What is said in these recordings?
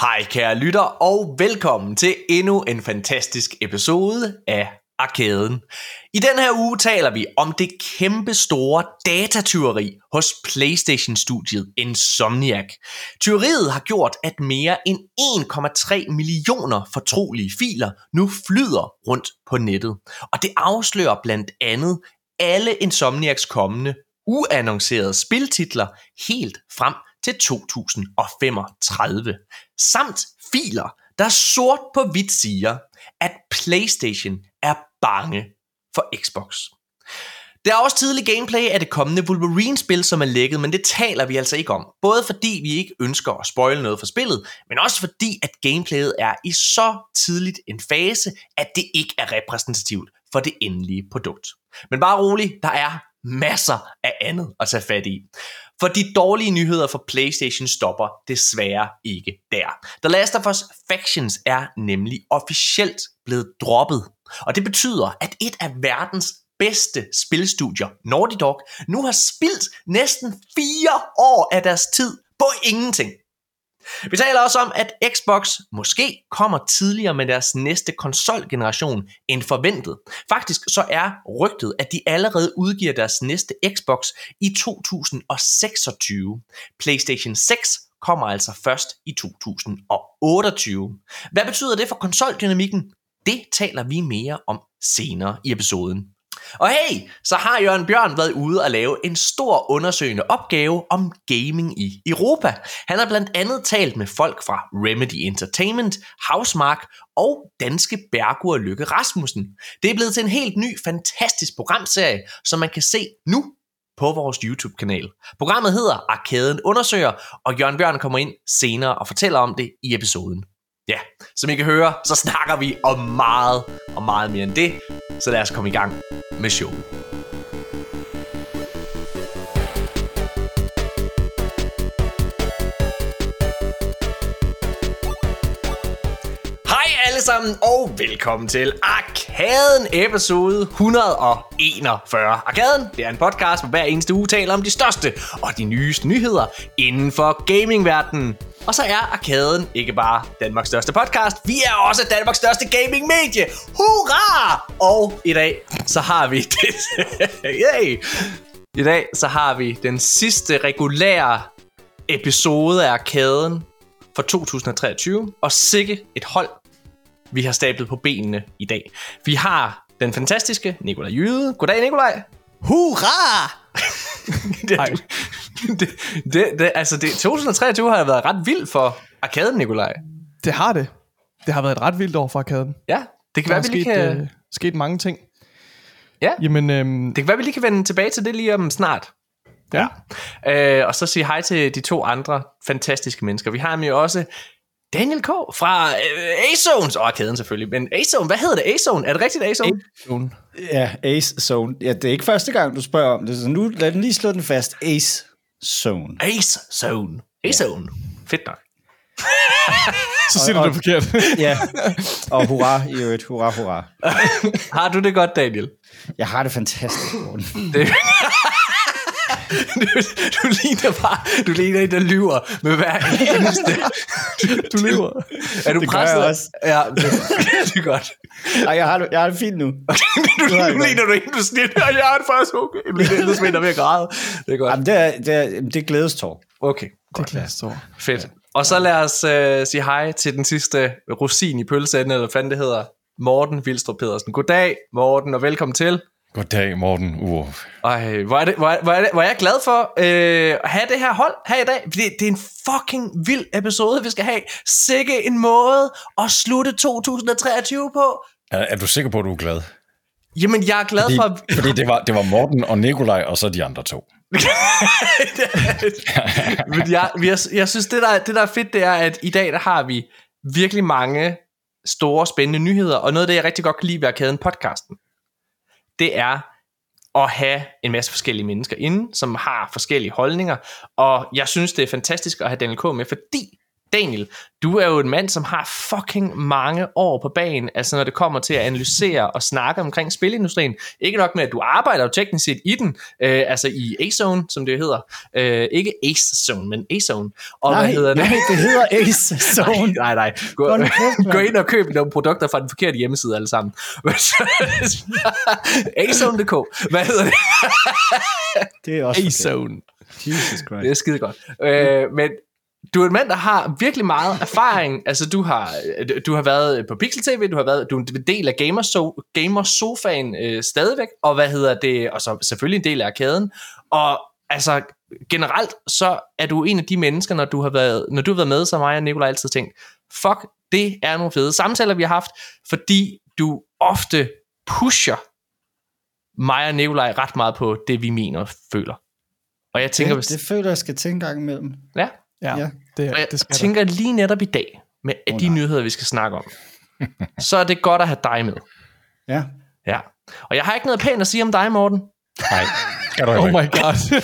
Hej kære lytter, og velkommen til endnu en fantastisk episode af Arkaden. I den her uge taler vi om det kæmpe store datatyveri hos PlayStation-studiet Insomniac. Tyveriet har gjort, at mere end 1,3 millioner fortrolige filer nu flyder rundt på nettet. Og det afslører blandt andet alle Insomniacs kommende uannoncerede spiltitler helt frem til 2035, samt filer, der sort på hvidt siger, at PlayStation er bange for Xbox. Der er også tidlig gameplay af det kommende Wolverine-spil, som er lækket, men det taler vi altså ikke om. Både fordi vi ikke ønsker at spoile noget for spillet, men også fordi, at gameplayet er i så tidligt en fase, at det ikke er repræsentativt for det endelige produkt. Men bare rolig, der er masser af andet at tage fat i. For de dårlige nyheder for PlayStation stopper desværre ikke der. The Last of Us Factions er nemlig officielt blevet droppet. Og det betyder, at et af verdens bedste spilstudier, Naughty Dog, nu har spildt næsten fire år af deres tid på ingenting. Vi taler også om, at Xbox måske kommer tidligere med deres næste konsolgeneration end forventet. Faktisk så er rygtet, at de allerede udgiver deres næste Xbox i 2026. PlayStation 6 kommer altså først i 2028. Hvad betyder det for konsoldynamikken? Det taler vi mere om senere i episoden. Og hey, så har Jørgen Bjørn været ude og lave en stor undersøgende opgave om gaming i Europa. Han har blandt andet talt med folk fra Remedy Entertainment, Housemark og danske Bergur Lykke Rasmussen. Det er blevet til en helt ny, fantastisk programserie, som man kan se nu på vores YouTube-kanal. Programmet hedder Arkaden Undersøger, og Jørgen Bjørn kommer ind senere og fortæller om det i episoden. Ja, som I kan høre, så snakker vi om meget og meget mere end det, så lad os komme i gang med showet. Sammen, og velkommen til Arkaden episode 141. Arkaden, det er en podcast, hvor hver eneste uge taler om de største og de nyeste nyheder inden for gamingverdenen. Og så er Arkaden ikke bare Danmarks største podcast, vi er også Danmarks største gaming-medie. Hurra! Og i dag, så har vi det. Yay! I dag, så har vi den sidste regulære episode af Arkaden for 2023. Og sikke et hold, vi har stablet på benene i dag. Vi har den fantastiske Nikolaj Jyde. Goddag, Nikolaj. Hurra! det, det, det, det, altså det, 2023 har været ret vildt for arkaden, Nikolaj. Det har det. Det har været et ret vildt år for arkaden. Ja, det kan Der være, vi lige sket, kan... øh, sket mange ting. Ja. Jamen, øhm, Det kan være, vi lige kan vende tilbage til det lige om snart. ja. Øh, og så sige hej til de to andre fantastiske mennesker. Vi har jo også Daniel K. fra øh, A-Zones. Og arkaden selvfølgelig. Men A-Zone, hvad hedder det? A-Zone? Er det rigtigt A-Zone? Zone. Ja, Ace Zone. Ja, det er ikke første gang, du spørger om det, så nu lad den lige slå den fast. Ace Zone. Ace-Zone. A-Zone. Fedt nok. Så siger du og- det forkert. Ja, og hurra i øvrigt. Hurra, hurra. Har du det godt, Daniel? Jeg har det fantastisk. Det... du, du ligner bare, du ligner en, der lyver med hver eneste. Du lever. Er du Det presset? jeg også. Ja, det, det er godt. Ej, jeg har jeg har det fint nu. du, har jeg nu godt. ligner du en, du snit, og jeg har det faktisk okay. Jeg bliver ellers mindre ved at græde. Det er godt. Jamen, det er, det er, det er glædestår. Okay, Det er godt. klasse Fedt. Og så lad os uh, sige hej til den sidste rosin i pølseenden, eller hvad fanden det hedder. Morten Vildstrup Pedersen. Goddag, Morten, og velkommen til. Goddag, Morten Ur. Ej, hvor er, det, hvor, er, hvor, er det, hvor er jeg glad for øh, at have det her hold her i dag. Det, det er en fucking vild episode, vi skal have. Sikke en måde at slutte 2023 på. Er, er du sikker på, at du er glad? Jamen, jeg er glad Fordi, for... fordi det, var, det var Morten og Nikolaj, og så de andre to. Men jeg, jeg, jeg synes, det der, det der er fedt, det er, at i dag der har vi virkelig mange store, spændende nyheder, og noget af det, jeg rigtig godt kan lide ved Arkaden podcasten, det er at have en masse forskellige mennesker inde, som har forskellige holdninger, og jeg synes, det er fantastisk at have Daniel K. med, fordi Daniel, du er jo en mand, som har fucking mange år på banen, altså når det kommer til at analysere og snakke omkring spilindustrien. Ikke nok med, at du arbejder jo teknisk set i den, øh, altså i A-Zone, som det hedder. Øh, ikke Ace-Zone, men A-Zone. Og Nej, hvad hedder det? nej, det hedder Ace Zone. Nej, nej. Gå, kæft, gå ind og køb nogle produkter fra den forkerte hjemmeside alle sammen. A-Zone.dk. Hvad hedder det? Det er også. A-Zone. Jesus Det Christ. er skide godt. Øh, men du er en mand, der har virkelig meget erfaring. Altså, du har, du har været på Pixel TV, du har været du er en del af Gamerso- Gamersofaen øh, stadigvæk, og hvad hedder det, og så selvfølgelig en del af arkaden. Og altså, generelt, så er du en af de mennesker, når du har været, når du har været med, som mig og Nicolaj altid tænkt, fuck, det er nogle fede samtaler, vi har haft, fordi du ofte pusher mig og Nicolaj ret meget på det, vi mener og føler. Og jeg tænker, hvis... det, det føler jeg skal tænke gang imellem. Ja, Ja, Ja. det, og jeg det skal der. tænker lige netop i dag, med oh, de nej. nyheder, vi skal snakke om, så er det godt at have dig med. Ja. Ja. Og jeg har ikke noget pænt at sige om dig, Morten. Nej, skal du Oh my god.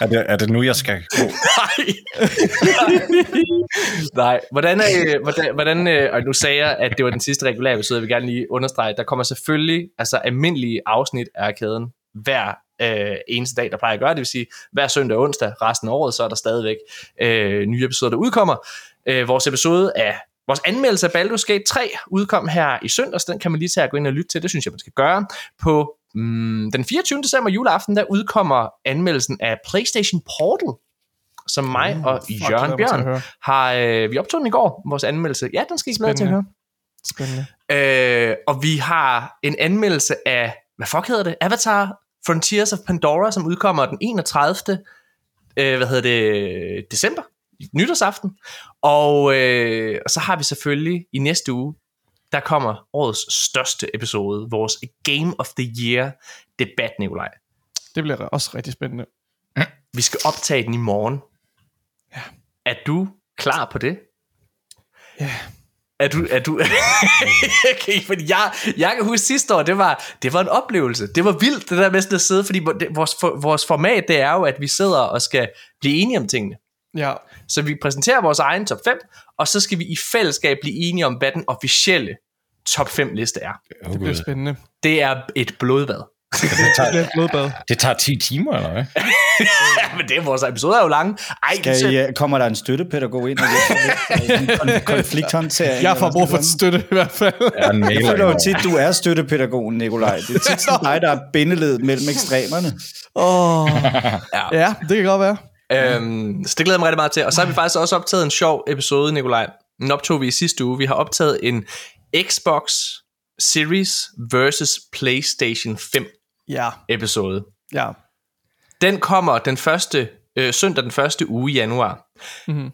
Er det, er det nu, jeg skal gå? Nej. Nej. Hvordan, er, hvordan, hvordan øh, og nu sagde jeg, at det var den sidste regulære episode, jeg vil gerne lige understrege, der kommer selvfølgelig altså almindelige afsnit af kæden hver øh, eneste dag, der plejer at gøre. Det vil sige, hver søndag og onsdag, resten af året, så er der stadigvæk øh, nye episoder, der udkommer. Øh, vores episode af Vores anmeldelse af Baldur's Gate 3 udkom her i søndags. Den kan man lige tage og gå ind og lytte til. Det synes jeg, man skal gøre. På mm, den 24. december juleaften, der udkommer anmeldelsen af PlayStation Portal, som mig og Fuck, Jørgen Bjørn har... Øh, vi optog den i går, vores anmeldelse. Ja, den skal I glæde til at høre. Spændende. Øh, og vi har en anmeldelse af, hvad fuck hedder det? Avatar Frontiers of Pandora, som udkommer den 31. Øh, hvad hedder det? December. Nytårsaften. Og, øh, og så har vi selvfølgelig i næste uge, der kommer årets største episode, vores Game of the Year debat, Nikolaj. Det bliver også rigtig spændende. Vi skal optage den i morgen. Ja. Er du klar på det? Ja. Er du, er du, okay, fordi jeg, jeg kan huske sidste år, det var, det var en oplevelse. Det var vildt, det der med sådan at sidde, fordi vores, for, vores format, det er jo, at vi sidder og skal blive enige om tingene. Ja, Så vi præsenterer vores egen top 5, og så skal vi i fællesskab blive enige om, hvad den officielle top 5 liste er. Oh, det bliver spændende. Det er et blodbad. Det, Det tager, det tager 10 timer, eller hvad? Ja, men det er vores episoder er jo lange. Ej, det Skal I, jeg- øh, kommer der en støttepædagog ind og? En kon- konflikthåndtering? Jeg får brug for sådan støtte i hvert fald. Jeg er en Jeg føler jo tit, du er støttepædagogen, Nikolaj. Det er tit sådan dig, der er bindeledet mellem ekstremerne. Åh, Ja. ja, det kan godt være. Øhm, så det glæder jeg mig rigtig meget til. Og så har vi faktisk også optaget en sjov episode, Nikolaj. Den optog vi i sidste uge. Vi har optaget en Xbox Series versus PlayStation 5 Ja, episode. ja. Den kommer den første øh, søndag den første uge i januar. Mhm.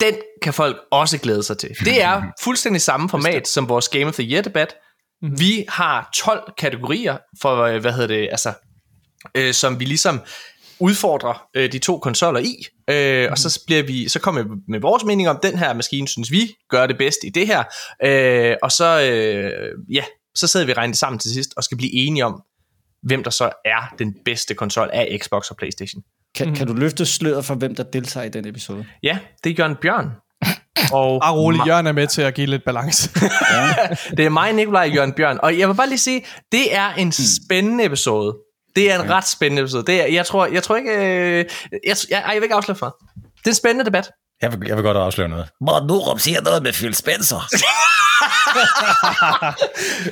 Den kan folk også glæde sig til. Det er fuldstændig samme format som vores Game of the Year debat. Mhm. Vi har 12 kategorier for øh, hvad hedder det, altså øh, som vi ligesom udfordrer øh, de to konsoller i, øh, og så bliver vi så kommer vi med vores mening om den her maskine synes vi gør det bedst i det her, øh, og så øh, ja, så sidder vi det sammen til sidst og skal blive enige om hvem der så er den bedste konsol af Xbox og PlayStation. Kan, mm. kan du løfte sløret for, hvem der deltager i den episode? Ja, det er Jørgen Bjørn. Og Bare rolig, mig- Jørgen er med til at give lidt balance. det er mig, Nikolaj og Jørgen Bjørn. Og jeg vil bare lige sige, det er en spændende episode. Det er en ret spændende episode. Det er, jeg, tror, jeg tror ikke... Øh, jeg, jeg, jeg vil ikke afsløre for. Det er en spændende debat. Jeg vil, jeg vil godt afsløre noget. Morten Norup siger noget med Phil Spencer.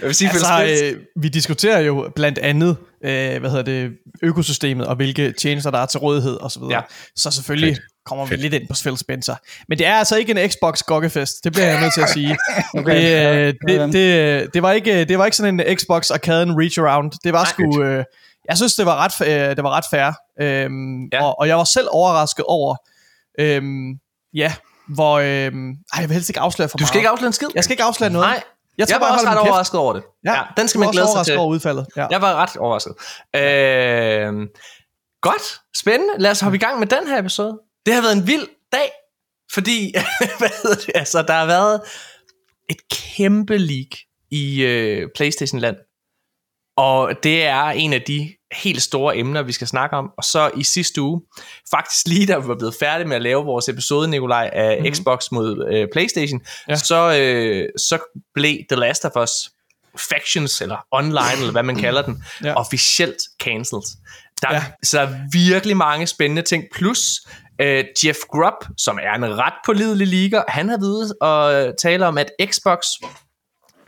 Jeg vil sige, altså, øh, vi diskuterer jo blandt andet, øh, hvad hedder det, økosystemet og hvilke tjenester der er til rådighed og så videre. Ja. Så selvfølgelig Fedt. kommer vi Fedt. lidt ind på Phil Spencer. Men det er altså ikke en Xbox gokkefest. Det bliver jeg nødt til at sige. Okay. det, øh, det, det, det, var ikke, det var ikke sådan en Xbox Arcade Reach Around. Det var sgu... Øh, jeg synes, det var ret, øh, det var ret fair. Øhm, Ja. ja. og, og jeg var selv overrasket over, øhm, ja, hvor... Øhm, ej, jeg vil helst ikke afsløre for du skal meget. ikke afsløre en skid. Jeg skal ikke afsløre noget. Nej, jeg, jeg var bare, også ret overrasket over det. Ja, ja den skal man glæde sig til. over udfaldet. Ja. Jeg var ret overrasket. Øh, godt, spændende. Lad os hoppe i gang med den her episode. Det har været en vild dag, fordi hvad hedder det, altså, der har været et kæmpe leak i øh, PlayStation-land Og det er en af de helt store emner, vi skal snakke om. Og så i sidste uge, faktisk lige da vi var blevet færdige med at lave vores episode, Nikolaj, af mm-hmm. Xbox mod øh, Playstation, ja. Så, øh, så blev The Last of Us Factions, eller online, eller hvad man kalder den, ja. Officielt cancelled. Der. Ja. Så der er virkelig mange spændende ting. Plus øh, Jeff Grubb, som er en ret pålidelig liga, han har videt og tale om, at Xbox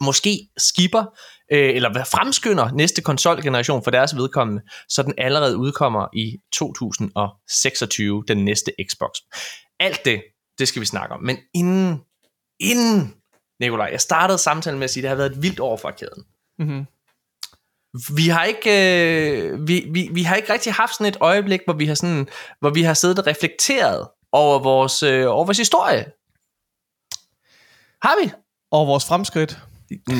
måske skipper øh, eller hvad fremskynder næste konsolgeneration for deres vedkommende, så den allerede udkommer i 2026, den næste Xbox. Alt det, det skal vi snakke om. Men inden, inden Nikolaj, jeg startede samtalen med at sige, at det har været et vildt år for arkaden. Mm-hmm. Vi har ikke øh, vi, vi, vi har ikke rigtig haft sådan et øjeblik, hvor vi har sådan hvor vi har siddet og reflekteret over vores øh, over vores historie. Har vi? Og vores fremskridt.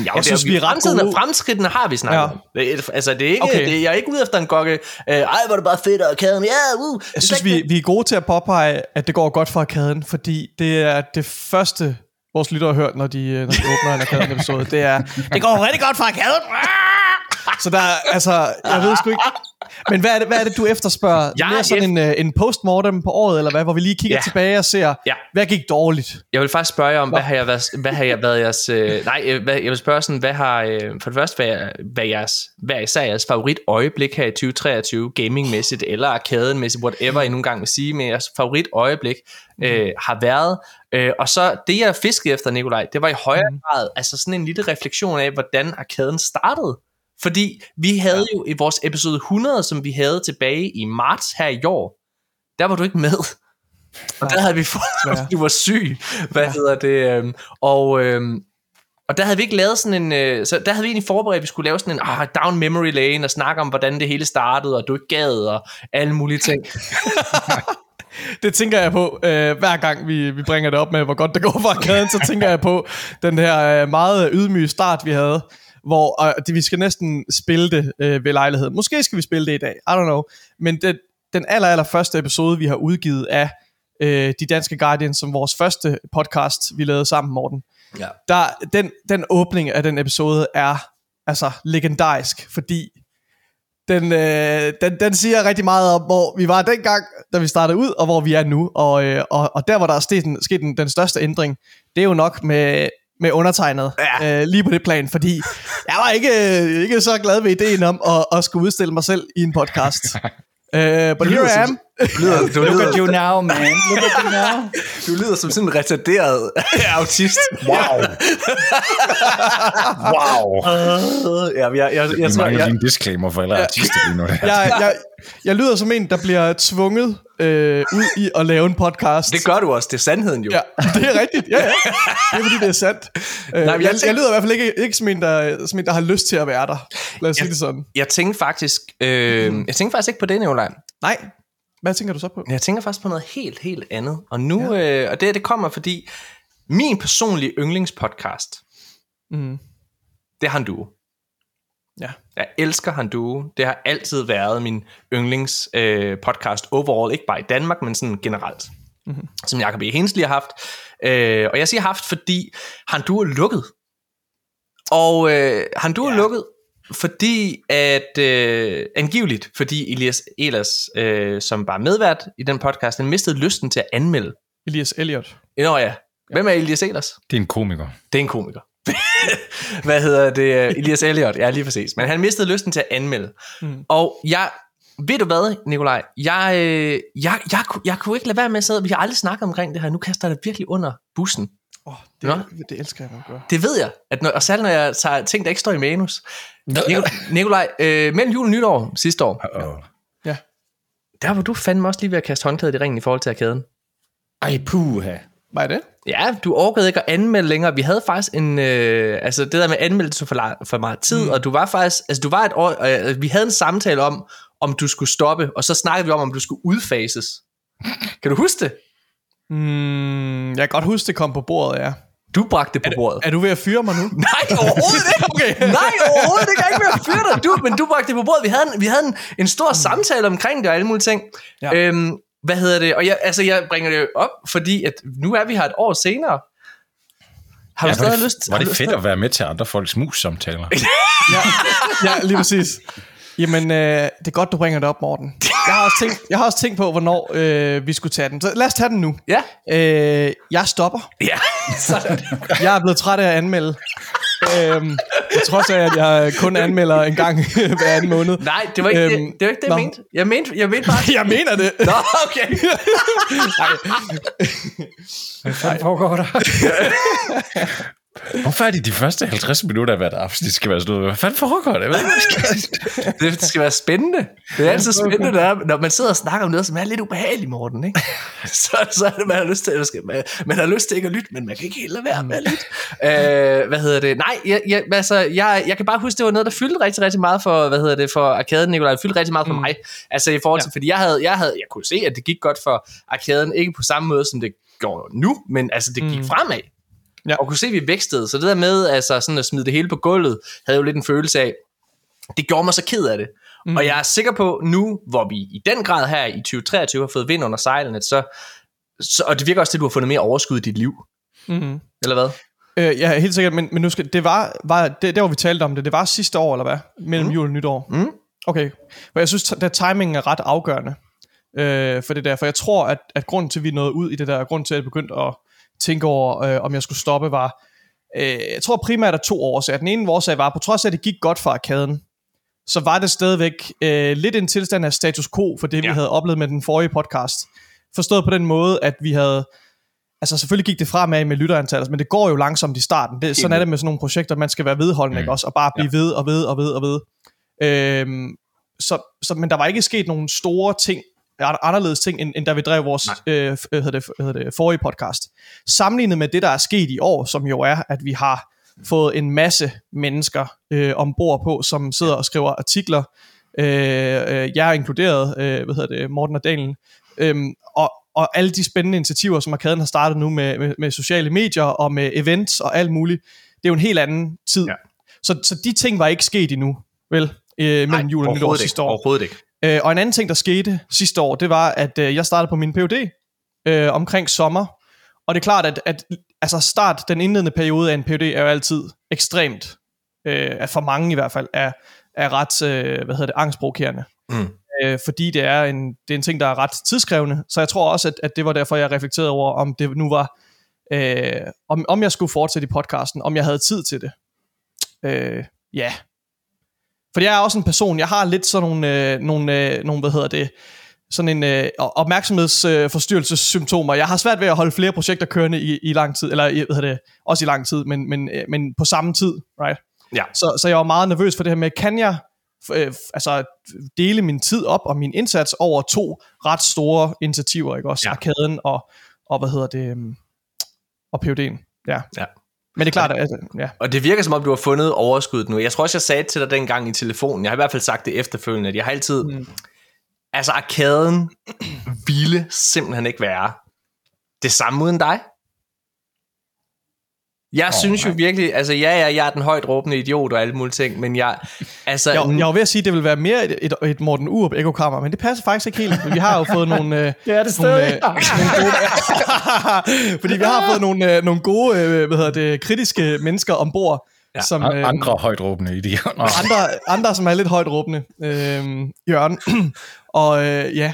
Ja, Jeg synes, vi er ret gode. og fremskridtene har vi snakket Ja. ja. om. Det, altså, det er ikke, Okay. det, jeg er ikke ude efter en gokke. Øh, Ej, hvor er det bare fedt, og arkaden, ja, uh. Det er Jeg synes, vi, vi er gode til at påpege, at det går godt for arkaden, fordi det er det første, vores lyttere har hørt, når de, øh, når de åbner en arkaden-episode. Det er, det går rigtig godt for arkaden. Så der er, altså, jeg ved sgu ikke. Men hvad er det, hvad er det du efterspørger? Jeg er er sådan en, øh, en postmortem på året, eller hvad? Hvor vi lige kigger Ja. tilbage og ser, Ja. hvad gik dårligt? Jeg vil faktisk spørge jer om, hvad har jeg været, hvad har jeg været jeres... Øh, nej, øh, hvad, jeg vil spørge sådan, hvad har... Øh, for det første, hvad, hvad, er jeres, hvad er især jeres favorit øjeblik her i 2023, gamingmæssigt eller arkadenmæssigt, whatever I nogle gange vil sige, men jeres favorit øjeblik øh, har været. Øh, og så det, jeg fiskede efter, Nikolaj, det var i højere grad altså sådan en lille refleksion af, hvordan arkaden startede. Fordi vi havde ja. jo i vores episode 100, som vi havde tilbage i marts her i år, der var du ikke med. Og der havde vi fået, Desværre. du var syg, hvad ja. hedder det, øhm, og, øhm, og der havde vi ikke lavet sådan en, øh, så der havde vi egentlig forberedt, at vi skulle lave sådan en ah, down memory lane, og snakke om, hvordan det hele startede, og du ikke gad, og alle mulige ting. Det tænker jeg på, øh, hver gang vi, vi bringer det op med, hvor godt det går for arkaden, så tænker jeg på den her øh, meget ydmyge start, vi havde, hvor øh, det, vi skal næsten spille det øh, ved lejligheden. Måske skal vi spille det i dag, I don't know. Men det, den aller, aller første episode, vi har udgivet af øh, De Danske Guardians, som vores første podcast, vi lavede sammen, Morten, Ja. der, den, den åbning af den episode er altså legendarisk, fordi den, øh, den, den siger rigtig meget om, hvor vi var dengang, da vi startede ud, og hvor vi er nu. Og, øh, og, og der, hvor der er sket, den, sket den, den største ændring, det er jo nok med, med undertegnet. Ja. Øh, lige på det plan, fordi jeg var ikke, øh, ikke så glad ved ideen om at, at skulle udstille mig selv i en podcast. Uh, but here I am. Du lyder, du, Look at lyder, you now, man. Look at you now. du lyder som sådan en retarderet autist. Wow. wow. ja, jeg, jeg, jeg, Vi jeg, tror, mangler jeg, lige en disclaimer for alle artister lige nu. Jeg, jeg, jeg lyder som en, der bliver tvunget øh, ud i at lave en podcast. det gør du også, det er sandheden jo. Ja, det er rigtigt. Ja, ja. Det er fordi, det er sandt. Øh, Nej, jeg jeg, jeg lyder i hvert fald ikke, ikke som, en, der, som en, der har lyst til at være der. Lad os sige det sådan. Jeg tænkte faktisk, øh, jeg tænkte faktisk ikke på det, Nikolaj. Nej. Hvad tænker du så på? Jeg tænker faktisk på noget helt, helt andet. Og nu, ja. øh, og det, det kommer, fordi min personlige yndlingspodcast, Mm. det er Handuo. Ja. Jeg elsker Handuo. Det har altid været min yndlings øh, podcast overall, ikke bare i Danmark, men sådan generelt. Mm-hmm. Som Jacob E. Hensley har haft. Øh, og jeg siger haft, fordi Handuo er lukket. Og øh, Handuo ja. er lukket, fordi at øh, angiveligt, fordi Elias Ehlers, øh, som var medvært i den podcast, han mistede lysten til at anmelde. Elias Elliot. Nå ja, hvem er Elias Ehlers? Det er en komiker. Det er en komiker. Hvad hedder det? Elias Elliot, ja lige præcis. Men han mistede lysten til at anmelde. Mm. Og jeg, ved du hvad, Nikolaj? Jeg, øh, jeg, jeg, kunne- jeg kunne ikke lade være med at sidde, vi har aldrig snakket omkring det her, nu kaster jeg det virkelig under bussen. Oh, Nå. det, det elsker jeg, at gøre. Det ved jeg, at når, og særligt når jeg tager ting, der ikke står i manus. Nikolaj, Nikolaj øh, mellem jul og nytår sidste år, Uh-oh. der var du fandme også lige ved at kaste håndklædet i ringen i forhold til arkaden. Ej, puha. Var det? Ja, du orkede ikke at anmelde længere. Vi havde faktisk en... Øh, altså det der med anmeldelse for, la- for meget tid, mm. og du var faktisk... Altså du var et år... Øh, vi havde en samtale om, om du skulle stoppe, og så snakkede vi om, om du skulle udfases. Kan du huske det? Mm, jeg kan godt huske, det kom på bordet, ja. Du bragte det på bordet. Er du ved at fyre mig nu? Nej, overhovedet ikke. Okay. Nej, overhovedet ikke. Jeg er ikke ved at fyre dig. Du, men du bragte det på bordet. Vi havde en, vi havde en, en stor samtale omkring det og alle mulige ting. Ja. Øhm, hvad hedder det? Og jeg, altså, jeg bringer det op, fordi at nu er vi her et år senere. Har du Ja, var, stadig det, lyst? var det du fedt at være med til andre folks mus-samtaler? ja, ja, lige præcis. Jamen, øh, det er godt, du bringer det op, Morten. Jeg har også tænkt, jeg har også tænkt på, hvornår øh, vi skulle tage den. Så lad os tage den nu. Ja. Øh, jeg stopper. Ja, sådan. Jeg er blevet træt af at anmelde. øhm, på trods af, at jeg kun anmelder en gang hver anden måned. Nej, det var ikke det, Øhm, det, var ikke det jeg nå. mente. Jeg mente, jeg mente bare... Jeg mener det. Nå, okay. Hvad fanden foregår der? Hvorfor er det de første 50 minutter af hvert afsnit skal være sådan noget? Hvad fanden foregår det? Ikke. Det skal være spændende. Det er altid spændende, når, er- når man sidder og snakker om noget, som er lidt ubehageligt, Morten. Ikke? Så, så er det, man har lyst til, eller skal, man, man har lyst til ikke at lytte, men man kan ikke helt lade være med at lytte. Øh, hvad hedder det? Nej, jeg, jeg, altså, jeg, jeg kan bare huske, det var noget, der fyldte rigtig, rigtig meget for, hvad hedder det, for arkaden, Nikolaj. Det fyldte rigtig meget for mm. mig. Altså i forhold til, ja. fordi jeg havde, jeg havde, jeg kunne se, at det gik godt for arkaden, ikke på samme måde, som det går nu, men altså det gik mm. fremad. Ja. Og kunne se, at vi vækstede. Så det der med altså, sådan at smide det hele på gulvet, havde jo lidt en følelse af, det gjorde mig så ked af det. Mm. Og jeg er sikker på nu, hvor vi i den grad her i 2023 har fået vind under sejlene, så, så, og det virker også til, at du har fundet mere overskud i dit liv. Mm-hmm. Eller hvad? Øh, ja, helt sikkert, men, men nu skal, det var, var det, der hvor vi talte om det, det var sidste år, eller hvad? Mellem mm. jul og nytår. Mm. Okay, for jeg synes, at timingen er ret afgørende øh, for det der, for jeg tror, at, at grunden til, at vi nåede ud i det der, grund til, at jeg begyndte at tænke over, øh, om jeg skulle stoppe, var, øh, jeg tror primært, at to årsager. Den ene årsag var, på trods af, at det gik godt for arkaden, så var det stadigvæk øh, lidt en tilstand af status quo for det, ja. Vi havde oplevet med den forrige podcast. Forstået på den måde, at vi havde altså selvfølgelig gik det fremad med lytterantal, men det går jo langsomt i starten. Det, sådan er det med sådan nogle projekter, man skal være vedholdende, mm. ikke også? Og bare blive ja. ved og ved og ved og ved. Øhm, så, så, men der var ikke sket nogle store ting, anderledes ting, end, end da vi drev vores øh, hvad hedder det, hvad hedder det, forrige podcast. Sammenlignet med det, der er sket i år, som jo er, at vi har fået en masse mennesker øh, ombord på, som sidder og skriver artikler, øh, øh, jeg er inkluderet, øh, hvad hedder det, Morten og Daniel, øhm, og, og alle de spændende initiativer, som Arkaden har startet nu med, med, med sociale medier og med events og alt muligt, det er jo en helt anden tid. Ja. Så, så de ting var ikke sket endnu, vel, øh, mellem jul og nytår sidste år. Overhovedet ikke. Øh, og en anden ting, der skete sidste år, det var, at øh, jeg startede på min PhD øh, omkring sommer. Og det er klart, at, at altså start, den indledende periode af en PhD er jo altid ekstremt, øh, for mange i hvert fald, er, er ret, øh, hvad hedder det, angstprovokerende. Mm. Øh, fordi det er, en, det er en ting, der er ret tidskrævende. Så jeg tror også, at, at det var derfor, jeg reflekterede over, om det nu var, øh, om, om jeg skulle fortsætte i podcasten, om jeg havde tid til det. Øh, ja, fordi jeg er også en person, jeg har lidt sådan nogle, øh, nogle, øh, nogle hvad hedder det, sådan en øh, opmærksomhedsforstyrrelsessymptomer. Jeg har svært ved at holde flere projekter kørende i, i lang tid, eller i- hvad hedder det, også i lang tid, men, men, øh, men på samme tid, right? Ja. Så, så jeg var meget nervøs for det her med, kan jeg øh, altså dele min tid op og min indsats over to ret store initiativer, ikke også? Ja. Arkaden og, og hvad hedder det, øhm, og PUD'en. Ja. Ja. Men det er klart, at ja. Og det virker som om, du har fundet overskuddet nu. Jeg tror også, jeg sagde til dig dengang i telefonen. Jeg har i hvert fald sagt det efterfølgende, at jeg har altid... Mm. Altså, arkaden ville simpelthen ikke være det samme uden dig. Jeg oh, synes jo virkelig, altså ja, ja, jeg er den højt råbende idiot og alle mulige ting, men jeg, altså... Jeg, jeg var ved at sige, at det vil være mere et, et, et Morten Urup ekokammer, men det passer faktisk ikke helt. Vi har jo fået nogle... Øh, Ja, det er nogle, stadig. øh, nogle gode, Fordi vi har fået nogle, øh, nogle gode, øh, hvad hedder det, kritiske mennesker ombord, ja, som... Øh, Andre højt råbende idioter. andre, andre, som er lidt højt råbende. Øh, Jørgen. og øh, ja.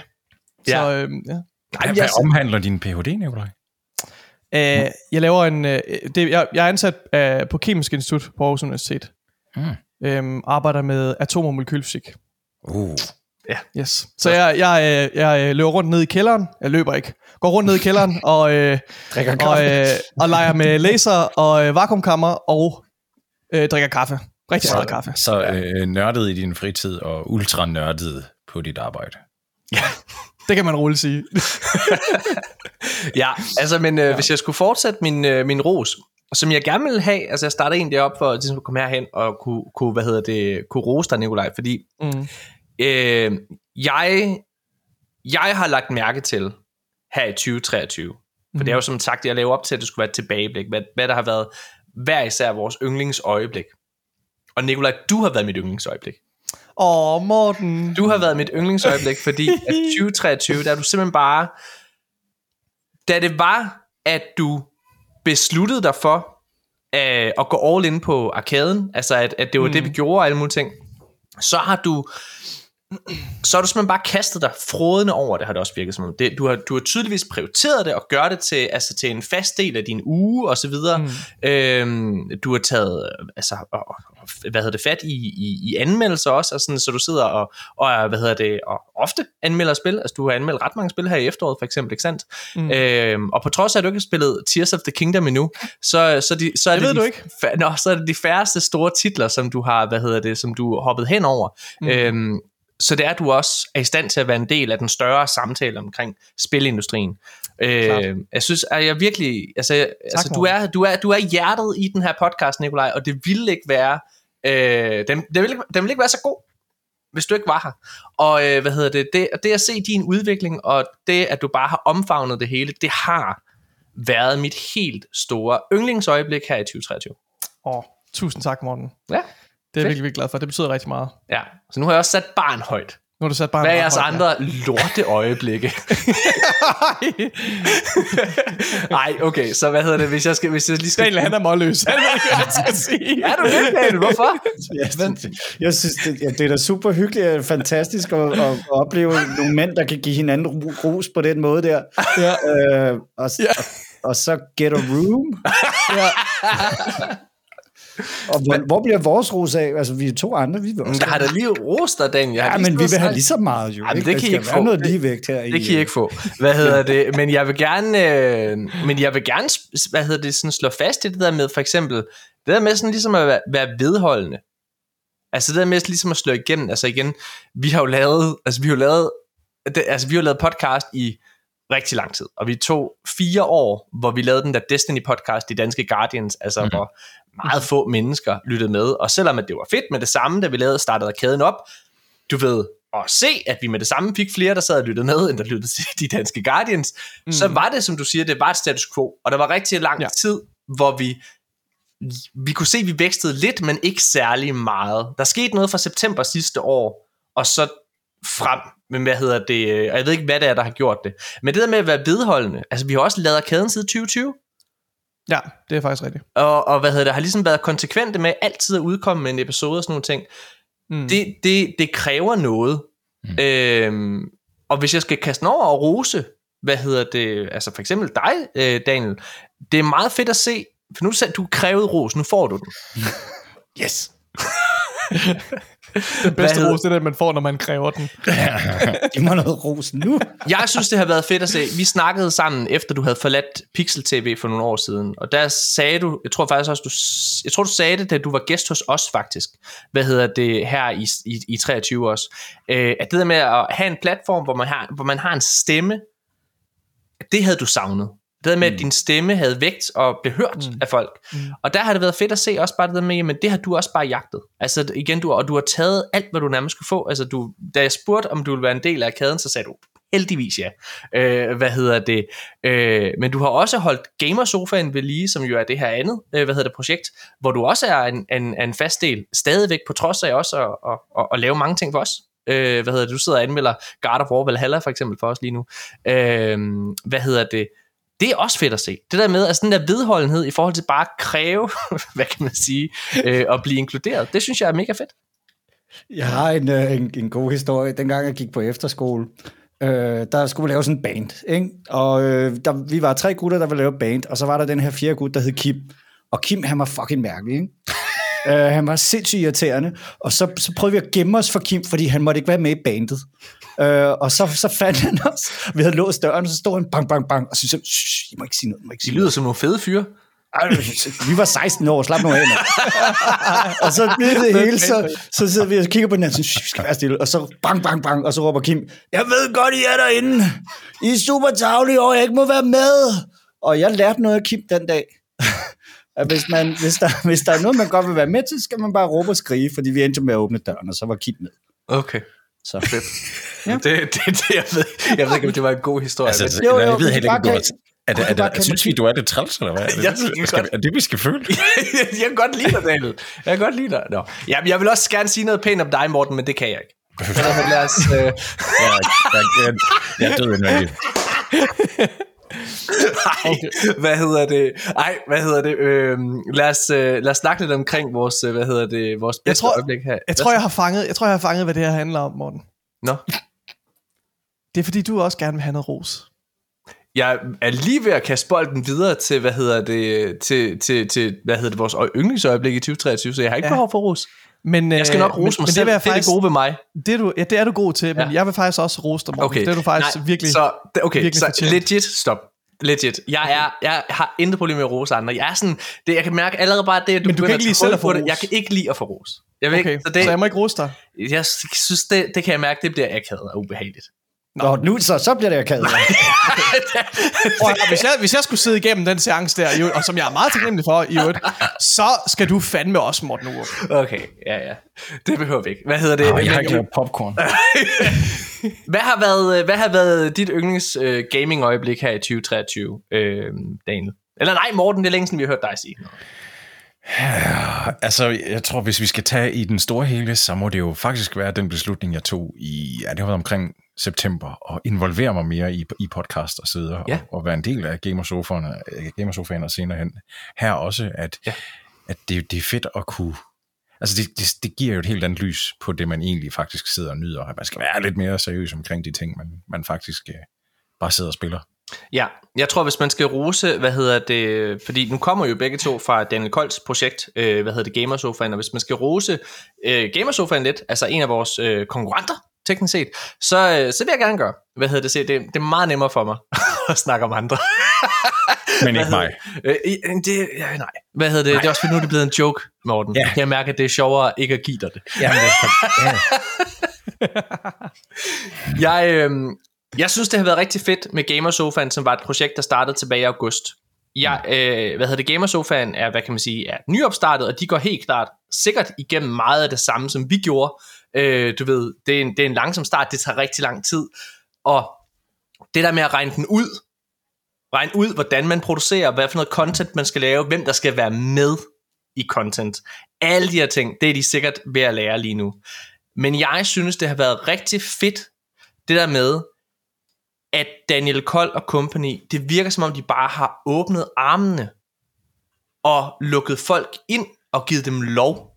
Så, øh, ja. Nej, hvad omhandler din Ph.D., Nikolaj? Øh, jeg laver en... Øh, det, jeg, jeg er ansat øh, på Kemisk Institut på Aarhus Universitet. Mm. Øh, arbejder med atom- og molekylfysik. Uh. Yes. Så jeg, jeg, øh, jeg øh, løber rundt ned i kælderen. Jeg løber ikke. Går rundt ned i kælderen og, øh, Drikker og, kaffe. øh, og leger med laser og øh, vakuumkammer og øh, drikker kaffe. Rigtig meget kaffe. Så øh, nørdet i din fritid og ultra nørdet på dit arbejde. Det kan man roligt sige. Ja, altså, men øh, ja. hvis jeg skulle fortsætte min, øh, min ros, som jeg gerne ville have, altså jeg starter egentlig op for ligesom, at komme herhen og kunne, kunne, hvad hedder det, kunne rose dig, Nikolaj, fordi Mm. øh, jeg, jeg har lagt mærke til her i 2023, for det er jo som sagt, jeg laver op til, at det skulle være et tilbageblik, hvad, hvad der har været hver især vores yndlingsøjeblik. Og Nikolaj, du har været mit yndlingsøjeblik. Åh, Morten. Du har været mit yndlingsøjeblik, fordi at 2023, der er du simpelthen bare... Da det var, at du besluttede dig for øh, at gå all in på arkaden, altså at, at det var mm. det, vi gjorde og alle mulige ting, så har du så har du simpelthen bare kastet dig frodende over det, har det også virket som om. Det, du, har, du har tydeligvis prioriteret det og gør det til, altså til en fast del af din uge og så videre. Mm. Øhm, du har taget altså, og, hvad hedder det, fat i, i, i anmeldelser også, og sådan, så du sidder og, og, hvad hedder det, og ofte anmelder spil. Altså du har anmeldt ret mange spil her i efteråret for eksempel, ikke sandt? Mm. Øhm, og på trods af, at du ikke har spillet Tears of the Kingdom endnu, så, så, de, så er Det det, ved de, du ikke. Fa- nå, så er det de færreste store titler, som du har, hvad hedder det, som du hoppet hen over. Mm. Øhm, så det er, at du også er i stand til at være en del af den større samtale omkring spilindustrien. Øh, jeg synes, at jeg virkelig, altså, tak, altså du, er, du, er, du er hjertet i den her podcast, Nikolaj, og det ville ikke være, øh, den, den, ikke- den ville ikke være så god, hvis du ikke var her. Og øh, hvad hedder det, det, det at se din udvikling, og det, at du bare har omfavnet det hele, det har været mit helt store yndlingsøjeblik her i 2023. Åh, tusind tak, Morten. Ja, Det er jeg virkelig, virkelig glad for. Det betyder rigtig meget. ja. Så nu har jeg også sat barn højt. Nu har du sat bare Hvad er jeres andre lorte øjeblikke? Nej, okay, så hvad hedder det, hvis jeg, skal, hvis jeg lige skal... Daniel, han er målløs. Han ved hvad han skal sige. Er du det, Daniel? Hvorfor? Jeg, synes, jeg synes, det, ja, det er da super hyggeligt og fantastisk at, at, opleve nogle mænd, der kan give hinanden ru- ros på den måde der. Ja. Øh, og, ja. og, og så get a room. Ja. Og hvor, hvor bliver vores ros af? Altså, vi er to andre, vi vil også. Jeg har da lige rost dig, Daniel. Jeg har Ja, men vi vil have lige så meget, jo. Jamen, ikke? det Der kan I ikke få. noget Det- ligevægt her. i, Det kan I ikke få. Hvad hedder det? Men jeg vil gerne, øh, men jeg vil gerne, hvad hedder det, sådan slå fast i det der med, for eksempel, det der med sådan ligesom at være, være vedholdende. Altså det der med ligesom at slå igennem. Altså igen, vi har jo lavet, altså vi har jo lavet, det, altså vi har jo lavet podcast i rigtig lang tid. Og vi tog fire år, hvor vi lavede den der Destiny podcast, de danske Guardians, altså mm-hmm. hvor meget få mennesker lyttede med. Og selvom at det var fedt med det samme, da vi lavede, startede kæden op, du ved, at se, at vi med det samme fik flere, der sad og lyttede med, end der lyttede til de danske Guardians, mm. så var det, som du siger, det var et status quo. Og der var rigtig lang ja. tid, hvor vi vi kunne se, at vi vækstede lidt, men ikke særlig meget. Der skete noget fra september sidste år, og så frem, men hvad hedder det, øh, og jeg ved ikke, hvad det er, der har gjort det. Men det der med at være vedholdende, altså vi har også lavet kæden siden 2020, ja, det er faktisk rigtigt. og, og hvad hedder det, har ligesom været konsekvente med altid at udkomme med en episode og sådan nogle ting. Mm. Det, det, det kræver noget. Mm. Øhm, og hvis jeg skal kaste over og rose, hvad hedder det, altså for eksempel dig, øh, Daniel, det er meget fedt at se, for nu sagde du krævede ros, nu får du den. Yes. Den bedste ros, det er det, man får, når man kræver den. Giv mig noget ros nu. Jeg synes, det har været fedt at se. Vi snakkede sammen, efter du havde forladt Pixel TV for nogle år siden, og der sagde du, jeg tror faktisk også, du, jeg tror, du sagde det, da du var gæst hos os faktisk, hvad hedder det, her i, i, i 23 også, øh, at det der med at have en platform, hvor man har, hvor man har en stemme, det havde du savnet. Det med, at din stemme havde vægt og blev hørt mm. af folk. Mm. Og der har det været fedt at se også bare det der med, men det har du også bare jagtet. Altså igen, du, og du har taget alt, hvad du nærmest skulle få. Altså du, da jeg spurgte, om du ville være en del af kæden, så sagde du, heldigvis ja. Øh, hvad hedder det? Øh, men du har også holdt Gamersofaen ved lige, som jo er det her andet, øh, hvad hedder det, projekt, hvor du også er en, en, en fast del, stadigvæk på trods af også at, at, at, at lave mange ting for os. Øh, hvad hedder det? Du sidder og anmelder God of War Valhalla for eksempel for os lige nu. Øh, hvad hedder det? Det er også fedt at se. Det der med, altså den der vedholdenhed i forhold til bare at kræve, hvad kan man sige, øh, at blive inkluderet, det synes jeg er mega fedt. Jeg har en, øh, en, en god historie. Dengang jeg gik på efterskole, øh, der skulle vi lave sådan en band. Ikke? Og øh, der, vi var tre gutter, der ville lave band, og så var der den her fjerde gut, der hed Kim. Og Kim, han var fucking mærkelig. Ikke? uh, han var sindssygt irriterende. Og så, så prøvede vi at gemme os for Kim, fordi han måtte ikke være med i bandet. Uh, og så, så fandt han os. Vi havde låst døren, og så stod han bang, bang, bang. Og så sagde I må ikke sige noget, I må ikke sige lyder som nogle fede fyre. ej, vi var 16 år, slap nu af, og så bliver det hele, så, så sidder vi og kigger på den anden, så vi skal være stille, og så bang, bang, bang, og så råber Kim, jeg ved godt, I er derinde. I er super tavlige, og jeg ikke må være med. Og jeg lærte noget af Kim den dag. at hvis, man, hvis, der, hvis der er noget, man godt vil være med til, så skal man bare råbe og skrige, fordi vi endte med at åbne døren, og så var Kim med. Okay. Så Fedt. ja. det, det, det, jeg, ved, jeg ved ikke, om det var en god historie. Altså, men- altså, Jo, jo, jeg ved heller ikke, du kan- har... Er det, er det, kan- synes vi, du er lidt træls, eller hvad? Er det, Jeg det, skal, godt. er det, vi skal føle? jeg kan godt lide dig, Daniel. Jeg kan godt lide dig. Nå. Ja, jeg vil også gerne sige noget pænt om dig, Morten, men det kan jeg ikke. Så lad os, øh, Jeg, jeg, jeg, jeg er død indvendigt. Ej, okay. hvad hedder det? Ej, hvad hedder det? Øhm, lad, os, øh, lad os snakke lidt omkring vores, øh, hvad hedder det, vores bedste tror- øjeblik her. Jeg tror, jeg har fanget, jeg tror, jeg har fanget, hvad det her handler om, Morten. Nå. Det er fordi, du også gerne vil have noget ros. Jeg er lige ved at kaste bolden videre til, hvad hedder det, til, til, til hvad hedder det, vores yndlingsøjeblik i 2023, så jeg har ikke ja. behov for ros. Men, Jeg skal øh, nok rose men, mig men selv, det, jeg det er faktisk, det gode ved mig. Det er, du, ja, det er du god til, men Ja. jeg vil faktisk også rose dig, Morten. Okay. Det er du faktisk Nej, virkelig... Så, okay, virkelig så fortjent. legit, stop. Legit. Jeg, er, jeg har intet problem med at rose andre. Jeg er sådan, det, jeg kan mærke allerede bare det, at du Men du kan ikke lide selv at få det. Jeg kan ikke lide at få ros. Jeg vil okay, ikke, så det, så jeg må ikke rose dig. jeg synes, det, det kan jeg mærke, det bliver akavet og ubehageligt. Nå, nu, så, så bliver det akavet. Høre, hvis, jeg, hvis jeg skulle sidde igennem den seance der, og som jeg er meget taknemmelig for, i øvrigt, så skal du fandme også, Morten Urup. Okay, ja, ja. Det behøver vi ikke. Hvad hedder det? Jeg har ikke popcorn. Hvad har været, hvad har været dit yndlings øh, gaming øjeblik her i 2023, øh, Daniel? Eller nej, Morten, det er længe siden, vi har hørt dig sige noget. Altså, jeg tror, hvis vi skal tage i den store hele, så må det jo faktisk være den beslutning, jeg tog i, ja, det har været omkring september, og involvere mig mere i, i podcast og sidde Ja. og, og være en del af Gamersofaen, øh, Gamersofaen og senere hen. Her også, at, Ja. at det, det er fedt at kunne Altså det, det, det giver jo et helt andet lys på det, man egentlig faktisk sidder og nyder. At man skal være lidt mere seriøs omkring de ting, man, man faktisk øh, bare sidder og spiller. Ja, jeg tror, hvis man skal rose, hvad hedder det, fordi nu kommer jo begge to fra Daniel Kolds projekt, øh, hvad hedder det, Gamersofaen, og hvis man skal rose øh, Gamersofaen lidt, altså en af vores øh, konkurrenter, teknisk set, så, øh, så vil jeg gerne gøre. Hvad hedder det, se, det, det er meget nemmere for mig at snakke om andre. Men ikke mig. Øh, i- det, ja, nej. Hvad hedder det? Det er også fordi, nu er det blevet en joke, Morten. Ja. Ja. Jeg mærker, at det er sjovere ikke at give dig det. Jamen, det, ja. Jeg, øh, jeg synes, det har været rigtig fedt med Gamersofaen, som var et projekt, der startede tilbage i august. Jeg, øh, hvad hedder det, Gamersofaen er, hvad kan man sige, er nyopstartet, og de går helt klart sikkert igennem meget af det samme, som vi gjorde. Øh, du ved, det er, en, det er en langsom start, det tager rigtig lang tid. Og det der med at regne den ud, regne ud, hvordan man producerer, hvad for noget content man skal lave, hvem der skal være med i content. Alle de her ting, det er de sikkert ved at lære lige nu. Men jeg synes, det har været rigtig fedt, det der med, at Daniel Kold og company, det virker som om, de bare har åbnet armene og lukket folk ind og givet dem lov.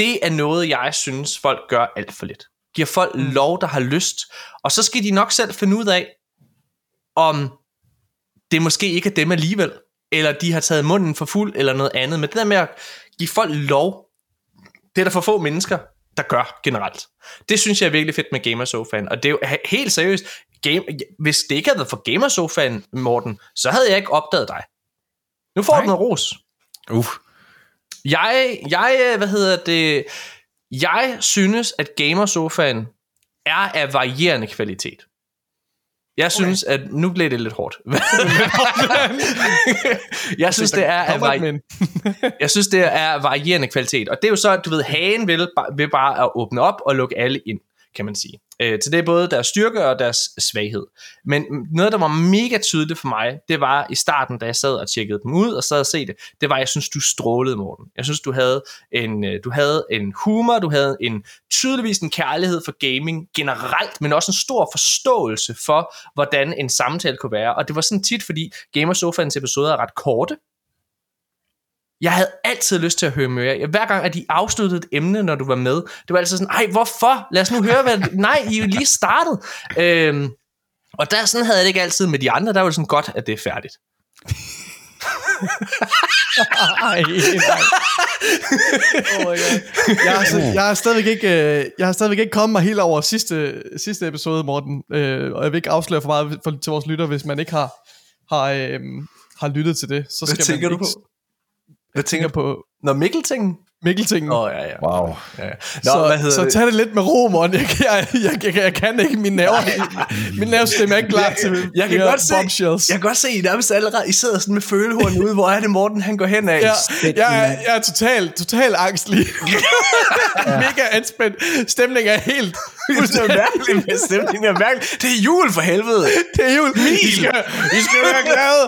Det er noget, jeg synes, folk gør alt for lidt. Giver folk lov, der har lyst, og så skal de nok selv finde ud af, om det måske ikke er dem alligevel, eller de har taget munden for fuld, eller noget andet. Men det der med at give folk lov, det er der for få mennesker, der gør generelt. Det synes jeg er virkelig fedt med Gamersofaen, og det er jo he- helt seriøst, game, hvis det ikke havde været for Gamersofaen, Morten, så havde jeg ikke opdaget dig. Nu får Nej. du noget ros. Uh, Jeg, jeg, hvad hedder det, jeg synes, at Gamersofaen er af varierende kvalitet. Jeg synes, at nu blev det lidt hårdt. jeg synes, det er af vari- jeg synes, det er varierende kvalitet. Og det er jo så, du ved, hagen vil, vil bare at åbne op og lukke alle ind, kan man sige. Øh, så det er både deres styrke og deres svaghed. Men noget, der var mega tydeligt for mig, det var i starten, da jeg sad og tjekkede dem ud og sad og se det, det var, at jeg synes, du strålede, Morten. Jeg synes, du havde en, øh, du havde en humor, du havde en tydeligvis en kærlighed for gaming generelt, men også en stor forståelse for, hvordan en samtale kunne være. Og det var sådan tit, fordi Gamersofaens episoder er ret korte, jeg havde altid lyst til at høre mere. Hver gang, at de afsluttede et emne, når du var med, det var altid sådan, ej, hvorfor? Lad os nu høre, hvad... Nej, I er jo lige startet. Øhm, og der sådan havde jeg det ikke altid med de andre. Der var det sådan godt, at det er færdigt. Ej, nej. Oh my God. Jeg har, så, jeg har stadigvæk ikke, øh, jeg har stadigvæk ikke kommet mig helt over sidste, sidste episode, Morten. Øh, og jeg vil ikke afsløre for meget for, til vores lytter, hvis man ikke har, har, øh, har lyttet til det. Så skal Hvad tænker man du ikke, på? Hvad tænker på Når Mikkelting? Mikkeltingen. Åh, oh, ja, ja. wow. ja. Nå, så, hvad hedder så det? tag det lidt med ro, Morten. Jeg, jeg, jeg, jeg, jeg kan ikke. Min nerver, min nervesystem er ikke klar til Jeg kan de her godt se, bombshells. jeg kan godt se, I nærmest allerede, I sidder sådan med følehorn ude, hvor er det Morten, han går hen af. Ja, jeg, er, jeg er total, total angst lige. Mega anspændt. Stemningen er helt... Det er mærkeligt med stemningen er mærkeligt. Det er jul for helvede. Det er jul. I skal, I skal være glade.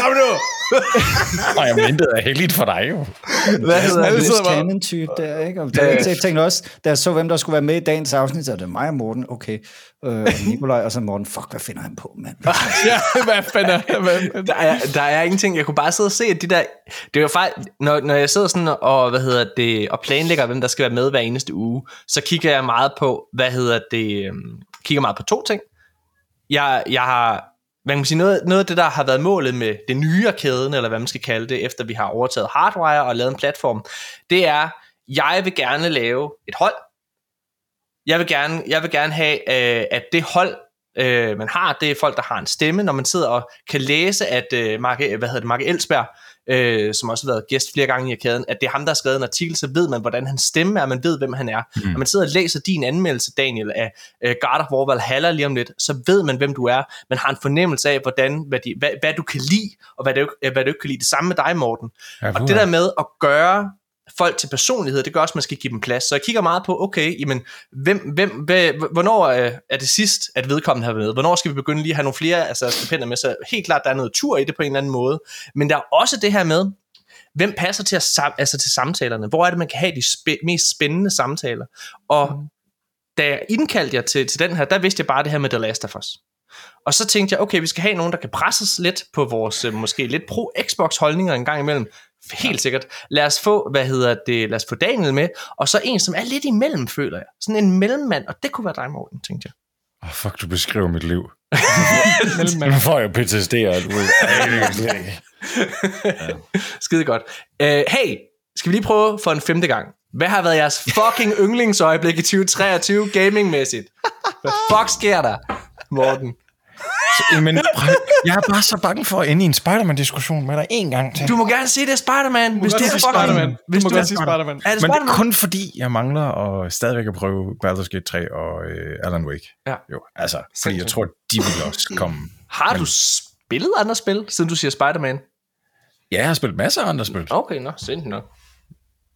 Kom nu. Og jeg mente, det er heldigt for dig jo. Hvad hedder det? sidder bare- Cannon type der, ikke? Og der, jeg tænkte også, da jeg så, hvem der skulle være med i dagens afsnit, så er det mig og Morten, okay, øh, Nikolaj, og så Morten, fuck, hvad finder han på, mand? ja, hvad fanden er hvad, Der er, der er ingenting, jeg kunne bare sidde og se, at de der, det er jo faktisk, når, når jeg sidder sådan og, hvad hedder det, og planlægger, hvem der skal være med hver eneste uge, så kigger jeg meget på, hvad hedder det, øhm, kigger meget på to ting. Jeg, jeg har, hvad kan sige, noget, noget af det, der har været målet med det nye kæden, eller hvad man skal kalde det, efter vi har overtaget Hardwire og lavet en platform, det er, jeg vil gerne lave et hold. Jeg vil gerne, jeg vil gerne have, øh, at det hold, øh, man har, det er folk, der har en stemme, når man sidder og kan læse, at øh, Mark, hvad hedder det, Mark Elsberg, øh, som også har været gæst flere gange i arkaden, at det er ham, der har skrevet en artikel, så ved man, hvordan hans stemme er, man ved, hvem han er. Mm. Når man sidder og læser din anmeldelse, Daniel, af øh, God of War Valhalla lige om lidt, så ved man, hvem du er. Man har en fornemmelse af, hvordan, hvad, de, hvad, hvad du kan lide, og hvad du, ikke- hvad du ikke kan lide. Det samme med dig, Morten. Ja, Og det der med at gøre folk til personlighed, det gør også, at man skal give dem plads. Så jeg kigger meget på, okay, jamen, hvem, hvem, hvad, hvornår øh, er det sidst, at vedkommende har været med? Hvornår skal vi begynde lige at have nogle flere altså, stipendier med? Så helt klart, der er noget tur i det på en eller anden måde. Men der er også det her med, hvem passer til, at, sam- altså til samtalerne? Hvor er det, man kan have de spæ- mest spændende samtaler? Og da jeg indkaldte jer til, til den her, der vidste jeg bare det her med The Last of Us. Og så tænkte jeg, okay, vi skal have nogen, der kan presses lidt på vores øh, måske lidt pro-Xbox holdninger en gang imellem. Helt sikkert. Lad os få, hvad hedder det, lad os få Daniel med, og så en, som er lidt imellem, føler jeg. Sådan en mellemmand, og det kunne være dig, Morten, tænkte jeg. Oh, fuck, du beskriver mit liv. mellemmand? Nu får jeg PTSD og alt. Skide godt. Uh, hey, skal vi lige prøve for en femte gang. Hvad har været jeres fucking yndlingsøjeblik i 2023 gamingmæssigt? Hvad fuck sker der, Morten? Men prøv, jeg er bare så bange for at ende i en Spider-Man-diskussion med dig en gang til. Du må gerne sige det er Spider-Man, hvis må er godt sige fucking... Spider-Man. Hvis Du du er Spider-Man. Er det Men det Spider-Man? er kun fordi, jeg mangler at stadigvæk at prøve Baldur's Gate 3 og øh, Alan Wake. Ja. Jo, altså, fordi jeg tror, de vil også komme. Har du spillet andre spil, siden du siger Spider-Man? Ja, jeg har spillet masser af andre spil. Okay, nå, sindssygt nok.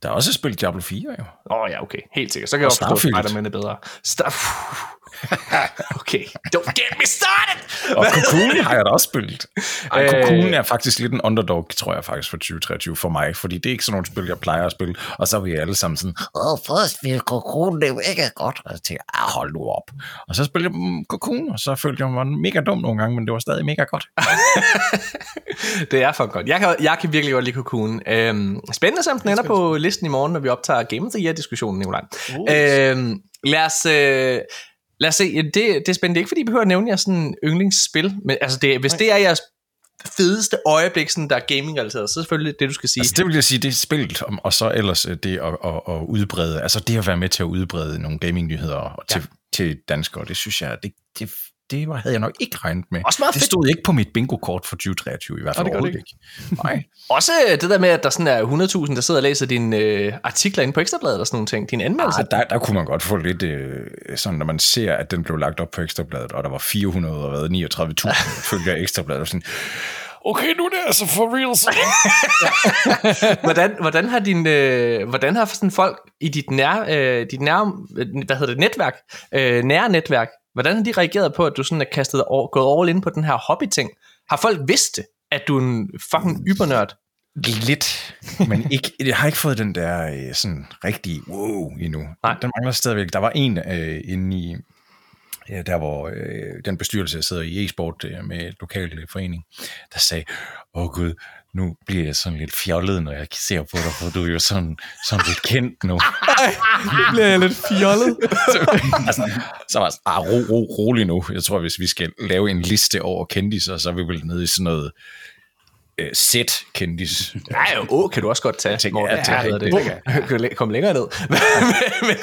Der er også spillet Diablo 4, jo. Åh oh, ja, okay, helt sikkert. Så kan jeg Og også forstå, at. Spider-Man er bedre. Star- okay, don't get me started! Og Cocoon har jeg da også spillet. Ej, Øh. Cocoon er faktisk lidt en underdog, tror jeg faktisk, for 2023 for mig, fordi det er ikke sådan nogle spil, jeg plejer at spille, og så er vi alle sammen sådan, Åh, først vil Cocoon, det er jo ikke godt. og jeg tænker, ah, hold nu op. Og så spillede jeg Cocoon, og så følte jeg mig mega dum nogle gange, men det var stadig mega godt. det er for godt. Jeg kan, jeg kan virkelig godt lide Cocoon. Øhm, spændende, som den ender på listen i morgen, når vi optager Game of the Year-diskussionen, Nicolaj. Uh. Øhm, lad os... Øh, Lad os se, det, det er spændende. Det er ikke, fordi I behøver at nævne jeres sådan, yndlingsspil, men altså det, hvis det er jeres fedeste øjeblik, sådan, der er gaming-relateret, så er det selvfølgelig det, du skal sige. Altså det vil jeg sige, det er spillet, og så ellers øh, det at, at, at udbrede, altså det at være med til at udbrede nogle gaming-nyheder til, ja. til danskere, det synes jeg, det, det, det var- havde jeg nok ikke regnet med. Også meget det fedt. stod ikke på mit bingo-kort for 2023 i hvert fald det gør det overhovedet ikke. Nej. Også øh, det der med, at der sådan er 100.000, der sidder og læser dine øh, artikler inde på Ekstrabladet og sådan nogle ting. Dine anmeldelser. Ah, der, der kunne man godt få lidt, øh, sådan når man ser, at den blev lagt op på Ekstrabladet, og der var 400 og hvad, 39.000 følger Ekstrabladet, og sådan, okay, nu er det altså for real. Hvordan, hvordan har din, øh, hvordan har sådan folk i dit nær, øh, dit nær, øh, hvad hedder det, netværk, øh, nære netværk, hvordan har de reageret på, at du sådan er kastet over, gået all in på den her hobby-ting? Har folk vidst at du er en fucking ybernørd? Lidt, men ikke, jeg har ikke fået den der øh, sådan rigtig wow endnu. Nej. Den mangler stadigvæk. Der var en øh, inde i, ja, der hvor øh, den bestyrelse, jeg sidder i e-sport øh, med lokal øh, forening, der sagde, åh gud, nu bliver jeg sådan lidt fjollet, når jeg ser på dig, for du er jo sådan, sådan lidt kendt nu. Nu bliver jeg lidt fjollet. altså, så var jeg sådan, ah, ro, ro, rolig nu. Jeg tror, hvis vi skal lave en liste over kendiser, så er vi vel nede i sådan noget øh, set kendis. Nej, jo, åh, kan du også godt tage. tænker, Morten. ja, Hvad det- det- det. Du kan læ- komme længere ned. men, men,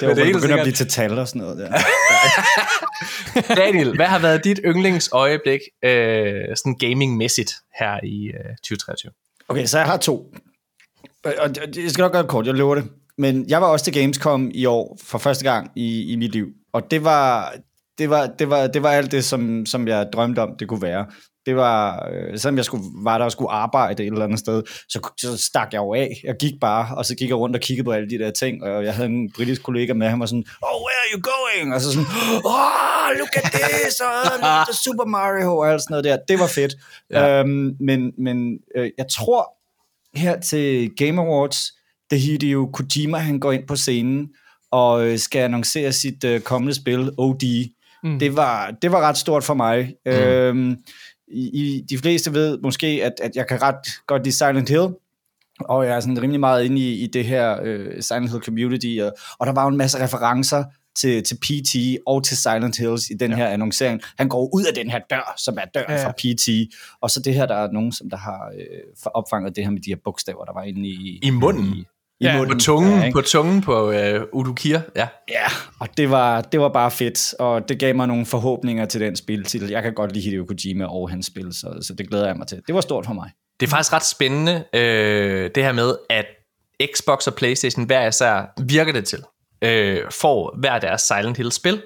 Det var, men det begynder at blive til tal og sådan noget der. Daniel, hvad har været dit yndlingsøjeblik øh, sådan gaming-mæssigt her i øh, 2023? Okay, så jeg har to. Og det- jeg skal nok gøre det kort, jeg lover det. Men jeg var også til Gamescom i år for første gang i, i mit liv. Og det var, det var, det var, det var alt det, som, som jeg drømte om, det kunne være. Det var, øh, selvom jeg skulle, var der og skulle arbejde et eller andet sted, så, så stak jeg jo af. Jeg gik bare, og så gik jeg rundt og kiggede på alle de der ting, og jeg havde en britisk kollega med, han var sådan, oh, where are you going? Og så sådan, oh, look at this, og look at Super Mario, og alt sådan noget der. Det var fedt. Ja. Øhm, men men øh, jeg tror, her til Game Awards, da Hideo Kojima, han går ind på scenen, og øh, skal annoncere sit øh, kommende spil, OD. Mm. Det, var, det var ret stort for mig. Mm. Øhm, i, i, de fleste ved måske, at, at jeg kan ret godt lide Silent Hill, og jeg er sådan rimelig meget inde i, i det her øh, Silent Hill community, og, og der var jo en masse referencer til, til PT og til Silent Hills i den ja. her annoncering. Han går ud af den her dør, som er døren ja. fra PT, og så det her, der er nogen, som der har øh, opfanget det her med de her bogstaver, der var inde i... I munden? I, i Ja. På tungen, ja, på tungen på øh, Udukir, ja. Ja, og det var, det var bare fedt, og det gav mig nogle forhåbninger til den spiltitel. Jeg kan godt lide Hideo Kojima og hans spil, så, så det glæder jeg mig til. Det var stort for mig. Det er faktisk ret spændende, øh, det her med, at Xbox og Playstation hver især virker det til, øh, får hver deres Silent Hill-spil.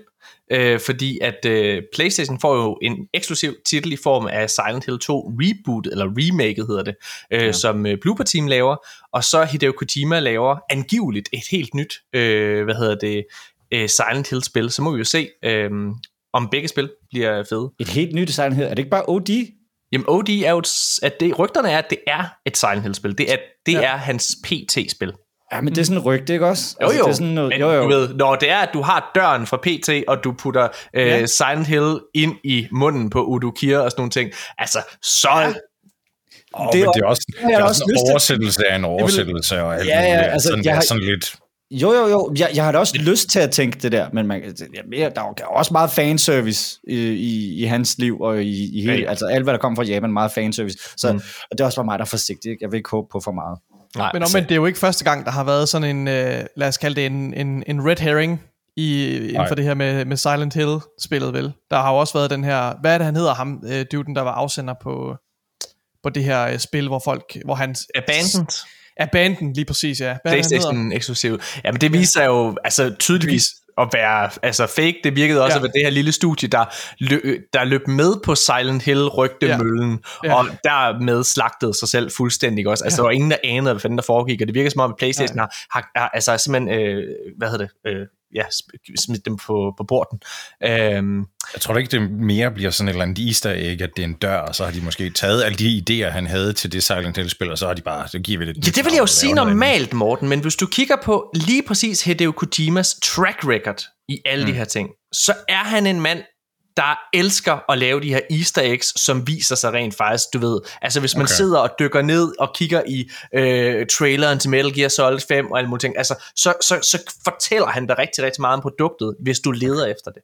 Øh, fordi at øh, Playstation får jo en eksklusiv titel i form af Silent Hill 2 Reboot, eller Remaket hedder det, øh, ja. som øh, Blooper Team laver, og så Hideo Kojima laver angiveligt et helt nyt, øh, hvad hedder det, øh, Silent Hill-spil. Så må vi jo se, øh, om begge spil bliver fede. Et helt nyt Silent Hill. Er det ikke bare OD? Jamen OD er jo, et- at det, rygterne er, at det er et Silent Hill-spil. Det er, det ja. er hans PT-spil. Ja, men det er sådan en rygte, ikke også? Jo jo, Altså, det er sådan noget, men jo, jo. du ved, når det er, at du har døren fra PT, og du putter øh, Ja. Silent Hill ind i munden på Udukir og sådan nogle ting, altså, så... Ja. Oh, Det det, er men det er også, det er også også en oversættelse af en oversættelse og alt Ja, ja, muligt. altså, sådan, jeg det har- sådan lidt... Jo, jo, jo. Jeg, jeg har da også lyst til at tænke det der, men man, ja, der er jo også meget fanservice i, i, i hans liv, og i, i hele, Ja, ja. altså alt, hvad der kommer fra Japan, meget fanservice. Så Mm. mm. og det er også bare mig, der er forsigtig. ikke? Jeg vil ikke håbe på for meget. Nej, Men omvendt, det er jo ikke første gang, der har været sådan en, øh, lad os kalde det en, en, en red herring i, inden Nej. for det her med, med Silent Hill-spillet, vel? Der har jo også været den her, hvad er det, han hedder ham, øh, duden, der var afsender på, på det her øh, spil, hvor folk, hvor han... Abandoned, Abandoned, lige præcis, ja. Hvad er det, han hedder? PlayStation eksklusiv. Jamen det viser jo altså, tydeligvis at være altså, fake. Det virkede også Ja. ja. ved det her lille studie, der, lø, der løb med på Silent Hill rygtemøllen, Ja. ja. og dermed slagtede sig selv fuldstændig også. Altså Ja. der var ingen, der anede, hvad fanden der foregik, og det virker som om, at Playstation har, har, har altså simpelthen, øh, hvad hedder det, øh, ja, sm- smidt dem på, på porten. Øhm, Jeg tror ikke, det mere bliver sådan et eller andet easter egg, at det er en dør, og så har de måske taget alle de idéer, han havde til det Silent Hill-spil, og så har de bare, så giver vi det. et Ja, det vil jeg jo sige normalt, Morten, men hvis du kigger på lige præcis Hideo Kojimas track record i alle mm. de her ting, så er han en mand, der elsker at lave de her easter eggs, som viser sig rent faktisk, du ved. Altså hvis man Okay. sidder og dykker ned og kigger i øh, traileren til Metal Gear Solid 5 og alle mulige ting, altså så, så, så fortæller han dig rigtig, rigtig meget om produktet, hvis du leder efter det.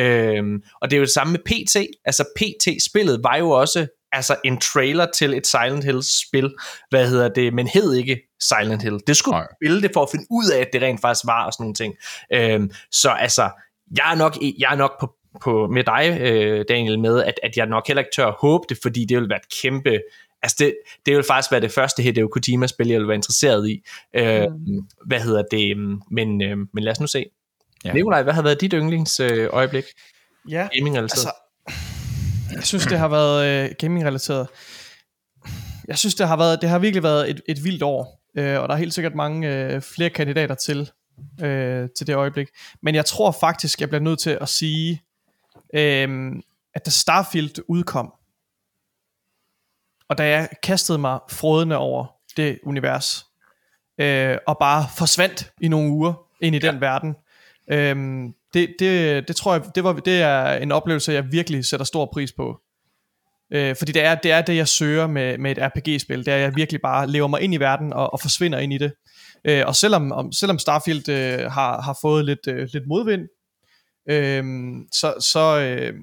Øhm, og det er jo det samme med PT. Altså PT-spillet var jo også altså en trailer til et Silent Hill-spil, hvad hedder det, men hed ikke Silent Hill. Det skulle spille det for at finde ud af, at det rent faktisk var og sådan nogle ting. Øhm, så altså, jeg er nok, jeg er nok på, på med dig, øh, Daniel, med, at, at jeg nok heller ikke tør at håbe det, fordi det vil være et kæmpe... Altså det, det vil faktisk være det første Hideo Kojima-spil, jeg vil være interesseret i. Øh, mm. Hvad hedder det? Men, øh, men lad os nu se. Ja. Nikolaj, hvad har været dit yndlings øh, øjeblik? Ja, Gaming-relateret? altså, jeg synes, det har været øh, gaming-relateret. Jeg synes, det har, været, det har virkelig været et, et vildt år, øh, og der er helt sikkert mange øh, flere kandidater til, øh, til det øjeblik. Men jeg tror faktisk, jeg bliver nødt til at sige, øh, at da Starfield udkom, og da jeg kastede mig frådende over det univers, øh, og bare forsvandt i nogle uger ind i den verden, øh, det, det, det tror jeg, det, var, det er en oplevelse, jeg virkelig sætter stor pris på. Øh, fordi det er, det er det, jeg søger med, med et RPG-spil. Det er, at jeg virkelig bare lever mig ind i verden og, og forsvinder ind i det. Øh, og selvom, om, selvom Starfield øh, har, har fået lidt, øh, lidt modvind, øh, så, så, øh,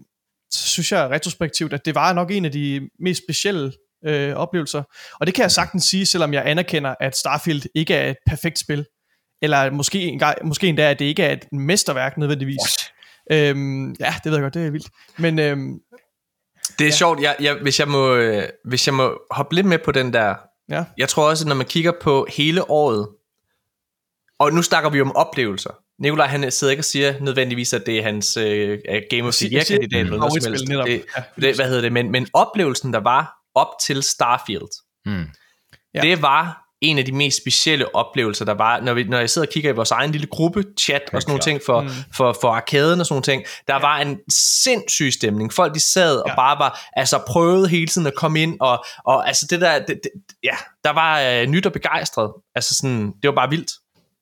så synes jeg retrospektivt, at det var nok en af de mest specielle øh, oplevelser. Og det kan jeg sagtens sige, selvom jeg anerkender, at Starfield ikke er et perfekt spil. Eller måske, engang, måske endda, at det ikke er et mesterværk nødvendigvis. Øhm, ja, det ved jeg godt, det er vildt. Men øhm, Det er ja. sjovt, jeg, jeg, hvis, jeg må, øh, hvis jeg må hoppe lidt med på den der. ja, Jeg tror også, at når man kigger på hele året, og nu snakker vi om oplevelser, Nikolaj han sidder ikke og siger nødvendigvis, at det er hans øh, Game of the Year-kandidat. eller noget som helst. det, hvad hedder det? Men, men oplevelsen, der var op til Starfield, Mm. Ja. det var en af de mest specielle oplevelser, der var, når, vi, når jeg sidder og kigger i vores egen lille gruppe, chat og sådan nogle ting for, mm. for, for arkaden og sådan nogle ting, der ja. var en sindssyg stemning. Folk de sad og Ja. bare var, altså prøvede hele tiden at komme ind, og, og altså det der, det, det, ja, der var øh, nyt og begejstret. Altså sådan, det var bare vildt.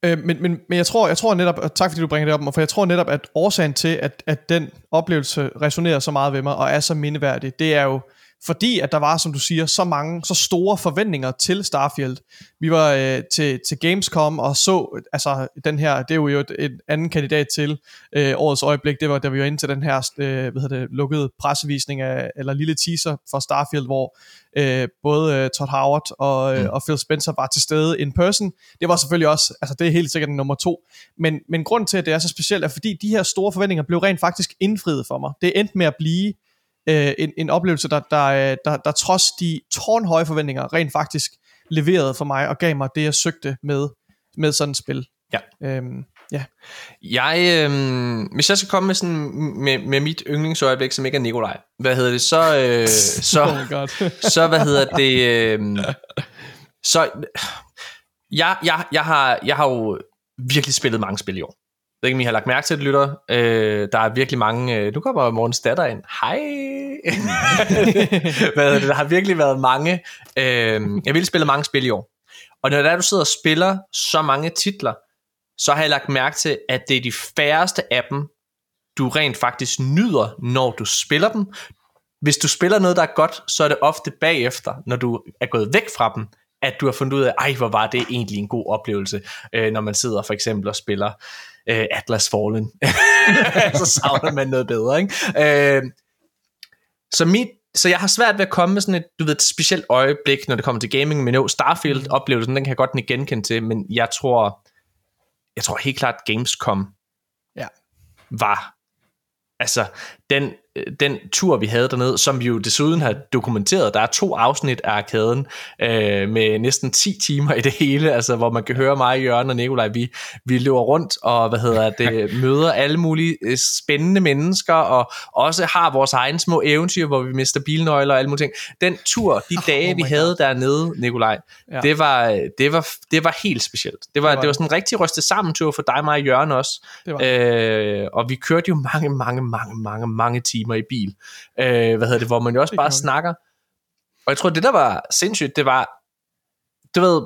Øh, men, men, men jeg tror, jeg tror netop, og tak fordi du bringer det op, for jeg tror netop, at årsagen til, at, at den oplevelse resonerer så meget ved mig, og er så mindeværdig, det er jo, fordi at der var, som du siger, så mange, så store forventninger til Starfield. Vi var øh, til, til Gamescom og så, altså den her, det er jo et, et anden kandidat til øh, årets øjeblik, det var, da vi var inde til den her, øh, hvad hedder det, lukkede pressevisning af, eller lille teaser for Starfield, hvor øh, både øh, Todd Howard og, øh, mm. og Phil Spencer var til stede in person. Det var selvfølgelig også, altså det er helt sikkert nummer to. Men, men grund til, at det er så specielt, er fordi de her store forventninger blev rent faktisk indfriet for mig. Det endte med at blive øh, en, en oplevelse, der, der, øh, der, der trods de tårnhøje forventninger rent faktisk leverede for mig og gav mig det, jeg søgte med, med sådan et spil. Ja. Øhm, ja. Jeg, øh, hvis jeg skal komme med, sådan, med, med mit yndlingsøjeblik, som ikke er Nikolaj, hvad hedder det, så, øh, så, Oh så hvad hedder det, øh, så jeg, jeg, jeg, har, jeg har jo virkelig spillet mange spil i år. Jeg ved ikke, om I har lagt mærke til det, lytter. Øh, der er virkelig mange... Øh, nu kommer Morgens datter ind. Hej! Hvad det? Der har virkelig været mange... Øh, jeg har virkelig spillet mange spil i år. Og når det er, du sidder og spiller så mange titler, så har jeg lagt mærke til, at det er de færreste af dem, du rent faktisk nyder, når du spiller dem. Hvis du spiller noget, der er godt, så er det ofte bagefter, når du er gået væk fra dem, at du har fundet ud af, ej, hvor var det egentlig en god oplevelse, øh, når man sidder for eksempel og spiller øh, Atlas Fallen. så savner man noget bedre, ikke? Øh, så, mit, så jeg har svært ved at komme med sådan et, du ved, et specielt øjeblik, når det kommer til gaming, men jo, Starfield-oplevelsen, den kan jeg godt genkende til, men jeg tror, jeg tror helt klart, Gamescom Ja. var, altså, den, den tur, vi havde dernede, som vi jo desuden har dokumenteret, der er to afsnit af arkaden, øh, med næsten 10 timer i det hele, altså, hvor man kan høre mig, Jørgen og Nikolaj, vi, vi løber rundt, og hvad hedder det, møder alle mulige øh, spændende mennesker, og også har vores egne små eventyr, hvor vi mister bilnøgler og alle mulige ting. Den tur, de dage, oh vi havde dernede, Nikolaj, Ja. det, var, det, var, det var helt specielt. Det var, det var det var sådan en rigtig rystet sammen tur for dig, mig og Jørgen også. Det var. Øh, og vi kørte jo mange, mange, mange, mange, mange timer i bil. Øh, hvad hedder det, hvor man jo også bare snakker. Og jeg tror, det der var sindssygt, det var, du ved,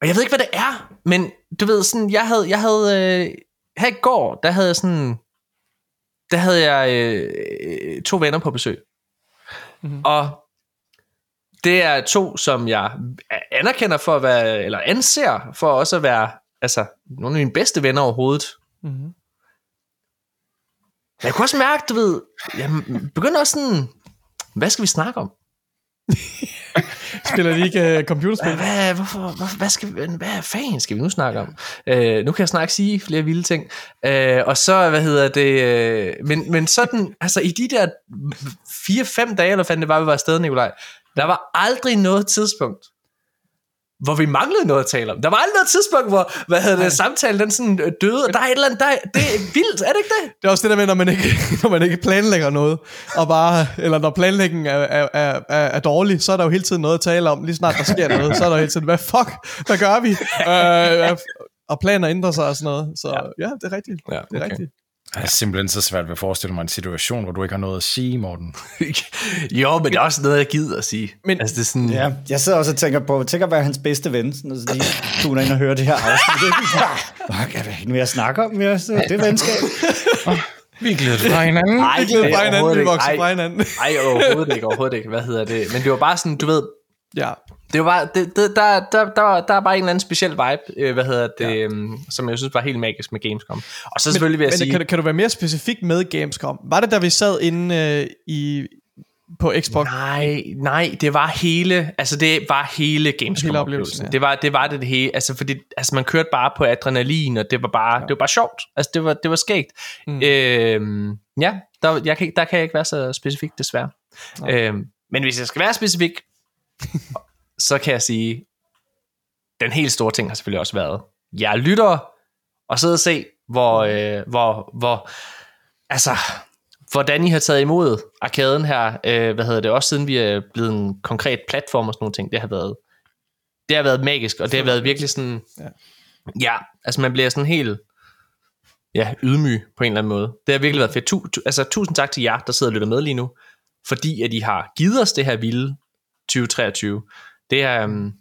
og jeg ved ikke, hvad det er, men du ved, sådan, jeg havde, jeg havde, øh, her i går, der havde jeg sådan, der havde jeg øh, to venner på besøg. Mhm. Og det er to, som jeg anerkender for at være, eller anser for også at være, altså, nogle af mine bedste venner overhovedet. Mm-hmm. Jeg kunne også mærke, du ved, jeg begynder også sådan, hvad skal vi snakke om? Spiller de ikke uh, computerspil? Hvad, hvad, hvorfor, hvad, skal, vi- hvad fanden skal vi nu snakke om? Øh, nu kan jeg snart sige flere vilde ting. Øh, og så, hvad hedder det, øh, men, men sådan, altså i de der 4-5 dage, eller fanden det var, vi var afsted, Nikolaj, der var aldrig noget tidspunkt, hvor vi manglede noget at tale om. Der var aldrig noget tidspunkt, hvor hvad hedder det, samtalen den sådan øh, døde, og der er et eller andet, der, det er vildt, er det ikke det? Det er også det der med, når man ikke, når man ikke planlægger noget, og bare, eller når planlægningen er, er, er, er, dårlig, så er der jo hele tiden noget at tale om. Lige snart der sker noget, så er der hele tiden, hvad fuck, hvad gør vi? Øh, og planer ændrer sig og sådan noget. Så ja, ja det er rigtigt. Ja, Det er okay. rigtigt. Jeg er simpelthen så svært ved at forestille mig en situation, hvor du ikke har noget at sige, Morten. jo, men det er også noget, jeg gider at sige. Men- altså, det er sådan, Ja, jeg sidder også og tænker på, tænk at være hans bedste ven, sådan, så de tuner ind og hører det her afsnit. Hvad kan der ikke mere at snakke om? Ja, så det er venskab. Vi glæder fra hinanden. Ej, Vi glæder fra hinanden, vi vokser fra hinanden. Ej, overhovedet ikke, overhovedet ikke. Hvad hedder det? Men det var bare sådan, du ved, Ja, det var bare, det, det, der, der, der, der er bare en eller anden speciel vibe, øh, hvad hedder det, ja. som jeg synes var helt magisk med Gamescom. Og så selvfølgelig vil jeg men sige, kan, du- kan du være mere specifik med Gamescom? Var det, da vi sad inde øh, i, på Xbox? nej, nej, det var hele, altså det var hele Gamescom Hele oplevelsen, ja. Det var det var det, det hele, altså fordi altså man kørte bare på adrenalin, og det var bare, ja. det var bare sjovt. Altså det var det var skægt. Mm. Øhm, ja, der, jeg kan, der kan jeg ikke være så specifik desværre. Øhm, men hvis jeg skal være specifik, så kan jeg sige, den helt store ting har selvfølgelig også været, jeg lytter, og sidde og se, hvor, øh, hvor, hvor, altså, hvordan I har taget imod arkaden her, øh, hvad hedder det, også siden vi er blevet en konkret platform og sådan nogle ting, det har været, det har været magisk, og det har været virkelig sådan, Ja. ja, altså man bliver sådan helt, ja, ydmyg på en eller anden måde. Det har virkelig været fedt. Tu, tu, altså tusind tak til jer, der sidder og lytter med lige nu, fordi at I har givet os det her vilde 2023. Det er, um,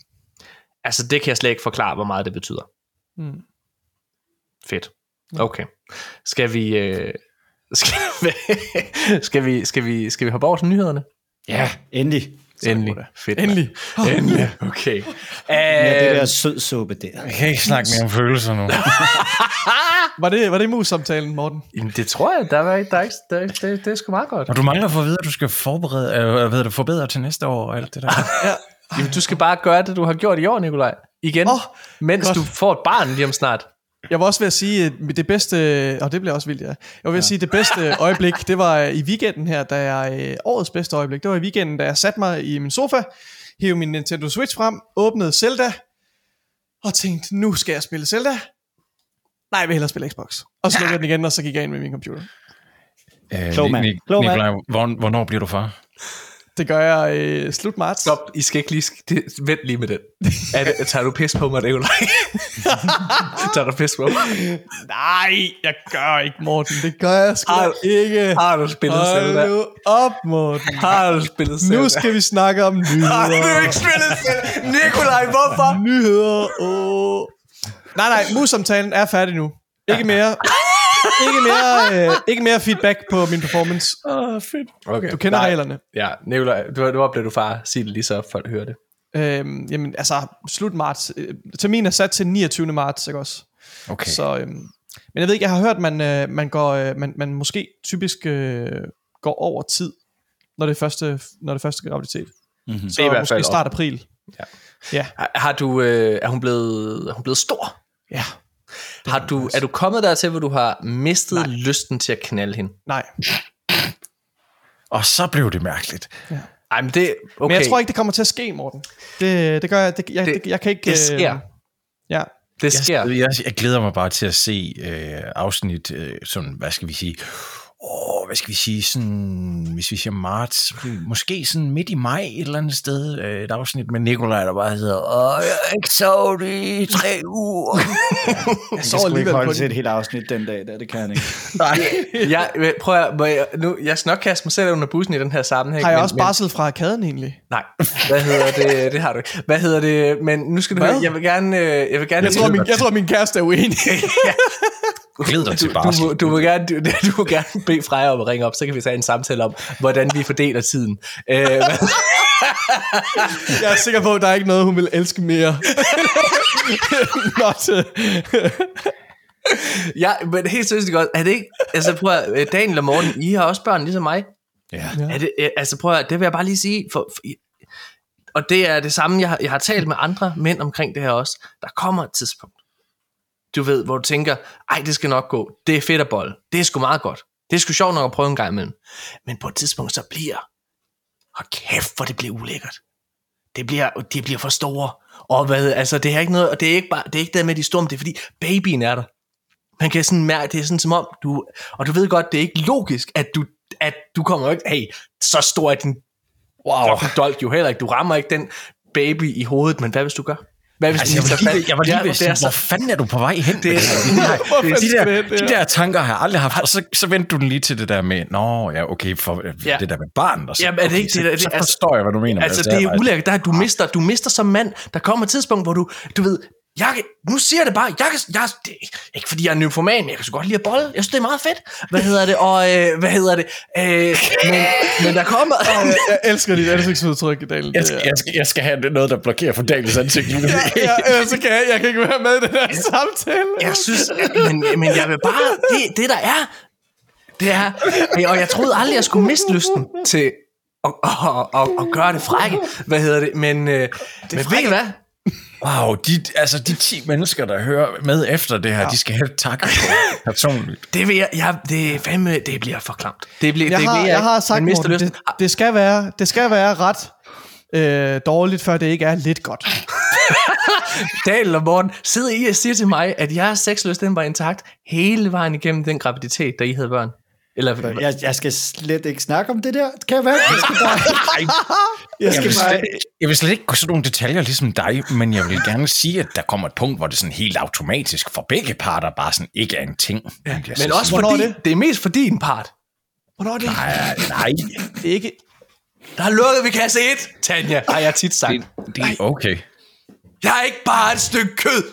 altså det kan jeg slet ikke forklare, hvor meget det betyder. Mm. Fedt. Okay. Skal vi, øh, skal, vi, skal, vi, skal, vi, skal vi hoppe over til nyhederne? Ja, endelig. Endelig. Fedt. Endelig. Endelig. Okay. Ja, det Øh, der sød suppe der. Jeg kan ikke snakke mere om følelser nu. Var det, var det mus-samtalen, Morten? Jamen, det tror jeg, der er, ikke- der er, ikke- der er, det, det er sgu meget godt. Og du mangler for at vide, at du skal forberede, øh, hvad du forbedre til næste år og alt det der. Jamen, du skal bare gøre det, du har gjort i år, Nikolaj. Igen. Oh, mens godt. du får et barn lige om snart. Jeg var også ved at sige, at det bedste, og det bliver også vildt, ja. Jeg var ved at sige, at det bedste øjeblik, det var i weekenden her, da jeg, øh, årets bedste øjeblik, det var i weekenden, da jeg satte mig i min sofa, hævde min Nintendo Switch frem, åbnede Zelda, og tænkte, nu skal jeg spille Zelda. Nej, jeg vil hellere spille Xbox. Og så slukkede jeg den igen, og så gik jeg ind med min computer. Øh, Klog mand. Klog mand. Nikolaj, hvor, hvornår bliver du far? Det gør jeg øh, slut marts. Stop, I skal ikke lige... Det, vent lige med den. Er det, tager du pis på mig, Nikolaj? tager du pis på mig? Nej, jeg gør ikke, Morten. Det gør jeg sgu Har- ikke. Har du spillet Hold Zelda? nu op, Morten. Har du spillet Zelda? Nu skal vi snakke om Har du nyheder. ikke spillet Zelda? Nikolaj, hvorfor? Nyheder. Oh. Nej, nej, mus-samtalen er færdig nu. Ikke mere. Ikke mere, øh, ikke mere feedback på min performance. Åh, oh, fedt. Okay. Du kender Nej. reglerne. Ja, Nikolaj, du, nu blev du far. Sig det lige så, folk hører det. Øhm, jamen, altså, slut marts. Øh, terminen er sat til 29. marts, ikke også? Okay. Så, øhm, men jeg ved ikke, jeg har hørt, man, øh, man, går, øh, man, man måske typisk øh, går over tid, når det er første, når det er første graviditet. Mm-hmm. Så Det er i hvert måske fald start april. Ja. Ja. Har, har du, øh, er, hun blevet, er hun blevet stor? Ja. Har du, er du kommet dertil, hvor du har mistet Nej. lysten til at knalde hende? Nej. Og så blev det mærkeligt. Ej, men det, okay. Men jeg tror ikke, det kommer til at ske, Morten. Det, det gør jeg. Det, jeg, Det- det, jeg kan ikke... det sker. Øh, ja. det sker. Jeg, jeg, jeg glæder mig bare til at se øh, afsnit, øh, sådan, hvad skal vi sige, åh, hvad skal vi sige, sådan, hvis vi siger marts, måske sådan midt i maj et eller andet sted, øh, et afsnit med Nikolaj, der bare hedder, åh, jeg har ikke sovet i tre uger. Jeg Jeg så skal alligevel ikke holde til et helt afsnit den dag, der. det kan han ikke. jeg, men prøv at, må jeg, nu, jeg skal nok kaste mig selv under bussen i den her sammenhæng. Har jeg men, også barsel fra arkaden egentlig? Nej, hvad hedder det? Det har du ikke. Hvad hedder det? Men nu skal du Hvad? høre, jeg vil gerne... øh, Jeg vil gerne Jeg tror, min, jeg tror, min kæreste er uenig. Glæd dig til du, barsel. du, du, vil gerne, du, du må gerne bede Freja om at ringe op, så kan vi tage en samtale om, hvordan vi fordeler tiden. Øh, jeg er sikker på, at der er ikke noget, hun vil elske mere. Not, ja, men helt seriøst godt. Er det ikke... Altså prøv at, øh, Daniel og Morten, I har også børn ligesom mig. Ja. Er det, øh, altså prøv at, det vil jeg bare lige sige, for, for, og det er det samme, jeg har, jeg har talt med andre mænd omkring det her også. Der kommer et tidspunkt, du ved, hvor du tænker, ej, det skal nok gå, det er fedt at bolle, det er sgu meget godt, det er sgu sjovt nok at prøve en gang imellem. Men på et tidspunkt, så bliver, og kæft, hvor det bliver ulækkert. Det bliver, de bliver for store. Og hvad, altså, det er ikke noget, og det er ikke bare, det er ikke det med de store, det er fordi, babyen er der. Man kan sådan mærke, det er sådan som om, du, og du ved godt, det er ikke logisk, at du, at du kommer ikke, hey, så stor er din wow. dolk jo heller ikke. Du rammer ikke den baby i hovedet, men hvad hvis du gør? Hvad hvis Altså, jeg var lige, jeg var lige Ja, ved at det sige, så- hvor fanden er du på vej hen? Det er- det de, der, det hen, de der tanker har jeg aldrig haft, og så, så vendte du den lige til det der med, nå ja, okay, for Ja. det der med barn, og så, Jamen, er det okay, ikke det så, der- det- så altså- forstår jeg, hvad du mener. Altså, med det er ulækkert. Der, du, mister, du mister som mand. Der kommer et tidspunkt, hvor du, du ved, jeg, kan- nu siger jeg det bare, jeg, kan, jeg det, ikke fordi jeg er nymfoman, men jeg kan så godt lide at bolle. Jeg synes, det er meget fedt. Hvad hedder det? Og øh, hvad hedder det? Øh, men, men der kommer... jeg, jeg elsker dit ansigtsudtryk, Daniel. Jeg skal, jeg, skal, jeg skal have noget, der blokerer for Daniels ansigt. ja, ja, så kan jeg, jeg kan ikke være med i den her samtale. Jeg synes, men, men jeg vil bare, det, det der er, det er, og jeg troede aldrig, jeg skulle miste lysten til at, at, at, at gøre det frække. Hvad hedder det? Men, øh, men ved I hvad? Wow, de, altså de 10 mennesker, der hører med efter det her, ja. de skal have tak personligt. Det vil jeg, jeg det, er fandme, det bliver for klamt. Det bliver, Jeg det har, bliver jeg har sagt, Morten, lysten. det, det, skal være, det skal være ret øh, dårligt, før det ikke er lidt godt. Daniel og Morten, sidder I og siger til mig, at jeres sexlyst den var intakt hele vejen igennem den graviditet, da I havde børn? Eller, Jeg, jeg skal slet ikke snakke om det der. Kan jeg være? Jeg skal bare... Jeg Jeg skal vil, bare... slet, jeg vil slet ikke gå sådan nogle detaljer ligesom dig, men jeg vil gerne sige, at der kommer et punkt, hvor det sådan helt automatisk for begge parter bare sådan ikke er en ting. Ja, men også Hvornår fordi, det? det? det er mest for din part. Hvornår er det? Nej, nej, Det er ikke... Der er lukket ved kasse 1, Tanja, har jeg tit sagt. det, det er okay. Jeg er ikke bare et stykke kød.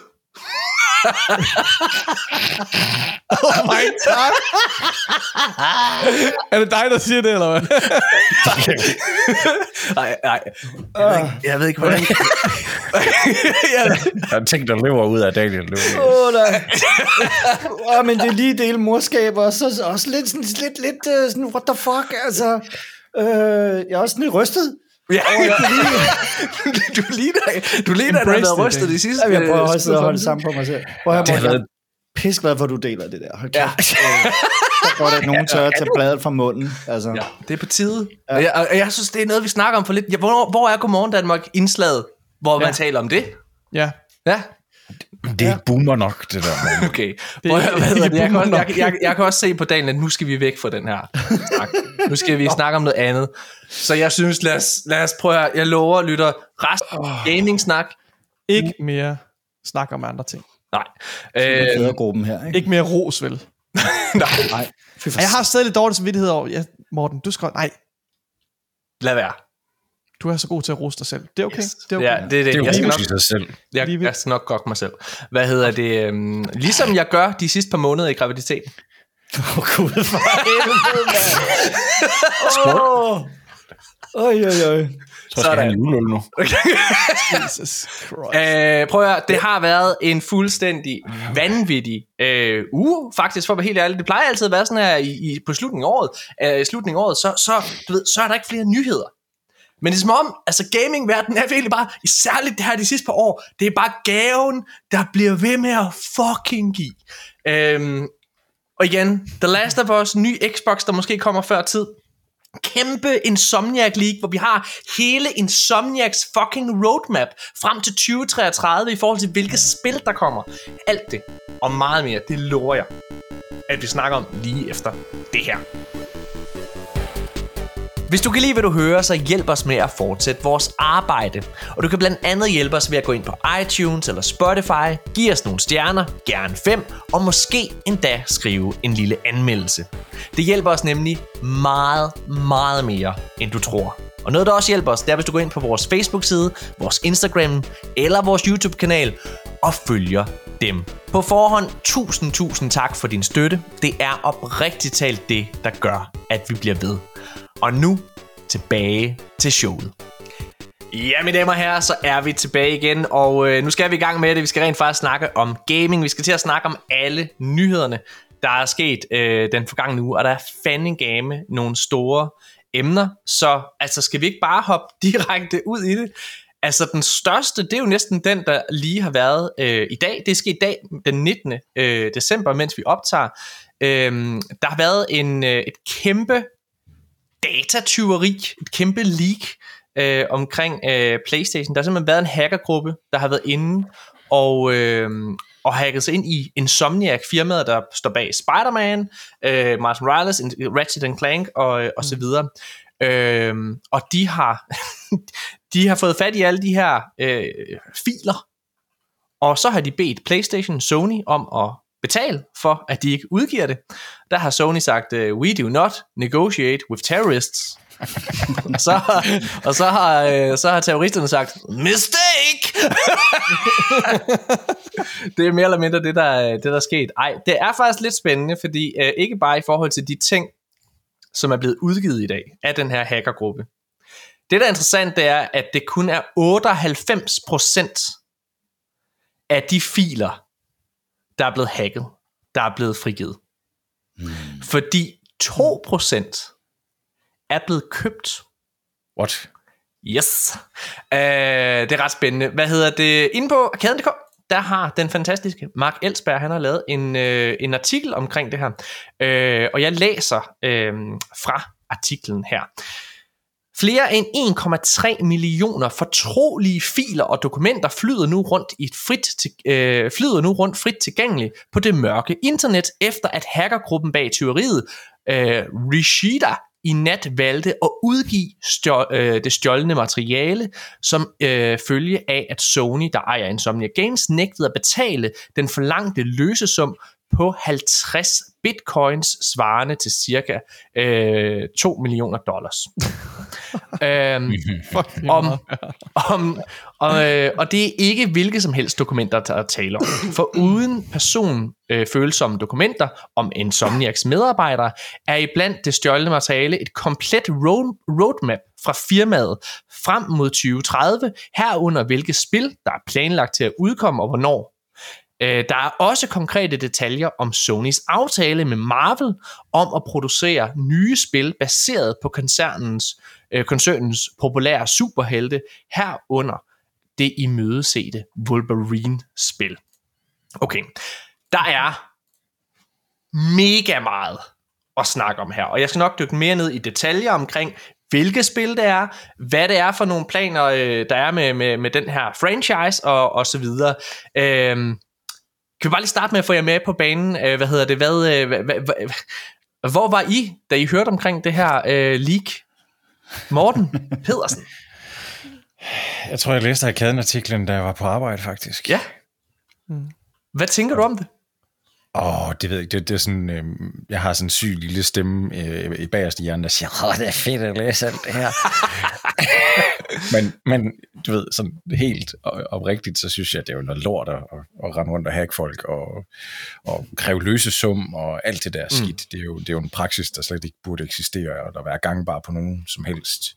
Oh my god. er det dig, der siger det, eller hvad? Nej, nej. Jeg ved ikke, jeg ved ikke hvordan... jeg, har tænkt at løbe ud af Daniel. Løber. Åh, nej. Åh, men det er lige del morskab, og så også lidt, sådan, lidt, lidt uh, sådan, what the fuck, altså. Øh, jeg er også lidt rystet. Ja, du ligner, du ligner, at du har Embrace været det, rystet Daniel. de sidste... Jeg prøver også at holde sammen på mig selv. Prøv at Det høre, været jeg er pisseglad for, at du deler det der. Hold Ja. Ja. Så godt, at nogen tør at tage bladet fra munden. Altså. Ja, det er på tide. Ja. Og, jeg, og jeg synes, det er noget, vi snakker om for lidt. Ja, hvor, hvor er Godmorgen Danmark indslaget, hvor man taler om det? Ja. Ja, Det er ikke boomer nok, det der. okay. Det er hvad det? Jeg, kan også, jeg, jeg, jeg kan også se på dagen, at nu skal vi væk fra den her snak. Nu skal vi snakke om noget andet. Så jeg synes, lad os, lad os prøve at, Jeg lover, lytter, resten oh. gaming-snak. Ikke mere snak om andre ting. Nej. Øh, gruppen her, ikke? Ikke mere ros, vel? Nej. Og jeg har stadig lidt dårlig samvittighed over... Ja, Morten, du skal... Nej, lad være. Du er så god til at rose dig selv. Det er okay. Yes. Det er okay. Ja, det er det. Det er jeg, skal nok, sig selv. jeg, jeg skal nok gokke mig selv. Hvad hedder det? Øhm, ligesom jeg gør de sidste par måneder i graviditeten. Åh, Gud, for helvede, mand. Åh. Oj, oj, oj. Jeg tror, jeg skal nu. Jesus Christ. Øh, prøv at høre, det har været en fuldstændig vanvittig øh, uge, faktisk for at være helt ærlig. Det plejer altid at være sådan her i, i, på slutningen af året. Øh, i slutningen af året, så, så, du ved, så er der ikke flere nyheder. Men det er som om, altså gamingverdenen er virkelig bare, særligt det her de sidste par år, det er bare gaven, der bliver ved med at fucking give. Øhm, og igen, The Last of Us, ny Xbox, der måske kommer før tid. Kæmpe Insomniac League, hvor vi har hele Insomniacs fucking roadmap frem til 2033 i forhold til hvilke spil der kommer. Alt det og meget mere, det lover jeg, at vi snakker om lige efter det her. Hvis du kan lide, hvad du hører, så hjælp os med at fortsætte vores arbejde. Og du kan blandt andet hjælpe os ved at gå ind på iTunes eller Spotify, give os nogle stjerner, gerne fem, og måske endda skrive en lille anmeldelse. Det hjælper os nemlig meget, meget mere, end du tror. Og noget, der også hjælper os, det er, hvis du går ind på vores Facebook-side, vores Instagram eller vores YouTube-kanal og følger dem. På forhånd, tusind, tusind tak for din støtte. Det er oprigtigt talt det, der gør, at vi bliver ved. Og nu tilbage til showet. Ja, mine damer og herrer, så er vi tilbage igen, og øh, nu skal vi i gang med det. Vi skal rent faktisk snakke om gaming. Vi skal til at snakke om alle nyhederne, der er sket øh, den forgangne uge, og der er fandme game nogle store emner. Så altså, skal vi ikke bare hoppe direkte ud i det? Altså, den største, det er jo næsten den, der lige har været øh, i dag. Det er sket i dag, den 19. Øh, december, mens vi optager. Øh, der har været en, øh, et kæmpe datatyveri, et kæmpe leak øh, omkring øh, PlayStation. Der har simpelthen været en hackergruppe, der har været inde og, øh, og hacket sig ind i Insomniac, firmaet, der står bag Spider-Man, øh, Miles Morales, Ratchet Clank og, øh, og så videre. Øh, og de har, de har fået fat i alle de her øh, filer, og så har de bedt PlayStation Sony om at betale for, at de ikke udgiver det. Der har Sony sagt, uh, we do not negotiate with terrorists. og, så, og så har, øh, så har terroristerne sagt, mistake! det er mere eller mindre det, der, det, der er sket. Ej, det er faktisk lidt spændende, fordi øh, ikke bare i forhold til de ting, som er blevet udgivet i dag af den her hackergruppe. Det, der er interessant, det er, at det kun er 98% af de filer, der er blevet hacket, der er blevet frigivet. Mm. Fordi 2% er blevet købt. What? Yes. Uh, det er ret spændende. Hvad hedder det? Inde på arkaden.dk, der har den fantastiske Mark Elsberg, han har lavet en, øh, en artikel omkring det her. Øh, og jeg læser øh, fra artiklen her. Flere end 1,3 millioner fortrolige filer og dokumenter flyder nu rundt i et frit til, øh, flyder nu rundt frit tilgængeligt på det mørke internet, efter at hackergruppen bag tyveriet, øh, Rishida, i nat valgte at udgive stjål, øh, det stjålne materiale, som øh, følge af, at Sony, der ejer Insomnia Games, nægtede at betale den forlangte løsesum på 50 bitcoins, svarende til cirka øh, 2 millioner dollars. øhm, om, om, og, øh, og det er ikke hvilke som helst dokumenter, der er tale om. For uden personfølsomme dokumenter om Insomniacs medarbejdere, er i blandt det stjålne materiale et komplet road, roadmap fra firmaet frem mod 2030, herunder hvilke spil, der er planlagt til at udkomme og hvornår. Øh, Der er også konkrete detaljer om Sonys aftale med Marvel om at producere nye spil baseret på koncernens, øh, koncernens populære superhelte, herunder det imødesete Wolverine-spil. Okay, der er mega meget at snakke om her, og jeg skal nok dykke mere ned i detaljer omkring, hvilke spil det er, hvad det er for nogle planer, øh, der er med, med, med den her franchise, og, og så videre. Øhm, kan vi bare lige starte med at få jer med på banen? Øh, hvad hedder det? Hvad, øh, hvad, hvad, hvad, hvor var I, da I hørte omkring det her øh, leak? Morten Pedersen. Jeg tror, jeg læste arkaden-artiklen, da jeg var på arbejde, faktisk. Ja. Hvad tænker du om det? Åh, det ved jeg ikke. Det, det er sådan, øh, jeg har sådan en syg lille stemme øh, i bagerste hjerne, der siger, Åh, det er fedt at læse alt det her. men, men du ved, sådan helt oprigtigt, så synes jeg, at det er jo noget lort at, at, rende rundt og hacke folk og, og kræve løsesum og alt det der Mm. skidt. Det er, jo, det er jo en praksis, der slet ikke burde eksistere, og der være gangbar på nogen som helst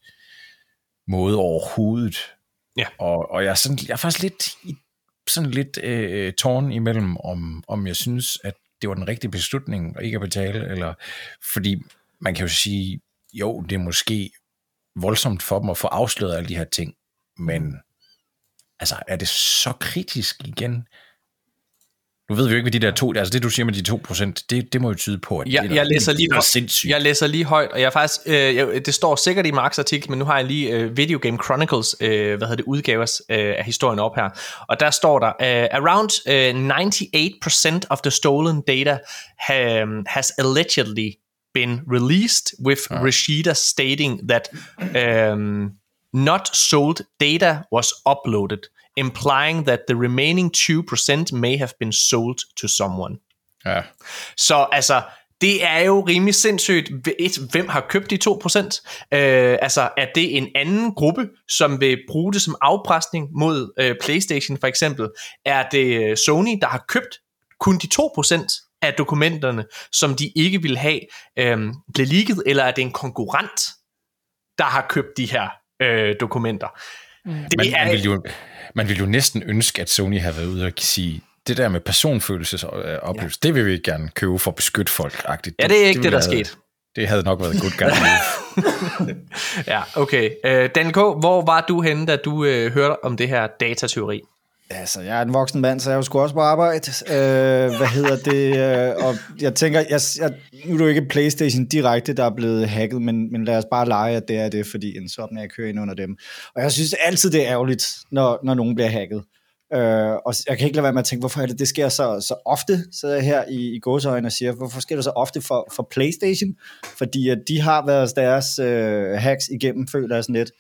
måde overhovedet. Ja. Og, og jeg, er sådan, jeg er faktisk lidt, i, sådan lidt øh, tårn imellem, om, om jeg synes, at det var den rigtige beslutning at ikke at betale, eller fordi man kan jo sige, jo, det er måske voldsomt for dem at få afsløret alle de her ting, men altså, er det så kritisk igen? Nu ved vi jo ikke, hvad de der to, altså det du siger med de 2%, det, det må jo tyde på, at Jeg, det er jeg, læser det lige, er da højt- sindssygt. jeg læser lige højt, og jeg er faktisk, øh, jeg, det står sikkert i Marks artikel, men nu har jeg lige øh, Video Game Chronicles, øh, hvad hedder det, udgavers øh, af historien op her. Og der står der, øh, around øh, 98% of the stolen data ha, has allegedly been released, with Rashida stating that um, not sold data was uploaded, implying that the remaining 2% may have been sold to someone. Ja. Så altså, det er jo rimelig sindssygt. Et, hvem har købt de 2%? Øh, altså, er det en anden gruppe, som vil bruge det som afpresning mod øh, PlayStation for eksempel? Er det øh, Sony, der har købt kun de 2% af dokumenterne, som de ikke vil have øh, blev leaget, eller er det en konkurrent, der har købt de her øh, dokumenter? Det Man, er, man, vil jo, man vil jo næsten ønske, at Sony havde været ude og sige, det der med personfølelsesoplevelse, ja. det vil vi gerne købe for at beskytte folk. -agtigt. ja, det er ikke det, der er have- sket. Det havde nok været guy move. Ja, okay. Øh, Daniel K., hvor var du henne, da du øh, hørte om det her datateori? Altså, jeg er en voksen mand, så jeg skulle også på arbejde. Øh, hvad hedder det? Øh, og jeg tænker, jeg, jeg, nu er det jo ikke PlayStation direkte, der er blevet hacket, men, men lad os bare lege, at det er det, fordi en sådan jeg kører ind under dem. Og jeg synes altid, det er ærgerligt, når, når nogen bliver hacket. Øh, og jeg kan ikke lade være med at tænke, hvorfor er det, det sker så, så ofte, sidder jeg her i, i gåseøjne og siger, hvorfor sker det så ofte for, for PlayStation? Fordi at de har været deres øh, hacks igennem, føler jeg sådan lidt.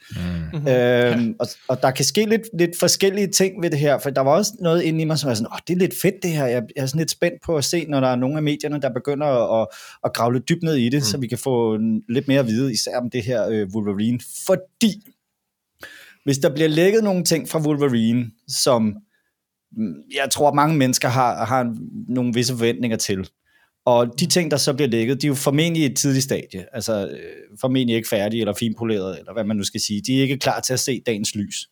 Mm. Øhm, og, og der kan ske lidt, lidt forskellige ting ved det her, for der var også noget inde i mig, som er sådan, åh, det er lidt fedt det her, jeg, jeg er sådan lidt spændt på at se, når der er nogle af medierne, der begynder at, at grave lidt dybt ned i det, mm. så vi kan få lidt mere at vide, især om det her øh, Wolverine, fordi hvis der bliver lækket nogle ting fra Wolverine, som mm, jeg tror, mange mennesker har, har nogle visse forventninger til, og de ting, der så bliver lækket, de er jo formentlig i et tidligt stadie. Altså øh, formentlig ikke færdige eller finpolerede, eller hvad man nu skal sige. De er ikke klar til at se dagens lys.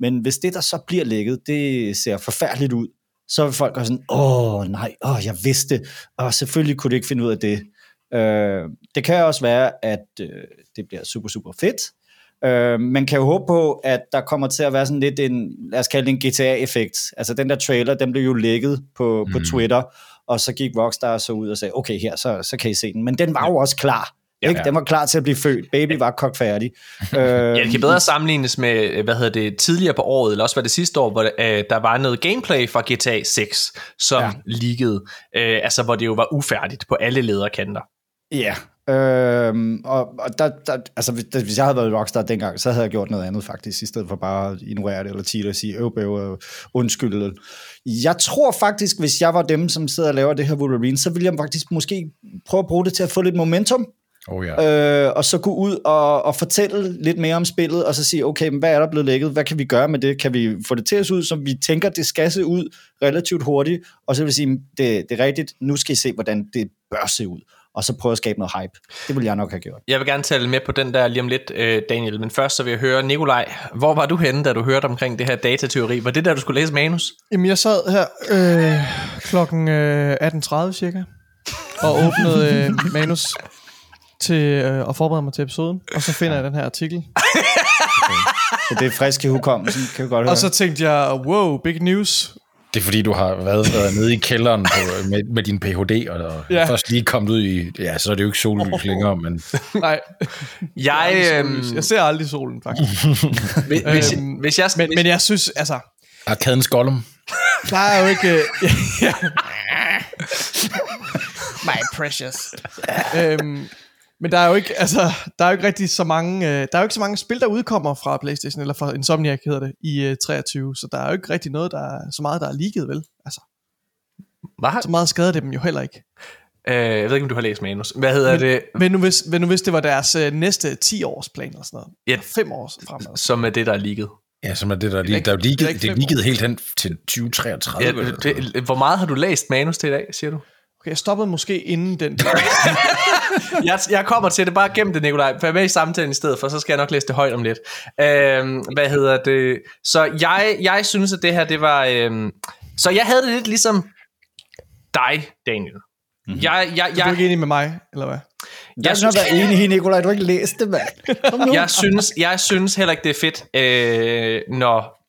Men hvis det, der så bliver lækket, det ser forfærdeligt ud, så vil folk også sådan, åh nej, åh, jeg vidste, og selvfølgelig kunne du ikke finde ud af det. Øh, det kan også være, at øh, det bliver super, super fedt. Øh, man kan jo håbe på, at der kommer til at være sådan lidt en, lad os kalde det en GTA-effekt. Altså den der trailer, den blev jo lækket på, mm. på Twitter, og så gik Rockstar så ud og sagde, okay her, så, så kan I se den. Men den var jo også klar Ja, ikke? Den var klar til at blive født. Baby var kogt færdig. øh, Ja, det kan bedre sammenlignes med, hvad hedder det, tidligere på året, eller også var det sidste år, hvor øh, der var noget gameplay fra GTA 6, som ja. Ja. liggede, øh, altså hvor det jo var ufærdigt på alle lederkanter. Ja, øhm, og, og der, der, altså hvis, hvis jeg havde været Rockstar dengang, så havde jeg gjort noget andet faktisk, i stedet for bare at ignorere det, eller tige og sige, øv, øh, undskyld. Jeg tror faktisk, hvis jeg var dem, som sidder og laver det her Wolverine, så ville jeg faktisk måske prøve at bruge det til at få lidt momentum, Oh, ja. øh, og så gå ud og, og fortælle lidt mere om spillet, og så sige, okay, men hvad er der blevet lækket? Hvad kan vi gøre med det? Kan vi få det til at se ud, som vi tænker, det skal se ud relativt hurtigt? Og så vil jeg sige, det, det er rigtigt, nu skal I se, hvordan det bør se ud. Og så prøve at skabe noget hype. Det vil jeg nok have gjort. Jeg vil gerne tale med på den der lige om lidt, øh, Daniel, men først så vil jeg høre, Nikolaj, hvor var du henne, da du hørte omkring det her datateori? Var det der, du skulle læse manus? Jamen, jeg sad her øh, klokken øh, 18.30 cirka, og åbnede øh, manus til øh, at forberede mig til episoden, og så finder jeg den her artikel. Så det er frisk i hukommelsen, kan vi godt høre. Og så tænkte jeg, wow, big news. Det er fordi, du har været, været nede i kælderen på, med, med din Ph.D., og, og Ja. først lige kommet ud i... Ja, så er det jo ikke sollys længere, men Nej, Jeg, aldrig øh, sollys. jeg ser aldrig solen, faktisk. hvis, hvis, Øhm, hvis jeg, Men, hvis, men jeg synes, altså, Arkadens Gollum. der er jo ikke... Øh, My precious. øhm, men der er jo ikke, altså, der er jo ikke rigtig så mange, øh, der er jo ikke så mange spil, der udkommer fra Playstation, eller fra Insomniac hedder det, i øh, 23, så der er jo ikke rigtig noget, der er, så meget, der er leaget, vel? Altså, Hvad? så meget skader det dem jo heller ikke. Øh, jeg ved ikke, om du har læst manus. Hvad hedder Men, det, men, nu hvis, men nu hvis det var deres øh, næste 10 års plan eller sådan noget, Ja. ja. 5 år fremad. som er det, der er ligget? Ja, som er det, der, er ikke- der er er ligget, det er ligget helt hen til 2033. Ja, det, hvor meget har du læst manus til i dag, siger du? Okay, jeg stoppede måske inden den. jeg, jeg kommer til det, bare gennem det, Nikolaj. Vær med i samtalen i stedet, for så skal jeg nok læse det højt om lidt. Øhm, hvad hedder det? Så jeg, jeg synes, at det her, det var... Øhm, så jeg havde det lidt ligesom dig, Daniel. Mm-hmm. Jeg, jeg, Er du ikke jeg, enig med mig, eller hvad? jeg jeg synes, jeg enig i, Nikolaj. Du har ikke læst det, mand. Kom nu. jeg, synes, jeg synes heller ikke, det er fedt, øh, når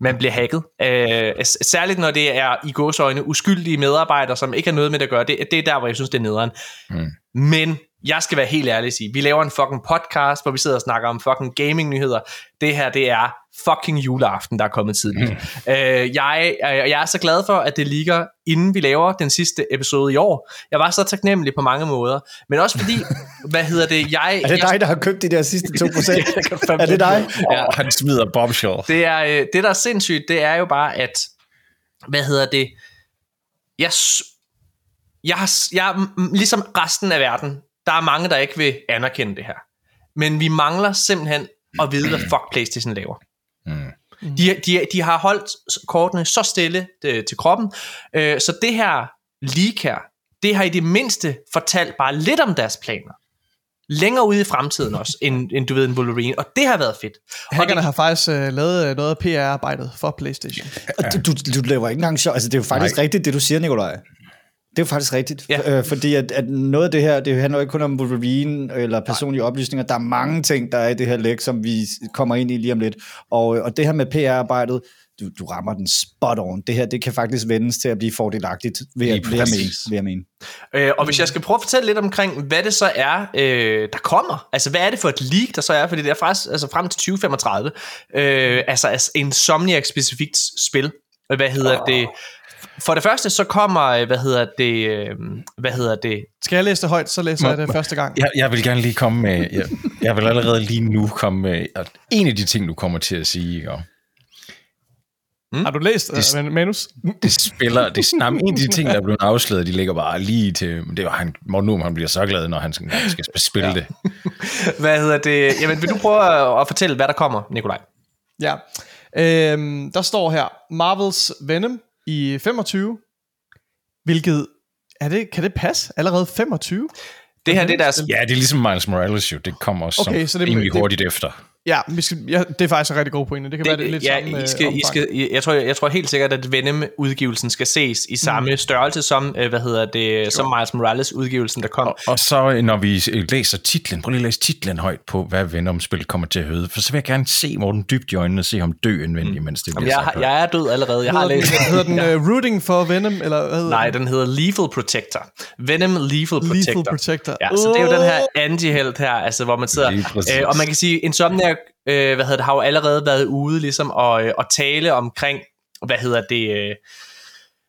man bliver hacket. Øh, særligt når det er i gåsøjne uskyldige medarbejdere, som ikke har noget med det at gøre. Det, det er der, hvor jeg synes, det er nederen. Mm. Men jeg skal være helt ærlig og sige, vi laver en fucking podcast, hvor vi sidder og snakker om fucking gaming-nyheder. Det her, det er fucking juleaften, der er kommet tidligt. Mm. Øh, jeg, øh, jeg er så glad for, at det ligger, inden vi laver den sidste episode i år. Jeg var så taknemmelig på mange måder. Men også fordi, hvad hedder det, jeg... Er det jeg, dig, der har købt de der sidste 2%? er det dig? Ja. Og han smider bombshell. Det, er, øh, det, der er sindssygt, det er jo bare, at, hvad hedder det, jeg, jeg, har, jeg, ligesom resten af verden, der er mange, der ikke vil anerkende det her. Men vi mangler simpelthen at vide, hvad fuck PlayStation laver. Mm. De, de, de har holdt kortene så stille øh, til kroppen, øh, så det her leak her, det har i det mindste fortalt bare lidt om deres planer. Længere ude i fremtiden også, end, end du ved en Wolverine, og det har været fedt. Og Hackerne det, har faktisk øh, lavet øh, noget af PR-arbejdet for Playstation. Og Du, du, du laver ikke engang sjov. Altså, det er jo faktisk Nej. rigtigt, det du siger, Nikolaj. Det er jo faktisk rigtigt. Ja. Øh, fordi at, at noget af det her, det handler jo ikke kun om Wolverine eller personlige oplysninger. Der er mange ting, der er i det her læk, som vi kommer ind i lige om lidt. Og, og det her med PR-arbejdet, du, du rammer den spot on. Det her, det kan faktisk vendes til at blive fordelagtigt, jeg, Lige vil jeg mene. Vil jeg mene. Øh, og hvis jeg skal prøve at fortælle lidt omkring, hvad det så er, øh, der kommer. Altså, hvad er det for et leak, der så er? Fordi det er faktisk altså, frem til 2035. Øh, altså, altså en Somniac-specifikt spil. Hvad hedder oh. det? For det første, så kommer, øh, hvad hedder det, øh, hvad hedder det? Skal jeg læse det højt, så læser jeg det første gang. Jeg, jeg vil gerne lige komme med... Jeg, jeg vil allerede lige nu komme med... at En af de ting, du kommer til at sige, og Har du læst Det- uh, manus? det spiller... Det, men en af de ting, der er blevet afsløret, de ligger bare lige til... Det var han, Morten Nuum, han bliver så glad, når han skal, spille ja. det. Hvad hedder det? Jamen, vil du prøve at, at fortælle, hvad der kommer, Nikolaj? Ja. Øhm, der står her, Marvels Venom i 25, hvilket, er det, kan det passe? Allerede 25? Det her, det er deres... Ja, det er ligesom Miles Morales jo. Det kommer også Okay, så det, rimelig det- hurtigt efter. Ja, vi skal, ja, det er faktisk en rigtig god pointe. Det kan det, være, det lidt ja, samme I skal, øh, I skal, I, jeg, tror, jeg, jeg tror helt sikkert, at Venom-udgivelsen skal ses i samme mm. størrelse som, øh, hvad hedder det, som Miles Morales-udgivelsen, der kom. Og, og så når vi læser titlen, prøv lige at læse titlen højt på, hvad Venom-spillet kommer til at hedde, for så vil jeg gerne se Morten dybt i øjnene og se ham dø indvendigt, mm. mens det Jamen, bliver jeg, sagt har- jeg er død allerede. Jeg har Hedder den, læst hedder den uh, Rooting for Venom, eller hvad hedder Nej, den? den hedder Lethal Protector. Venom Lethal Protector. Lethal Protector. Ja, så det er jo den her anti-held her, altså hvor man sidder... Øh, og man kan sige, Insomniac øh, hvad hedder det, har jo allerede været ude ligesom og, øh, og tale omkring, hvad hedder det... Øh,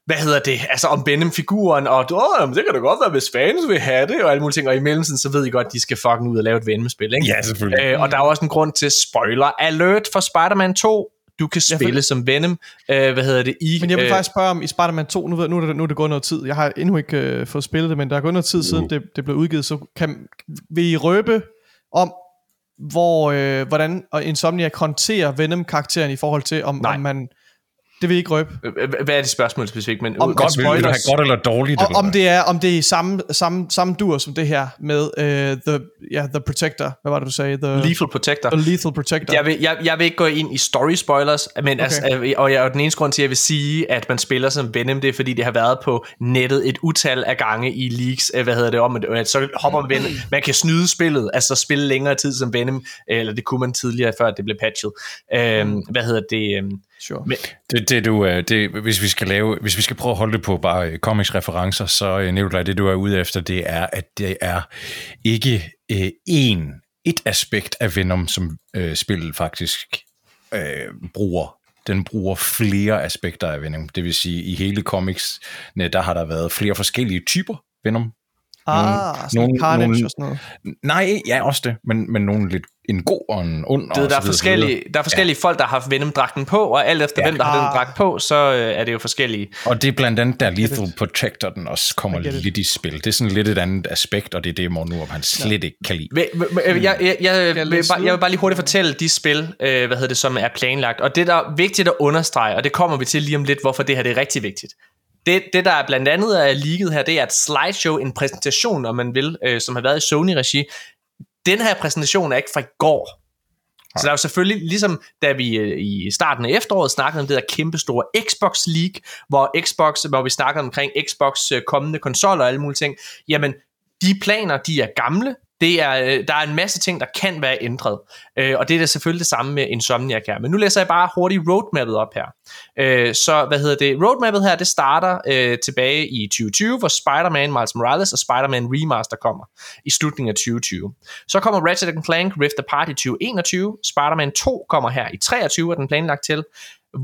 hvad hedder det, altså om Venom-figuren, og åh, jamen, det kan da godt være, hvis fans vil have det, og alle mulige ting, og i mellemtiden, så ved I godt, at de skal fucking ud og lave et Venom-spil, ikke? Ja, selvfølgelig. Øh, og der er også en grund til spoiler alert for Spider-Man 2. Du kan Ja, for- spille som Venom, øh, hvad hedder det, i... Men jeg vil øh, faktisk spørge om i Spider-Man 2, nu, ved, nu, er det, nu er det gået noget tid, jeg har endnu ikke øh, fået spillet det, men der er gået noget tid siden det, det blev udgivet, så kan, vil I røbe om, hvor, øh, hvordan Insomniac håndterer Venom-karakteren i forhold til, om, Nej. om man... Det vil I ikke røbe. øh, Hvad er det spørgsmål specifikt? Men, Om- Godt, vil, vil du have godt eller dårligt? Og, eller om det er om det er samme, samme, samme dur som det her med øh, the, ja, the Protector. Hvad var det, du sagde? The, Lethal Protector. the Lethal Protector. Jeg vil, jeg, jeg vil ikke gå ind i story spoilers, men okay. altså, øh, og, jeg, og den eneste grund til, at jeg vil sige, at man spiller som Venom, det er fordi, det har været på nettet et utal af gange i leaks, øh, hvad hedder det om, at så hopper man Venom. Man kan snyde spillet, altså spille længere tid som Venom, øh, eller det kunne man tidligere, før det blev patchet. Øh, hvad hedder det? Øh, Sure. men, Det, det du er, det, hvis vi skal lave, hvis vi skal prøve at holde det på bare øh, comics referencer, så øh, Nikolaj, det du er ude efter, det er, at det er ikke øh, en, et aspekt af Venom, som øh, spillet faktisk øh, bruger. Den bruger flere aspekter af Venom. Det vil sige, i hele comics, der har der været flere forskellige typer Venom. Ah, sådan nogle- Carnage nogle- og sådan noget. Nej, ja, også det, men, men nogle lidt en god og en ond. og det, der, er forskellige, der er forskellige ja. folk, der har haft Venom-dragten på, og alt efter ja. hvem, der har den dragt på, så øh, er det jo forskellige. Og det er blandt andet, der Lethal Protector, den også kommer lidt i spil. Det er sådan lidt et andet aspekt, og det er det, Morten Nurup, han slet ikke kan lide. Jeg, jeg, jeg, vil læse bare, jeg vil bare lige hurtigt fortælle de spil, øh, hvad hedder det, som er planlagt. Og det, der er vigtigt at understrege, og det kommer vi til lige om lidt, hvorfor det her det er rigtig vigtigt. Det, det der er blandt andet er leaget her, det er et slideshow, en præsentation, om man vil, øh, som har været i Sony-regi. Den her præsentation er ikke fra i går. Så der er jo selvfølgelig, ligesom da vi øh, i starten af efteråret snakkede om det der kæmpe store Xbox League, hvor Xbox, hvor vi snakkede omkring Xbox øh, kommende konsoller og alle mulige ting, jamen de planer, de er gamle, det er, øh, der er en masse ting, der kan være ændret, øh, og det er da selvfølgelig det samme med Insomniac her. Men nu læser jeg bare hurtigt roadmappet op her. Øh, så hvad hedder det? Roadmappet her, det starter øh, tilbage i 2020, hvor Spider-Man Miles Morales og Spider-Man Remaster kommer i slutningen af 2020. Så kommer Ratchet Clank Rift Apart i 2021, Spider-Man 2 kommer her i 23, er den planlagt til.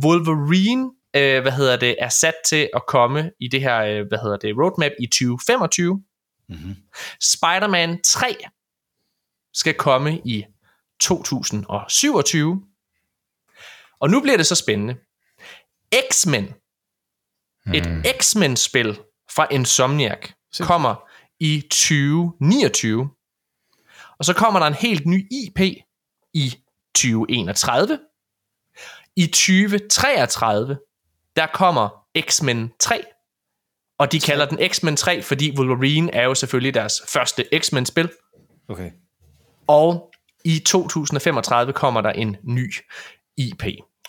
Wolverine øh, hvad hedder det, er sat til at komme i det her, øh, hvad hedder det, roadmap i 2025. Mhm. Spider-Man 3 skal komme i 2027. Og nu bliver det så spændende. X-Men, et X-Men-spil fra Insomniac, kommer i 2029. Og så kommer der en helt ny IP i 2031. I 2033, der kommer X-Men 3. Og de kalder den X-Men 3, fordi Wolverine er jo selvfølgelig deres første X-Men-spil. Okay. Og i 2035 kommer der en ny IP.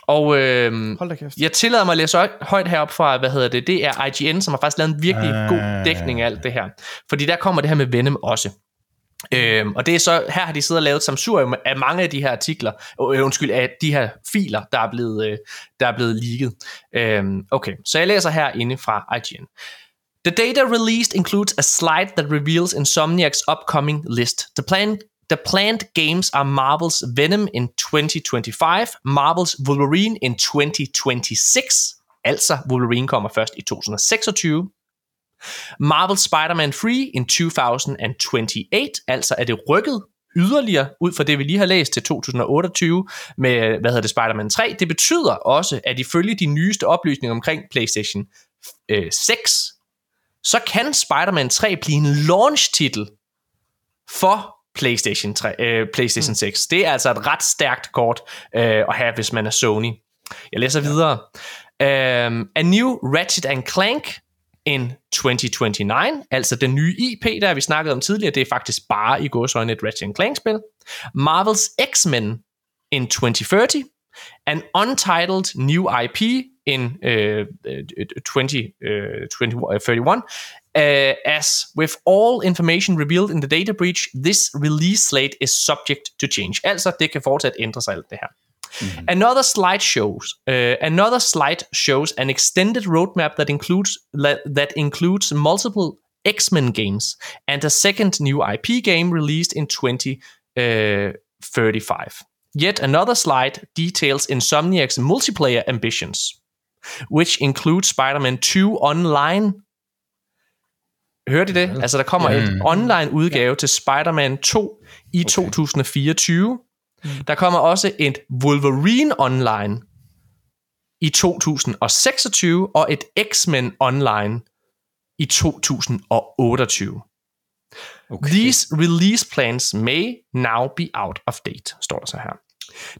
Og øhm, Hold da kæft. jeg tillader mig at læse høj- højt herop fra, hvad hedder det, det er IGN, som har faktisk lavet en virkelig Ah. god dækning af alt det her. Fordi der kommer det her med Venom også. Øhm, og det er så, her har de siddet og lavet samsurium af mange af de her artikler, øh, undskyld, af de her filer, der er blevet, øh, der er blevet leaget. Øhm, okay, så jeg læser her inde fra IGN. The data released includes a slide that reveals Insomniac's upcoming list. The plan the planned games are Marvel's Venom in 2025, Marvel's Wolverine in 2026, altså Wolverine kommer først i 2026, Marvel Spider-Man 3 in 2028, altså er det rykket yderligere ud fra det, vi lige har læst til 2028 med, hvad hedder det, Spider-Man 3. Det betyder også, at ifølge de nyeste oplysninger omkring PlayStation øh, 6, så kan Spider-Man 3 blive en launch-titel for PlayStation, 3, øh, PlayStation 6. Det er altså et ret stærkt kort øh, at have, hvis man er Sony. Jeg læser videre. Um, a new Ratchet and Clank in 2029, altså den nye IP, der vi snakkede om tidligere, det er faktisk bare i gåsøjne et Ratchet Clank-spil. Marvels X-Men in 2030, an untitled new IP in uh, uh, 2031. Uh, uh, uh, as with all information revealed in the data breach, this release slate is subject to change. Altså, det kan fortsat ændre sig alt det her. Mm-hmm. Another slide shows uh, another slide shows an extended roadmap that includes that includes multiple X-Men games and a second new IP game released in 2035. Yet another slide details Insomniac's multiplayer ambitions, which include Spider-Man 2 Online. Hørte I det? Altså, der kommer Ja. en online udgave til Spider-Man 2 i 2024. Der kommer også et Wolverine Online i 2026, og et X-Men Online i 2028. Okay. These release plans may now be out of date, står der så her.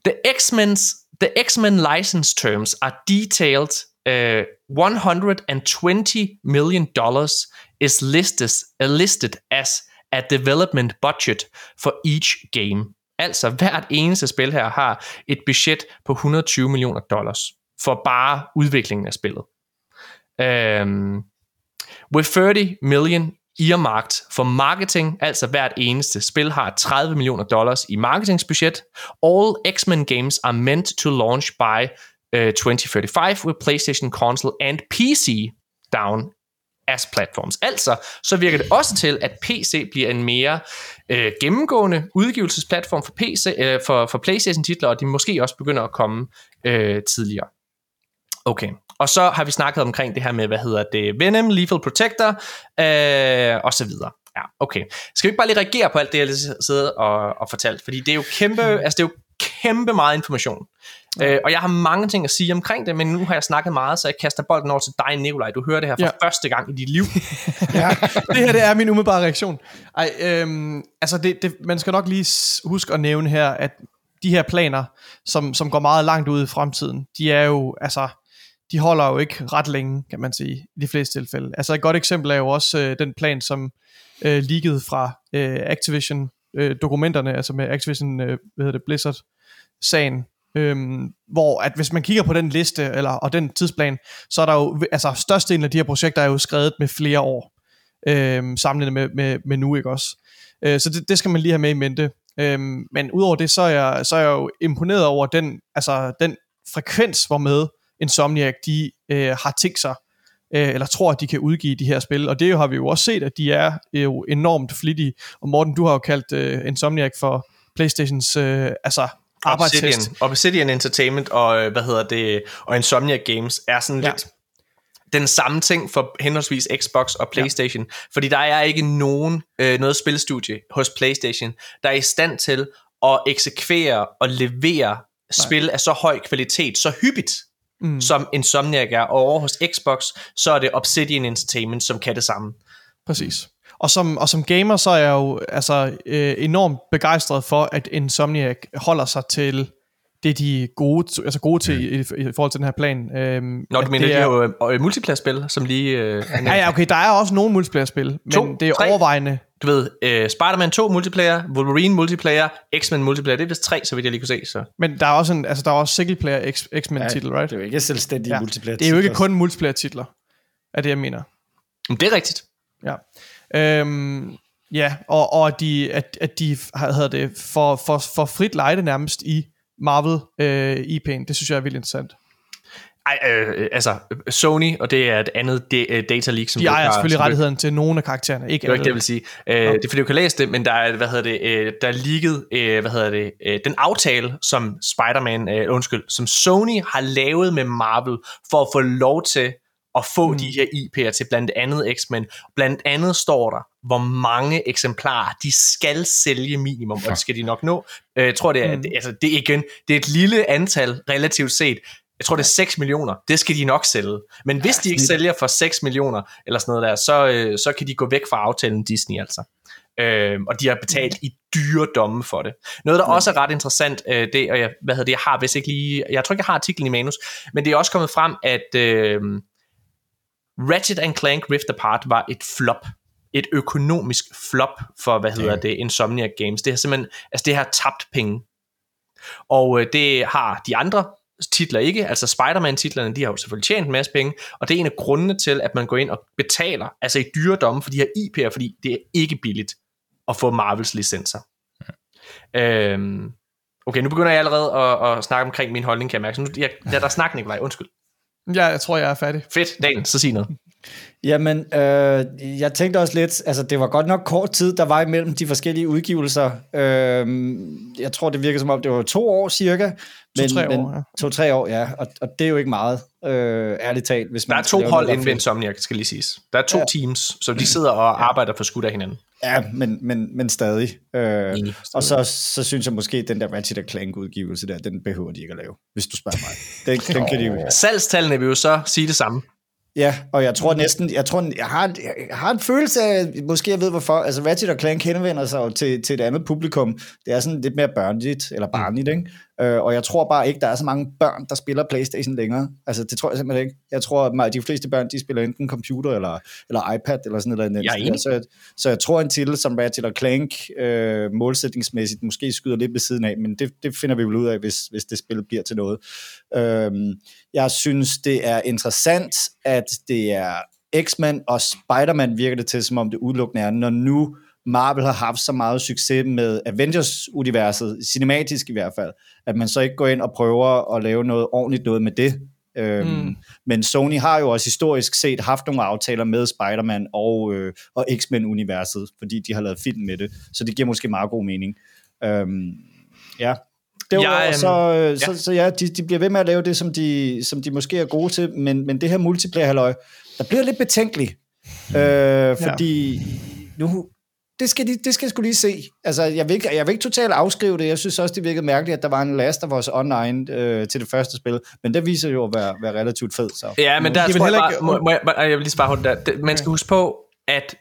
The X-Men's the X-Men license terms are detailed. Uh, 120 million dollars is listed, uh, listed as a development budget for each game. Altså hvert eneste spil her har et budget på 120 millioner dollars for bare udviklingen af spillet. Um, with 30 million earmarked for marketing, altså hvert eneste spil har 30 millioner dollars i marketingsbudget. All X-Men games are meant to launch by øh, uh, 2035 with PlayStation console and PC down as platforms. Altså, så virker det også til, at PC bliver en mere øh, gennemgående udgivelsesplatform for, PC, øh, for, for PlayStation-titler, og de måske også begynder at komme øh, tidligere. Okay, og så har vi snakket omkring det her med, hvad hedder det, Venom, Lethal Protector, øh, og så videre. Ja, okay. Skal vi ikke bare lige reagere på alt det, jeg lige sidder og, og fortalt? Fordi det er jo kæmpe, altså det er jo kæmpe meget information. Øh, og jeg har mange ting at sige omkring det, men nu har jeg snakket meget, så jeg kaster bolden over til dig, Nikolaj. Du hører det her for Ja. første gang i dit liv. ja, det her det er min umiddelbare reaktion. Ej, øhm, altså det, det, man skal nok lige huske at nævne her, at de her planer, som, som går meget langt ud i fremtiden, de er jo, altså, de holder jo ikke ret længe, kan man sige, i de fleste tilfælde. Altså et godt eksempel er jo også øh, den plan, som øh, leakede fra øh, Activision øh, dokumenterne, altså med Activision, øh, hvad hedder det, Blizzard-sagen, Øhm, hvor at hvis man kigger på den liste eller, og den tidsplan, så er der jo, altså størstedelen af de her projekter er jo skrevet med flere år, øhm, sammenlignet med, med, med nu, ikke også? Øh, så det, det skal man lige have med i mente. Øhm, men udover det, så er, jeg, så er jeg jo imponeret over den, altså den frekvens, hvor med Insomniac, de øh, har tænkt sig, øh, eller tror, at de kan udgive de her spil. Og det har vi jo også set, at de er øh, jo enormt flittige. Og Morten, du har jo kaldt øh, Insomniac for Playstations øh, altså. Obsidian, Obsidian Entertainment og, øh, hvad hedder det, og Insomniac Games er sådan Ja. lidt den samme ting for henholdsvis Xbox og PlayStation. Ja. Fordi der er ikke nogen øh, noget spilstudie hos PlayStation, der er i stand til at eksekvere og levere spil af så høj kvalitet, så hyppigt, mm. som Insomniac er. Og over hos Xbox, så er det Obsidian Entertainment, som kan det samme. Præcis. Og som, og som gamer, så er jeg jo altså, øh, enormt begejstret for, at Insomniac holder sig til det, de er gode, altså gode til i, i, i forhold til den her plan. Øhm, Når at du mener, det det er, er jo øh, multiplayer-spil, som lige... Øh, er Ja, ja, okay, der er også nogle multiplayer-spil, men To, det er tre. overvejende... du ved, øh, Spider-Man 2 multiplayer, Wolverine multiplayer, X-Men multiplayer, det er vist tre, så vidt jeg lige kunne se. Så. Men der er også en, altså der er også single-player X-Men-titel, right? Det er jo ikke selvstændige Ja. multiplayer Det er jo ikke kun multiplayer-titler, er det, jeg mener. Men det er rigtigt. Øhm, ja, og, og at de, at, at de har- havde det for, for, for frit lejde nærmest i Marvel øh, IP'en. Det synes jeg er vildt interessant. Ej, øh, altså, Sony, og det er et andet de, øh, data leak, som De ejer har- selvfølgelig du- rettigheden til nogle af karaktererne, ikke Det er ikke det, jeg vil sige. Øh, det er fordi, du kan læse det, men der er, hvad hedder det, øh, der er leaget, øh, hvad hedder det, øh, den aftale, som Spider-Man, øh, undskyld, som Sony har lavet med Marvel, for at få lov til at få mm. de her IP'er til blandt andet X-Men. Blandt andet står der, hvor mange eksemplarer de skal sælge minimum, og det skal de nok nå. Øh, Jeg tror, det er, Mm. det, altså, det er igen, det er et lille antal relativt set. Jeg tror, det er 6 millioner. Det skal de nok sælge. Men hvis de ikke sælger for 6 millioner, eller sådan noget der, så, øh, så kan de gå væk fra aftalen Disney altså. Øh, og de har betalt i dyre domme for det. Noget, der også er ret interessant, øh, det, og jeg, hvad hedder det, jeg har hvis ikke lige, jeg tror ikke, jeg har artiklen i manus, men det er også kommet frem, at øh, Ratchet and Clank Rift Apart var et flop. Et økonomisk flop for, hvad hedder det, Insomniac Games. Det har simpelthen, altså det har tabt penge. Og øh, det har de andre titler ikke, altså Spider-Man-titlerne, de har jo selvfølgelig tjent en masse penge, og det er en af grundene til, at man går ind og betaler, altså i dyre domme for de her IP'er, fordi det er ikke billigt at få Marvels licenser. Øhm, okay, nu begynder jeg allerede at, at snakke omkring min holdning, kan jeg mærke. Så nu, jeg, der er der snak, Nikolaj, undskyld. Ja, jeg tror, jeg er færdig. Fedt, Daniel, så sig noget. Jamen, øh, jeg tænkte også lidt, altså det var godt nok kort tid, der var imellem de forskellige udgivelser. Øh, jeg tror, det virker som om, det var to år cirka. Men, To-tre år, ja. To-tre år, ja. Og, og det er jo ikke meget, øh, ærligt talt. Hvis Der man er skal to hold inden der ved Insomniac, skal lige siges. Der er to ja. teams, så de sidder og arbejder for skud af hinanden. Ja, men, men, men stadig. Øh, Enig. og så, så synes jeg måske, at den der Ratchet Clank udgivelse der, den behøver de ikke at lave, hvis du spørger mig. Den, den kan de jo. Salgstallene vil jo så sige det samme. Ja, og jeg tror næsten, jeg tror, jeg har, jeg har en følelse af, måske jeg ved hvorfor, altså Ratchet Clank henvender sig jo til, til et andet publikum. Det er sådan lidt mere børnligt, eller barnligt, ikke? Øh, og jeg tror bare ikke, der er så mange børn, der spiller Playstation længere. Altså, det tror jeg simpelthen ikke. Jeg tror, at de fleste børn, de spiller enten computer eller, eller iPad, eller sådan noget. Jeg er enig. Så, så jeg tror, en titel som Ratchet Clank øh, målsætningsmæssigt måske skyder lidt ved siden af, men det, det finder vi vel ud af, hvis, hvis det spil bliver til noget. Øhm, jeg synes, det er interessant, at det er X-Men og Spider-Man virker det til, som om det udelukkende er, når nu Marvel har haft så meget succes med Avengers-universet, cinematisk i hvert fald, at man så ikke går ind og prøver at lave noget ordentligt noget med det. Øhm, mm. Men Sony har jo også historisk set haft nogle aftaler med Spider-Man og, øh, og X-Men-universet, fordi de har lavet film med det, så det giver måske meget god mening. Øhm, ja. Derudover, Jeg, øhm, så, øh, ja. så, så ja, de, de bliver ved med at lave det, som de, som de måske er gode til, men, men det her multiplayer-halløj, der bliver lidt betænkeligt, øh, fordi nu, det skal, de, det skal jeg skulle lige se. Altså, jeg vil, ikke, jeg vil ikke totalt afskrive det. Jeg synes også, det virkede mærkeligt, at der var en Last of Us online øh, til det første spil. Men det viser jo at være, være relativt fed. Så. Ja, men der Jamen, tror jeg bare, ikke- må, må jeg, må- jeg vil lige spare der. Det- Man skal huske på, at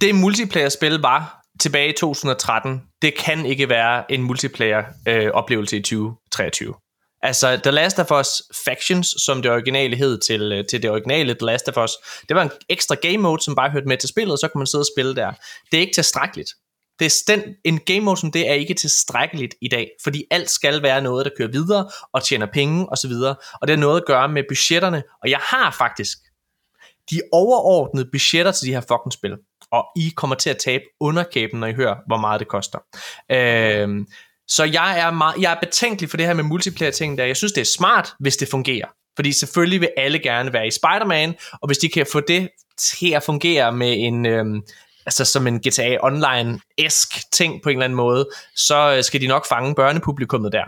det multiplayer-spil var tilbage i 2013, det kan ikke være en multiplayer-oplevelse i 2023. Altså, The Last of Us Factions, som det originale hed til, øh, til det originale The Last of Us, det var en ekstra game mode, som bare hørte med til spillet, og så kunne man sidde og spille der. Det er ikke tilstrækkeligt. Det er den, en game mode som det er ikke tilstrækkeligt i dag, fordi alt skal være noget, der kører videre og tjener penge osv., og det har noget at gøre med budgetterne, og jeg har faktisk de overordnede budgetter til de her fucking spil, og I kommer til at tabe underkæben, når I hører, hvor meget det koster. Øh, så jeg er, meget, jeg er betænkelig for det her med multiplayer-ting der. Jeg synes, det er smart, hvis det fungerer. Fordi selvfølgelig vil alle gerne være i Spider-Man, og hvis de kan få det til at fungere med en... Øhm, altså som en GTA Online-esk ting på en eller anden måde, så øh, skal de nok fange børnepublikummet der.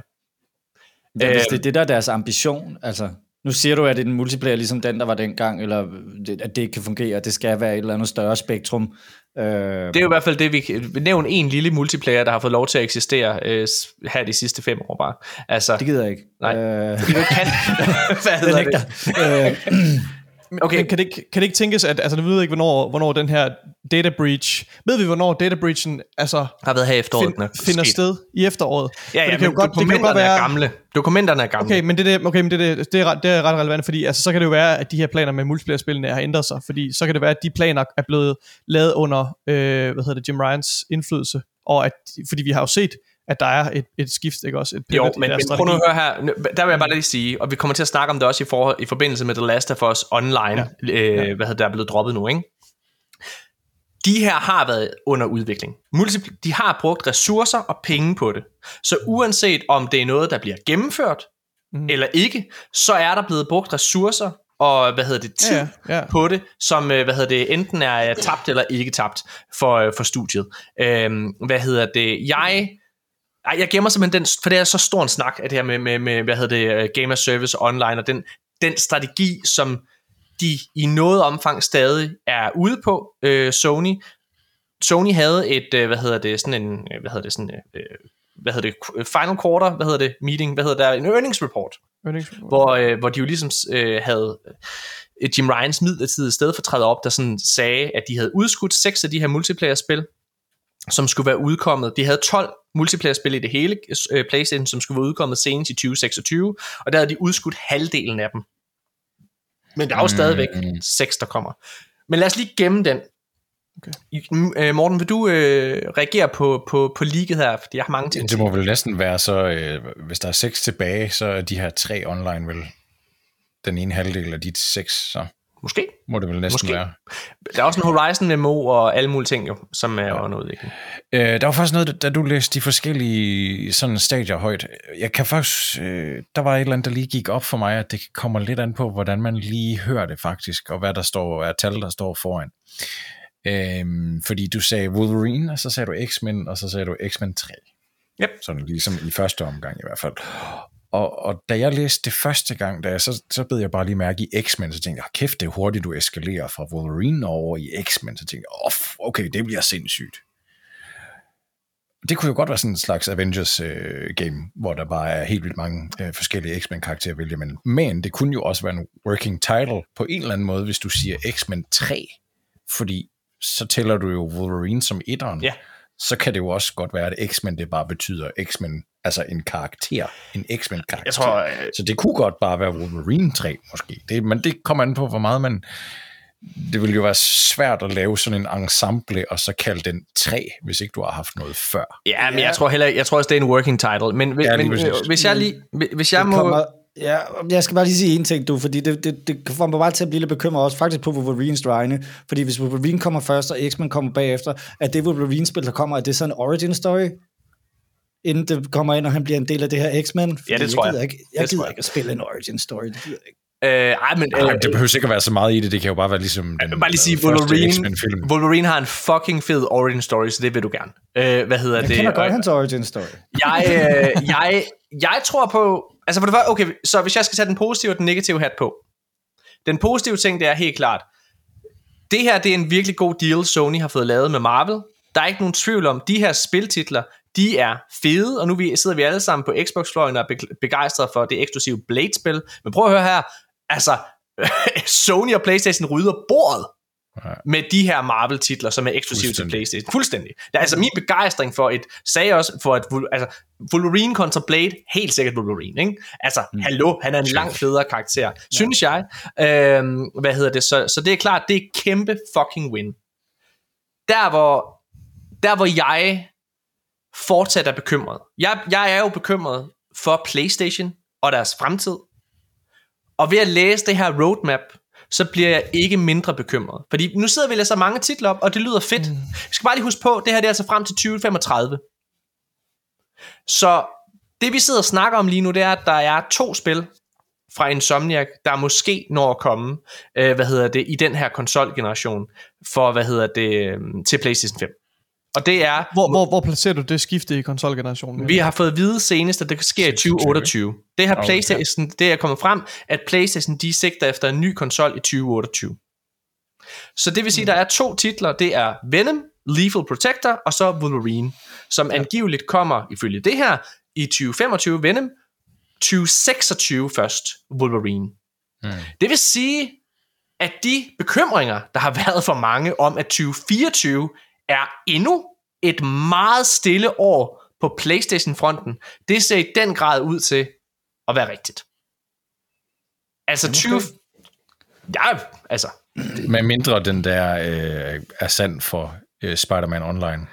Ja, hvis det er det, der er deres ambition, altså... Nu siger du, at det er en multiplayer ligesom den, der var dengang, eller at det ikke kan fungere, det skal være et eller andet større spektrum. Øh, Det er jo i hvert fald det, vi kan nævne en lille multiplayer, der har fået lov til at eksistere øh, her de sidste fem år bare. Altså, det gider jeg ikke. Nej. Øh, fordi du kan. Hvad hedder det? Øh, Okay. Men kan det, ikke, kan det ikke tænkes, at altså, vi ved ikke, hvornår, hvornår den her data breach, ved vi, hvornår data breachen altså, Har været her i efteråret. er find, finder sket. sted i efteråret? Ja, ja, det kan jo men godt, det kan godt være, er gamle. Dokumenterne er gamle. Okay, men det, det, okay, men det, det, det, er, ret- det er ret relevant, fordi altså, så kan det jo være, at de her planer med multiplayer-spillene har ændret sig, fordi så kan det være, at de planer er blevet lavet under, øh, hvad hedder det, Jim Ryans indflydelse, og at, fordi vi har jo set, at der er et, et skift, ikke også? Et Jo, pivot i men, men prøv nu at høre her. Der vil jeg bare lige sige, og vi kommer til at snakke om det også i, forhold, i forbindelse med The Last of Us Online, ja. Øh, hvad hedder der er blevet droppet nu, ikke? De her har været under udvikling. Multipl- de har brugt ressourcer og penge på det. Så uanset om det er noget, der bliver gennemført, mm. eller ikke, så er der blevet brugt ressourcer og hvad hedder det, tid Ja, ja, ja. på det, som øh, hvad hedder det, enten er øh, tabt eller ikke tabt for, øh, for studiet. Øhm, hvad hedder det? Jeg ej, jeg gemmer simpelthen den, for det er så stor en snak, at det her med, med, med hvad hedder det, øh, Game as Service online, og den, den strategi, som de i noget omfang stadig er ude på, øh, Sony. Sony havde et, øh, hvad hedder det, sådan en, øh, hvad hedder det, sådan, øh, hvad hedder det, final quarter, hvad hedder det, meeting, hvad hedder det, en earnings report, hvor, øh, hvor de jo ligesom øh, havde øh, Jim Ryans midlertidige stedfortræder op, der sådan sagde, at de havde udskudt seks af de her multiplayer-spil, som skulle være udkommet. De havde 12 multiplayer-spil i det hele øh, PlayStation, som skulle være udkommet senest i 2026, og der havde de udskudt halvdelen af dem. Men der er jo Mm. stadigvæk seks, der kommer. Men lad os lige gemme den. Okay. Morten, vil du øh, reagere på, på, på leaget her? Fordi jeg har mange ting. Det må vel næsten være så, øh, hvis der er seks tilbage, så er de her tre online vel den ene halvdel af de seks, så Måske. må det vel næsten Måske. være. Der er også en Horizon MMO og alle mulige ting, jo, som er ja. under udvikling. Øh, der var faktisk noget, da du læste de forskellige sådan stadier højt. Jeg kan faktisk, øh, der var et eller andet, der lige gik op for mig, at det kommer lidt an på, hvordan man lige hører det faktisk, og hvad der står, er tal, der står foran. Øhm, fordi du sagde Wolverine, og så sagde du X-Men, og så sagde du X-Men 3. Yep. Sådan ligesom i første omgang i hvert fald. Og, og da jeg læste det første gang, da jeg, så, så bed jeg bare lige mærke i X-Men, så tænkte jeg, kæft, det er hurtigt, du eskalerer fra Wolverine over i X-Men. Så tænkte jeg, oh, okay, det bliver sindssygt. Det kunne jo godt være sådan en slags Avengers-game, øh, hvor der bare er helt vildt mange øh, forskellige X-Men-karakterer at vælge men, men det kunne jo også være en working title på en eller anden måde, hvis du siger X-Men 3, fordi så tæller du jo Wolverine som etteren. Ja. Så kan det jo også godt være, at X-Men det bare betyder X-Men, altså en karakter, en X-Men-karakter. Jeg tror, øh, Så det kunne godt bare være Wolverine 3, måske. Det, men det kommer an på, hvor meget man... Det ville jo være svært at lave sådan en ensemble, og så kalde den 3, hvis ikke du har haft noget før. Ja, men jeg tror heller jeg tror også, det er en working title. Men, Ja, men præcis. øh, hvis jeg lige, hvis jeg Det må... kommer, ja, jeg skal bare lige sige en ting, du, fordi det, det, det får mig bare til at blive lidt bekymret også, faktisk på Wolverines vegne, fordi hvis Wolverine kommer først, og X-Men kommer bagefter, at det Wolverine-spil, der kommer, er det sådan en origin story? Inden det kommer ind, og han bliver en del af det her X-Men? Ja, det tror jeg. gider Ikke, jeg Det gider jeg. ikke at spille en origin story, det gider jeg ikke. Øh, ej, men, Øh, øh, det behøver ikke at være så meget i det, det kan jo bare være ligesom den jeg vil bare lige sige, Wolverine, X-Men-film. Wolverine har en fucking fed origin story, så det vil du gerne. Øh, hvad hedder Jeg det? kender godt hans origin story. jeg, øh, jeg, jeg tror på... Altså for det første, okay, så hvis jeg skal sætte den positive og den negative hat på. Den positive ting, det er helt klart, det her det er en virkelig god deal, Sony har fået lavet med Marvel. Der er ikke nogen tvivl om, de her spiltitler, de er fede, og nu vi, sidder vi alle sammen på Xbox-fløjen og er be- begejstrede for det eksklusive Blade-spil. Men prøv at høre her, altså, Sony og Playstation rydder bordet med de her Marvel-titler, som er eksklusive til. Playstation. Fuldstændig. Er altså min begejstring for et, sagde også, for Wol- altså, Wolverine kontra Blade, helt sikkert Wolverine, ikke? Altså, mm. hallo, han er en langt federe karakter, synes jeg. Øhm, hvad hedder det? Så, så det er klart, det er kæmpe fucking win. Der hvor, der hvor jeg fortsat er bekymret. Jeg, jeg er jo bekymret for Playstation og deres fremtid. Og ved at læse det her roadmap, så bliver jeg ikke mindre bekymret. Fordi nu sidder vi og læser mange titler op, og det lyder fedt. Mm. Vi skal bare lige huske på, det her det er altså frem til 2035. Så det vi sidder og snakker om lige nu, det er, at der er to spil fra Insomniac, der måske når at komme, øh, hvad hedder det, i den her konsolgeneration, for, hvad hedder det, øh, til PlayStation 5. Og det er, Hvor, hvor, hvor placerer du det skifte i konsolgenerationen? vi har fået at vide senest, at det sker i 2028. Det har Okay. PlayStation, det er kommet frem, at PlayStation de sigter efter en ny konsol i 2028. Så det vil sige, at der er to titler. Det er Venom, Lethal Protector, og så Wolverine, som angiveligt kommer, ifølge det her, i 2025 Venom, 2026 først Wolverine. Mm. Det vil sige, at de bekymringer, der har været for mange om, at 2024 er endnu et meget stille år på PlayStation-fronten, det ser i den grad ud til at være rigtigt. Altså 20... Ja, altså... Med mindre den der øh, er sand for øh, Spider-Man Online.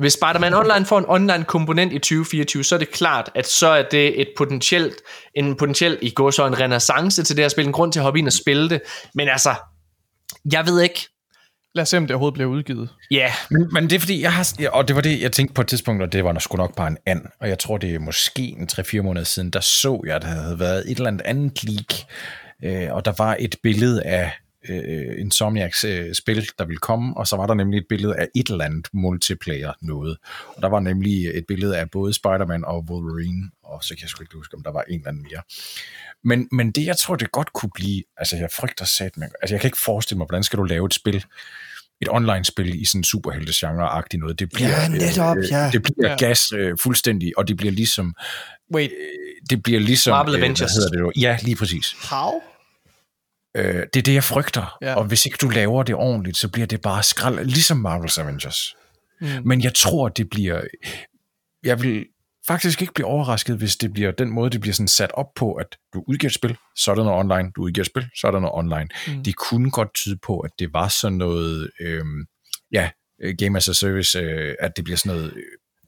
Hvis Spider-Man Online får en online komponent i 2024, så er det klart, at så er det et potentielt, en potentiel, i går så en renaissance til det her spil, en grund til at hoppe ind og spille det. Men altså, jeg ved ikke, Lad os se, om det overhovedet bliver udgivet. ja, yeah, Men, men det er fordi, jeg har, og det var det, jeg tænkte på et tidspunkt, og det var sgu nok bare en and, og jeg tror, det er måske en 3-4 måneder siden, der så jeg, at der havde været et eller andet andet leak, øh, og der var et billede af øh, Insomniacs øh, spil, der ville komme, og så var der nemlig et billede af et eller andet multiplayer noget. Og der var nemlig et billede af både Spider-Man og Wolverine, og så kan jeg sgu ikke huske, om der var en eller anden mere. Men, men det, jeg tror, det godt kunne blive, altså jeg frygter sat, men, altså jeg kan ikke forestille mig, hvordan skal du lave et spil, et online-spil i sådan en superhelte-genre-agtigt noget. Det bliver, Ja, netop, øh, ja. Det bliver Ja. gas øh, fuldstændig, og det bliver ligesom, Wait, det bliver ligesom, Marvel øh, hvad Avengers. hedder det jo? Ja, lige præcis. how? Øh, det er det, jeg frygter. Ja. Ja. Og hvis ikke du laver det ordentligt, så bliver det bare skrald, ligesom Marvel's Avengers. Mm. Men jeg tror, det bliver... Jeg vil faktisk ikke blive overrasket, hvis det bliver den måde, det bliver sådan sat op på, at du udgiver et spil, så er der noget online, du udgiver et spil, så er der noget online. Mm. Det kunne godt tyde på, at det var sådan noget... Øhm, ja, øh, Game as a Service, øh, at det bliver sådan noget øh,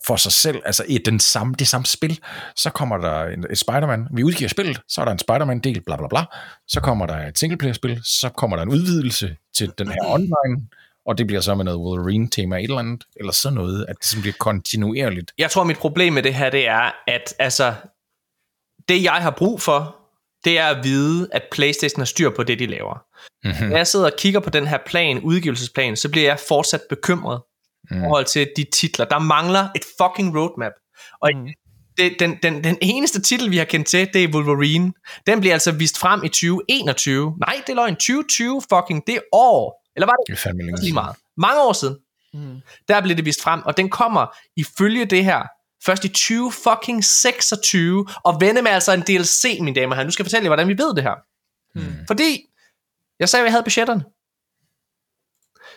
for sig selv, altså i den samme, det samme spil, så kommer der en, et Spider-Man, vi udgiver spillet, så er der en Spider-Man-del, bla bla bla, så kommer der et singleplayer-spil, så kommer der en udvidelse til den her online, og det bliver så med noget Wolverine-tema, et eller andet, eller sådan noget, at det sådan bliver kontinuerligt. Jeg tror, mit problem med det her, det er, at altså, det jeg har brug for, det er at vide, at Playstation har styr på det, de laver. Mm-hmm. Når jeg sidder og kigger på den her plan, udgivelsesplan, så bliver jeg fortsat bekymret mm. forhold til de titler. Der mangler et fucking roadmap. Og mm. det, den, den, den eneste titel, vi har kendt til, det er Wolverine. Den bliver altså vist frem i 2021. Nej, det er løgn. 2020 fucking det år. Eller var det? Det er fandme lige meget. Mange år siden. Mm. Der blev det vist frem, og den kommer ifølge det her først i 20 fucking 26, og vende med altså en DLC, mine damer og herrer. Nu skal jeg fortælle jer, hvordan vi ved det her. Mm. Fordi, jeg sagde, at jeg havde budgetterne.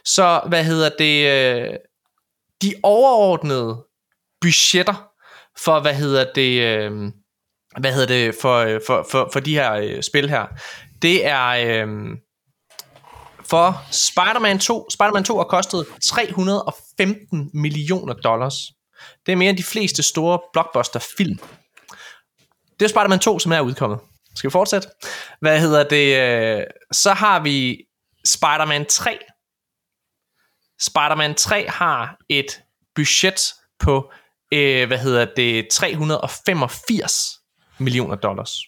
Så, hvad hedder det, øh, de overordnede budgetter for, hvad hedder det, øh, hvad hedder det, for, øh, for, for, for de her øh, spil her, det er, øh, for Spider-Man 2, Spider-Man 2 har kostet 315 millioner dollars. Det er mere end de fleste store blockbuster-film. Det er Spider-Man 2, som er udkommet. Skal vi fortsætte? Hvad hedder det? øh, Så har vi Spider-Man 3. Spider-Man 3 har et budget på, øh, hvad hedder det, 385 millioner dollars.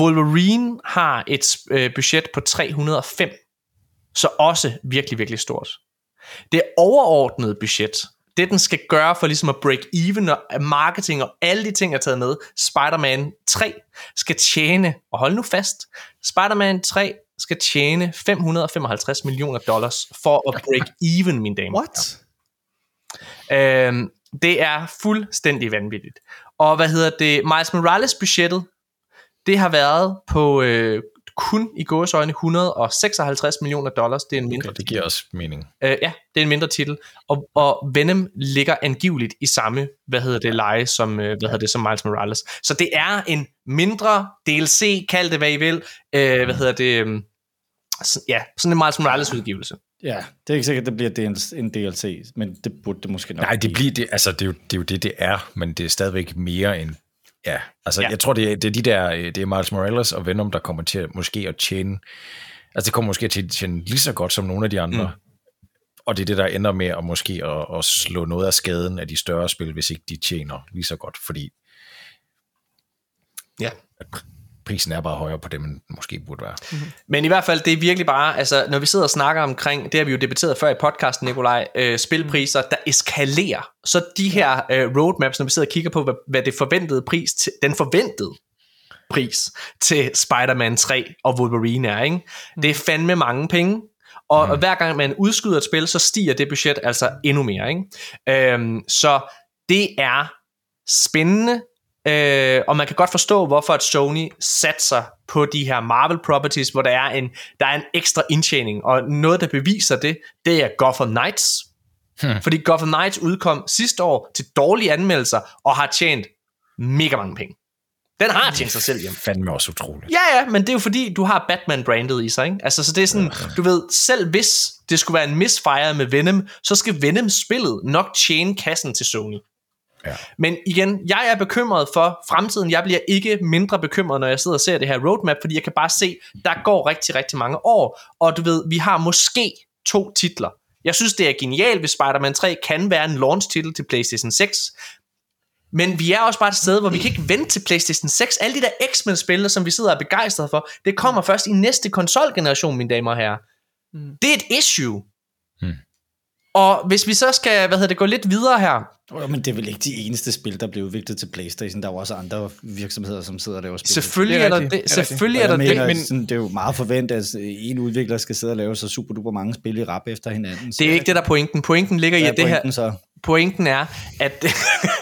Wolverine har et øh, budget på 305, så også virkelig, virkelig stort. Det overordnede budget, det den skal gøre for ligesom at break even og marketing og alle de ting, jeg har taget med, Spider-Man 3 skal tjene, og hold nu fast, Spider-Man 3 skal tjene 555 millioner dollars for at break even, mine damer. What? Øhm, det er fuldstændig vanvittigt. Og hvad hedder det? Miles Morales budgettet, det har været på øh, kun i gåsøjne 156 millioner dollars. Det er en mindre Okay, det giver også mening. Øh, ja, det er en mindre titel. Og, og Venom ligger angiveligt i samme, hvad hedder det, leje som, øh, hvad hedder det, som Miles Morales. Så det er en mindre DLC, kald det hvad I vil. Øh, hvad hedder det? Så- Ja, sådan en Miles Morales udgivelse. Ja, det er ikke sikkert, at det bliver en- en DLC, men det burde det måske nok Nej, det blive. bliver det, altså det er, jo, det er jo det, det er, men det er stadigvæk mere end, ja, altså Ja. jeg tror, det er, det er de der, øh, det er Miles Morales og Venom, der kommer til at, måske at tjene, altså det kommer måske til at tjene lige så godt som nogle af de andre, mm. og det er det, der ender med at måske at, at slå noget af skaden af de større spil, hvis ikke de tjener lige så godt, fordi Ja. Prisen er bare højere på det, men måske burde være. Men i hvert fald, det er virkelig bare, altså når vi sidder og snakker omkring, det har vi jo debatteret før i podcasten, Nikolaj, øh, spilpriser, der eskalerer. Så de her øh, roadmaps, når vi sidder og kigger på, hvad, hvad det forventede pris, til, den forventede pris til Spider-Man 3 og Wolverine er, ikke? Det er fandme mange penge. Og mm. hver gang man udskyder et spil, så stiger det budget altså endnu mere, ikke? Øhm, så det er spændende, Øh, og man kan godt forstå, hvorfor at Sony satser på de her Marvel properties, hvor der er en, der er en ekstra indtjening. Og noget, der beviser det, det er Gotham Knights. Hmm. Fordi Gotham Knights udkom sidste år til dårlige anmeldelser, og har tjent mega mange penge. Den har tjent sig selv hjem. Fandme også utroligt. Ja, ja, men det er jo fordi, du har Batman-brandet i sig, ikke? Altså, så det er sådan, du ved, selv hvis det skulle være en misfire med Venom, så skal Venom-spillet nok tjene kassen til Sony. Ja. Men igen, jeg er bekymret for fremtiden. Jeg bliver ikke mindre bekymret, når jeg sidder og ser det her roadmap, fordi jeg kan bare se, der går rigtig, rigtig mange år, og du ved, vi har måske to titler. Jeg synes, det er genialt, hvis Spider-Man 3 kan være en launch-titel til PlayStation 6, men vi er også bare et sted, hvor vi kan ikke vente til PlayStation 6. Alle de der X-Men-spil, som vi sidder og er begejstrede for, det kommer først i næste konsolgeneration, mine damer og herrer. Mm. Det er et issue. Og hvis vi så skal, hvad hedder det, gå lidt videre her, Oh, men det er vel ikke de eneste spil, der bliver udviklet til Playstation. Der er jo også andre virksomheder, som sidder og laver spil. selvfølgelig Det er, er der det, selvfølgelig er der det, men sådan, det er jo meget forventet, at en udvikler skal sidde og lave så super duper mange spil i rap efter hinanden. det er ikke det, der er pointen. Pointen ligger i, at det her, Så. pointen er, at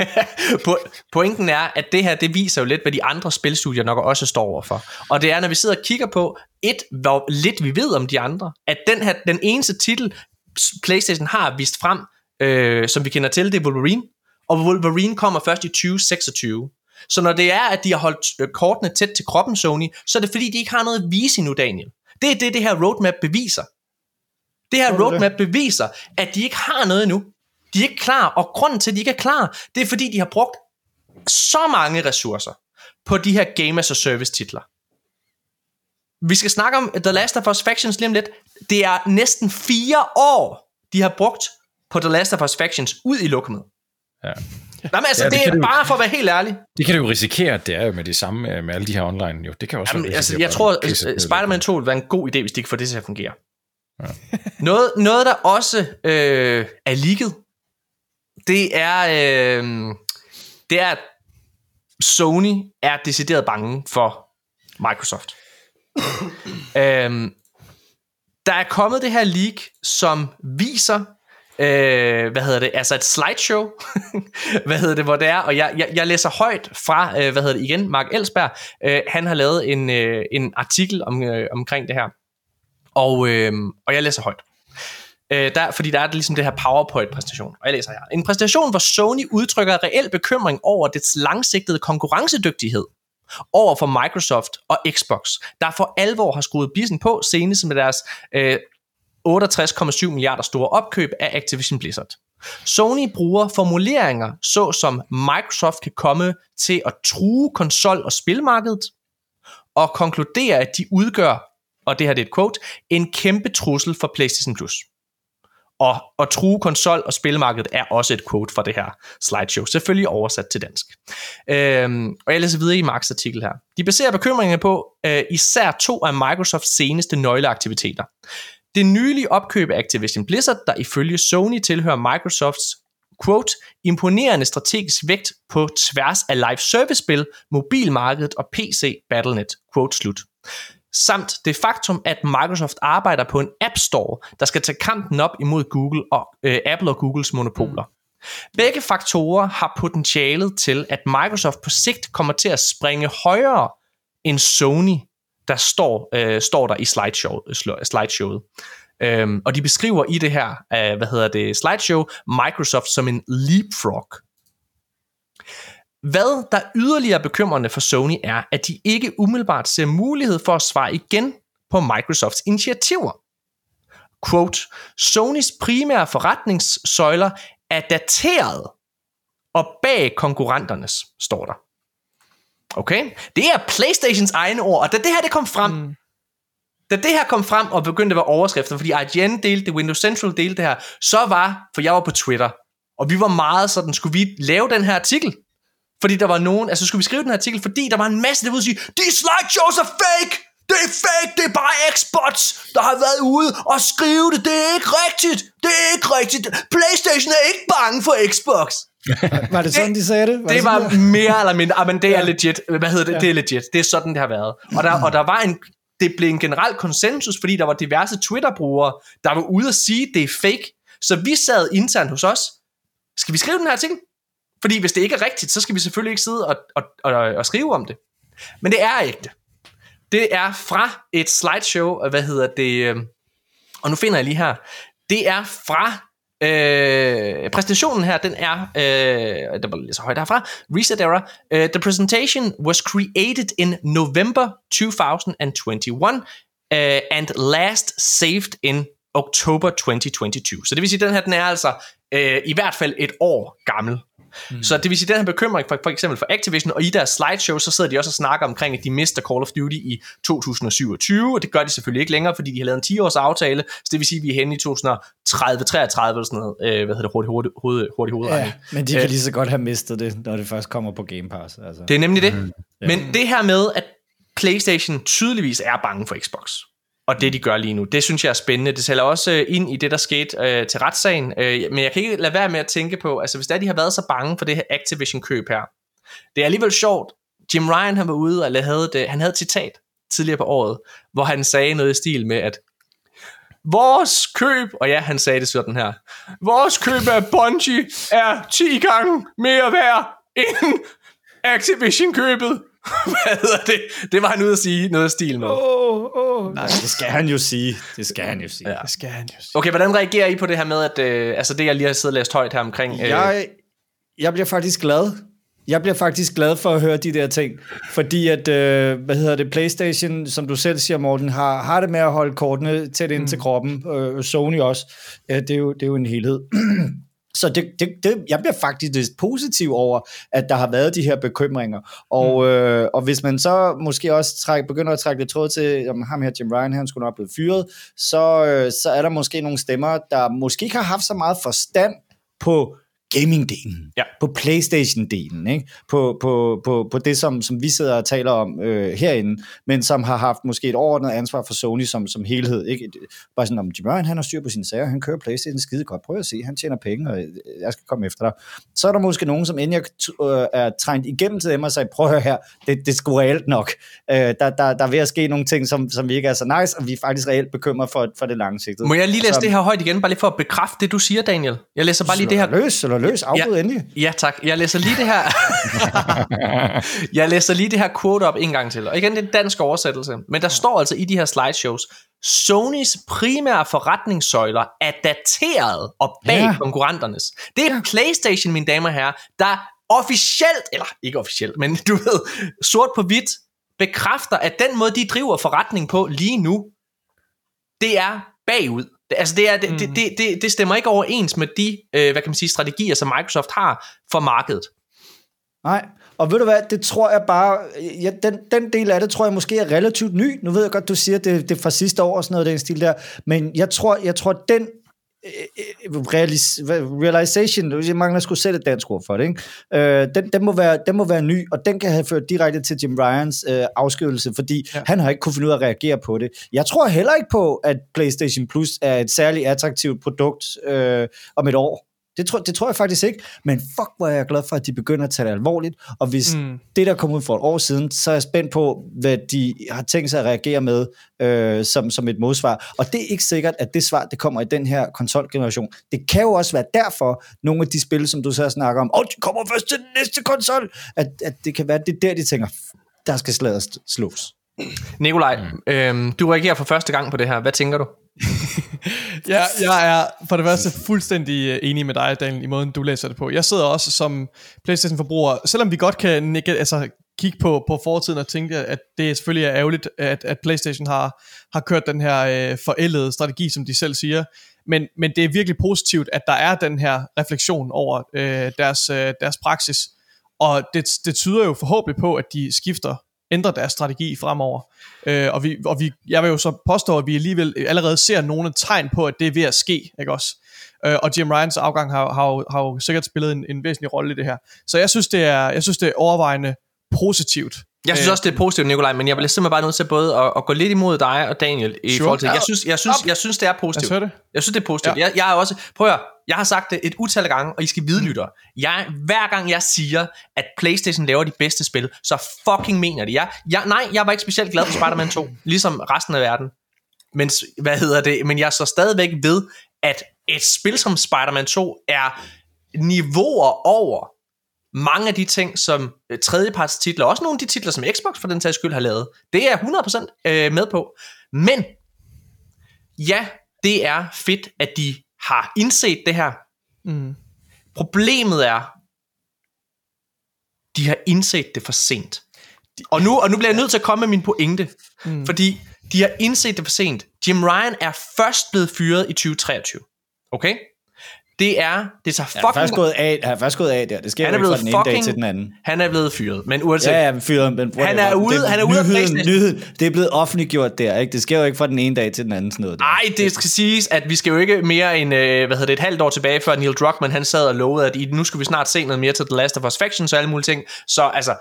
po- pointen er, at det her, det viser jo lidt, hvad de andre spilstudier nok også står overfor. Og det er, når vi sidder og kigger på, et, hvor lidt vi ved om de andre, at den her, den eneste titel, PlayStation har vist frem, øh, som vi kender til, det er Wolverine. Og Wolverine kommer først i 2026. Så når det er, at de har holdt øh, kortene tæt til kroppen, Sony, så er det fordi, de ikke har noget at vise endnu, Daniel. Det er det, det her roadmap beviser. Det her roadmap beviser, at de ikke har noget endnu. De er ikke klar, og grunden til, at de ikke er klar, det er fordi, de har brugt så mange ressourcer på de her Game as a Service titler. Vi skal snakke om The Last of Us Factions lige om lidt. Det er næsten fire år, de har brugt på The Last of Us Factions ud i lokummet. Ja. Jamen altså, Ja, det det, er du- bare for at være helt ærlig. Det kan du jo risikere, det er jo med det samme øh, med alle de her online. Jo. Det kan også Jamen, altså, jeg tror, at Spider-Man 2 vil være en god idé, hvis de ikke får det til at fungere. Ja. Noget, noget, der også øh, er ligget, det er, øh, det er, at Sony er decideret bange for Microsoft. øhm, der er kommet det her leak, som viser, øh, hvad hedder det, altså et slideshow, hvad hedder det, hvor det er, og jeg, jeg, jeg læser højt fra, øh, hvad hedder det igen, Mark Elsberg, øh, han har lavet en, øh, en artikel om, øh, omkring det her, og, øh, og jeg læser højt. Øh, der, fordi der er ligesom det her PowerPoint-præsentation, og jeg læser her. En præsentation, hvor Sony udtrykker reel bekymring over dets langsigtede konkurrencedygtighed over for Microsoft og Xbox, der for alvor har skruet bissen på senest med deres øh, 68,7 milliarder store opkøb af Activision Blizzard. Sony bruger formuleringer såsom Microsoft kan komme til at true konsol- og spilmarkedet, og konkluderer, at de udgør, og det her det er et quote, en kæmpe trussel for PlayStation Plus. Og at true konsol- og spilmarkedet er også et quote fra det her slideshow, selvfølgelig oversat til dansk. Øhm, og jeg læser videre i Marks artikel her. De baserer bekymringerne på øh, især to af Microsofts seneste nøgleaktiviteter. Det nylige opkøb af Activision Blizzard, der ifølge Sony tilhører Microsofts quote, imponerende strategisk vægt på tværs af live service spil, mobilmarkedet og PC Battlenet, quote slut. Samt det faktum, at Microsoft arbejder på en App Store, der skal tage kampen op imod Google og øh, Apple og Googles monopoler. Begge faktorer har potentialet til, at Microsoft på sigt kommer til at springe højere end Sony, der står, øh, står der i slideshow, sl- slideshowet. Øhm, og de beskriver i det her, øh, hvad hedder det, slideshow, Microsoft som en leapfrog. Hvad der yderligere bekymrende for Sony er, at de ikke umiddelbart ser mulighed for at svare igen på Microsofts initiativer. Quote, Sonys primære forretningssøjler er dateret og bag konkurrenternes, står der. Okay? Det er Playstations egne ord, og da det her det kom frem, mm. da det her kom frem og begyndte at være overskrifter, fordi IGN delte det, Windows Central delte det her, så var, for jeg var på Twitter, og vi var meget sådan, skulle vi lave den her artikel? Fordi der var nogen, altså skulle vi skrive den her artikel, fordi der var en masse, der ville sige, de slideshows er fake! Det er fake, det er bare Xbox, der har været ude og skrive det. Det er ikke rigtigt. Det er ikke rigtigt. Playstation er ikke bange for Xbox. Var det sådan, de sagde det? Var Det sådan, var mere eller mindre, ah, men det er legit. Hvad hedder det? Ja. Det er legit. Det er sådan, det har været. Og der, og der var en, det blev en generel konsensus, fordi der var diverse Twitter-brugere, der var ude at sige, det er fake. Så vi sad internt hos os. Skal vi skrive den her artikel? Fordi hvis det ikke er rigtigt, så skal vi selvfølgelig ikke sidde og, og, og, og skrive om det. Men det er ægte. Det er fra et slideshow, øh, hvad hedder det, øhm, og nu finder jeg lige her. Det er fra Øh, præsentationen her, den er, øh, der var lidt så højt herfra, Reset Error. Uh, the presentation was created in November 2021 uh, øh, and last saved in October 2022. Så det vil sige, at den her, den er altså øh, i hvert fald et år gammel. Mm. Så det vil sige, den her bekymring for, for eksempel for Activision, og i deres slideshow, så sidder de også og snakker omkring, at de mister Call of Duty i 2027, og det gør de selvfølgelig ikke længere, fordi de har lavet en 10-års aftale, så det vil sige, at vi er henne i 2030, 33 eller sådan noget, øh, hvad hedder det, hurtigt, hurtigt, hurtigt, hurtigt hovedregning. Ja, men de kan lige så godt have mistet det, når det først kommer på Game Pass. Altså. Det er nemlig det. Mm. Men det her med, at PlayStation tydeligvis er bange for Xbox, og det de gør lige nu, det synes jeg er spændende. Det taler også øh, ind i det, der skete øh, til retssagen, øh, men jeg kan ikke lade være med at tænke på, altså hvis der de har været så bange for det her Activision-køb her, det er alligevel sjovt. Jim Ryan han var ude og havde det, han havde et citat tidligere på året, hvor han sagde noget i stil med, at vores køb, og ja, han sagde det sådan her, vores køb af Bungie er 10 gange mere værd end Activision-købet. Hvad hedder det? Det var han ude at sige noget stil med. Åh, åh. Nej, det skal han jo sige. Det skal han jo sige. Ja. Det skal han jo sige. Okay, hvordan reagerer I på det her med, at øh, altså det, jeg lige har siddet og læst højt her omkring? Øh, Jeg, jeg bliver faktisk glad Jeg bliver faktisk glad for at høre de der ting, fordi at, øh, hvad hedder det, Playstation, som du selv siger, Morten, har, har det med at holde kortene tæt ind mm. til kroppen. Øh, Sony også. Øh, det, er jo, det er jo en helhed. Så det, det, det, jeg bliver faktisk lidt positiv over, at der har været de her bekymringer. Og, mm. øh, og hvis man så måske også træk, begynder at trække lidt tråd til, om ham her Jim Ryan, han skulle nok blive fyret, så, øh, så er der måske nogle stemmer, der måske ikke har haft så meget forstand på gaming-delen, Ja. på Playstation-delen, ikke? På, på, på, på det, som, som vi sidder og taler om øh, herinde, men som har haft måske et overordnet ansvar for Sony som, som helhed. Ikke? Bare sådan, om Jim Ryan, han har styr på sine sager, han kører Playstation skide godt, prøv at se, han tjener penge, og øh, jeg skal komme efter dig. Så er der måske nogen, som inden jeg øh, er trængt igennem til dem og sagde, prøv at høre her, det, det er sgu reelt nok. Øh, der, der, der er ved at ske nogle ting, som, som vi ikke er så nice, og vi er faktisk reelt bekymret for, for det langsigtede. Må jeg lige læse Så- det her højt igen, bare lige for at bekræfte det, du siger, Daniel? Jeg læser bare lige det her Løs, eller løs, afbryd Ja. endelig. Ja, tak. Jeg læser lige det her. jeg læser lige det her quote op en gang til. Og igen, det er en dansk oversættelse. Men der står altså i de her slideshows, Sonys primære forretningssøjler er dateret og bag ja. konkurrenternes. Det er PlayStation, mine damer og herrer, der officielt, eller ikke officielt, men du ved, sort på hvidt, bekræfter, at den måde, de driver forretning på lige nu, det er bagud. Det- Altså det, er, det, det, det, det, det stemmer ikke overens med de, øh, hvad kan man sige, strategier, som Microsoft har for markedet. Nej, og ved du hvad, det tror jeg bare, ja, den, den del af det tror jeg måske er relativt ny. Nu ved jeg godt, du siger, det, det er fra sidste år og sådan noget, den stil der, men jeg tror, jeg tror den realis, hvad- realization, jeg mangler sgu selv et dansk ord for det, ikke? Øh, den, den, må være, den må være ny, og den kan have ført direkte til Jim Ryans øh, afskedelse, fordi ja. han har ikke kunne finde ud af at reagere på det. Jeg tror heller ikke på, at PlayStation Plus er et særligt attraktivt produkt øh, om et år. Det tror, det tror jeg faktisk ikke, men fuck, hvor er jeg glad for, at de begynder at tage det alvorligt, og hvis mm. det, der kom ud for et år siden, så er jeg spændt på, hvad de har tænkt sig at reagere med øh, som, som et modsvar. Og det er ikke sikkert, at det svar, det kommer i den her konsolgeneration. Det kan jo også være derfor, nogle af de spil, som du så snakker om, åh, oh, de kommer først til den næste konsol, at, at det kan være, at det er der, de tænker, der skal slaget slås. Nikolaj, mm. øhm, du reagerer for første gang på det her. Hvad tænker du? Ja, jeg er for det første fuldstændig øh, enig med dig, Daniel, i måden, du læser det på. Jeg sidder også som Playstation-forbruger, selvom vi godt kan nikke, altså, kigge på, på fortiden og tænke, at det selvfølgelig er ærgerligt, at, at Playstation har, har kørt den her øh, forældede strategi, som de selv siger. Men, men det er virkelig positivt, at der er den her refleksion over øh, deres, øh, deres praksis. Og det, det tyder jo forhåbentlig på, at de skifter ændrer deres strategi fremover. Øh, og vi, og vi, jeg vil jo så påstå, at vi alligevel allerede ser nogle tegn på, at det er ved at ske, ikke også? Øh, og Jim Ryans afgang har, har, har jo sikkert spillet en, en væsentlig rolle i det her. Så jeg synes, det er, jeg synes, det er overvejende positivt. Jeg synes Øh, også, det er positivt, Nikolaj, men jeg bliver simpelthen bare nødt til både at, at gå lidt imod dig og Daniel i Sure. forhold til. Jeg synes, jeg synes, jeg synes, det er positivt. høre det. Jeg synes, det er positivt. Ja. Jeg, jeg er også, prøv at høre, jeg har sagt det et utal af gange, og I skal vide, lytter. Jeg, hver gang jeg siger, at Playstation laver de bedste spil, så fucking mener det. Jeg, jeg, nej, jeg var ikke specielt glad for Spider-Man 2, ligesom resten af verden. Men, hvad hedder det? Men jeg så stadigvæk ved, at et spil som Spider-Man 2 er niveauer over mange af de ting, som øh, tredjeparts titler, også nogle af de titler, som Xbox for den sags skyld har lavet, det er jeg 100% øh, med på. Men ja, det er fedt, at de har indset det her. Mm. Problemet er, de har indset det for sent. Og nu, og nu bliver jeg nødt til at komme med min pointe, mm. fordi de har indset det for sent. Jim Ryan er først blevet fyret i 2023. Okay? Det er, det tager Han er først fucking... gået af, han er først gået af der. Det sker Han er ikke fra blevet den ene dag fucking- til den anden. Han er blevet fyret, men uanset... Ja, ja, fyret, men Han er ude- det, han er ude af nyheden, PlayStation. nyheden, det er blevet offentliggjort der, ikke? Det sker jo ikke fra den ene dag til den anden sådan noget der. Ej, det skal siges, at vi skal jo ikke mere end, øh, hvad hedder det, et halvt år tilbage, før Neil Druckmann, han sad og lovede, at i, nu skal vi snart se noget mere til The Last of Us Factions og alle mulige ting. Så altså,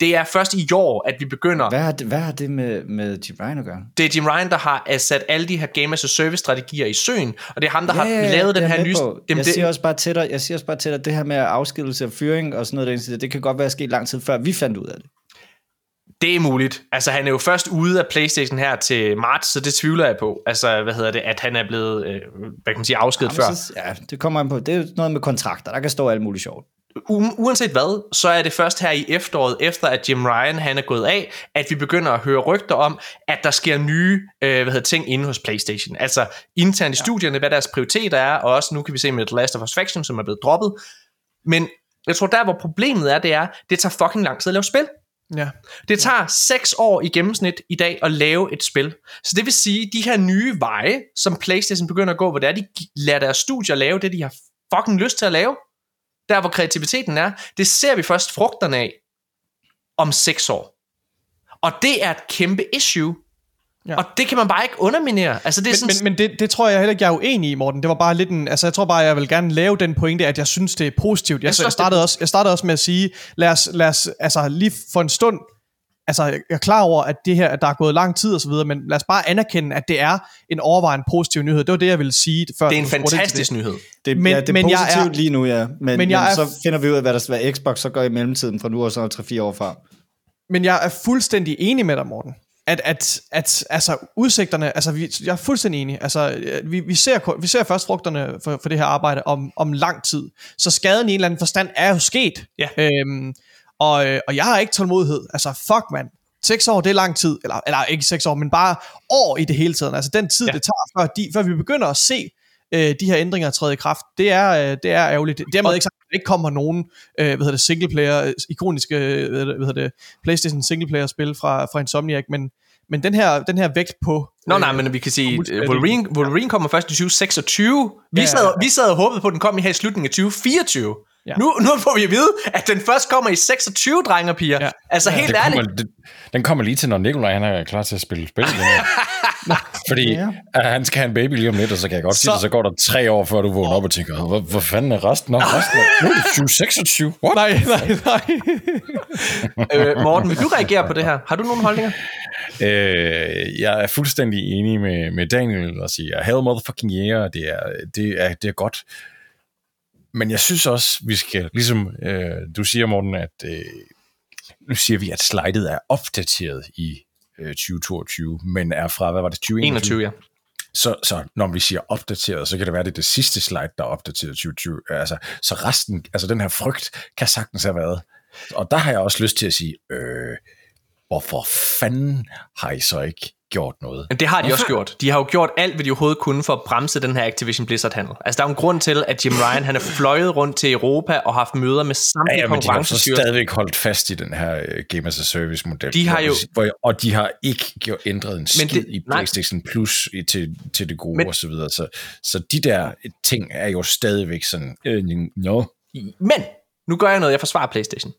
det er først i år, at vi begynder. Hvad har det, hvad har det med, med Jim Ryan at gøre? Det er Jim Ryan, der har øh, sat alle de her Game as a Service strategier i søen, og det er ham, der har lavet den er her nye... Jamen, jeg, det, siger også bare til dig, jeg siger også bare til dig, det her med afskedelse og fyring og sådan noget, det, det kan godt være sket lang tid før vi fandt ud af det. det er muligt. Altså, han er jo først ude af Playstation her til marts, så det tvivler jeg på. Altså, hvad hedder det, at han er blevet, øh, hvad kan man sige, afskedet før. Jamen, så, ja, det kommer an på. Det er noget med kontrakter. Der kan stå alt muligt sjovt. Uanset hvad, så er det først her i efteråret, efter at Jim Ryan han er gået af, at vi begynder at høre rygter om, at der sker nye øh, hvad hedder, ting inde hos PlayStation. Altså internt i studierne, hvad deres prioriteter er, og også nu kan vi se med The Last of Us Faction, som er blevet droppet. Men Jeg tror, der hvor problemet er, det er, det tager fucking lang tid at lave spil. Ja. Det tager 6 år i gennemsnit i dag at lave et spil. Så det vil sige, de her nye veje, som PlayStation begynder at gå, hvor det er, de lader deres studier lave det, de har fucking lyst til at lave, der hvor kreativiteten er, det ser vi først frugterne af om 6 år. Og det er et kæmpe issue. Ja. Og det kan man bare ikke underminere. Altså det er Men, sådan, men, men det, det tror jeg heller ikke, jeg er uenig i, Morten. Det var bare lidt en... Altså, jeg tror bare, jeg vil gerne lave den pointe, at jeg synes, det er positivt. Jeg, Jeg synes jeg, startede, også, jeg startede også med at sige, lad os, lad os altså, lige for en stund... Altså, jeg er klar over, at det her, at der er gået lang tid og så videre, men lad os bare anerkende, at det er en overvejende positiv nyhed. Det var det, jeg ville sige før. det er en fantastisk det. nyhed. Det, Men- ja, det er men jeg positivt er- lige nu, ja. Men, men, men jeg er- så finder vi ud af, hvad der skal være Xbox, så gør i mellemtiden fra nu og så 3-4 år fra. Men jeg er fuldstændig enig med dig, Morten. At, at, at altså, udsigterne, altså, vi, jeg er fuldstændig enig. Altså, øh, vi, vi, ser, vi ser først frugterne for, for det her arbejde om, om lang tid. Så skaden i en eller anden forstand er jo sket. Ja. Øhm, og, øh, og jeg har ikke tålmodighed. Altså, fuck, mand. 6 år, det er lang tid. Eller, eller ikke 6 år, men bare år i det hele taget. Altså, den tid, Ja. det tager, før, de, før vi begynder at se øh, de her ændringer træde i kraft, det er, øh, det er ærgerligt. Dermed ikke sagt, at der ikke kommer nogen øh, hvad hedder det, singleplayer, øh, ikoniske øh, hvad hedder det, PlayStation singleplayer spil fra, fra Insomniac, men, men den, her, den her vægt på... Nå øh, nej, men vi kan sige, Wolverine, Wolverine kommer først i 2026. Vi, ja, sad, ja. vi sad og håbede på, at den kom i her i slutningen af 2024. Ja. Nu, nu får vi at vide, at den først kommer i 26, drenge og piger. Ja. Altså Ja, helt Det ærligt. kommer, det, den kommer lige til, når Nikolaj han er klar til at spille spil. Fordi Ja. han skal have en baby lige om lidt, og så kan jeg godt så... sige Så- det, så går der tre år, før du vågner op og tænker, hvor, hvor fanden er resten? Nå, resten er, nu er det 2026. What? Nej, nej, nej. øh, Morten, vil du reagere på det her? Har du nogle holdninger? Øh, jeg er fuldstændig enig med, med Daniel og siger, hell motherfucking yeah, det er, det, er, det er godt. Men jeg synes også, vi skal, ligesom øh, du siger, Morten, at øh, nu siger vi, at slidet er opdateret i øh, 2022, men er fra, hvad var det, 2021? 21, ja. Så, så når vi siger opdateret, så kan det være, det er det sidste slide, der er opdateret 2020. Altså, så resten, altså den her frygt, kan sagtens have været. Og der har jeg også lyst til at sige, øh, hvorfor fanden har I så ikke gjort noget? Men det har de også gjort. De har jo gjort alt, hvad de overhovedet kunne for at bremse den her Activision Blizzard-handel. Altså, der er jo en grund til, at Jim Ryan han er fløjet rundt til Europa og haft møder med Ja, samtlige ja, men de har så stadigvæk holdt fast i den her uh, Game as a Service model. De har jo- Hvor, og de har ikke gjort, ændret en skid det- i nej. PlayStation Plus i, til, til det gode Men- og så videre. Så, så de der ting er jo stadigvæk sådan, øh, no. Men, nu gør jeg noget, jeg forsvarer Playstation.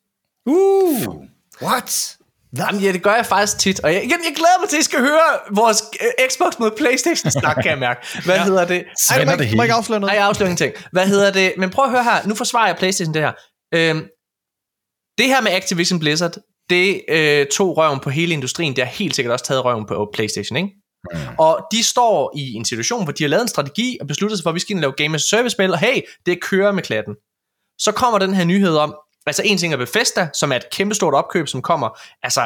Uh, what? Jamen, ja, det gør jeg faktisk tit. Og jeg, jeg, jeg glæder mig til, at I skal høre vores øh, Xbox mod Playstation snak, kan jeg mærke. Hvad ja. hedder det? Ej, må, det må ikke afsløre noget. Nej, jeg afslører ingenting. Hvad hedder det? Men prøv at høre her. Nu forsvarer jeg Playstation det her. Øhm, det her med Activision Blizzard, det øh, tog røven på hele industrien. Det har helt sikkert også taget røven på Playstation, ikke? Mm. Og de står i en situation, hvor de har lavet en strategi og besluttet sig for, at vi skal lave Game as a Service spil, og hey, det kører med klatten. Så kommer den her nyhed om, altså en ting er Bethesda, som er et kæmpestort opkøb, som kommer altså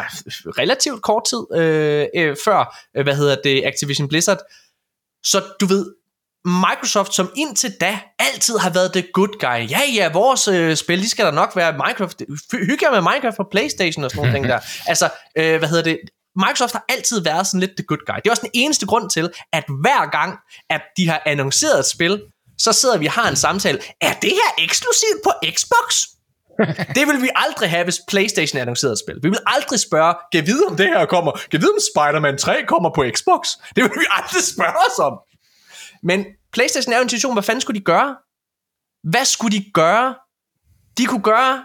relativt kort tid øh, øh, før, øh, hvad hedder det, Activision Blizzard. Så du ved, Microsoft, som indtil da altid har været the good guy. Ja, ja, vores øh, spil, de skal der nok være Minecraft. Hygge jer med Minecraft på Playstation og sådan nogle ting der. Altså, øh, hvad hedder det? Microsoft har altid været sådan lidt the good guy. Det er også den eneste grund til, at hver gang, at de har annonceret et spil, så sidder vi og har en samtale. Er det her eksklusivt på Xbox? Det vil vi aldrig have, hvis Playstation annoncerede et spil. Vi vil aldrig spørge, kan vide om det her kommer? Kan vide om Spider-Man 3 kommer på Xbox? Det vil vi aldrig spørge os om. Men Playstation er jo en situation, hvad fanden skulle de gøre? Hvad skulle de gøre? De kunne gøre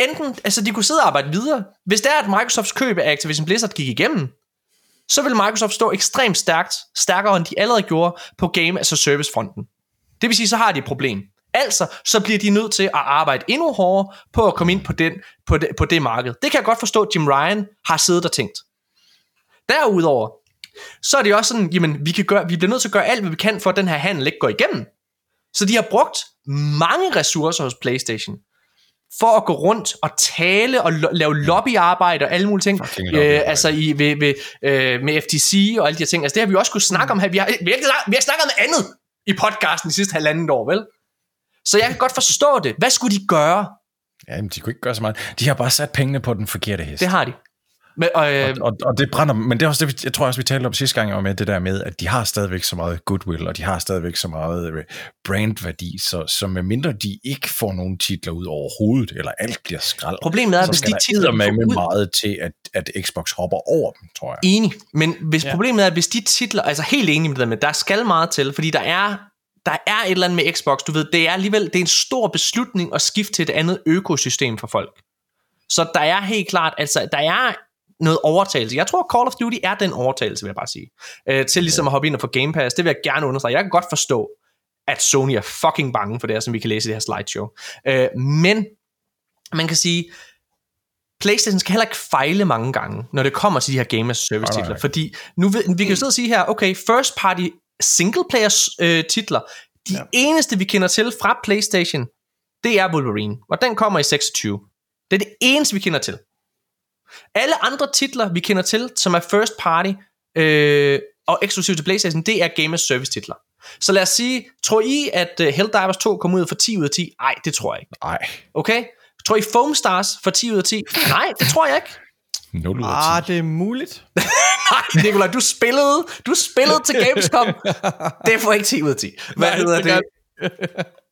enten, altså de kunne sidde og arbejde videre. Hvis det er, at Microsofts køb af Activision Blizzard gik igennem, så vil Microsoft stå ekstremt stærkt, stærkere end de allerede gjorde på Game as a Service fronten. Det vil sige, så har de et problem. Altså, så bliver de nødt til at arbejde endnu hårdere på at komme ind på, den, på, det, på det marked. Det kan jeg godt forstå, at Jim Ryan har siddet og tænkt. Derudover, så er det også sådan, jamen, vi, kan gøre, vi bliver nødt til at gøre alt, hvad vi kan, for at den her handel ikke går igennem. Så de har brugt mange ressourcer hos PlayStation, for at gå rundt og tale og lo- lave lobbyarbejde og alle mulige ting. Øh, altså i, ved, ved, øh, med FTC og alle de her ting. Altså det har vi også kunne snakke om her. Vi har, vi har, vi har snakket om andet i podcasten de sidste halvandet år, vel? Så jeg kan godt forstå det. Hvad skulle de gøre? Ja, men de kunne ikke gøre så meget. De har bare sat pengene på den forkerte hest. Det har de. Men, øh, Og, og det brænder, men det er også det, jeg tror også, vi talte om sidste gang, om med det der med, at de har stadigvæk så meget goodwill, og de har stadigvæk så meget øh, brandværdi, så, så med mindre de ikke får nogen titler ud overhovedet, eller alt bliver skrald, Problemet er, at så hvis de titler, med ud- meget til, at, at Xbox hopper over dem, tror jeg. Enig, men hvis ja. problemet er, at hvis de titler, altså helt enig med det der med, der skal meget til, fordi der er, der er et eller andet med Xbox, du ved, det er alligevel, det er en stor beslutning at skifte til et andet økosystem for folk. Så der er helt klart, altså der er noget overtagelse. Jeg tror, Call of Duty er den overtagelse, vil jeg bare sige. Øh, til ligesom at hoppe ind og få Game Pass, det vil jeg gerne understrege. Jeg kan godt forstå, at Sony er fucking bange for det her, som vi kan læse i det her slideshow. Øh, men man kan sige, PlayStation skal heller ikke fejle mange gange, når det kommer til de her Game as Service titler, fordi nu ved, vi kan jo sidde og sige her, okay, first party single player øh, titler, de ja. eneste vi kender til fra PlayStation, det er Wolverine, og den kommer i 26. Det er det eneste vi kender til. Alle andre titler vi kender til, som er first party øh, og eksklusiv til PlayStation, det er Game as Service titler. Så lad os sige, tror I, at uh, Helldivers 2 kommer ud for 10 ud af 10? Nej, det tror jeg ikke. Nej, Okay? Tror I Foam Stars for 10 ud af 10? Nej, det tror jeg ikke. 0 ud af 10. Ah, det er muligt. Nej, Nikolaj, du spillede, du spillede til Gamescom. Det får ikke 10 ud af 10. Hvad Nej, hedder det det?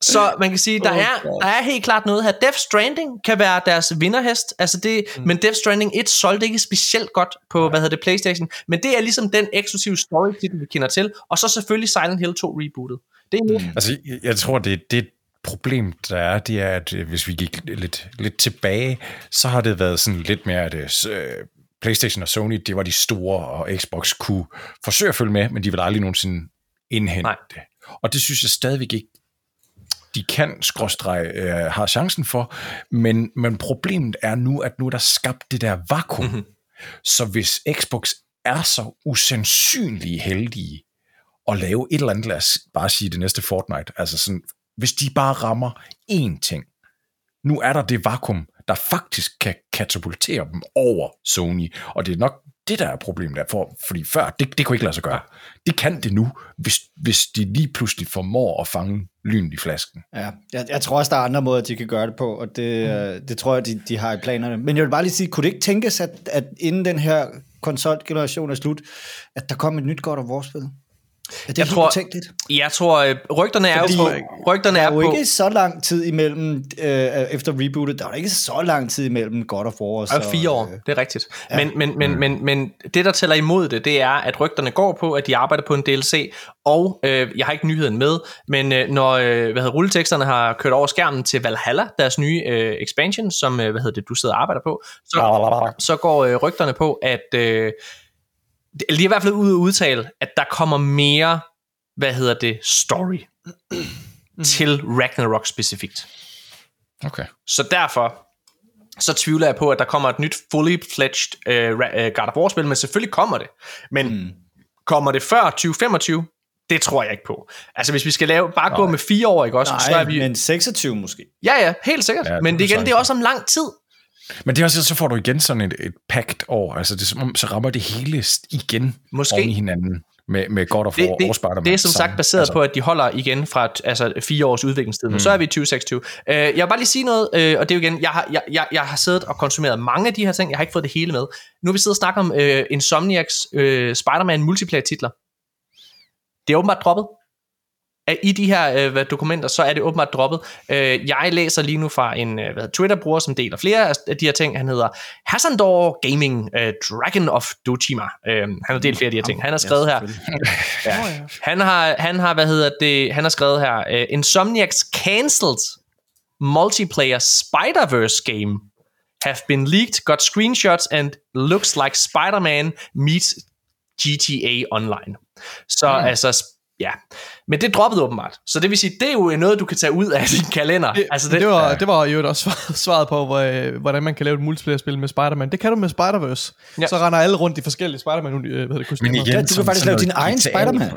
Så man kan sige, der Oh er, God. der er helt klart noget her. Death Stranding kan være deres vinderhest, altså det, mm. men Death Stranding 1 solgte ikke specielt godt på, hvad hedder det, Playstation, men det er ligesom den eksklusive story titel, vi kender til, og så selvfølgelig Silent Hill 2 rebootet. Det er mm. Altså, jeg- jeg tror, det, det problem, der er, det er, at øh, hvis vi gik lidt, lidt tilbage, så har det været sådan lidt mere, at øh, PlayStation og Sony, det var de store, og Xbox kunne forsøge at følge med, men de vil aldrig nogensinde indhente Nej. det. Og det synes jeg stadigvæk ikke, de kan, skråstreg, øh, har chancen for, men, men problemet er nu, at nu er der skabt det der vakuum. Mhm. Mm-hmm. Så hvis Xbox er så usandsynlige heldige at lave et eller andet, lad os bare sige det næste Fortnite, altså sådan, hvis de bare rammer én ting, nu er der det vakuum, der faktisk kan katapultere dem over Sony, og det er nok det, der er problemet der, for, fordi før, det, det kunne ikke lade sig gøre. Det kan det nu, hvis, hvis de lige pludselig formår at fange lyn i flasken. Ja, jeg, jeg tror også, der er andre måder, de kan gøre det på, og det, mm. det tror jeg, de, de har i planerne. Men jeg vil bare lige sige, kunne det ikke tænkes, at, at inden den her konsolgeneration er slut, at der kom et nyt God of War-spil? Er det Jeg helt tror- utænkeligt? Jeg tror, øh, rygterne er Fordi jo på, rygterne Der er er jo på, ikke så lang tid imellem, øh, efter rebootet, der er ikke så lang tid imellem God of War og Og så... fire år, øh, det er rigtigt. Ja. Men, men, men, men, men det, der tæller imod det, det er, at rygterne går på, at de arbejder på en DLC, og øh, jeg har ikke nyheden med, men øh, når øh, hvad hedder, rulleteksterne har kørt over skærmen til Valhalla, deres nye øh, expansion, som øh, hvad hedder det, du sidder og arbejder på, så, så går øh, rygterne på, at øh, de er i hvert fald ude at udtale, at der kommer mere, hvad hedder det, story til Ragnarok specifikt. Okay. Så derfor, så tvivler jeg på, at der kommer et nyt fully fledged uh, uh, God of War-spil, men selvfølgelig kommer det. Men mm. kommer det før 2025? Det tror jeg ikke på. Altså hvis vi skal lave, bare Nej. gå med fire år, ikke også? så Nej, er vi, men 26 måske. Ja, ja, helt sikkert. Ja, det men det, igen, det er også om lang tid. Men det er også, så får du igen sådan et, et pagt år, altså det så rammer det hele igen Måske. oven i hinanden med, med God of Det, War det, og Spider-Man. det er som sagt baseret altså, på, at de holder igen fra altså, fire års udviklingstid, men mm. så er vi i 2026. Uh, jeg vil bare lige sige noget, uh, og det er jo igen, jeg har, jeg, jeg, jeg har siddet og konsumeret mange af de her ting, jeg har ikke fået det hele med. Nu har vi siddet og snakket om uh, Insomniacs uh, Spider-Man multiplayer-titler. Det er åbenbart droppet. At I de her øh, hvad, dokumenter, så er det åbenbart droppet. Øh, jeg læser lige nu fra en øh, hvad Twitter-bruger, som deler flere af de her ting. Han hedder Hassandor Gaming øh, Dragon of Dojima. Øh, han har delt flere af de her ting. Han har skrevet her, Ja. Han har, han har, hvad hedder det, han har skrevet her, uh, Insomniacs cancelled multiplayer Spider-Verse game have been leaked, got screenshots and looks like Spider-Man meets GTA Online. Så mm. altså, sp- ja. Men det droppede åbenbart. Så det vil sige, det er jo noget, du kan tage ud af din kalender. Det, altså, det, det, var, det var jo også svaret- på, øh, hvordan man kan lave et multiplayer-spil med Spider-Man. Det kan du med Spider-Verse. Ja. Så render alle rundt i forskellige Spider-Man øh, hvad det, kostymer. Men igen, Ja, du kan faktisk lave din egen. Spider-Man.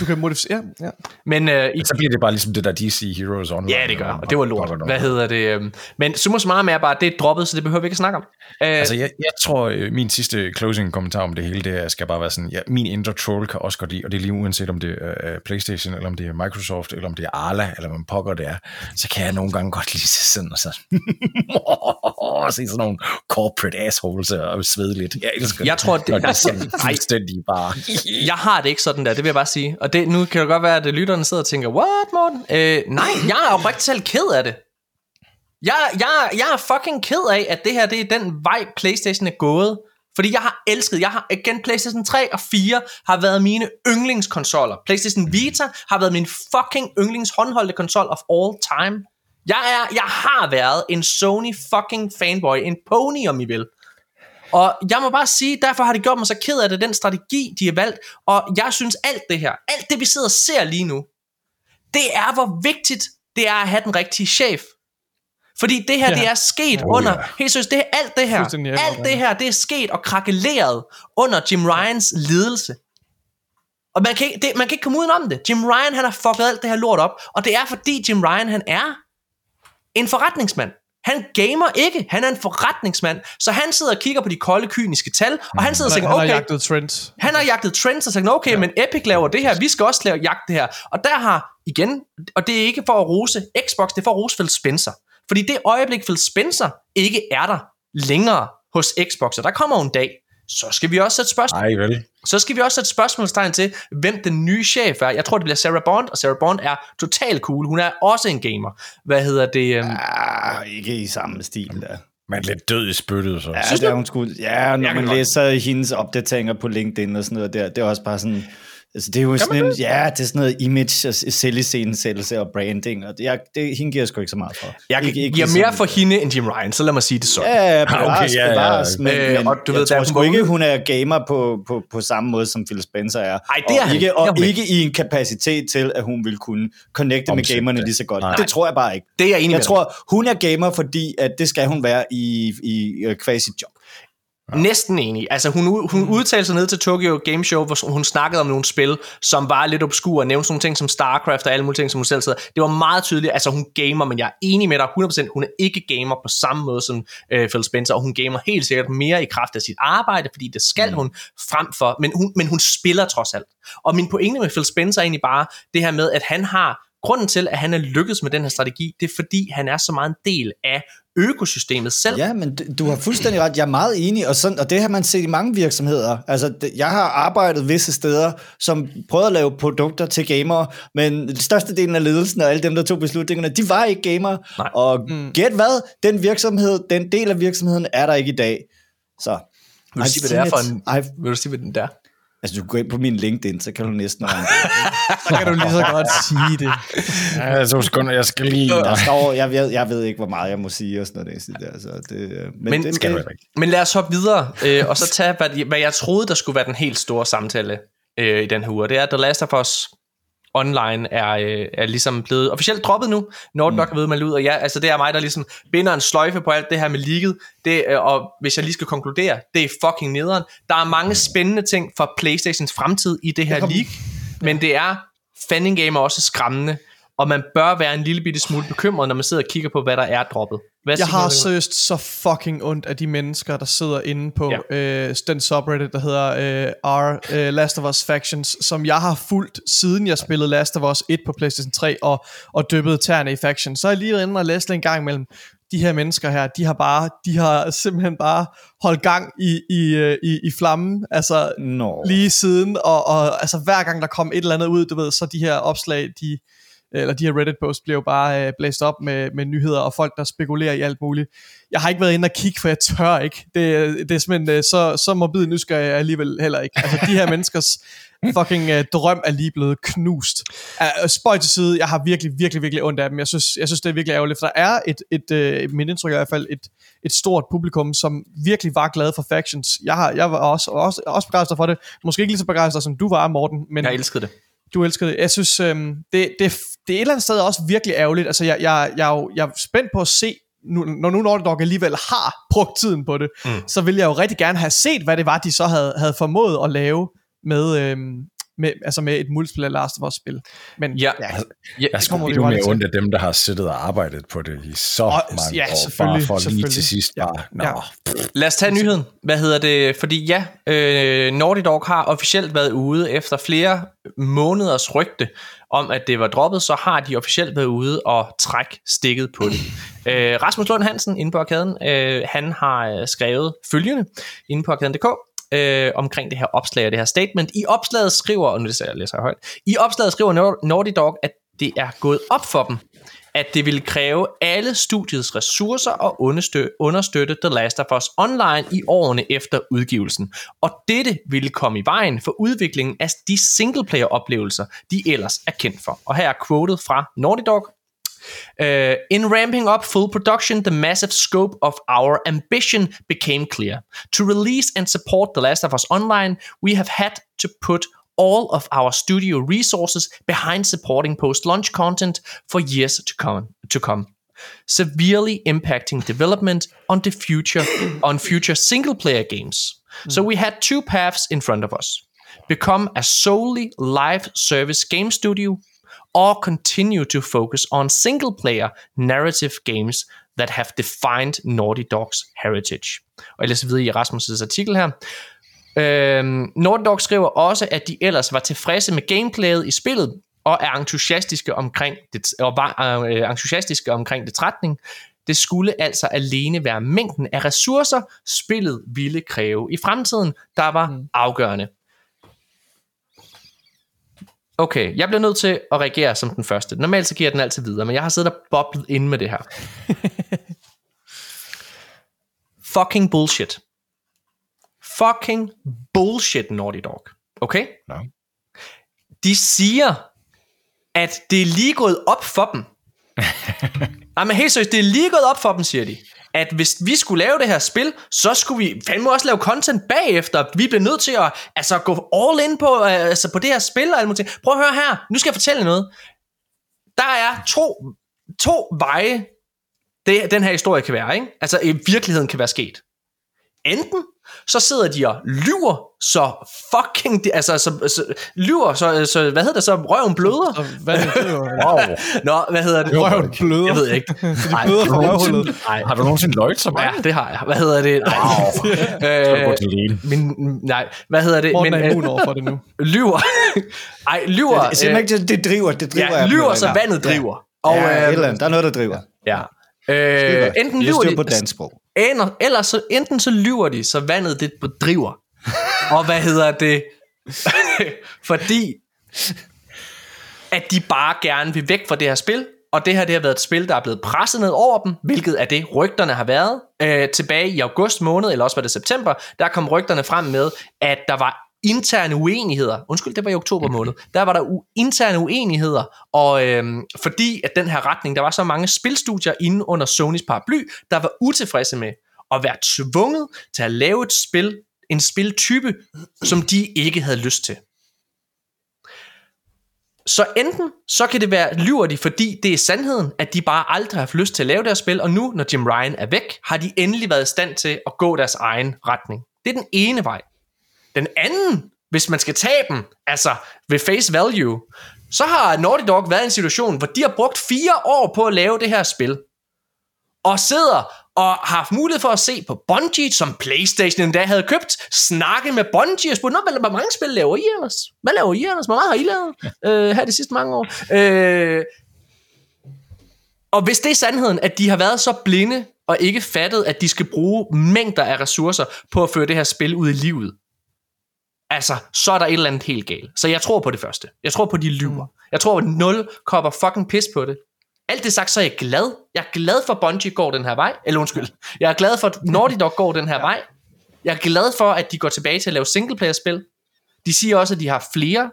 Du kan modificere. Ja. Men øh, i Så bliver det bare ligesom det der DC Heroes Online. Ja, det gør, og det var lort. Hvad hedder det? øhm, Men summa summarum er bare, at det er droppet, så det behøver vi ikke at snakke om. Øh, Altså, jeg, jeg tror, øh, min sidste closing kommentar om det hele, det er, skal bare være sådan, ja, min indre troll kan også godt lide, og det er lige uanset om det øh, Playstation, eller om det er Microsoft, eller om det er Arla, eller hvad pokker det er, så kan jeg nogle gange godt lide sig sådan og så og se sådan nogle corporate assholes og svede lidt. Jeg elsker Jeg tror, det- det er sådan fuldstændig bare... Jeg har det ikke sådan der, det vil jeg bare sige. Og det, nu kan det godt være, at lytterne sidder og tænker, what, Morten? Øh, nej, jeg er oprigtigt selv ked af det. Jeg, jeg, jeg er fucking ked af, at det her det er den vej, Playstation er gået. Fordi jeg har elsket, jeg har igen Playstation 3 og 4 har været mine yndlingskonsoller. Playstation Vita har været min fucking yndlings håndholdte konsol of all time. Jeg, er, jeg har været en Sony fucking fanboy, en pony om I vil. Og jeg må bare sige, derfor har det gjort mig så ked af det, den strategi, de har valgt. Og jeg synes alt det her, alt det vi sidder og ser lige nu, det er hvor vigtigt det er at have den rigtige chef. Fordi det her, Ja. det er sket Oh, under, ja. helt seriøst, det, alt det her, alt det her, det er sket og krakeleret under Jim Ryans ledelse. Og man kan, ikke, det, man kan ikke komme udenom det. Jim Ryan, han har fucket alt det her lort op, og det er fordi Jim Ryan, han er en forretningsmand. Han gamer ikke, han er en forretningsmand, så han sidder og kigger på de kolde, kyniske tal, og han sidder og Han, tænker, han har okay, jagtet trends. han har jagtet trends og sagt, okay, ja. men Epic laver det her, vi skal også lave jagt det her. Og der har, igen, og det er ikke for at rose Xbox, det er for at rose Phil Spencer. Fordi det øjeblik, Phil Spencer ikke er der længere hos Xbox, og der kommer en dag, så skal vi også sætte spørgsmål, Ej, vel. så skal vi også sætte spørgsmålstegn til, hvem den nye chef er. Jeg tror, det bliver Sarah Bond, og Sarah Bond er totalt cool. Hun er også en gamer. Hvad hedder det? Um, Ah, ikke i samme stil der. Man er lidt død i spyttet, så. Ja, det er hun sgu, ja, når man godt. læser hendes opdateringer på LinkedIn og sådan noget der, det er også bare sådan, altså det er jo sådan en, ja, det er sådan noget image og selviscenesættelse og branding, og det, jeg, det, hende giver jeg sgu ikke så meget for. jeg ikke, ikke giver ligesom- mere for hende end Jim Ryan, så lad mig sige det sådan. Ja, ja, okay, bevares, ja, ja. men, Øh, men og du jeg ved, tror hun sgu ikke, hun er gamer på, på, på samme måde, som Phil Spencer er. Ej, det er og han ikke, og ikke i en kapacitet til, at hun vil kunne connecte med Omsætte gamerne lige så godt. Nej. Det tror jeg bare ikke. Det er jeg enig med Jeg dig. tror, hun er gamer, fordi at det skal hun være i, i øh, kvæg sit job. Næsten enig. Altså, hun, hun udtalte sig ned til Tokyo Game Show, hvor hun snakkede om nogle spil, som var lidt obskure, og nævnte sådan nogle ting som StarCraft og alle mulige ting, som hun selv sidder. Det var meget tydeligt, altså hun gamer, men jeg er enig med dig 100%, hun er ikke gamer på samme måde som øh, Phil Spencer, og hun gamer helt sikkert mere i kraft af sit arbejde, fordi det skal mm. hun frem for, men hun, men hun spiller trods alt. Og min pointe med Phil Spencer er egentlig bare det her med, at han har Grunden til, at han er lykkedes med den her strategi, det er fordi, han er så meget en del af økosystemet selv. Ja, men du- har fuldstændig ret. Jeg er meget enig, og, sådan, og det har man set i mange virksomheder. Altså, jeg har arbejdet visse steder, som prøvede at lave produkter til gamere, men den største delen af ledelsen og alle dem, der tog beslutningerne, de var ikke gamere. Nej. Og mm. gæt hvad? Den virksomhed, den del af virksomheden er der ikke i dag. Så Vil du sige, hvad det er for en... I've, Vil du sige, hvad den der? Altså, du kan gå ind på min LinkedIn, så kan du næsten. Så kan du lige så godt sige det. Ja, to sekunder, jeg skal lige... Der står, jeg ved, jeg ved ikke, hvor meget jeg må sige og sådan noget. Der, altså, det, øh, men, Men det, skal det. Men lad os hoppe videre, øh, og så tage, hvad, hvad jeg troede, der skulle være den helt store samtale øh, i den her uge. Det er, The Last of Us Online er, øh, er ligesom blevet officielt droppet nu. Norton nok er ved at melde ud, og ja, altså det er mig, der ligesom binder en sløjfe på alt det her med leaget. Det, øh, og hvis jeg lige skal konkludere, det er fucking nederen. Der er mange spændende ting for Playstations fremtid i det her kom- leak, men det er fanning game er også skræmmende, og man bør være en lille bitte smule bekymret, når man sidder og kigger på, hvad der er droppet. Hvad Jeg har seriøst så fucking ondt af de mennesker, der sidder inde på Ja. øh, den subreddit, der hedder øh, R øh, Last of Us Factions, som jeg har fulgt siden jeg spillede Last of Us 1 på PlayStation 3 og, og dyppede tæerne i Factions. Så er jeg lige inde og læst en gang imellem. De her mennesker her, de har bare, de har simpelthen bare holdt gang i, i, øh, i, i flammen, altså Nå. lige siden, og, og altså hver gang der kom et eller andet ud, du ved, så de her opslag, de, eller de her Reddit posts bliver jo bare øh, blæst op med, med nyheder og folk, der spekulerer i alt muligt. Jeg har ikke været inde og kigge, for jeg tør ikke. Det, det er simpelthen øh, så, så morbid nysgerrig jeg alligevel heller ikke. Altså de her menneskers fucking øh, drøm er lige blevet knust. Uh, spøj til side, jeg har virkelig, virkelig, virkelig ondt af dem. Jeg synes, jeg synes det er virkelig ærgerligt, for der er et, et, øh, mit indtryk er i hvert fald, et, et stort publikum, som virkelig var glad for Factions. Jeg, har, jeg var også, også, også begejstret for det. Måske ikke lige så begejstret, som du var, Morten, men Jeg elskede det. du elsker det. Jeg synes, øhm, det, det, det er et eller andet sted også virkelig ærgerligt. Altså, jeg, jeg, jeg, er jo- jeg er spændt på at se, nu, når nu Naughty Dog alligevel har brugt tiden på det, mm. så vil jeg jo rigtig gerne have set, hvad det var, de så havde, havde formået at lave med, øhm, med, altså med et multiplayer Last of Us-spil. Men Ja. ja, Ja, Jeg skulle jo mere ondt af dem, der har siddet og arbejdet på det i så Og- mange ja, år, bare selvfølgelig, for lige til sidst Ja. bare, nå, Ja. Lad os tage nyheden. Hvad hedder det? Fordi ja, øh, Naughty Dog har officielt været ude efter flere måneders rygte om, at det var droppet, så har de officielt været ude og trække stikket på det. øh, Rasmus Lund Hansen inde på arkaden, øh, han har øh, skrevet følgende inde på arkaden.dk øh, omkring det her opslag og det her statement. I opslaget skriver, og nu det jeg læser jeg højt, i opslaget skriver Nau- Naughty Dog, at det er gået op for dem, at det ville kræve alle studiets ressourcer at understøtte, understøtte The Last of Us Online i årene efter udgivelsen. Og dette ville komme i vejen for udviklingen af de singleplayer-oplevelser, de ellers er kendt for. Og her er quoted fra Naughty Dog. Uh, in ramping up full production, the massive scope of our ambition became clear. To release and support The Last of Us Online, we have had to put all of our studio resources behind supporting post-launch content for years to come. To come severely impacting development on the future on future single-player games. So we had two paths in front of us: become a solely live service game studio, or continue to focus on single player narrative games that have defined Naughty Dogs heritage. Og ellers videre i Rasmus' artikel her. Øhm, Naughty Dog skriver også, at de ellers var tilfredse med gameplayet i spillet, og er entusiastiske omkring det, og var øh, entusiastiske omkring det trætning. Det skulle altså alene være mængden af ressourcer, spillet ville kræve i fremtiden, der var afgørende. Okay, jeg bliver nødt til at reagere som den første. Normalt så giver jeg den altid videre, men jeg har siddet og boblet inde med det her. Fucking bullshit. Fucking bullshit, Naughty Dog. Okay? Nå. De siger, at det er lige gået op for dem. Nej, men helt seriøst, det er lige gået op for dem, siger de. At hvis vi skulle lave det her spil, så skulle vi fandme også lave content bagefter. Vi bliver nødt til at altså, gå all in på, øh, altså, på det her spil og alle mulige ting. Prøv at høre her, nu skal jeg fortælle noget. Der er to, to veje, det, den her historie kan være, ikke? Altså i virkeligheden kan være sket. Enten så sidder de og lyver så fucking, altså så, så lyver så, så, hvad hedder det så, røven bløder? hvad er det? Wow. Nå, hvad hedder det? Røven bløder. Jeg ved ikke. Nej, bløder fra røvhullet. Nej, Har du nogensinde løjet så meget? ja, det har jeg. Hvad hedder det? Nej. Du Øh, min, nej, hvad hedder det? Morten Men, er øh, immun over for det nu. lyver. Ej, lyver. Jeg siger ikke, det, det driver, det driver. ja, lyver, så vandet driver. Ja, Og, ja, et øh, eller andet. Der er noget, der driver. ja. Øh, enten lyver de, på dansk sprog aner, ellers så, enten så lyver de, så vandet det driver. Og hvad hedder det? Fordi at de bare gerne vil væk fra det her spil, og det her det har været et spil, der er blevet presset ned over dem, hvilket er det, rygterne har været. Øh, tilbage i august måned, eller også var det september, der kom rygterne frem med, at der var interne uenigheder. Undskyld, det var i oktober måned. Der var der u- interne uenigheder, og øhm, fordi at den her retning, der var så mange spilstudier inde under Sonys paraply, der var utilfredse med at være tvunget til at lave et spil, en spiltype, som de ikke havde lyst til. Så enten så kan det være, lyver de, fordi det er sandheden, at de bare aldrig har haft lyst til at lave deres spil, og nu, når Jim Ryan er væk, har de endelig været i stand til at gå deres egen retning. Det er den ene vej. Den anden, hvis man skal tage dem, altså ved face value, så har Naughty Dog været i en situation, hvor de har brugt fire år på at lave det her spil. Og sidder og har haft mulighed for at se på Bungie, som Playstation endda havde købt, snakke med Bungie og spurgte, hvor mange spil laver I ellers? Hvad laver I ellers? Hvor meget har I lavet øh, her de sidste mange år? Øh, og hvis det er sandheden, at de har været så blinde og ikke fattet, at de skal bruge mængder af ressourcer på at føre det her spil ud i livet, altså, så er der et eller andet helt galt. Så jeg tror på det første. Jeg tror på, de lyver. Jeg tror, at nul kopper fucking pis på det. Alt det sagt, så er jeg glad. Jeg er glad for, at Bungie går den her vej. Eller undskyld. Jeg er glad for, at Naughty Dog går den her vej. Jeg er glad for, at de går tilbage til at lave singleplayer-spil. De siger også, at de har flere,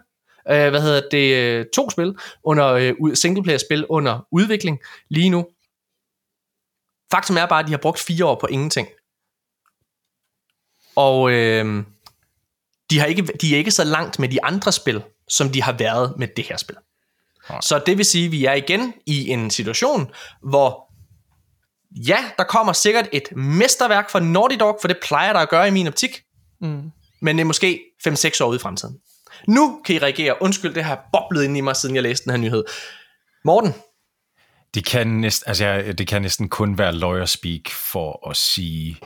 øh, hvad hedder det, øh, to spil, under øh, singleplayer-spil under udvikling lige nu. Faktum er bare, at de har brugt fire år på ingenting. Og øh, de, har ikke, de er ikke så langt med de andre spil, som de har været med det her spil. Så det vil sige, at vi er igen i en situation, hvor ja, der kommer sikkert et mesterværk fra Naughty Dog, for det plejer der at gøre i min optik, Mm. men det er måske 5-6 år ude i fremtiden. Nu kan I reagere. Undskyld, det har boblet ind i mig, siden jeg læste den her nyhed. Morten, Det kan, næsten, altså, det kan næsten kun være lawyer speak for at sige,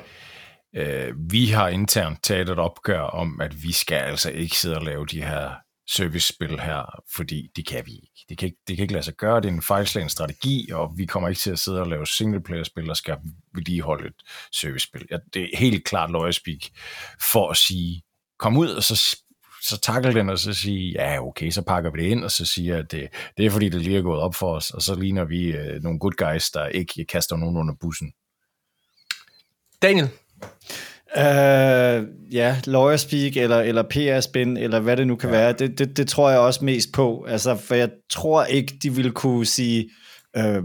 øh, vi har internt taget et opgør om, at vi skal altså ikke sidde og lave de her service-spil her, fordi det kan vi ikke. Det kan ikke, det kan ikke lade sig gøre, det er en fejlslagen strategi, og vi kommer ikke til at sidde og lave singleplayer-spil, og skal vedligeholde et service-spil. Ja, det er helt klart lawyer speak for at sige, kom ud, og så så takle den, og så sige, ja okay, så pakker vi det ind, og så siger at det, det er fordi, det lige er gået op for os, og så ligner vi øh, nogle good guys, der ikke kaster nogen under bussen. Daniel, Øh, ja, lawyer speak eller, eller PR-spin, eller hvad det nu kan ja. være, det, det, det tror jeg også mest på. Altså, for jeg tror ikke, de ville kunne sige, øh,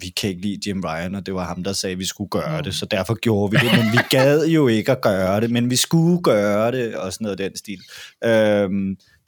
vi kan ikke lide Jim Ryan, og det var ham, der sagde, at vi skulle gøre det, så derfor gjorde vi det, men vi gad jo ikke at gøre det, men vi skulle gøre det, og sådan noget af den stil. Øh,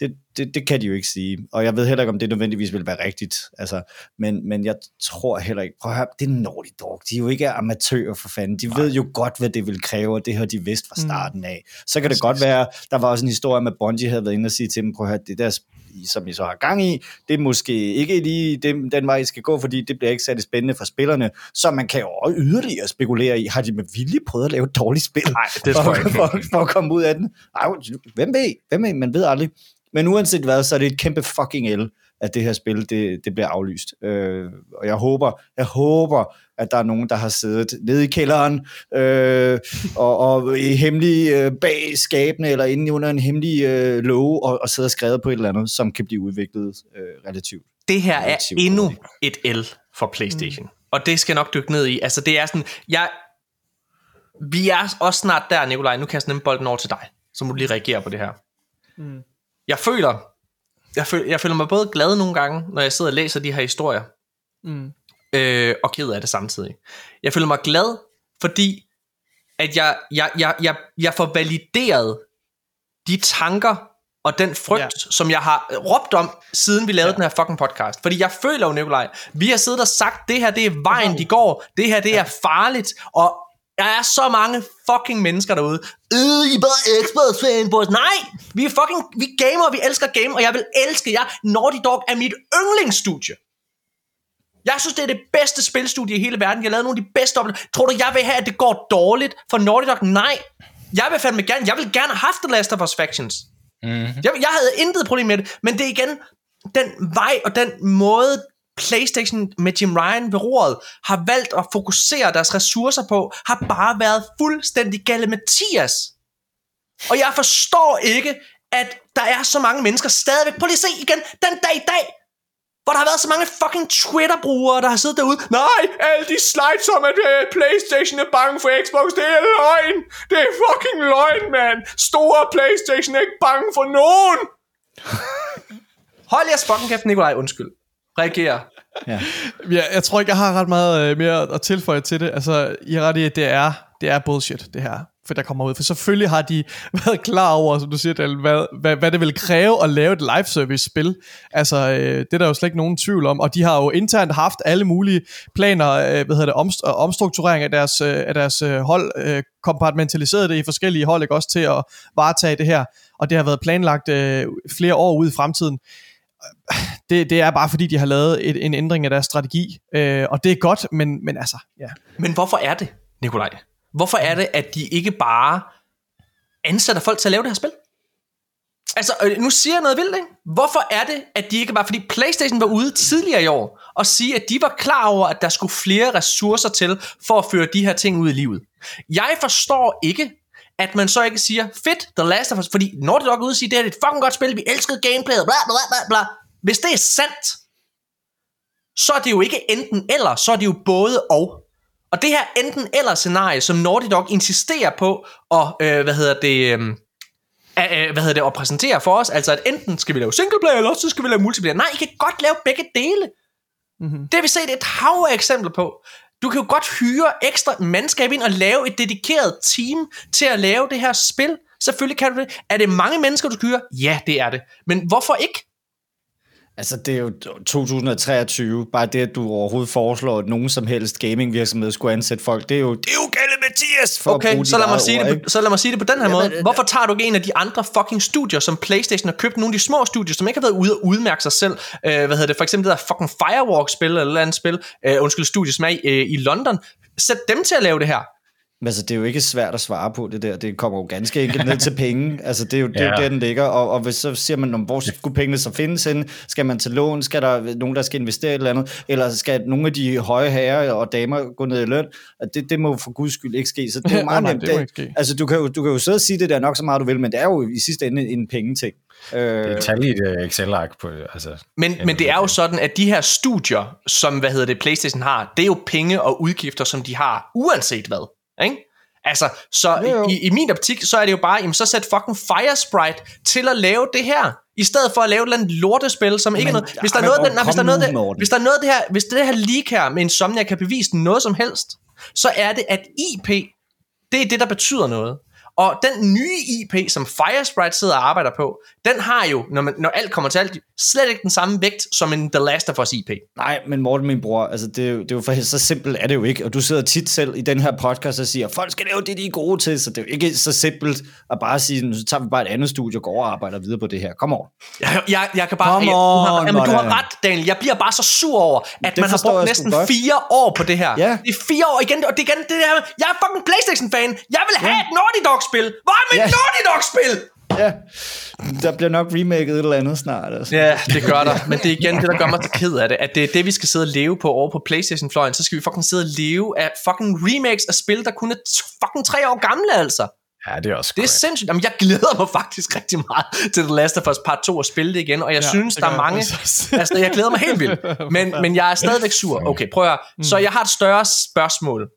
det, det, det kan de jo ikke sige, og jeg ved heller ikke, om det nødvendigvis vil være rigtigt, altså, men, men jeg tror heller ikke, prøv at høre, det er Naughty Dog, de er jo ikke amatører for fanden, de Nej. ved jo godt, hvad det vil kræve, og det har de vidst fra starten af. Så kan det godt være, der var også en historie med Bungie havde været inde og sige til dem, prøv at høre, det der som I så har gang i, det er måske ikke lige den, den vej, I skal gå, fordi det bliver ikke særlig spændende for spillerne, så man kan jo yderligere spekulere i, har de med vilje prøvet at lave et dårligt spil? Nej, det tror jeg for, ikke. for, for at komme ud af den. Ej, hvem ved? Hvem ved? Man ved aldrig. Men uanset hvad, så er det et kæmpe fucking el, at det her spil, det, det bliver aflyst. Øh, og jeg håber, jeg håber, at der er nogen, der har siddet nede i kælderen, øh, og, og i hemmelige øh, bag skabene, eller inde under en hemmelig øh, låge, og, og sidder og skrevet på et eller andet, som kan blive udviklet øh, relativt. det her er Relativt endnu hurtigt. et L for PlayStation. Mm. Og det skal jeg nok dykke ned i. Altså, det er sådan, jeg... Vi er også snart der, Nikolaj. Nu kan jeg sådan bolden over til dig. Så må du lige reagere på det her. Mm. Jeg føler, jeg føler, jeg føler mig både glad nogle gange, når jeg sidder og læser de her historier, Mm. øh, og ked af det samtidig. Jeg føler mig glad, fordi at jeg, jeg, jeg, jeg, jeg får valideret de tanker og den frygt, Ja. som jeg har råbt om, siden vi lavede ja. den her fucking podcast. Fordi jeg føler jo, Nikolaj, vi har siddet og sagt, det her det er vejen, de går, det her det ja. er farligt, og der er så mange fucking mennesker derude. Øh, I er bare Xbox fanboys. Nej, vi er fucking, vi gamer, vi elsker game, og jeg vil elske jer. Naughty Dog er mit yndlingsstudie. Jeg synes, det er det bedste spilstudie i hele verden. Jeg har lavet nogle af de bedste oplevelser. Tror du, jeg vil have, at det går dårligt for Naughty Dog? Nej. Jeg vil fandme gerne, jeg vil gerne have haft The Last of Us Factions. Mm-hmm. Jeg, jeg havde intet problem med det, men det er igen den vej og den måde, PlayStation med Jim Ryan ved roret har valgt at fokusere deres ressourcer på, har bare været fuldstændig gale Mathias. Og jeg forstår ikke, at der er så mange mennesker stadigvæk. Prøv lige at se igen, den dag i dag, hvor der har været så mange fucking Twitter-brugere, der har siddet derude. Nej, alle de slides om, at uh, Playstation er bange for Xbox, det er løgn. Det er fucking løgn, mand. Store Playstation er ikke bange for nogen. Hold jeres fucking kæft, Nikolaj, undskyld. Reager. Ja. Ja, jeg tror ikke, jeg har ret meget øh, mere at tilføje til det. Altså, I er ret i, at det er, det er bullshit, det her. For der kommer ud. For selvfølgelig har de været klar over, som du siger, Dal, hvad, hvad, hvad det vil kræve at lave et live service spil. Altså, øh, det er der jo slet ikke nogen tvivl om. Og de har jo internt haft alle mulige planer, øh, hvad hedder det, omst- omstrukturering af deres, øh, af deres øh, hold, øh, kompartmentaliseret det i forskellige hold, ikke også til at varetage det her. Og det har været planlagt øh, flere år ud i fremtiden det, det er bare fordi, de har lavet et, en ændring af deres strategi, øh, og det er godt, men, men altså, ja. Men hvorfor er det, Nikolaj? Hvorfor er det, at de ikke bare ansætter folk til at lave det her spil? Altså, øh, nu siger jeg noget vildt, ikke? Hvorfor er det, at de ikke bare... Fordi PlayStation var ude tidligere i år og sige, at de var klar over, at der skulle flere ressourcer til for at føre de her ting ud i livet. Jeg forstår ikke, at man så ikke siger, fedt, The Last of Us, fordi Naughty Dog er ude og sige, det er et fucking godt spil, vi elskede gameplayet, bla bla bla bla. Hvis det er sandt, så er det jo ikke enten eller, så er det jo både og. Og det her enten eller scenarie, som Naughty Dog insisterer på at, øh, hvad hedder det, øh, øh, hvad hedder det, at præsentere for os, altså at enten skal vi lave singleplayer, eller også så skal vi lave multiplayer. Nej, I kan godt lave begge dele. Mm-hmm. Det har vi set et hav af eksempler på. Du kan jo godt hyre ekstra mandskab ind og lave et dedikeret team til at lave det her spil. Selvfølgelig kan du det. Er det mange mennesker, du skal hyre? Ja, det er det. Men hvorfor ikke? Altså, det er jo 2023. Bare det, at du overhovedet foreslår, at nogen som helst gamingvirksomhed skulle ansætte folk, det er jo, det er jo gale Mathias! For at Okay, så lad, mig sige ord, det på, så lad mig sige det på den her Jamen, måde. øh, Hvorfor tager du ikke en af de andre fucking studier, som Playstation har købt, nogle af de små studier, som ikke har været ude og udmærke sig selv? Øh, hvad hedder det? For eksempel det der fucking Firewalk-spil, eller et andet spil, øh, undskyld, studie, som er i, øh, i London. Sæt dem til at lave det her. Men altså, det er jo ikke svært at svare på det der. Det kommer jo ganske enkelt ned til penge. Altså, det er jo, det er jo Ja. der, den ligger. Og, og hvis så siger man, "Nå, hvor skulle pengene så findes henne? Skal man til lån? Skal der nogen, der skal investere et eller andet? Eller skal nogle af de høje herrer og damer gå ned i løn? Det, det må for guds skyld ikke ske. Så det er jo meget nej, nemt. det må ikke ske. altså, du kan, jo, du kan jo sidde og sige det der nok så meget, du vil, men det er jo i sidste ende en pengeting. Øh, Det er tal i et øh, Excel-ark på, altså... Men, men det er jo sådan, at de her studier, som hvad hedder det, PlayStation har, det er jo penge og udgifter, som de har, uanset hvad. Ikke? Altså, så Jo, jo. i, i min optik, så er det jo bare, jamen så sæt fucking Firesprite til at lave det her, i stedet for at lave et eller andet lortespil, som ikke er noget... Hvis der er noget, den, nej, hvis der er noget, Morten. hvis der er noget det her, hvis det her leak her med Insomnia kan bevise noget som helst, så er det, at IP, det er det, der betyder noget. Og den nye IP, som Firesprite sidder og arbejder på, den har jo, når, man, når alt kommer til alt, slet ikke den samme vægt som en The Last of Us IP. Nej, men Morten, min bror, altså det, er jo, det er jo for så simpelt er det jo ikke. Og du sidder tit selv i den her podcast og siger, folk skal lave det, de er gode til, så det er jo ikke så simpelt at bare sige, så tager vi bare et andet studie og går over og arbejder videre på det her. Kom over. Jeg, jeg, jeg kan bare... Come jeg, du, har, on, jamen, du har ret, Daniel. Jeg bliver bare så sur over, at Det man har brugt jeg næsten godt. fire år på det her. Ja. Det er fire år igen, og det er igen det der, jeg er fucking Playstation-fan. Jeg vil have et Naughty Dog-spil. Hvor er mit Ja. Naughty Dog-spil? Ja, der bliver nok remaket et eller andet snart. Altså. Ja, det gør der. Men det er igen det, der gør mig så ked af det. At det er det, vi skal sidde og leve på over på Playstation-fløjen. Så skal vi fucking sidde og leve af fucking remakes af spil, der kun er fucking tre år gamle, altså. Ja, det er også Det er correct. sindssygt. Jamen, jeg glæder mig faktisk rigtig meget til The Last of Us Part 2 at spille det igen, og jeg Ja, synes, der er mange... altså, jeg glæder mig helt vildt. Men, men jeg er stadigvæk sur. Okay, prøv at høre. Så jeg har et større spørgsmål.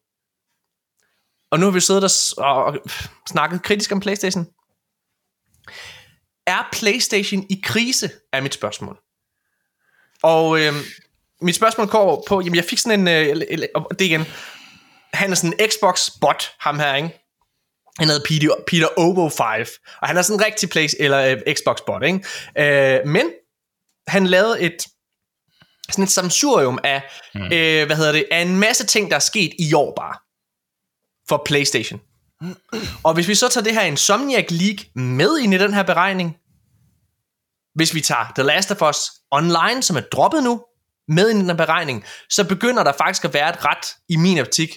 Og nu har vi siddet og, og snakket kritisk om Playstation. Er Playstation i krise, er mit spørgsmål. Og øhm, mit spørgsmål går på, jamen jeg fik sådan en, øh, og det igen, han er sådan en Xbox-bot, ham her, ikke? Han hedder Peter, Peter Ovo 5, og han er sådan en rigtig place, eller øh, Xbox-bot, ikke? Øh, men han lavede et sådan et samsurium af, mm. øh, hvad hedder det, af en masse ting, der er sket i år bare, for Playstation. Og hvis vi så tager det her Insomniac League med ind i den her beregning, hvis vi tager The Last of Us Online, som er droppet nu, med ind i den her beregning, så begynder der faktisk at være et ret, i min optik,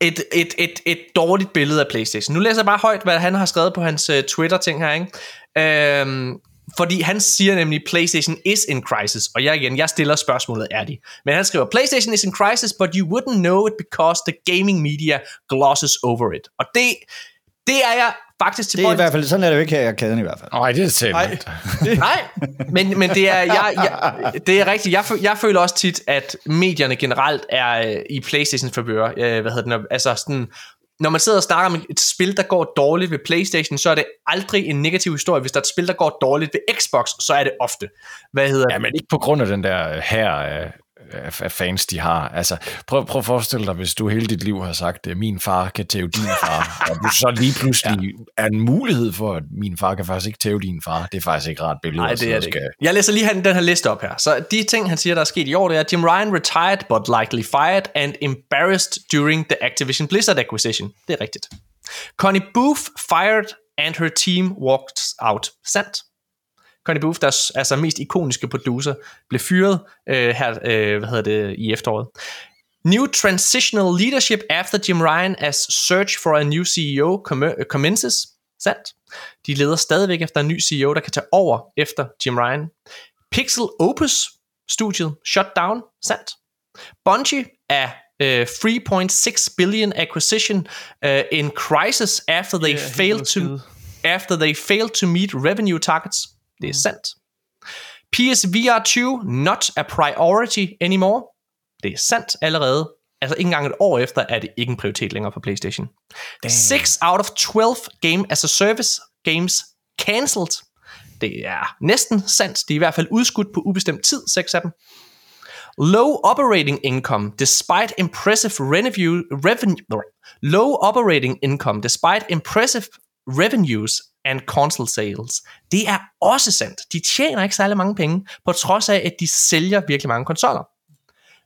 et, et, et, et dårligt billede af Playstation. Nu læser jeg bare højt, hvad han har skrevet på hans uh, Twitter-ting her, ikke? Øhm, fordi han siger nemlig, PlayStation is in crisis. Og jeg igen, jeg stiller spørgsmålet, er de? Men han skriver, PlayStation is in crisis, but you wouldn't know it because the gaming media glosses over it. Og det, det er jeg faktisk til Det er i hvert fald, sådan er det jo ikke her i arkaden i hvert fald. Nej, det er til. Nej. Nej, men, men det, er, jeg, jeg, det er rigtigt. Jeg, jeg føler også tit, at medierne generelt er øh, i Playstations favør. Øh, hvad hedder det? når- Altså sådan, når man sidder og snakker om et spil, der går dårligt ved Playstation, så er det aldrig en negativ historie. Hvis der er et spil, der går dårligt ved Xbox, så er det ofte. Hvad hedder Ja, men ikke på grund af den der her af, af, fans, de har. Altså, prøv, prøv at forestille dig, hvis du hele dit liv har sagt, at min far kan tæve din far, og du så lige pludselig ja. er en mulighed for, at min far kan faktisk ikke tæve din far. Det er faktisk ikke ret billede. Nej, det er det ikke. skal- Jeg læser lige han- den her liste op her. Så de ting, han siger, der er sket i år, det er, Jim Ryan retired, but likely fired and embarrassed during the Activision Blizzard acquisition. Det er rigtigt. Connie Booth fired, and her team walked out. Sandt. Connie Booth, deres altså mest ikoniske producer, blev fyret øh, her øh, hvad hedder det, i efteråret. New transitional leadership after Jim Ryan as search for a new CEO com- commences. Sandt. De leder stadigvæk efter en ny CEO, der kan tage over efter Jim Ryan. Pixel Opus studiet shut down. Sandt. Bungie er uh, 3.6 billion acquisition uh, in crisis after they helt failed to after they failed to meet revenue targets. Det er sandt. PSVR 2 not a priority anymore. Det er sandt allerede. Altså ikke engang et år efter er det ikke en prioritet længere for PlayStation. 6 out of 12 game as a service games cancelled. Det er næsten sandt. De er i hvert fald udskudt på ubestemt tid, seks af dem. Low operating income despite impressive revenue, revenue low operating income despite impressive revenues and console sales. Det er også sandt. De tjener ikke særlig mange penge, på trods af, at de sælger virkelig mange konsoller.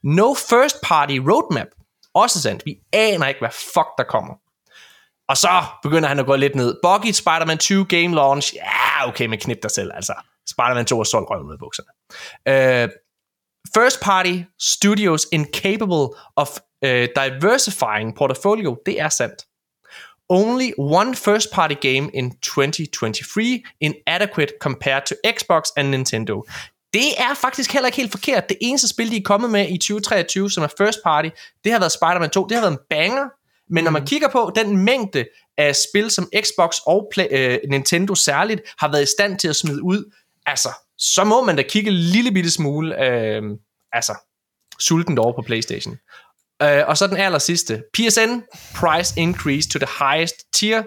No first party roadmap Også sandt. Vi aner ikke, hvad fuck der kommer. Og så begynder han at gå lidt ned. Buggy, Spider-Man 2 Game Launch. Ja, okay, men knip dig selv, altså. Spider-Man 2 er solgt røven ud af bukserne. Uh, first Party Studios incapable of uh, diversifying portfolio. Det er sandt. Only one first party game in 2023 inadequate compared to Xbox and Nintendo. Det er faktisk heller ikke helt forkert. Det eneste spil, de er kommet med i 2023, som er first party, det har været Spider-Man 2. Det har været en banger. Men når man kigger på den mængde af spil, som Xbox og Play, øh, Nintendo særligt har været i stand til at smide ud, altså, så må man da kigge en lille bitte smule, øh, altså, sultent over på Playstation. Øh, og så den aller sidste. PSN price increase to the highest tier,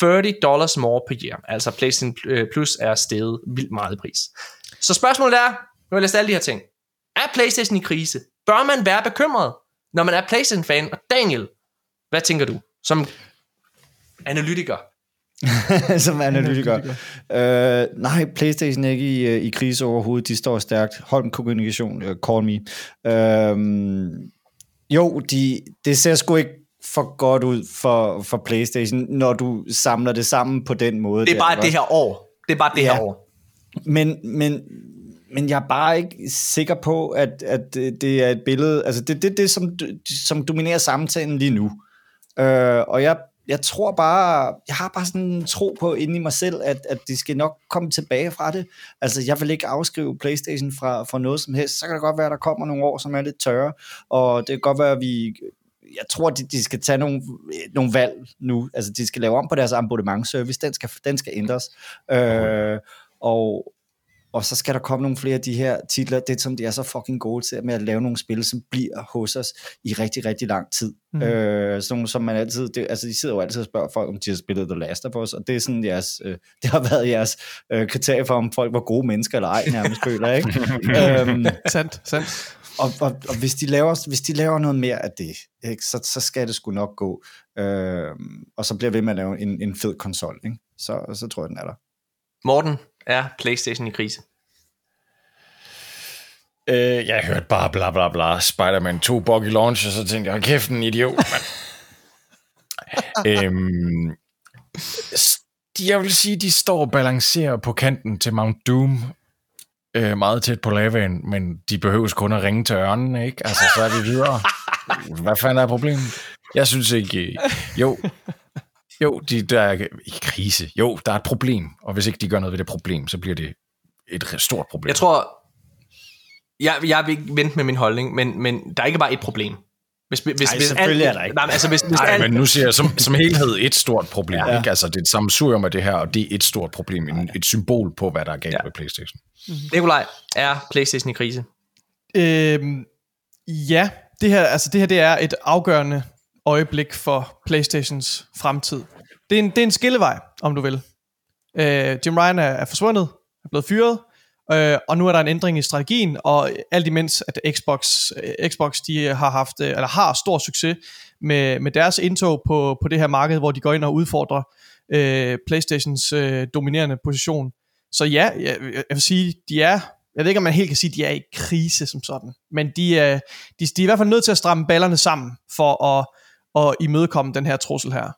30 dollars more per year. Altså PlayStation øh, Plus er steget vildt meget i pris. Så spørgsmålet er, nu har jeg læst alle de her ting. Er PlayStation i krise? Bør man være bekymret, når man er PlayStation-fan? Og Daniel, hvad tænker du som analytiker? som analytiker. Øh, nej, Playstation er ikke i, øh, i krise overhovedet. De står stærkt. Holm Kommunikation, uh, call me. Øh, jo, de, det ser sgu ikke for godt ud for, for Playstation, når du samler det sammen på den måde. Det er bare der, det her år. Det er bare det Ja. her år. Men, men, men jeg er bare ikke sikker på, at, at det det er et billede, altså det er det, det, som, som dominerer samtalen lige nu. Øh, og jeg, jeg tror bare, jeg har bare sådan en tro på inde i mig selv, at, at de skal nok komme tilbage fra det. Altså jeg vil ikke afskrive Playstation fra, fra noget som helst. Så kan det godt være, at der kommer nogle år, som er lidt tørre, og det kan godt være, at vi jeg tror, de, de skal tage nogle, nogle valg nu. Altså, de skal lave om på deres abonnementservice. Den skal, den skal ændres. Øh, og, og så skal der komme nogle flere af de her titler, det som de er så fucking gode til, med at lave nogle spil, som bliver hos os i rigtig, rigtig lang tid. Mm. Øh, sådan nogle, som man altid, det, altså de sidder jo altid og spørger folk, om de har spillet The Last of Us, og det er sådan jeres, øh, det har været jeres øh, kriterie for, om folk var gode mennesker eller ej, nærmest føler, ikke? øhm, Sandt, sandt. og, og, og hvis, de laver, hvis de laver noget mere af det, ikke, så, så skal det sgu nok gå. Øhm, og så bliver vi ved med at lave en, en fed konsol, ikke? Så, så tror jeg, den er der. Morten, er PlayStation i krise? Øh, jeg hørte bare bla bla bla, Spider-Man 2 buggy launch, og så tænkte jeg, kæft en idiot, mand. øhm, jeg vil sige, de står og balancerer på kanten til Mount Doom, øh, meget tæt på lavaen, men de behøves kun at ringe til ørnen, ikke? Altså, så er vi videre. Hvad fanden er problemet? Jeg synes ikke, øh, jo, jo, de, der er i krise. Jo, der er et problem, og hvis ikke de gør noget ved det problem, så bliver det et stort problem. Jeg tror, jeg, jeg vil ikke vente med min holdning, men, men der er ikke bare et problem. Hvis, hvis, Ej, hvis selvfølgelig er der ikke. Nej, men altså, hvis, hvis Nej, alt, men nu siger jeg som, som helhed et stort problem. Ja. Ikke? Altså, det er et sammensurium af det her, og det er et stort problem. En, et symbol på, hvad der er galt Ja. ja. med Playstation. Nikolaj, er PlayStation i krise? Øhm, ja, det her, altså det her det er et afgørende øjeblik for PlayStations fremtid. Det er en, det er en skillevej, om du vil. Øh, Jim Ryan er, er forsvundet, er blevet fyret, øh, og nu er der en ændring i strategien, og alt imens at Xbox, øh, Xbox de har haft, øh, eller har stor succes med, med deres indtog på, på det her marked, hvor de går ind og udfordrer øh, Playstations øh, dominerende position. Så ja, jeg, jeg vil sige, de er, jeg ved ikke om man helt kan sige, at de er i krise som sådan, men de øh, de, de er i hvert fald nødt til at stramme ballerne sammen for at, at imødekomme den her trussel her.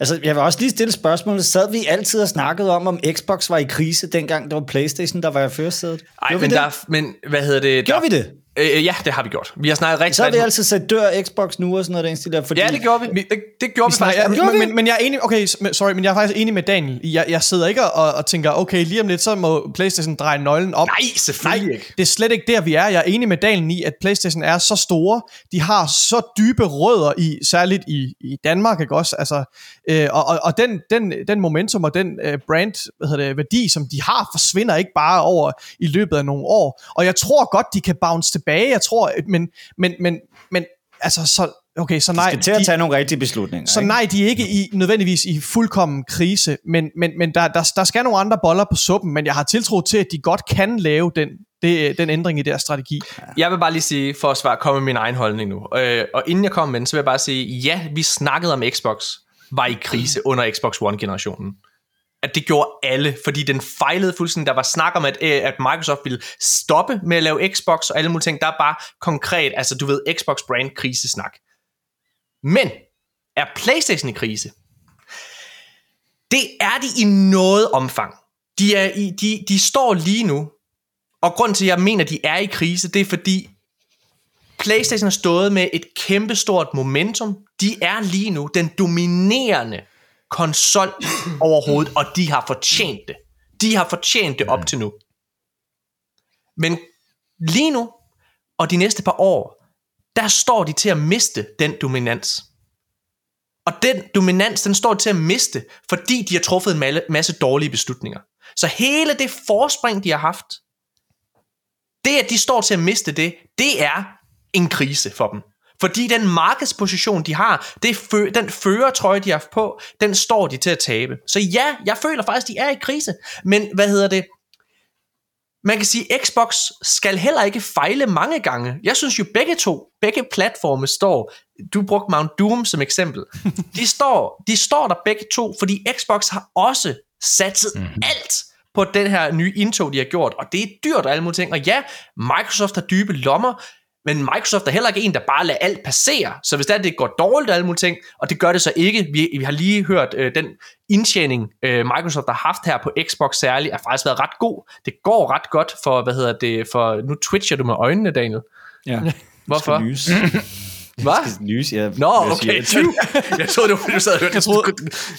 Altså, jeg vil også lige stille spørgsmålet. Sad vi altid og snakkede om, om Xbox var i krise, dengang det var Playstation, der var i førersædet? Ej, Gjorde men, det? der, men hvad hedder det? Gjorde der, vi det? Øh, ja, det har vi gjort. Vi har snakket rigtig Så har vi altid sagt, dør Xbox nu og sådan noget, den stil der, fordi... Ja, det gjorde vi. Det, det gjorde vi, Vi faktisk. ja, gjorde men, vi? men, men jeg er enig, okay, sorry, men jeg er faktisk enig med Daniel. Jeg, jeg sidder ikke og, og tænker, okay, lige om lidt, så må Playstation dreje nøglen om. Nej, selvfølgelig Nej, ikke. det er slet ikke der, vi er. Jeg er enig med Daniel i, at Playstation er så store. De har så dybe rødder i, særligt i, i Danmark, ikke også? Altså, øh, og og, og den, den, den momentum og den øh, brand, hvad hedder det, værdi, som de har, forsvinder ikke bare over i løbet af nogle år. Og jeg tror godt, de kan bounce tilbage. Jeg tror, men, men, men, men altså, så, okay, så nej. skal til at de- tage nogle rigtige beslutninger. så ikke? nej, de er ikke i, nødvendigvis i fuldkommen krise, men, men, men der, der, der skal nogle andre boller på suppen, men jeg har tiltro til, at de godt kan lave den, det, den ændring i deres strategi. Jeg vil bare lige sige, for at svare, komme med min egen holdning nu. Øh, og inden jeg kommer med den, så vil jeg bare sige, ja, vi snakkede om Xbox var i krise under Xbox One-generationen. At det gjorde alle, fordi den fejlede fuldstændig. Der var snak om, at, øh, at Microsoft ville stoppe med at lave Xbox og alle mulige ting. Der er bare konkret, altså du ved, Xbox brand krisesnak. Men er PlayStation i krise? Det er de i noget omfang. De, er i, de, de står lige nu, og grund til, at jeg mener, at de er i krise, det er fordi, PlayStation har stået med et kæmpestort momentum. De er lige nu den dominerende konsol overhovedet, og de har fortjent det. De har fortjent det op til nu. Men lige nu, og de næste par år, der står de til at miste den dominans. Og den dominans, den står til at miste, fordi de har truffet en masse dårlige beslutninger. Så hele det forspring, de har haft, det at de står til at miste det, det er en krise for dem. Fordi den markedsposition, de har, det fø- den førertrøje, de har haft på, den står de til at tabe. Så ja, jeg føler faktisk, de er i krise. Men hvad hedder det? Man kan sige, at Xbox skal heller ikke fejle mange gange. Jeg synes jo, begge to, begge platforme står, du brugte Mount Doom som eksempel, de står, de står der begge to, fordi Xbox har også satset mm-hmm. alt på den her nye indtog, de har gjort, og det er dyrt og alle mulige ting. Og ja, Microsoft har dybe lommer, men Microsoft er heller ikke en, der bare lader alt passere. Så hvis det, er, det går dårligt og alle mulige ting, og det gør det så ikke, vi, vi har lige hørt øh, den indtjening, øh, Microsoft har haft her på Xbox særligt, har faktisk været ret god. Det går ret godt for, hvad hedder det, for, nu twitcher du med øjnene, Daniel. Ja. Hvorfor? Hvad? Nys, ja. Nå, okay. jeg troede, du, du sad og hørte. Jeg troede,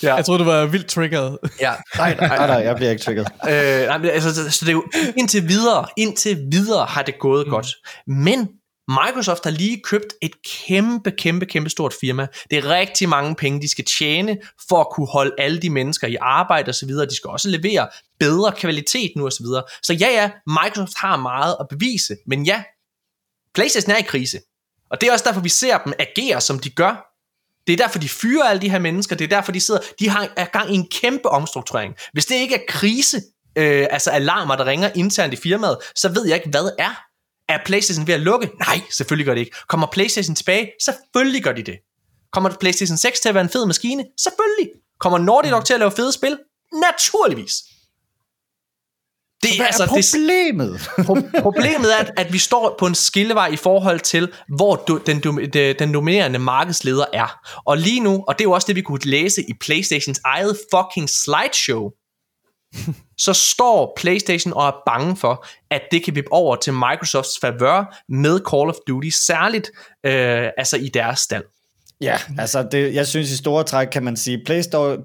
ja. jeg troede, du var vildt triggeret. Ja. Nej, nej, nej, nej, jeg bliver ikke trigget. øh, nej, men altså, så det er jo indtil videre, indtil videre har det gået mm. godt. Men Microsoft har lige købt et kæmpe, kæmpe, kæmpe stort firma. Det er rigtig mange penge, de skal tjene for at kunne holde alle de mennesker i arbejde osv. De skal også levere bedre kvalitet nu osv. Så, så ja, ja, Microsoft har meget at bevise, men ja, PlayStation er i krise. Og det er også derfor, vi ser dem agere, som de gør. Det er derfor, de fyrer alle de her mennesker. Det er derfor, de sidder, de har er gang i en kæmpe omstrukturering. Hvis det ikke er krise, øh, altså alarmer, der ringer internt i firmaet, så ved jeg ikke, hvad er. Er PlayStation ved at lukke? Nej, selvfølgelig gør det ikke. Kommer PlayStation tilbage? Selvfølgelig gør de det. Kommer PlayStation 6 til at være en fed maskine? Selvfølgelig. Kommer Naughty Dog til at lave fede spil? Naturligvis. Det er, altså, er problemet? Det, pro- problemet er, at, vi står på en skillevej i forhold til, hvor du, den, den dominerende markedsleder er. Og lige nu, og det er jo også det, vi kunne læse i PlayStations eget fucking slideshow, så står PlayStation og er bange for, at det kan vippe over til Microsofts favør med Call of Duty, særligt øh, altså i deres stald. Ja, altså det, jeg synes i store træk kan man sige,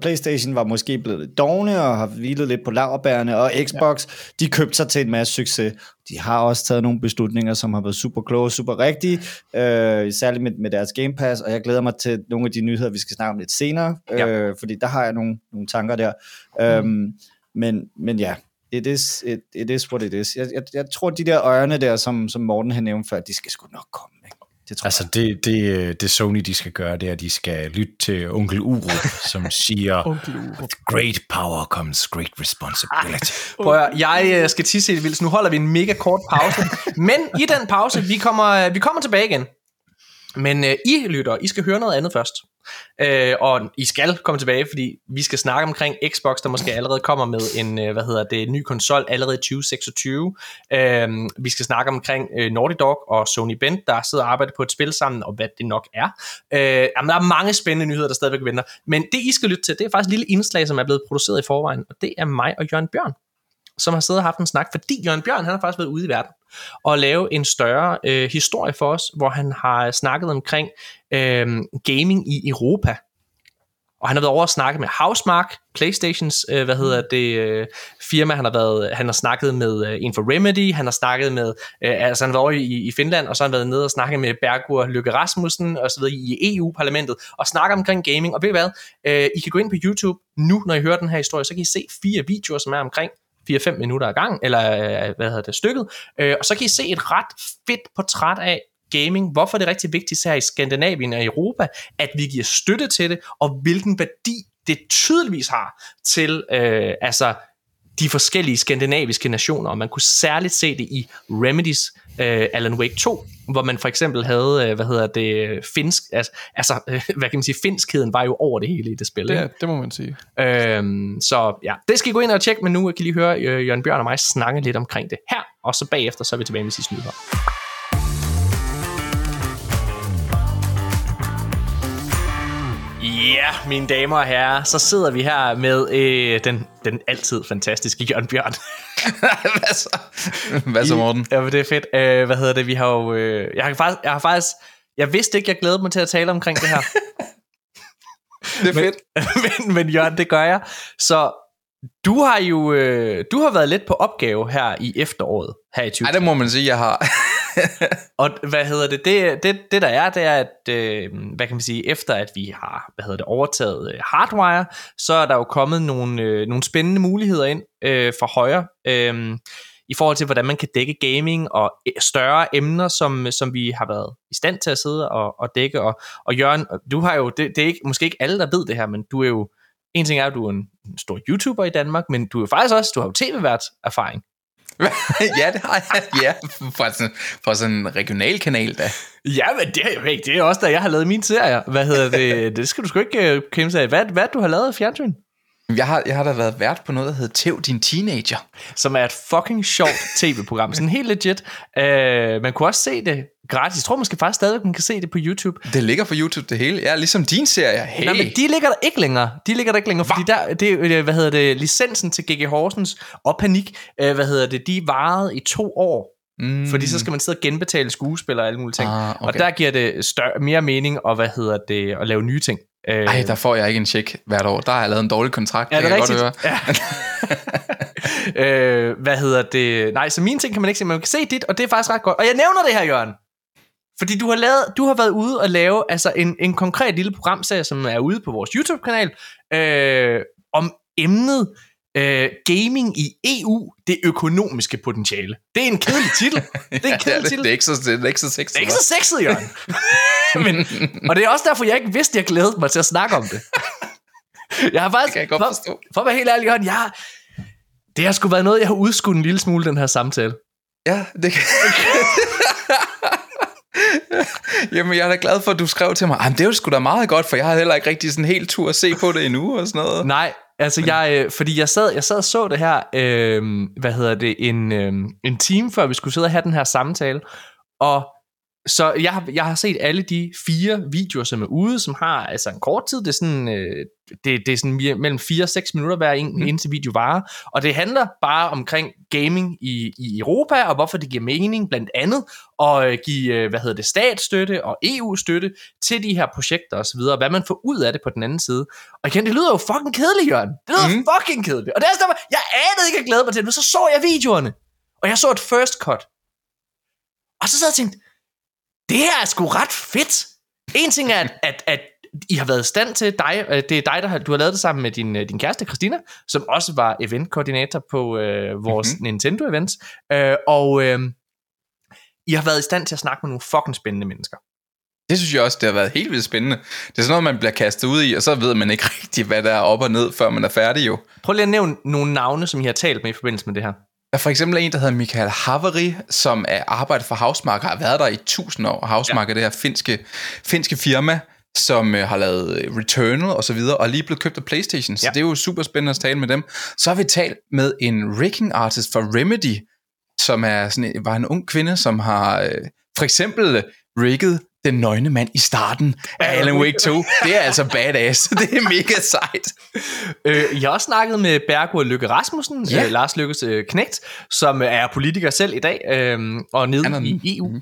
PlayStation var måske blevet lidt dogne og har hvilet lidt på laverbærene, og Xbox, ja. de købte sig til en masse succes. De har også taget nogle beslutninger, som har været super kloge, super rigtige, øh, særligt med, med deres Game Pass, og jeg glæder mig til nogle af de nyheder, vi skal snakke om lidt senere, ja. øh, fordi der har jeg nogle, nogle tanker der. Mm. Øhm, men, men ja, it is, it, it is what it is. Jeg, jeg, jeg tror, de der ørne der, som, som Morten har nævnt før, de skal sgu nok komme. Ikke? Det tror altså det, det, det Sony de skal gøre, det er, at de skal lytte til onkel Uro, som siger, with great power comes great responsibility. Prøv at, jeg øh, skal tisse helt vildt, nu holder vi en mega kort pause. Men i den pause, vi kommer, vi kommer tilbage igen. Men uh, I lytter, I skal høre noget andet først. Øh, og I skal komme tilbage, fordi vi skal snakke omkring Xbox, der måske allerede kommer med en, øh, hvad hedder det, ny konsol allerede i 2026. Øh, vi skal snakke omkring øh, Naughty Dog og Sony Bend, der sidder og arbejder på et spil sammen, og hvad det nok er. Øh, jamen, der er mange spændende nyheder, der stadigvæk venter. Men det, I skal lytte til, det er faktisk et lille indslag, som er blevet produceret i forvejen, og det er mig og Jørgen Bjørn som har siddet og haft en snak, fordi Jørgen Bjørn, han har faktisk været ude i verden og lave en større øh, historie for os, hvor han har snakket omkring øh, gaming i Europa. Og han har været over at snakke med Housemark, Playstations, øh, hvad hedder det, øh, firma. Han har, været, han har snakket med øh, en for Remedy, han har snakket med, øh, altså han har været over i, i Finland, og så har han været nede og snakket med Bergur Lykke Rasmussen, og så videre i EU-parlamentet, og snakke omkring gaming. Og ved I hvad, øh, I kan gå ind på YouTube nu, når I hører den her historie, så kan I se fire videoer, som er omkring 4-5 minutter ad gang, eller øh, hvad hedder det, stykket, øh, og så kan I se et ret fedt portræt af gaming, hvorfor det er rigtig vigtigt her i Skandinavien og Europa, at vi giver støtte til det, og hvilken værdi det tydeligvis har til øh, altså de forskellige skandinaviske nationer, og man kunne særligt se det i Remedies øh, Alan Wake 2, hvor man for eksempel havde, øh, hvad hedder det, finsk, altså, altså øh, hvad kan man sige, finskheden var jo over det hele i det spil. Det, ikke? det må man sige. Øhm, så ja, det skal I gå ind og tjekke, men nu kan I lige høre øh, Jørgen Bjørn og mig snakke lidt omkring det her, og så bagefter så er vi tilbage med sidste nyheder. Ja, mine damer og herrer, så sidder vi her med øh, den, den altid fantastiske Jørgen Bjørn. hvad så? Hvad så, Morten? Ja, men det er fedt. Øh, hvad hedder det? Vi har jo... Øh, jeg, har faktisk, jeg har faktisk... Jeg vidste ikke, jeg glædede mig til at tale omkring det her. Det er fedt. men, men Jørgen, det gør jeg. Så du har jo øh, du har været lidt på opgave her i efteråret, her i 20. Ej, det må man sige, jeg har. Og hvad hedder det? Det, det, det der er, det er, at øh, hvad kan man sige, efter at vi har hvad hedder det, overtaget øh, Hardwire, så er der jo kommet nogle, øh, nogle spændende muligheder ind øh, fra højre, øh, i forhold til, hvordan man kan dække gaming og øh, større emner, som, som vi har været i stand til at sidde og, og dække. Og, og Jørgen, du har jo, det, det er ikke, måske ikke alle, der ved det her, men du er jo, en ting er, at du er en stor YouTuber i Danmark, men du er faktisk også, du har jo tv-vært erfaring. ja, det har jeg. Ja, fra sådan, fra sådan en regional kanal da. Ja, men det er jo ikke. Det er også da jeg har lavet mine serier. Hvad hedder det? Det skal du sgu ikke uh, kæmpe af. Hvad, hvad du har lavet i fjernsyn? Jeg har, jeg har da været vært på noget, der hedder Tæv din teenager. Som er et fucking sjovt tv-program. Sådan helt legit. Uh, man kunne også se det gratis. Jeg tror måske faktisk stadig, man kan se det på YouTube. Det ligger på YouTube det hele. Ja, ligesom din serie. Hey. Nej, men de ligger der ikke længere. De ligger der ikke længere, fordi der, det, hvad hedder det, licensen til GG Horsens og Panik, uh, hvad hedder det, de varede i to år. Mm. Fordi så skal man sidde og genbetale skuespillere og alle mulige ting. Ah, okay. Og der giver det større, mere mening at, hvad hedder det, at lave nye ting. Ej, der får jeg ikke en check hvert år. Der har jeg lavet en dårlig kontrakt. Er det, det rigtigt? Godt høre. Ja. øh, hvad hedder det? Nej, så mine ting kan man ikke se, men man kan se dit, og det er faktisk ret godt. Og jeg nævner det her, Jørgen. Fordi du har, lavet, du har været ude og lave altså en, en konkret lille programserie, som er ude på vores YouTube-kanal, øh, om emnet øh, gaming i EU, det økonomiske potentiale. Det er en kedelig titel. Det er en Ja, kedelig det, titel. det, er ikke så, det er ikke så sexet. Det er ikke så sexet, Jørgen. Men, og det er også derfor, jeg ikke vidste, at jeg glædede mig til at snakke om det. Jeg har faktisk, kan jeg godt for, forstå. for at være helt ærlig, Jørgen, jeg, det har sgu været noget, jeg har udskudt en lille smule, den her samtale. Ja, det kan... Jamen, jeg er da glad for, at du skrev til mig, "Ej, men det er jo sgu da meget godt, for jeg har heller ikke rigtig sådan helt tur at se på det endnu og sådan noget. Nej, altså jeg, øh, fordi jeg sad, jeg sad og så det her, øh, hvad hedder det, en, øh, en time før vi skulle sidde og have den her samtale, og så jeg har, jeg har set alle de fire videoer, som er ude, som har altså en kort tid, det er sådan, øh, det, det er sådan mellem 4 og 6 minutter hver en, mm. indtil video varer, og det handler bare omkring gaming i, i Europa, og hvorfor det giver mening, blandt andet at øh, give, øh, hvad hedder det, statsstøtte og EU-støtte til de her projekter osv., og hvad man får ud af det på den anden side. Og igen, det lyder jo fucking kedeligt, Jørgen. Det lyder mm. fucking kedeligt. Og det er sådan, jeg anede ikke at glæde mig til det, men så så jeg videoerne, og jeg så et first cut. Og så sad jeg og tænkte, det her er sgu ret fedt. En ting er, at, at, at I har været i stand til dig, øh, det er dig, der har, du har lavet det sammen med din, øh, din kæreste Christina, som også var eventkoordinator på øh, vores mm-hmm. Nintendo events, øh, og øh, I har været i stand til at snakke med nogle fucking spændende mennesker. Det synes jeg også, det har været helt vildt spændende. Det er sådan noget, man bliver kastet ud i, og så ved man ikke rigtig, hvad der er op og ned, før man er færdig jo. Prøv lige at nævne nogle navne, som I har talt med i forbindelse med det her. Er for eksempel en, der hedder Michael Haveri, som er arbejdet for Havsmark, har været der i tusind år. Havsmark ja. er det her finske, finske firma, som øh, har lavet øh, Returnal og så videre, og lige blevet købt af Playstation, så Ja. det er jo super spændende at tale med dem. Så har vi talt med en rigging artist fra Remedy, som er sådan, var en ung kvinde, som har øh, for eksempel rigget den nøgne mand i starten af Alan Wake 2. Det er altså badass. Det er mega sejt. Øh, jeg har også snakket med Bergo Lykke Rasmussen, Ja. øh, Lars Lykkes øh, knægt, som er politiker selv i dag, øh, og nede er i. EU. Mhm.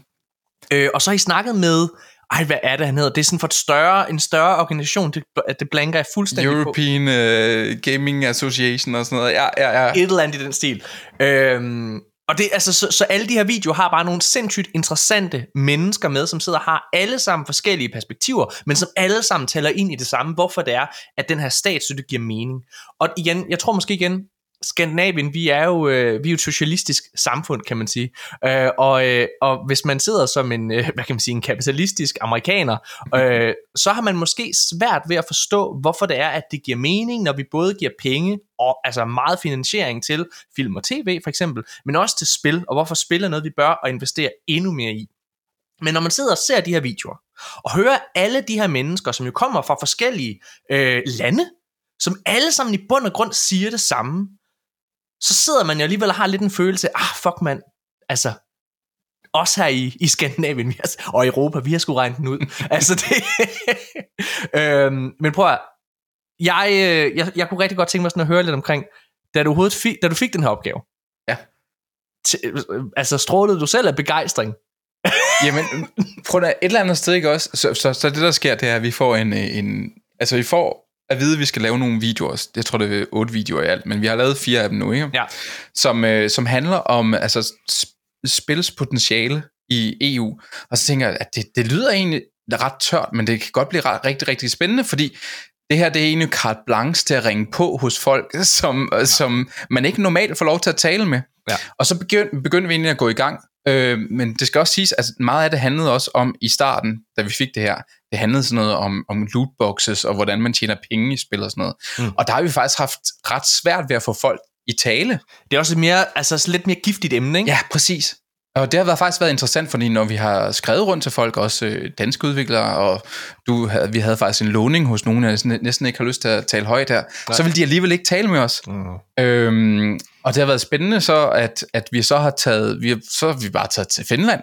Øh, og så har I snakket med, ej, hvad er det, han hedder? Det er sådan for et større, en større organisation, det, det blanker jeg fuldstændig på. European uh, Gaming Association og sådan noget. Ja, ja, ja. Et eller andet i den stil. Øhm, og det, altså, så, så alle de her videoer har bare nogle sindssygt interessante mennesker med, som sidder og har alle sammen forskellige perspektiver, men som alle sammen taler ind i det samme, hvorfor det er, at den her statsstøtte giver mening. Og igen, jeg tror måske igen, Skandinavien, vi er jo, øh, vi er jo et socialistisk samfund, kan man sige. Øh, og, øh, og hvis man sidder som en, øh, hvad kan man sige, en kapitalistisk amerikaner, øh, så har man måske svært ved at forstå, hvorfor det er, at det giver mening, når vi både giver penge og altså meget finansiering til film og tv for eksempel, men også til spil, og hvorfor spil er noget, vi bør og investere endnu mere i. Men når man sidder og ser de her videoer, og hører alle de her mennesker, som jo kommer fra forskellige øh, lande, som alle sammen i bund og grund siger det samme, så sidder man jo alligevel og har lidt en følelse ah fuck mand, altså, Også her i, i Skandinavien vi har, og Europa, vi har sgu regnet den ud. altså det... øhm, men prøv at, jeg, øh, jeg, jeg kunne rigtig godt tænke mig sådan at høre lidt omkring, da du, overhovedet fik, da du fik den her opgave. Ja. T- øh, altså strålede du selv af begejstring? Jamen, prøv at et eller andet sted, ikke også? Så, så, så det, der sker, det er, at vi får en, øh, en... Altså, vi får at vide, at vi skal lave nogle videoer. Jeg tror, det er otte videoer i alt, men vi har lavet fire af dem nu, ikke? Ja. Som, øh, som handler om altså, sp- spils potentiale i EU. Og så tænker jeg, at det, det lyder egentlig ret tørt, men det kan godt blive ret, rigtig, rigtig spændende, fordi det her det er egentlig carte blanche til at ringe på hos folk, som, ja. som man ikke normalt får lov til at tale med. Ja. Og så begyndte, begyndte vi egentlig at gå i gang. Øh, men det skal også siges, at altså, meget af det handlede også om i starten, da vi fik det her, det handlede sådan noget om, om lootboxes og hvordan man tjener penge i spil og sådan noget. Mm. Og der har vi faktisk haft ret svært ved at få folk i tale. Det er også et mere, altså lidt mere giftigt emne, ikke? Ja, præcis. Og det har været, faktisk været interessant, fordi når vi har skrevet rundt til folk, også øh, danske udviklere, og du havde, vi havde faktisk en låning hos nogen, der næsten ikke har lyst til at tale højt her, Nej. så vil de alligevel ikke tale med os. Mm. Øhm, og det har været spændende så, at, at vi så har taget, vi har, så har vi bare taget til Finland,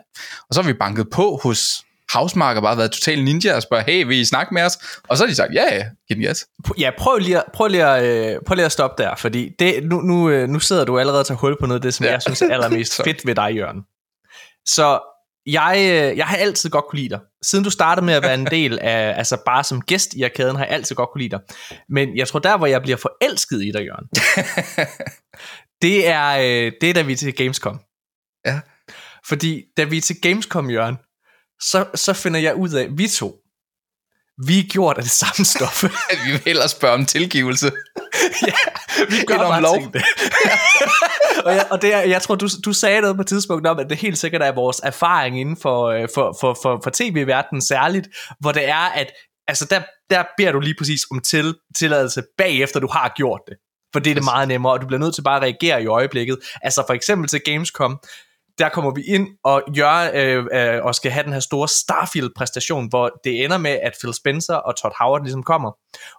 og så har vi banket på hos Housemark og bare været total ninja og spørger, hey, vil I snakke med os? Og så har de sagt, ja, ja, yes. Ja, prøv lige, at, prøv, lige at, øh, prøv lige at stoppe der, fordi det, nu, nu, øh, nu sidder du allerede til hul på noget af det, som ja. jeg synes er allermest fedt ved dig, Jørgen. Så jeg, øh, jeg har altid godt kunne lide dig. Siden du startede med at være en del af, altså bare som gæst i arkaden, har jeg altid godt kunne lide dig. Men jeg tror, der hvor jeg bliver forelsket i dig, Jørgen, det er, øh, det er da vi er til Gamescom. Ja. Fordi da vi er til Gamescom, Jørgen, så, så finder jeg ud af, at vi to, vi er gjort af det samme stof. vi vil hellere spørge om tilgivelse. ja, vi gør bare lov. det. og jeg, og det er, jeg tror, du, du sagde noget på et tidspunkt om, at det helt sikkert er vores erfaring inden for, øh, for, for, for, for tv-verdenen særligt, hvor det er, at altså der, der beder du lige præcis om til, tilladelse bagefter, du har gjort det. For det er det meget nemmere, og du bliver nødt til bare at reagere i øjeblikket. Altså for eksempel til Gamescom, der kommer vi ind og gør øh, øh, og skal have den her store Starfield-præstation, hvor det ender med, at Phil Spencer og Todd Howard ligesom kommer.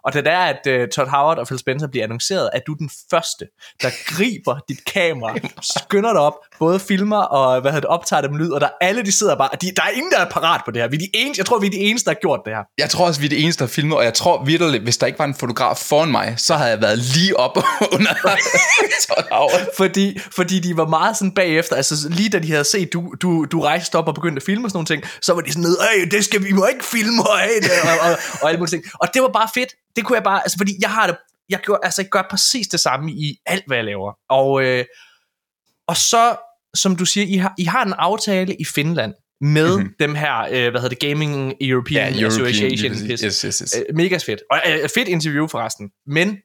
Og det er, at øh, Todd Howard og Phil Spencer bliver annonceret, at du er den første, der griber dit kamera, skynder dig op, både filmer og hvad hedder det, optager dem lyd, og der alle de sidder bare, de, der er ingen, der er parat på det her. Vi er de eneste, jeg tror, vi er de eneste, der har gjort det her. Jeg tror også, vi er de eneste, der har filmet, og jeg tror virkelig, hvis der ikke var en fotograf foran mig, så havde jeg været lige op under Todd Howard. Fordi, fordi de var meget sådan bagefter, altså lige da de havde set, du, du, du rejste op og begyndte at filme og sådan nogle ting, så var de sådan noget, Ej, det skal vi må ikke filme, og, og, og, og alle mulige ting. Og det var bare fedt. Det kunne jeg bare, altså fordi jeg har det, jeg gør, altså jeg gør præcis det samme i alt, hvad jeg laver. Og, øh, og så, som du siger, I har, I har en aftale i Finland, med mm-hmm. dem her, øh, hvad hedder det, Gaming European, Ja, European, Association. yes, yes, yes. Øh, mega fedt. Og øh, fedt interview forresten. Men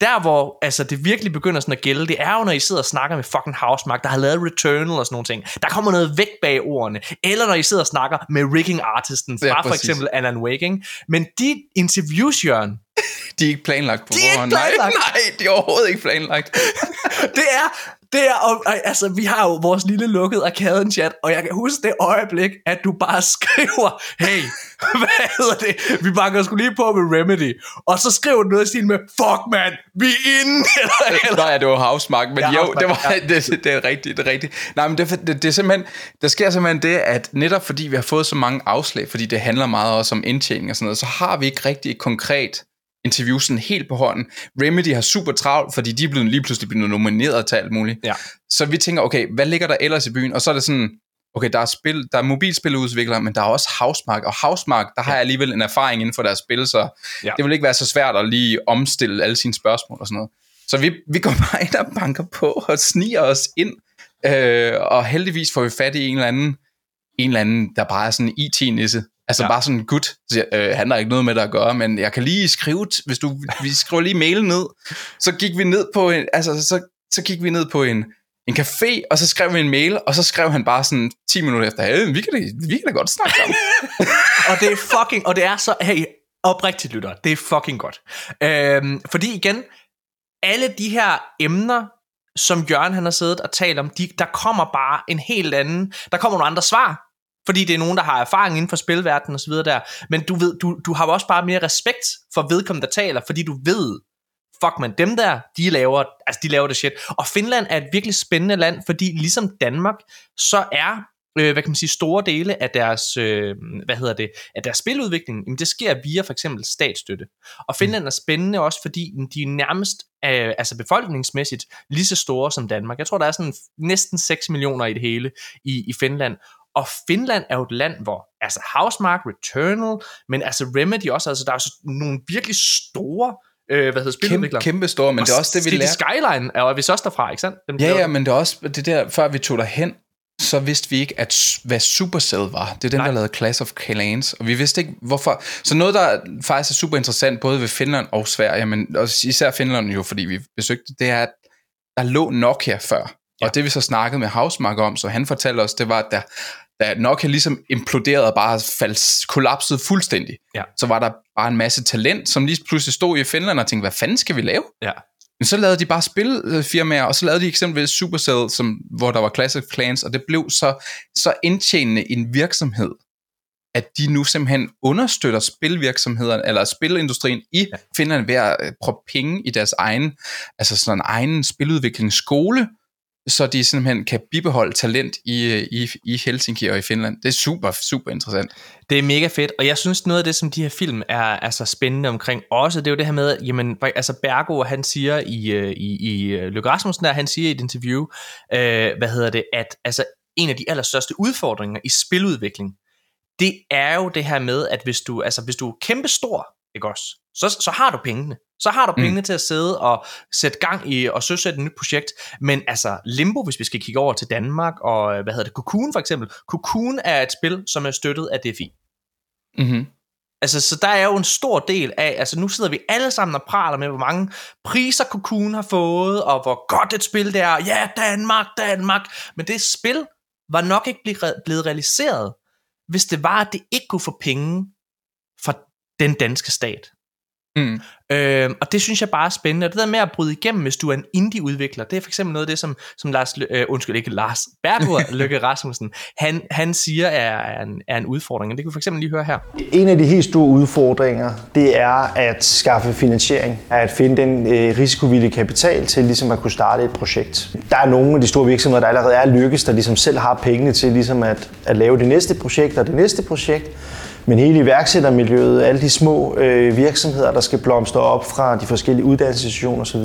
der hvor altså, det virkelig begynder sådan at gælde, det er jo, når I sidder og snakker med fucking Housemark, der har lavet Returnal og sådan nogle ting. Der kommer noget væk bag ordene. Eller når I sidder og snakker med rigging artisten fra Ja, for eksempel Alan Wake. Ikke? Men de interviews, Jørgen, De er ikke planlagt på forhånd. Nej, nej, de er overhovedet ikke planlagt. det er, det er, og, altså, vi har jo vores lille lukkede arkaden chat, og jeg kan huske det øjeblik, at du bare skriver, hey, hvad hedder det? Vi banker sgu lige på med Remedy. Og så skriver du noget i stil med, fuck man, vi er inde, eller, eller. Nå ja, det var Housemark, men Ja, ja, jo, Housemark, det, var, det, det er rigtigt, det er rigtigt. Nej, men det, det, det er simpelthen, der sker simpelthen det, at netop fordi vi har fået så mange afslag, fordi det handler meget også om indtjening og sådan noget, så har vi ikke rigtig et konkret interview sådan helt på hånden. Remedy har super travlt, fordi de er blevet, lige pludselig blevet nomineret til alt muligt. Ja. Så vi tænker, okay, hvad ligger der ellers i byen? Og så er det sådan, okay, der er, spil, der er mobilspiludviklere, men der er også Housemark, og Housemark, der har jeg alligevel en erfaring inden for deres spil, så Ja. ja. det vil ikke være så svært at lige omstille alle sine spørgsmål og sådan noget. Så vi, vi går bare ind og banker på og sniger os ind, øh, og heldigvis får vi fat i en eller anden, en eller anden, der bare er sådan en IT-nisse. Altså Ja. bare sådan gut. Jeg, øh, han har ikke noget med det at gøre, men jeg kan lige skrive, hvis du, vi skriver lige mailen ned, så gik vi ned på en, altså så, så gik vi ned på en, en café, og så skrev vi en mail, og så skrev han bare sådan 10 minutter efter, hey, vi kan da, vi kan da godt snakke sammen. og det er fucking, og det er så, hey, oprigtigt lytter, det er fucking godt. Øhm, fordi igen, alle de her emner, som Jørgen han har siddet og talt om, de, der kommer bare en helt anden, der kommer nogle andre svar, fordi det er nogen, der har erfaring inden for spilverdenen og så videre der, men du, ved, du, du har jo også bare mere respekt for vedkommende, der taler, fordi du ved, fuck man, dem der, de laver, altså de laver det shit. Og Finland er et virkelig spændende land, fordi ligesom Danmark, så er øh, hvad kan man sige, store dele af deres, øh, hvad hedder det, af deres spiludvikling, jamen det sker via for eksempel statsstøtte. Og Finland er spændende også, fordi de er nærmest, øh, altså befolkningsmæssigt, lige så store som Danmark. Jeg tror, der er sådan næsten 6 millioner i det hele i, i Finland. Og Finland er jo et land, hvor altså Housemark, Returnal, men altså Remedy også, altså der er så nogle virkelig store øh, hvad hedder Kæmpe, spiludviklere. kæmpe store, men det er også det, vi lærte. Skyline er vist også derfra, ikke sandt? Dem, Ja, ja, den. men det er også det der, før vi tog derhen, så vidste vi ikke, at, hvad Supercell var. Det er dem, Nej. der lavede Clash of Clans, og vi vidste ikke, hvorfor. Så noget, der faktisk er super interessant, både ved Finland og Sverige, men også især Finland jo, fordi vi besøgte, det er, at der lå Nokia før. Ja. Og det vi så snakkede med Hausmark om, så han fortalte os, det var, at der, da Nokia ligesom imploderede og bare faldt, kollapsede fuldstændig, Ja. så var der bare en masse talent, som lige pludselig stod i Finland og tænkte, hvad fanden skal vi lave? Ja. Men så lavede de bare spilfirmaer, og så lavede de eksempelvis Supercell, som, hvor der var Classic Clans, og det blev så, så indtjenende en virksomhed, at de nu simpelthen understøtter spilvirksomhederne, eller spilindustrien i ja. Finland ved at øh, proppe penge i deres egen, altså sådan en egen spiludviklingsskole, så de simpelthen kan bibeholde talent i, i, i Helsinki og i Finland. Det er super, super interessant. Det er mega fedt, og jeg synes noget af det, som de her film er, altså, spændende omkring også, det er jo det her med, jamen, altså Bergo, han siger i, øh, i, i øh, Løkke Rasmussen, der, han siger i et interview, øh, hvad hedder det, at altså, en af de allerstørste udfordringer i spiludvikling, det er jo det her med, at hvis du, altså, hvis du er kæmpestor, ikke også, så, så har du pengene. Så har du Mm. pengene til at sidde og sætte gang i og søsætte et nyt projekt. Men altså Limbo, hvis vi skal kigge over til Danmark, og øh, hvad hedder det, Cocoon for eksempel. Cocoon er et spil, som er støttet af DFI. Mm-hmm. Altså, så der er jo en stor del af, altså nu sidder vi alle sammen og praler med, hvor mange priser Cocoon har fået, og hvor godt et spil det er. Ja, Danmark, Danmark. Men det spil var nok ikke blevet realiseret, hvis det var, at det ikke kunne få penge fra den danske stat. Mm. Øh, og det synes jeg bare er spændende. Og det der med at bryde igennem, hvis du er en indie-udvikler, det er for eksempel noget af det, som, som Lars, øh, undskyld ikke Lars, Bergur Løkke Rasmussen, han, han siger er, er, en, er en udfordring. Og det kan vi for eksempel lige høre her. En af de helt store udfordringer, det er at skaffe finansiering, at finde den øh, risikovillige kapital til ligesom at kunne starte et projekt. Der er nogle af de store virksomheder, der allerede er lykkes, der ligesom selv har pengene til ligesom at, at lave det næste projekt og det næste projekt. Men hele iværksættermiljøet, alle de små øh, virksomheder, der skal blomstre op fra de forskellige uddannelsesinstitutioner osv.,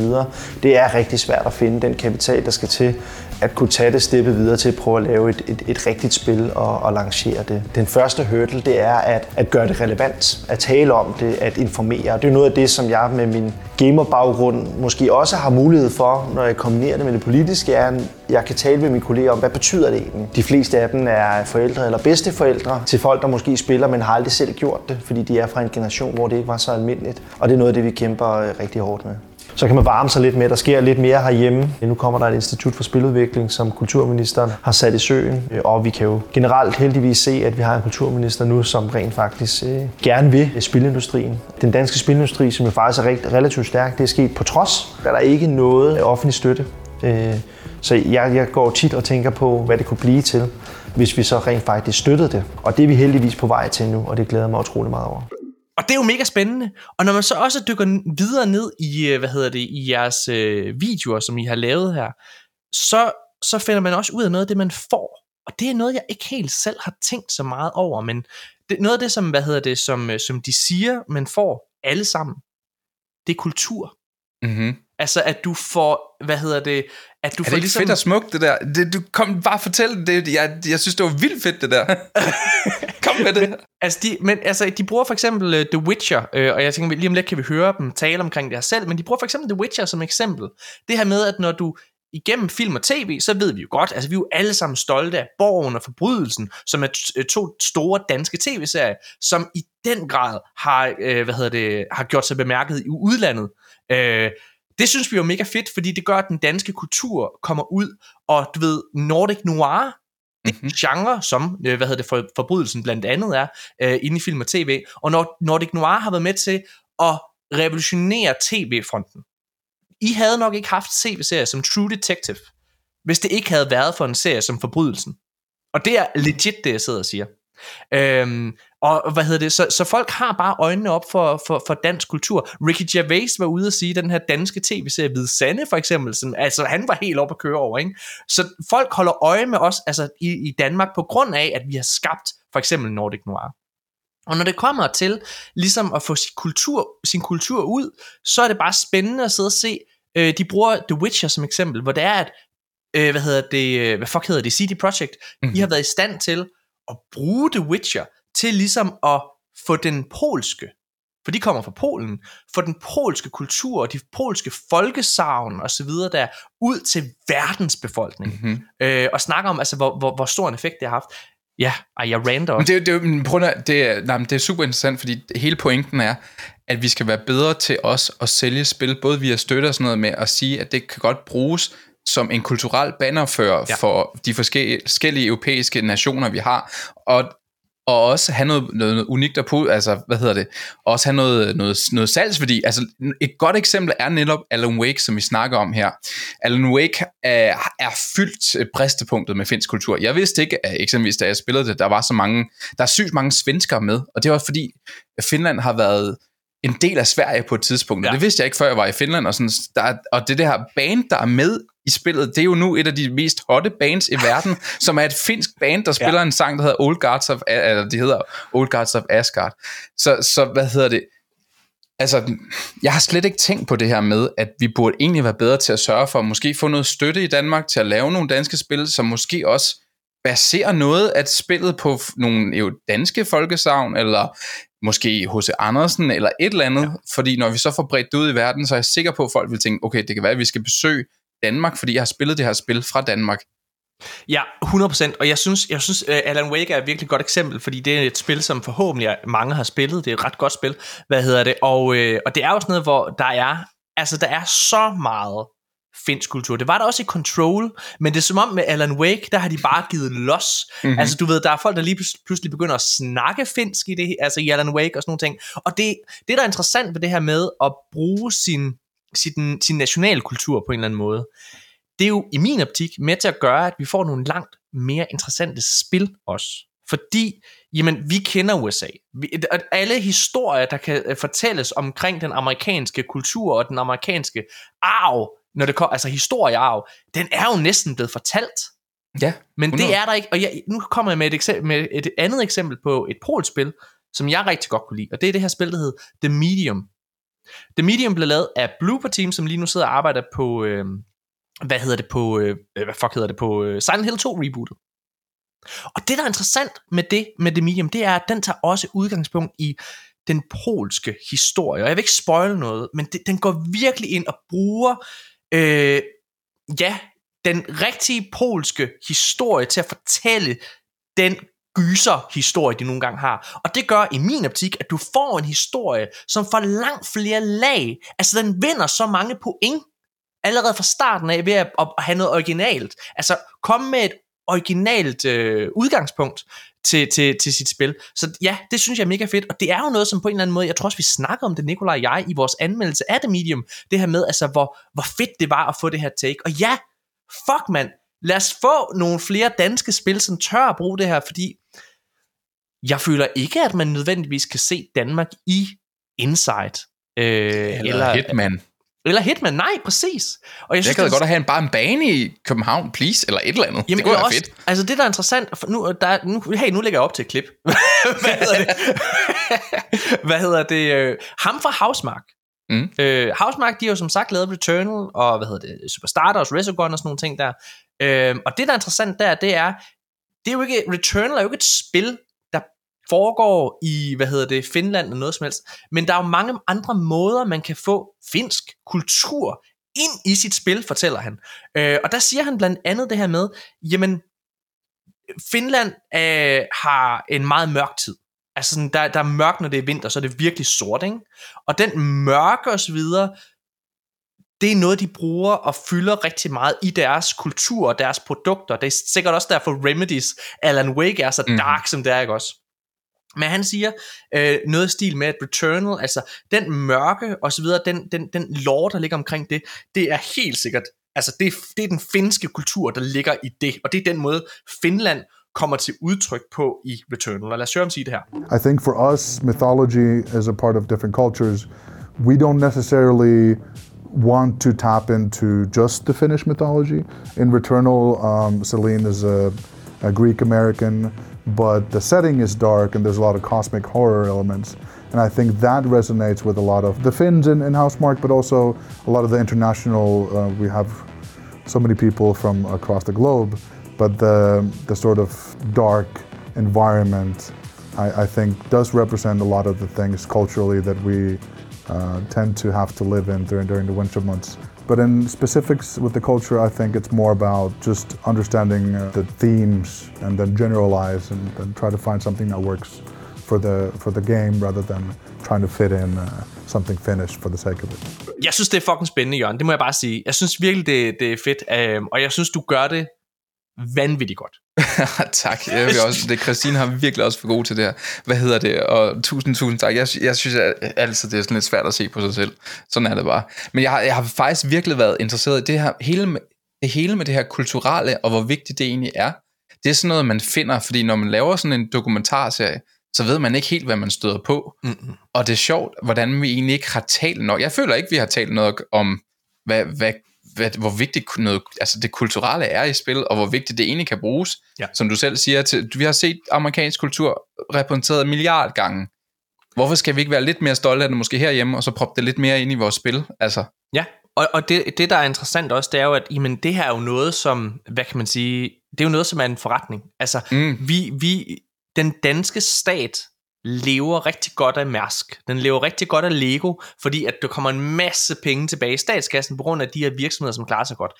det er rigtig svært at finde den kapital, der skal til at kunne tage det steppe videre til at prøve at lave et, et, et rigtigt spil og, og lancere det. Den første hurdle, det er at, at gøre det relevant, at tale om det, at informere. Og det er noget af det, som jeg med min gamerbaggrund måske også har mulighed for, når jeg kombinerer det med det politiske, er, at jeg kan tale med mine kolleger om, hvad betyder det egentlig? De fleste af dem er forældre eller bedsteforældre til folk, der måske spiller, men har aldrig selv gjort det, fordi de er fra en generation, hvor det ikke var så almindeligt. Og det er noget af det, vi kæmper øh, rigtig hårdt med. Så kan man varme sig lidt med, der sker lidt mere herhjemme. Nu kommer der et institut for spiludvikling, som kulturministeren har sat i søen, øh, og vi kan jo generelt heldigvis se, at vi har en kulturminister nu, som rent faktisk øh, gerne vil øh, spilindustrien. Den danske spilindustri, som jo faktisk er rigt- relativt stærk, det er sket på trods, at der ikke noget øh, offentlig støtte. Øh, så jeg, jeg går tit og tænker på, hvad det kunne blive til, hvis vi så rent faktisk støttede det. Og det er vi heldigvis på vej til nu, og det glæder jeg mig utrolig meget over. Og det er jo mega spændende. Og når man så også dykker videre ned i, øh, hvad hedder det, i jeres øh, videoer, som I har lavet her, så, så finder man også ud af noget af det, man får. Og det er noget, jeg ikke helt selv har tænkt så meget over, men det, noget af det, som, hvad hedder det, som, øh, som de siger, man får alle sammen, det er kultur. Mm-hmm. Altså, at du får, hvad hedder det, at du Er får det ikke ligesom... fedt og smukt, det der? Det, du kom bare fortæl det. Jeg, jeg synes, det var vildt fedt, det der. kom med det. Altså, de, men, altså, de bruger for eksempel uh, The Witcher, øh, og jeg tænker, lige om lidt kan vi høre dem tale omkring det her selv, men de bruger for eksempel The Witcher som eksempel. Det her med, at når du igennem film og tv, så ved vi jo godt, altså vi er jo alle sammen stolte af Borgen og Forbrydelsen, som er øh, to store danske tv-serier, som i den grad har, øh, hvad hedder det, har gjort sig bemærket i udlandet. Øh, det synes vi jo er mega fedt, fordi det gør, at den danske kultur kommer ud, og du ved, Nordic Noir, det Mhm. genre, som øh, hvad hedder det, for, forbrydelsen blandt andet er, øh, inde i film og tv, og når Nordic Noir har været med til at revolutionere tv-fronten. I havde nok ikke haft tv-serier som True Detective, hvis det ikke havde været for en serie som Forbrydelsen. Og det er legit det, jeg sidder og siger. Øhm, og hvad hedder det, så, så folk har bare øjnene op for, for, for dansk kultur. Ricky Gervais var ude at sige, den her danske tv-serie Hvide Sande for eksempel, sådan, altså han var helt op at køre over, ikke? Så folk holder øje med os altså, i, i Danmark på grund af, at vi har skabt for eksempel Nordic Noir. Og når det kommer til ligesom at få sin kultur, sin kultur ud, så er det bare spændende at sidde og se, øh, de bruger The Witcher som eksempel, hvor det er, at, øh, hvad hedder det, øh, hvad fuck hedder det, CD Projekt, mm-hmm. I har været i stand til at bruge The Witcher til ligesom at få den polske, for de kommer fra Polen, få den polske kultur og de polske folkesavn og så videre der ud til verdens befolkning. Mm-hmm. Øh, og snakker om, altså, hvor, hvor, hvor stor en effekt det har haft. Ja, ej, jeg rander Men det, det, jo- prøv at, det, er, nej, men det er super interessant, fordi hele pointen er, at vi skal være bedre til os at sælge spil, både via støtte og sådan noget med at sige, at det kan godt bruges som en kulturel bannerfører Ja. for de forskellige, forskellige europæiske nationer, vi har, og, og også have noget, noget, unikt at på, altså, hvad hedder det, og også have noget, noget, noget salgsværdi. Altså, et godt eksempel er netop Alan Wake, som vi snakker om her. Alan Wake er, er fyldt bristepunktet med finsk kultur. Jeg vidste ikke, at eksempelvis da jeg spillede det, der var så mange, der er sygt mange svenskere med, og det var fordi, Finland har været en del af Sverige på et tidspunkt, ja. Det vidste jeg ikke, før jeg var i Finland, og, sådan, der, er- og det der her band, der er med i spillet, det er jo nu et af de mest hotte bands i verden, som er et finsk band, der spiller ja. en sang, der hedder Old Gods of, eller de hedder Old Gods of Asgard. Så, så hvad hedder det? Altså, jeg har slet ikke tænkt på det her med, at vi burde egentlig være bedre til at sørge for at måske få noget støtte i Danmark til at lave nogle danske spil, som måske også baserer noget af spillet på nogle jo danske folkesavn, eller måske H.C. Andersen, eller et eller andet. Ja. Fordi når vi så får bredt det ud i verden, så er jeg sikker på, at folk vil tænke, okay, det kan være, at vi skal besøge Danmark, fordi jeg har spillet det her spil fra Danmark. Ja, 100%, og jeg synes, jeg synes uh, Alan Wake er et virkelig godt eksempel, fordi det er et spil, som forhåbentlig mange har spillet, det er et ret godt spil, hvad hedder det, og, øh, og det er sådan noget, hvor der er, altså der er så meget finsk kultur. Det var der også i Control, men det er som om med Alan Wake, der har de bare givet los. Mm-hmm. Altså du ved, der er folk, der lige pludselig begynder at snakke finsk i det, altså i Alan Wake og sådan nogle ting. Og det, det der er interessant ved det her med at bruge sin, sin, sin nationale kultur på en eller anden måde, det er jo i min optik med til at gøre, at vi får nogle langt mere interessante spil også. Fordi, jamen, vi kender USA. Vi, at alle historier, der kan øh, fortælles omkring den amerikanske kultur og den amerikanske arv, når det kommer, altså historiearv, den er jo næsten blevet fortalt. Ja, Men 100. det er der ikke, og jeg, nu kommer jeg med et, eksempel, med et andet eksempel på et polspil, som jeg rigtig godt kunne lide, og det er det her spil, der hedder The Medium. The Medium blev lavet af Blooper Team, som lige nu sidder og arbejder på, øh, hvad hedder det på, øh, hvad fuck hedder det på øh, Silent Hill 2 rebootet. Og det, der er interessant med det, med The Medium, det er, at den tager også udgangspunkt i den polske historie. Og jeg vil ikke spoil noget, men det, den går virkelig ind og bruger, øh, øh, ja, den rigtige polske historie til at fortælle den gyser historie, de nogle gange har. Og det gør i min optik, at du får en historie, som får langt flere lag. Altså den vinder så mange point allerede fra starten af ved at, at have noget originalt. Altså komme med et originalt øh, udgangspunkt til, til, til sit spil. Så ja, det synes jeg er mega fedt, og det er jo noget, som på en eller anden måde, jeg tror også, vi snakker om det, Nikolaj og jeg, i vores anmeldelse af The Medium, det her med, altså, hvor, hvor fedt det var at få det her take. Og ja, fuck mand, lad os få nogle flere danske spil, som tør at bruge det her, fordi jeg føler ikke, at man nødvendigvis kan se Danmark i Inside. Øh, eller, eller Hitman. Eller Hitman, nej, præcis. Og Jeg synes, det er- godt at have en, bare en bane i København, please, eller et eller andet. Jamen, det kunne være også, fedt. Altså det, der er interessant, for nu, der, er- nu, hey, nu lægger jeg op til et klip. Hvad hedder det? Hvad hedder det? øh, Ham fra Housemark. Mm. Øh, Housemark, de har jo som sagt lavet Returnal, og hvad hedder det, Super Stardust, Resogun og sådan nogle ting der. Øh, og det, der er interessant der, det er, det er jo ikke, Returnal er jo ikke et spil, foregår i, hvad hedder det, Finland eller noget som helst, men der er jo mange andre måder, man kan få finsk kultur ind i sit spil, fortæller han. Øh, og der siger han blandt andet det her med, jamen, Finland øh, har en meget mørk tid. Altså sådan, der, der er mørkt, når det er vinter, så er det virkelig sort, ikke? Og den mørke og så videre, det er noget, de bruger og fylder rigtig meget i deres kultur og deres produkter. Det er sikkert også derfor Remedies Alan Wake er så Mhm. dark, som det er, ikke også? Men han siger øh, noget stil med, at Returnal, altså den mørke og så videre, den, den, den lore, der ligger omkring det, det er helt sikkert, altså det, det er den finske kultur, der ligger i det, og det er den måde, Finland kommer til udtryk på i Returnal. Og lad os høre sige det her. I think for us, mythology is a part of different cultures. We don't necessarily want to tap into just the Finnish mythology. In Returnal, um, Celine is a, a Greek American, but the setting is dark and there's a lot of cosmic horror elements. And I think that resonates with a lot of the Finns in, in Housemark, but also a lot of the international. Uh, we have so many people from across the globe, but the, the sort of dark environment, I, I think, does represent a lot of the things culturally that we uh, tend to have to live in during, during the winter months. But in specifics with the culture, I think it's more about just understanding uh, the themes and then generalize and, and try to find something that works for the for the game rather than trying to fit in uh, something finished for the sake of it. Jeg synes, det er fucking spændende, Jørgen. Det må jeg bare sige. Jeg synes virkelig, det, det er fedt. Um, og jeg synes, du gør det vanvittigt godt. tak. Jeg vil også, det, Christine har virkelig også for god til det her. Hvad hedder det? Og tusind, tusind tak. Jeg, jeg synes at altid, det er sådan lidt svært at se på sig selv. Sådan er det bare. Men jeg har, jeg har faktisk virkelig været interesseret i det her, hele, med- det hele med det her kulturelle, og hvor vigtigt det egentlig er. Det er sådan noget, man finder, fordi når man laver sådan en dokumentarserie, så ved man ikke helt, hvad man støder på. Mm-hmm. Og det er sjovt, hvordan vi egentlig ikke har talt nok. Jeg føler ikke, vi har talt noget om, hvad, hvad, hvad, hvor vigtigt noget, altså det kulturelle er i spil, og hvor vigtigt det egentlig kan bruges. Ja. Som du selv siger, til, vi har set amerikansk kultur repræsenteret en milliard gange. Hvorfor skal vi ikke være lidt mere stolte af det måske herhjemme, og så proppe det lidt mere ind i vores spil? Altså, Ja, og, og det, det, der er interessant også, det er jo, at jamen, det her er jo noget, som, hvad kan man sige, det er jo noget, som er en forretning. Altså, Mm. vi, vi, den danske stat lever rigtig godt af Mærsk. Den lever rigtig godt af Lego, fordi at der kommer en masse penge tilbage i statskassen på grund af de her virksomheder, som klarer sig godt.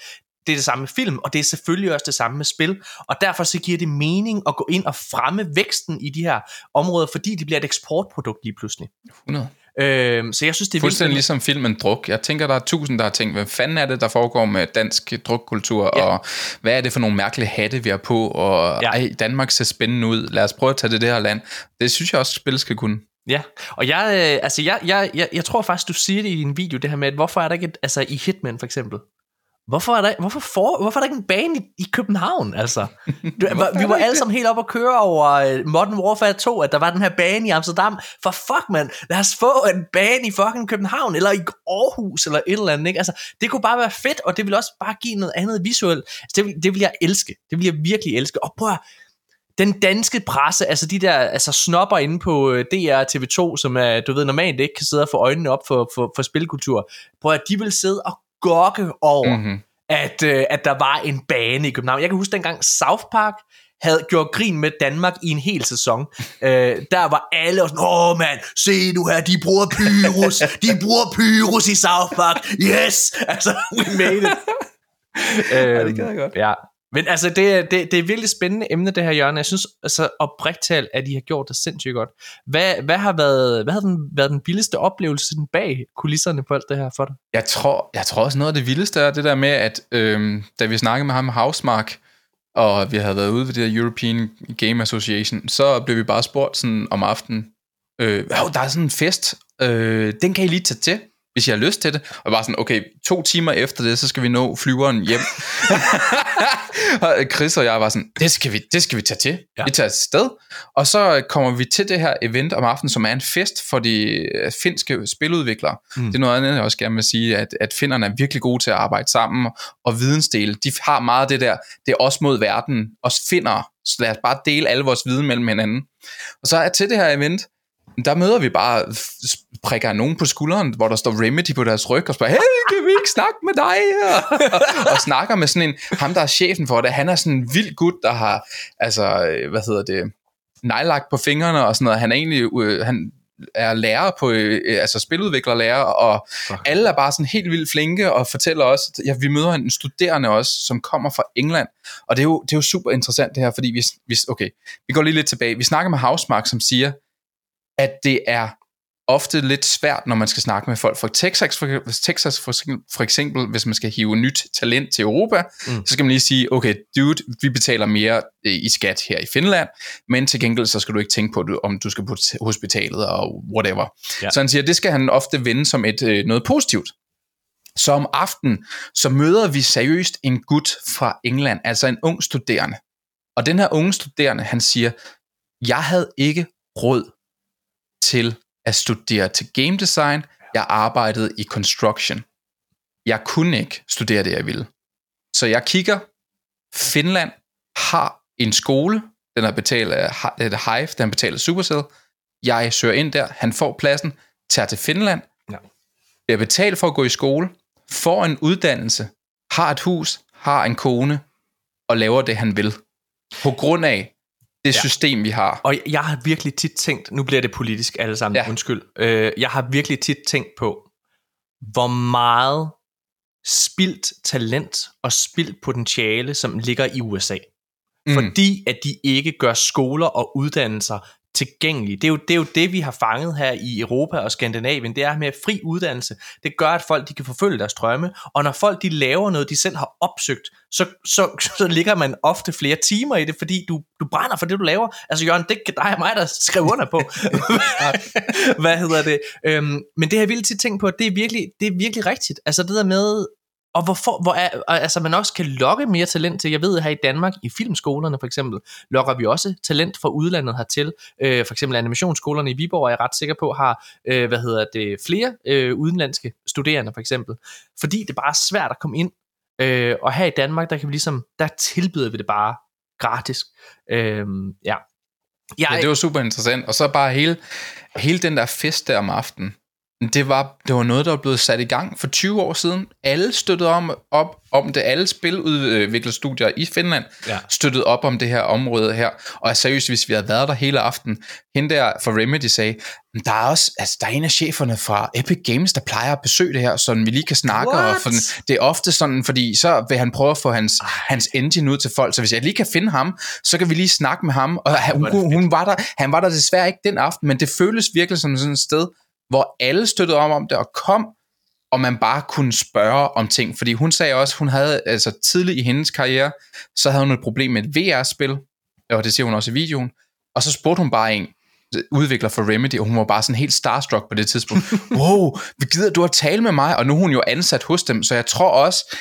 Det er det samme med film, og det er selvfølgelig også det samme med spil. Og derfor så giver det mening at gå ind og fremme væksten i de her områder, fordi det bliver et eksportprodukt lige pludselig. 100. Øhm, så jeg synes, det er Fuldstændig vildt- ligesom filmen Druk. Jeg tænker, der er tusind, der har tænkt, hvad fanden er det, der foregår med dansk drukkultur, Ja. og hvad er det for nogle mærkelige hatte, vi har på, og Ja. ja. ej, Danmark ser spændende ud, lad os prøve at tage det det her land. Det synes jeg også, spil skal kunne. Ja, og jeg, øh, altså jeg, jeg, jeg, jeg tror faktisk, du siger det i en video, det her med, at hvorfor er der ikke et, altså i Hitman for eksempel, hvorfor er der, hvorfor, for, hvorfor er der ikke en bane i, i København, altså? Du, vi var alle sammen helt op at køre over øh, Modern Warfare 2, at der var den her bane i Amsterdam. For fuck, mand, lad os få en bane i fucking København, eller i Aarhus, eller et eller andet, ikke? Altså, det kunne bare være fedt, og det vil også bare give noget andet visuelt. Altså, det, vil, det vil jeg elske. Det vil jeg virkelig elske. Og prøv at, den danske presse, altså de der altså snopper inde på øh, DR og TV2, som er, du ved, normalt ikke kan sidde og få øjnene op for, for, for spilkultur, prøv at de vil sidde og gokke over, mm-hmm. Mhm. at, øh, at der var en bane i København. Jeg kan huske dengang South Park havde gjort grin med Danmark i en hel sæson. øh, der var alle og sådan, åh mand, se nu her, de bruger Pyrus, de bruger Pyrus i South Park, yes! Altså, we made it. øhm, det gad jeg godt. Ja, men altså, det, er- det, det er et virkelig spændende emne, det her, Jørgen. Jeg synes altså, oprigtigt talt, at I har gjort det sindssygt godt. Hvad, hvad har været, hvad har den, været den vildeste oplevelse den bag kulisserne på alt det her for dig? Jeg tror, jeg tror også noget af det vildeste er det der med, at øhm, da vi snakkede med ham Housemark, og vi havde været ude ved det der European Game Association, så blev vi bare spurgt sådan om aftenen, øh, der er sådan en fest, øh, den kan I lige tage til, hvis I har lyst til det. Og bare sådan, okay, to timer efter det, så skal vi nå flyveren hjem. og Chris og jeg var sådan, det skal vi, det skal vi tage til. Ja. Vi tager afsted. Og så kommer vi til det her event om aftenen, som er en fest for de øh, finske spiludviklere. Mm. Det er noget andet, jeg også gerne vil sige, at, at finderne er virkelig gode til at arbejde sammen og vidensdele. De har meget det der, det er os mod verden, os finder. Så lad os bare dele alle vores viden mellem hinanden. Og så er til det her event, der møder vi bare, prikker nogen på skulderen, hvor der står Remedy på deres ryg, og spørger, hey, kan vi ikke snakke med dig? og snakker med sådan en, ham der er chefen for det, han er sådan en vild gut, der har, altså, øh, hvad hedder det, nejlagt på fingrene og sådan noget. Han er egentlig, øh, han er lærer på, øh, altså spiludviklerlærer, og Fuck. alle er bare sådan helt vildt flinke og fortæller også, ja, vi møder en studerende også, som kommer fra England, og det er jo, det er jo super interessant det her, fordi vi, vi, okay, vi går lige lidt tilbage. Vi snakker med Housemark, som siger, at det er ofte lidt svært, når man skal snakke med folk fra Texas, for, Texas for, for eksempel, hvis man skal hive nyt talent til Europa, Mm. så skal man lige sige, okay, dude, vi betaler mere øh, i skat her i Finland, men til gengæld så skal du ikke tænke på, om du skal på hospitalet og whatever. Ja. Ja. Så han siger, det skal han ofte vende som et øh, noget positivt. Så om aftenen, så møder vi seriøst en gut fra England, altså en ung studerende. Og den her unge studerende, han siger, jeg havde ikke råd til at studere til game design. Jeg arbejdede i construction. Jeg kunne ikke studere det, jeg ville. Så jeg kigger, Finland har en skole, den er betalt af Hi- det er Hive, den er betalt af Supercell. Jeg søger ind der, han får pladsen, tager til Finland, Ja. bliver betalt for at gå i skole, får en uddannelse, har et hus, har en kone, og laver det, han vil. På grund af det ja. system, vi har. Og jeg har virkelig tit tænkt, nu bliver det politisk alle sammen, ja. Undskyld. Øh, jeg har virkelig tit tænkt på, hvor meget spildt talent og spildt potentiale, som ligger i USA. Mm. Fordi at de ikke gør skoler og uddannelser tilgængelige. Det er, jo, det er jo det, vi har fanget her i Europa og Skandinavien. Det er med fri uddannelse. Det gør, at folk de kan forfølge deres drømme. Og når folk de laver noget, de selv har opsøgt, så, så, så ligger man ofte flere timer i det, fordi du, du brænder for det, du laver. Altså Jørgen, det kan dig og mig, der skriver under på. Hvad hedder det? Øhm, men det har jeg virkelig tit tænkt på, at det er virkelig, det er virkelig rigtigt. Altså det der med, og hvorfor, hvor er, altså man også kan lokke mere talent til. Jeg ved her i Danmark, i filmskolerne for eksempel, lokker vi også talent fra udlandet hertil. Øh, for eksempel animationsskolerne i Viborg er jeg ret sikker på, har øh, hvad hedder det, flere øh, udenlandske studerende for eksempel. Fordi det bare er svært at komme ind. Øh, og her i Danmark, der kan vi ligesom, der tilbyder vi det bare gratis. Øh, ja. Jeg, Ja, det var super interessant. Og så bare hele, hele den der fest der om aftenen, det var, det var noget, der var blevet sat i gang for 20 år siden. Alle støttede om, op om det. Alle spiludviklerstudier i Finland Ja. støttede op om det her område her. Og seriøst, hvis vi havde været der hele aften, hende der fra Remedy sagde, "Men der er også, altså der er en af cheferne fra Epic Games, der plejer at besøge det her, så vi lige kan snakke. Og What? for, det er ofte sådan, fordi så vil han prøve at få hans, hans engine ud til folk. Så hvis jeg lige kan finde ham, så kan vi lige snakke med ham. Og han, hun, hun var der, han var der desværre ikke den aften, men det føles virkelig som sådan et sted, hvor alle støttede om om det og kom, og man bare kunne spørge om ting. Fordi hun sagde også, hun havde altså tidligt i hendes karriere, så havde hun et problem med et VR-spil, og det siger hun også i videoen, og så spurgte hun bare en, udvikler for Remedy, og hun var bare sådan helt starstruck på det tidspunkt. wow, gider du at tale med mig? Og nu er hun jo ansat hos dem, så jeg tror også,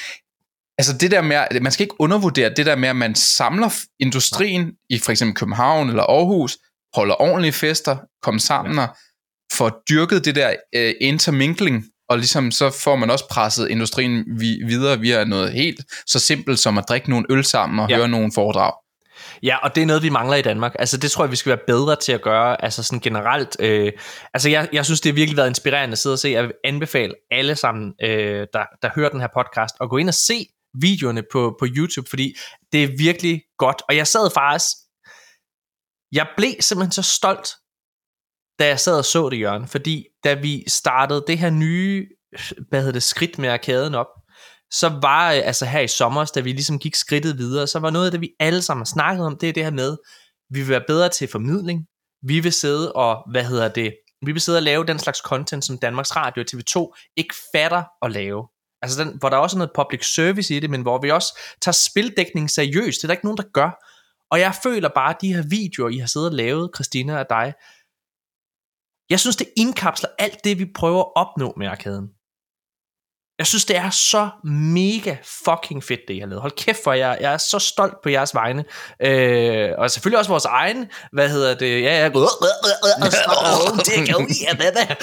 altså det der med, man skal ikke undervurdere det der med, at man samler industrien i for eksempel København eller Aarhus, holder ordentlige fester, kommer sammen og får dyrket det der øh, intermingling, og ligesom så får man også presset industrien vi, videre via noget helt så simpelt som at drikke nogle øl sammen og Ja. ja. høre nogle foredrag. Ja, og det er noget, vi mangler i Danmark. Altså, det tror jeg, vi skal være bedre til at gøre, altså sådan generelt. Øh, altså, jeg, jeg synes, det har virkelig været inspirerende at sidde og se. Jeg vil anbefale alle sammen, øh, der, der hører den her podcast, at gå ind og se videoerne på, på YouTube, fordi det er virkelig godt. Og jeg sad faktisk, jeg blev simpelthen så stolt, da jeg sad og så det, Jørgen, fordi da vi startede det her nye, hvad hedder det, skridt med arkaden op, så var øh, altså her i sommer, da vi ligesom gik skridtet videre, så var noget af det, vi alle sammen har snakket om, det er det her med, vi vil være bedre til formidling, vi vil sidde og, hvad hedder det, vi vil sidde og lave den slags content, som Danmarks Radio og TV2 ikke fatter at lave. Altså den, hvor der også er noget public service i det, men hvor vi også tager spildækning seriøst. Det er der ikke nogen, der gør. Og jeg føler bare, at de her videoer, I har siddet og lavet, Christina og dig, jeg synes, det indkapsler alt det, vi prøver at opnå med arkaden. Jeg synes, det er så mega fucking fedt, det I har lavet. Hold kæft for jer. Jeg er så stolt på jeres vegne. Øh, og selvfølgelig også vores egen, hvad hedder det? Ja, jeg det kan ja, hvad der?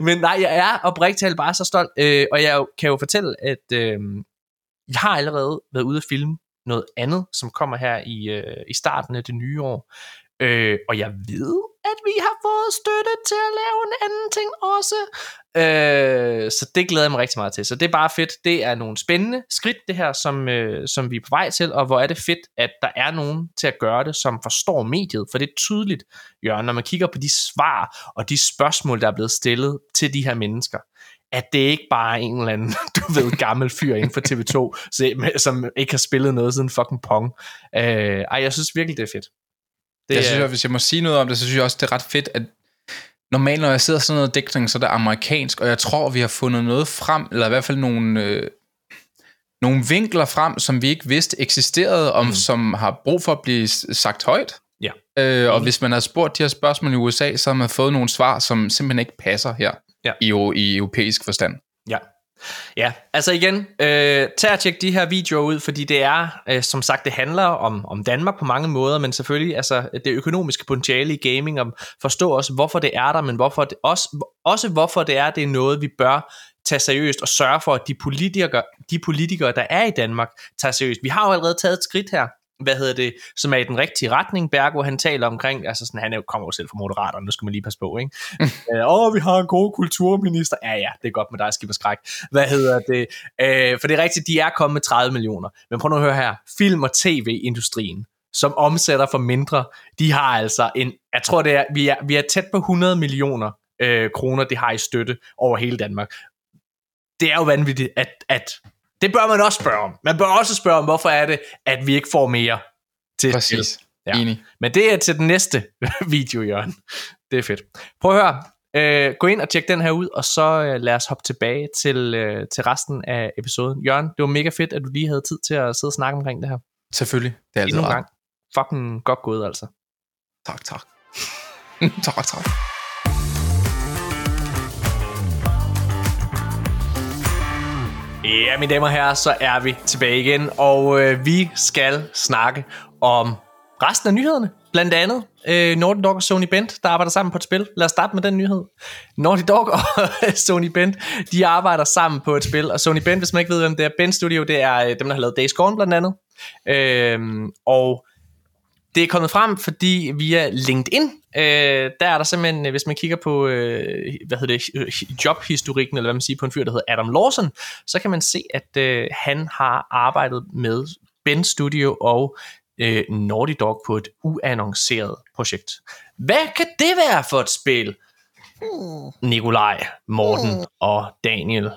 Men nej, jeg er oprigtigt talt bare så stolt. Øh, og jeg kan jo fortælle, at øh, jeg har allerede været ude at filme noget andet, som kommer her i, øh, i starten af det nye år. Øh, og jeg ved, at vi har fået støtte til at lave en anden ting også. Øh, så det glæder jeg mig rigtig meget til. Så det er bare fedt. Det er nogle spændende skridt, det her, som, øh, som vi er på vej til. Og hvor er det fedt, at der er nogen til at gøre det, som forstår mediet. For det er tydeligt, Jørgen, når man kigger på de svar og de spørgsmål, der er blevet stillet til de her mennesker at det ikke bare er en eller anden, du ved, gammel fyr inden for TV2, som ikke har spillet noget siden fucking Pong. Øh, ej, jeg synes virkelig, det er fedt. Det jeg synes, at hvis jeg må sige noget om det, så synes jeg også, det er ret fedt, at normalt, når jeg sidder sådan noget dækning, så er det amerikansk, og jeg tror, vi har fundet noget frem, eller i hvert fald nogle, øh, nogle vinkler frem, som vi ikke vidste eksisterede, om, mm. som har brug for at blive sagt højt. Ja. Øh, og hvis man har spurgt de her spørgsmål i USA, så har man fået nogle svar, som simpelthen ikke passer her Ja. i, i europæisk forstand. Ja. Ja, altså igen, øh, tag og tjek de her videoer ud, fordi det er, øh, som sagt, det handler om, om Danmark på mange måder, men selvfølgelig altså det økonomiske potentiale i gaming, og forstå også, hvorfor det er der, men hvorfor det, også, også hvorfor det er, det er noget, vi bør tage seriøst og sørge for, at de politikere, de politikere, der er i Danmark, tager seriøst. Vi har jo allerede taget et skridt her, hvad hedder det, som er i den rigtige retning. Bergo, han taler omkring, altså sådan, han er jo, kommer jo selv fra Moderaterne, nu skal man lige passe på, ikke? øh, Åh, vi har en god kulturminister. Ja, ja, det er godt med dig, og Skræk. Hvad hedder det? Øh, for det er rigtigt, de er kommet med 30 millioner. Men prøv nu at høre her. Film- og tv-industrien, som omsætter for mindre, de har altså en, jeg tror det er, vi er, vi er tæt på 100 millioner øh, kroner, det har i støtte over hele Danmark. Det er jo vanvittigt, at, at det bør man også spørge om. Man bør også spørge om, hvorfor er det, at vi ikke får mere til Præcis. spil. Ja. Enig. Men det er til den næste video, Jørgen. Det er fedt. Prøv at høre. Øh, gå ind og tjek den her ud, og så øh, lad os hoppe tilbage til, øh, til resten af episoden. Jørgen, det var mega fedt, at du lige havde tid til at sidde og snakke omkring det her. Selvfølgelig. Det er altid Endnu en gang. Fucking godt gået, altså. Tak, tak. tak, tak. Ja, mine damer og herrer, så er vi tilbage igen, og øh, vi skal snakke om resten af nyhederne. Blandt andet øh, Naughty Dog og Sony Bent, der arbejder sammen på et spil. Lad os starte med den nyhed. Naughty Dog og Sony Bent, de arbejder sammen på et spil, og Sony Bent, hvis man ikke ved, hvem det er, Bent Studio, det er øh, dem, der har lavet Days Gone blandt andet. Øh, og det er kommet frem, fordi via LinkedIn, øh, der er der simpelthen, øh, hvis man kigger på, øh, hvad hedder det, øh, jobhistorikken, eller hvad man siger, på en fyr, der hedder Adam Lawson, så kan man se, at øh, han har arbejdet med Ben Studio og øh, Naughty Dog på et uannonceret projekt. Hvad kan det være for et spil? Nikolaj, Morten og Daniel.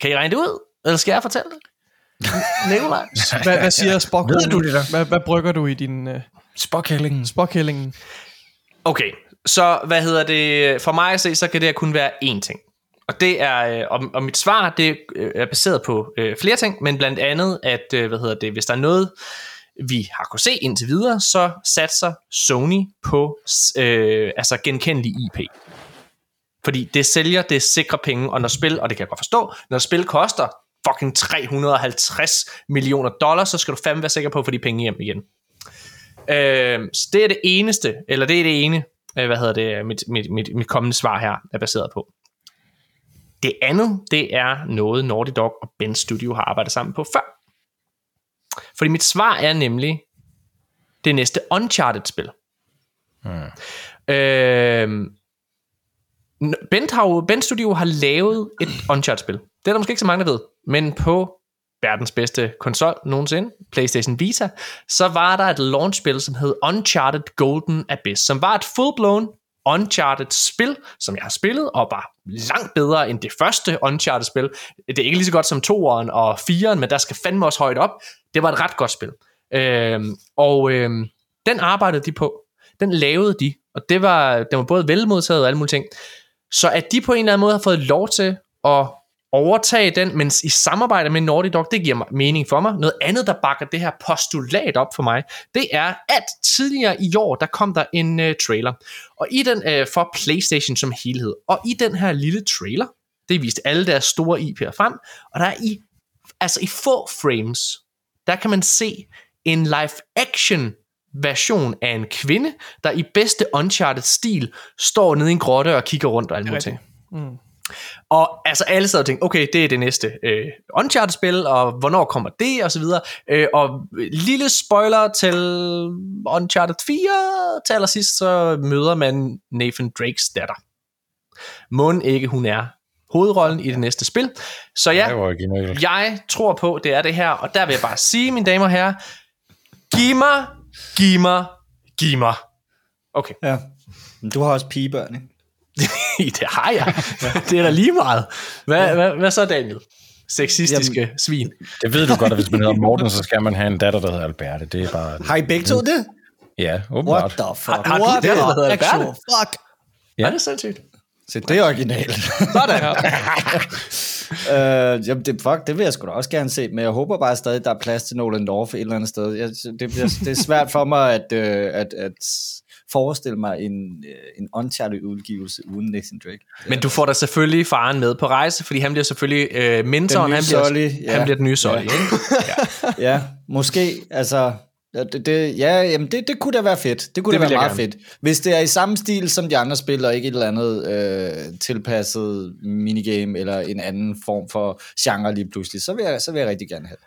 Kan I regne det ud? Eller skal jeg fortælle det? Nikolaj? Hvad, hvad siger Spock? Ved du det da? Hvad, hvad brygger du i din uh, Spokhællingen. Spock-hællingen? Okay, så hvad hedder det? For mig at se, så kan det her kun være én ting. Og det er, øh, og, og mit svar, det øh, er baseret på øh, flere ting, men blandt andet, at, øh, hvad hedder det, hvis der er noget, vi har kunnet se indtil videre, så satser Sony på øh, altså genkendelig IP. Fordi det sælger, det sikrer penge, og når spil, og det kan jeg godt forstå, når spil koster fucking 350 millioner dollars, så skal du fandme være sikker på at få de penge hjem igen. Øh, så det er det eneste, eller det er det ene, øh, hvad hedder det, mit, mit, mit, mit kommende svar her er baseret på. Det andet, det er noget Naughty Dog og Ben Studio har arbejdet sammen på før. Fordi mit svar er nemlig det næste Uncharted-spil. Hmm. Øh, Ben, har ben Studio har lavet et Uncharted-spil. Det er der måske ikke så mange, der ved. Men på verdens bedste konsol nogensinde, PlayStation Vita, så var der et launchspil, som hed Uncharted Golden Abyss, som var et full-blown Uncharted-spil, som jeg har spillet, og var langt bedre end det første Uncharted-spil. Det er ikke lige så godt som 2'eren og 4'eren, men der skal fandme også højt op. Det var et ret godt spil. Øhm, og øhm, den arbejdede de på. Den lavede de, og det var, den var både velmodtaget og alle mulige ting. Så at de på en eller anden måde har fået lov til at overtage den, men i samarbejde med Naughty Dog, det giver mening for mig. Noget andet, der bakker det her postulat op for mig, det er, at tidligere i år, der kom der en uh, trailer, og i den uh, for PlayStation som helhed, og i den her lille trailer, det viste alle deres store IP'er frem, og der er i, altså i få frames, der kan man se en live-action version af en kvinde, der i bedste Uncharted-stil står nede i en grotte og kigger rundt og alt muligt. Mm. Og altså alle sad og tænkte, okay, det er det næste øh, Uncharted-spil, og hvornår kommer det, og så videre. Øh, og lille spoiler til Uncharted 4, til allersidst, så møder man Nathan Drakes datter. Må ikke hun er hovedrollen i det næste spil. Så ja, jeg tror på, det er det her, og der vil jeg bare sige, mine damer og herrer, giv mig, giv mig, giv mig. Okay, Ja. Du har også pigebørn, ikke? det har jeg. det er da lige meget. Hvad, hvad, hvad så, Daniel? Sexistiske Jamen, svin. Det ved du godt, at hvis man hedder Morten, så skal man have en datter, der hedder Alberte. Det er bare... Har I begge to det? Ja, What åbenbart. the fuck? Har du What det, der hedder Alberte? fuck? Ja. Er det sindssygt? Så det er originalt. Sådan. øh, jamen, det, fuck, det vil jeg sgu da også gerne se, men jeg håber bare stadig, der er plads til Nolan North et eller andet sted. Jeg, det, bliver, det er svært for mig at, øh, at, at forestille mig en, øh, en Uncharted-udgivelse uden Nathan Drake. Men du får da selvfølgelig faren med på rejse, fordi han bliver selvfølgelig øh, mentoren, han bliver, Sully, ja. han bliver den nye Sully. Ja. ikke? Ja, måske, altså... ja, Det, det, ja, jamen det, det kunne da være fedt. Det kunne Det da være meget gerne. fedt. Hvis det er i samme stil som de andre spil, og ikke et eller andet øh, tilpasset minigame, eller en anden form for genre lige pludselig, så vil jeg, så vil jeg rigtig gerne have det.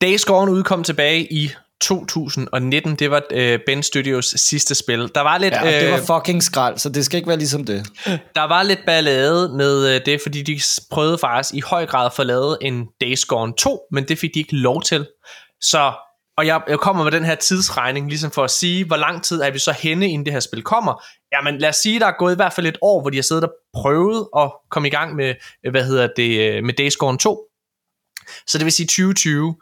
Days Gone udkom tilbage i 2019. Det var øh, Ben Studios sidste spil. Der var lidt, Ja, det øh, var fucking skrald, så det skal ikke være ligesom det. der var lidt ballade med øh, det, fordi de prøvede faktisk i høj grad at få lavet en Days Gone 2, men det fik de ikke lov til. Så, og jeg, jeg kommer med den her tidsregning, ligesom for at sige, hvor lang tid er vi så henne, inden det her spil kommer. Jamen lad os sige, der er gået i hvert fald et år, hvor de har siddet og prøvet at komme i gang med, øh, hvad hedder det, øh, med Days Gone 2. Så det vil sige 2020.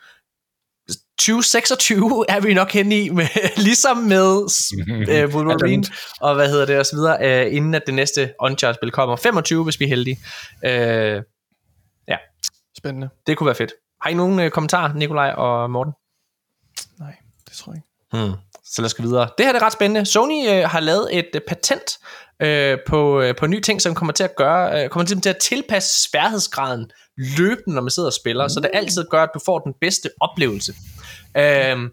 2026 er vi nok henne i, med, ligesom med øh, Wolverine og hvad hedder det og så videre, øh, inden at det næste Uncharted-spil kommer. 25, hvis vi er heldige. Øh, Spændende. det kunne være fedt. Har I nogen øh, kommentarer, Nikolaj og Morten? Nej, det tror jeg ikke. Hmm. Så lad os gå videre. Det her er ret spændende. Sony øh, har lavet et øh, patent øh, på, øh, på ny ting, som kommer til at gøre, øh, kommer til at tilpasse sværhedsgraden løbende, når man sidder og spiller, mm. så det altid gør, at du får den bedste oplevelse. Øh,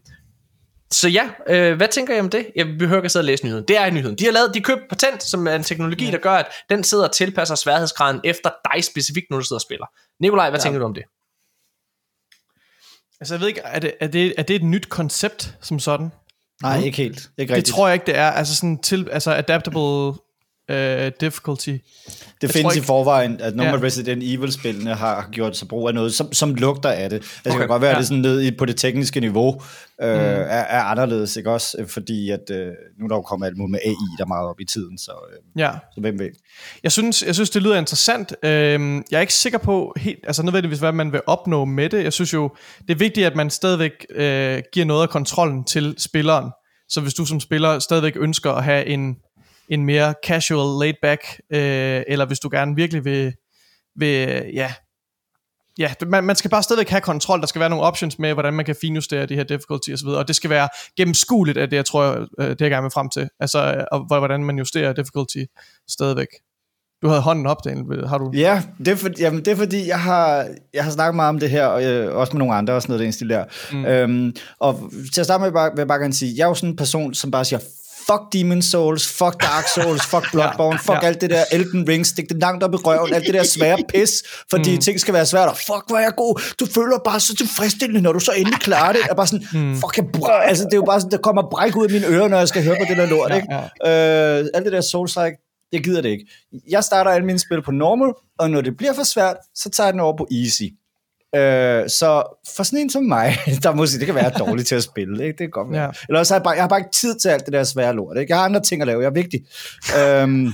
så ja, øh, hvad tænker I om det? Jeg behøver ikke at sidde og læse nyheden. Det er nyheden. De har lavet, de købt patent, som er en teknologi, der gør, at den sidder og tilpasser sværhedsgraden efter dig specifikt, når du sidder og spiller. Nikolaj, hvad ja. tænker du om det? Altså, jeg ved ikke, er det, er det, er det et nyt koncept som sådan? Nej, ikke helt. Ikke Det rigtigt. tror jeg ikke, det er. Altså sådan til, altså adaptable uh, difficulty. Det tror findes i ikke- forvejen, at nogle Ja. af Resident Evil-spillene har gjort sig brug af noget, som, som lugter af det. Altså, okay. det kan godt være, ja. at det sådan ned i, på det tekniske niveau øh, Mm. er, er anderledes, ikke også? Øh, Fordi at, øh, nu er der jo kommet alt muligt med AI, der er meget op i tiden, så, øh, Ja. så hvem ved. Jeg synes, jeg synes, det lyder interessant. Øhm, jeg er ikke sikker på helt, altså nødvendigvis, hvad man vil opnå med det. Jeg synes jo, det er vigtigt, at man stadigvæk øh, giver noget af kontrollen til spilleren. Så hvis du som spiller stadigvæk ønsker at have en, en mere casual, laid back, øh, eller hvis du gerne virkelig vil, vil ja, ja det- man, man skal bare stadigvæk have kontrol. Der skal være nogle options med, hvordan man kan finjustere de her difficulty og så videre. Og det skal være gennemskueligt, at det, jeg tror, øh, det jeg gerne vil frem til. Altså, øh, og hvordan man justerer difficulty stadigvæk. Du havde hånden op, Daniel. Har du? Ja, det er, for, jamen, det er fordi, jeg har, jeg har snakket meget om det her, og øh, også med nogle andre og sådan noget, stil der. Mm. Øhm, og til at starte med, bare- vil jeg bare gerne sige, jeg er jo sådan en person, som bare siger, fuck Demon Souls, fuck Dark Souls, fuck Bloodborne, fuck ja. alt det der Elden Ring, stik det langt op i røven, alt det der svære pis, fordi mm. ting skal være svært, og fuck, hvor er jeg god, du føler bare så tilfredsstillende, når du så endelig klarer det, og bare sådan, mm. fuck, jeg bræ, altså det er jo bare sådan, der kommer bræk ud af mine ører, når jeg skal høre på det der lort, Ja, ikke? Øh, alt det der Souls-like, jeg gider det ikke. Jeg starter alle mine spil på normal, og når det bliver for svært, så tager jeg den over på easy. Øh, så for sådan en som mig, der må sige, det kan være dårligt til at spille, ikke? det kan godt være. Ja. Ja. Eller også har jeg, bare, jeg har bare ikke tid til alt det der svære lort. Ikke? Jeg har andre ting at lave, jeg er vigtig. øhm,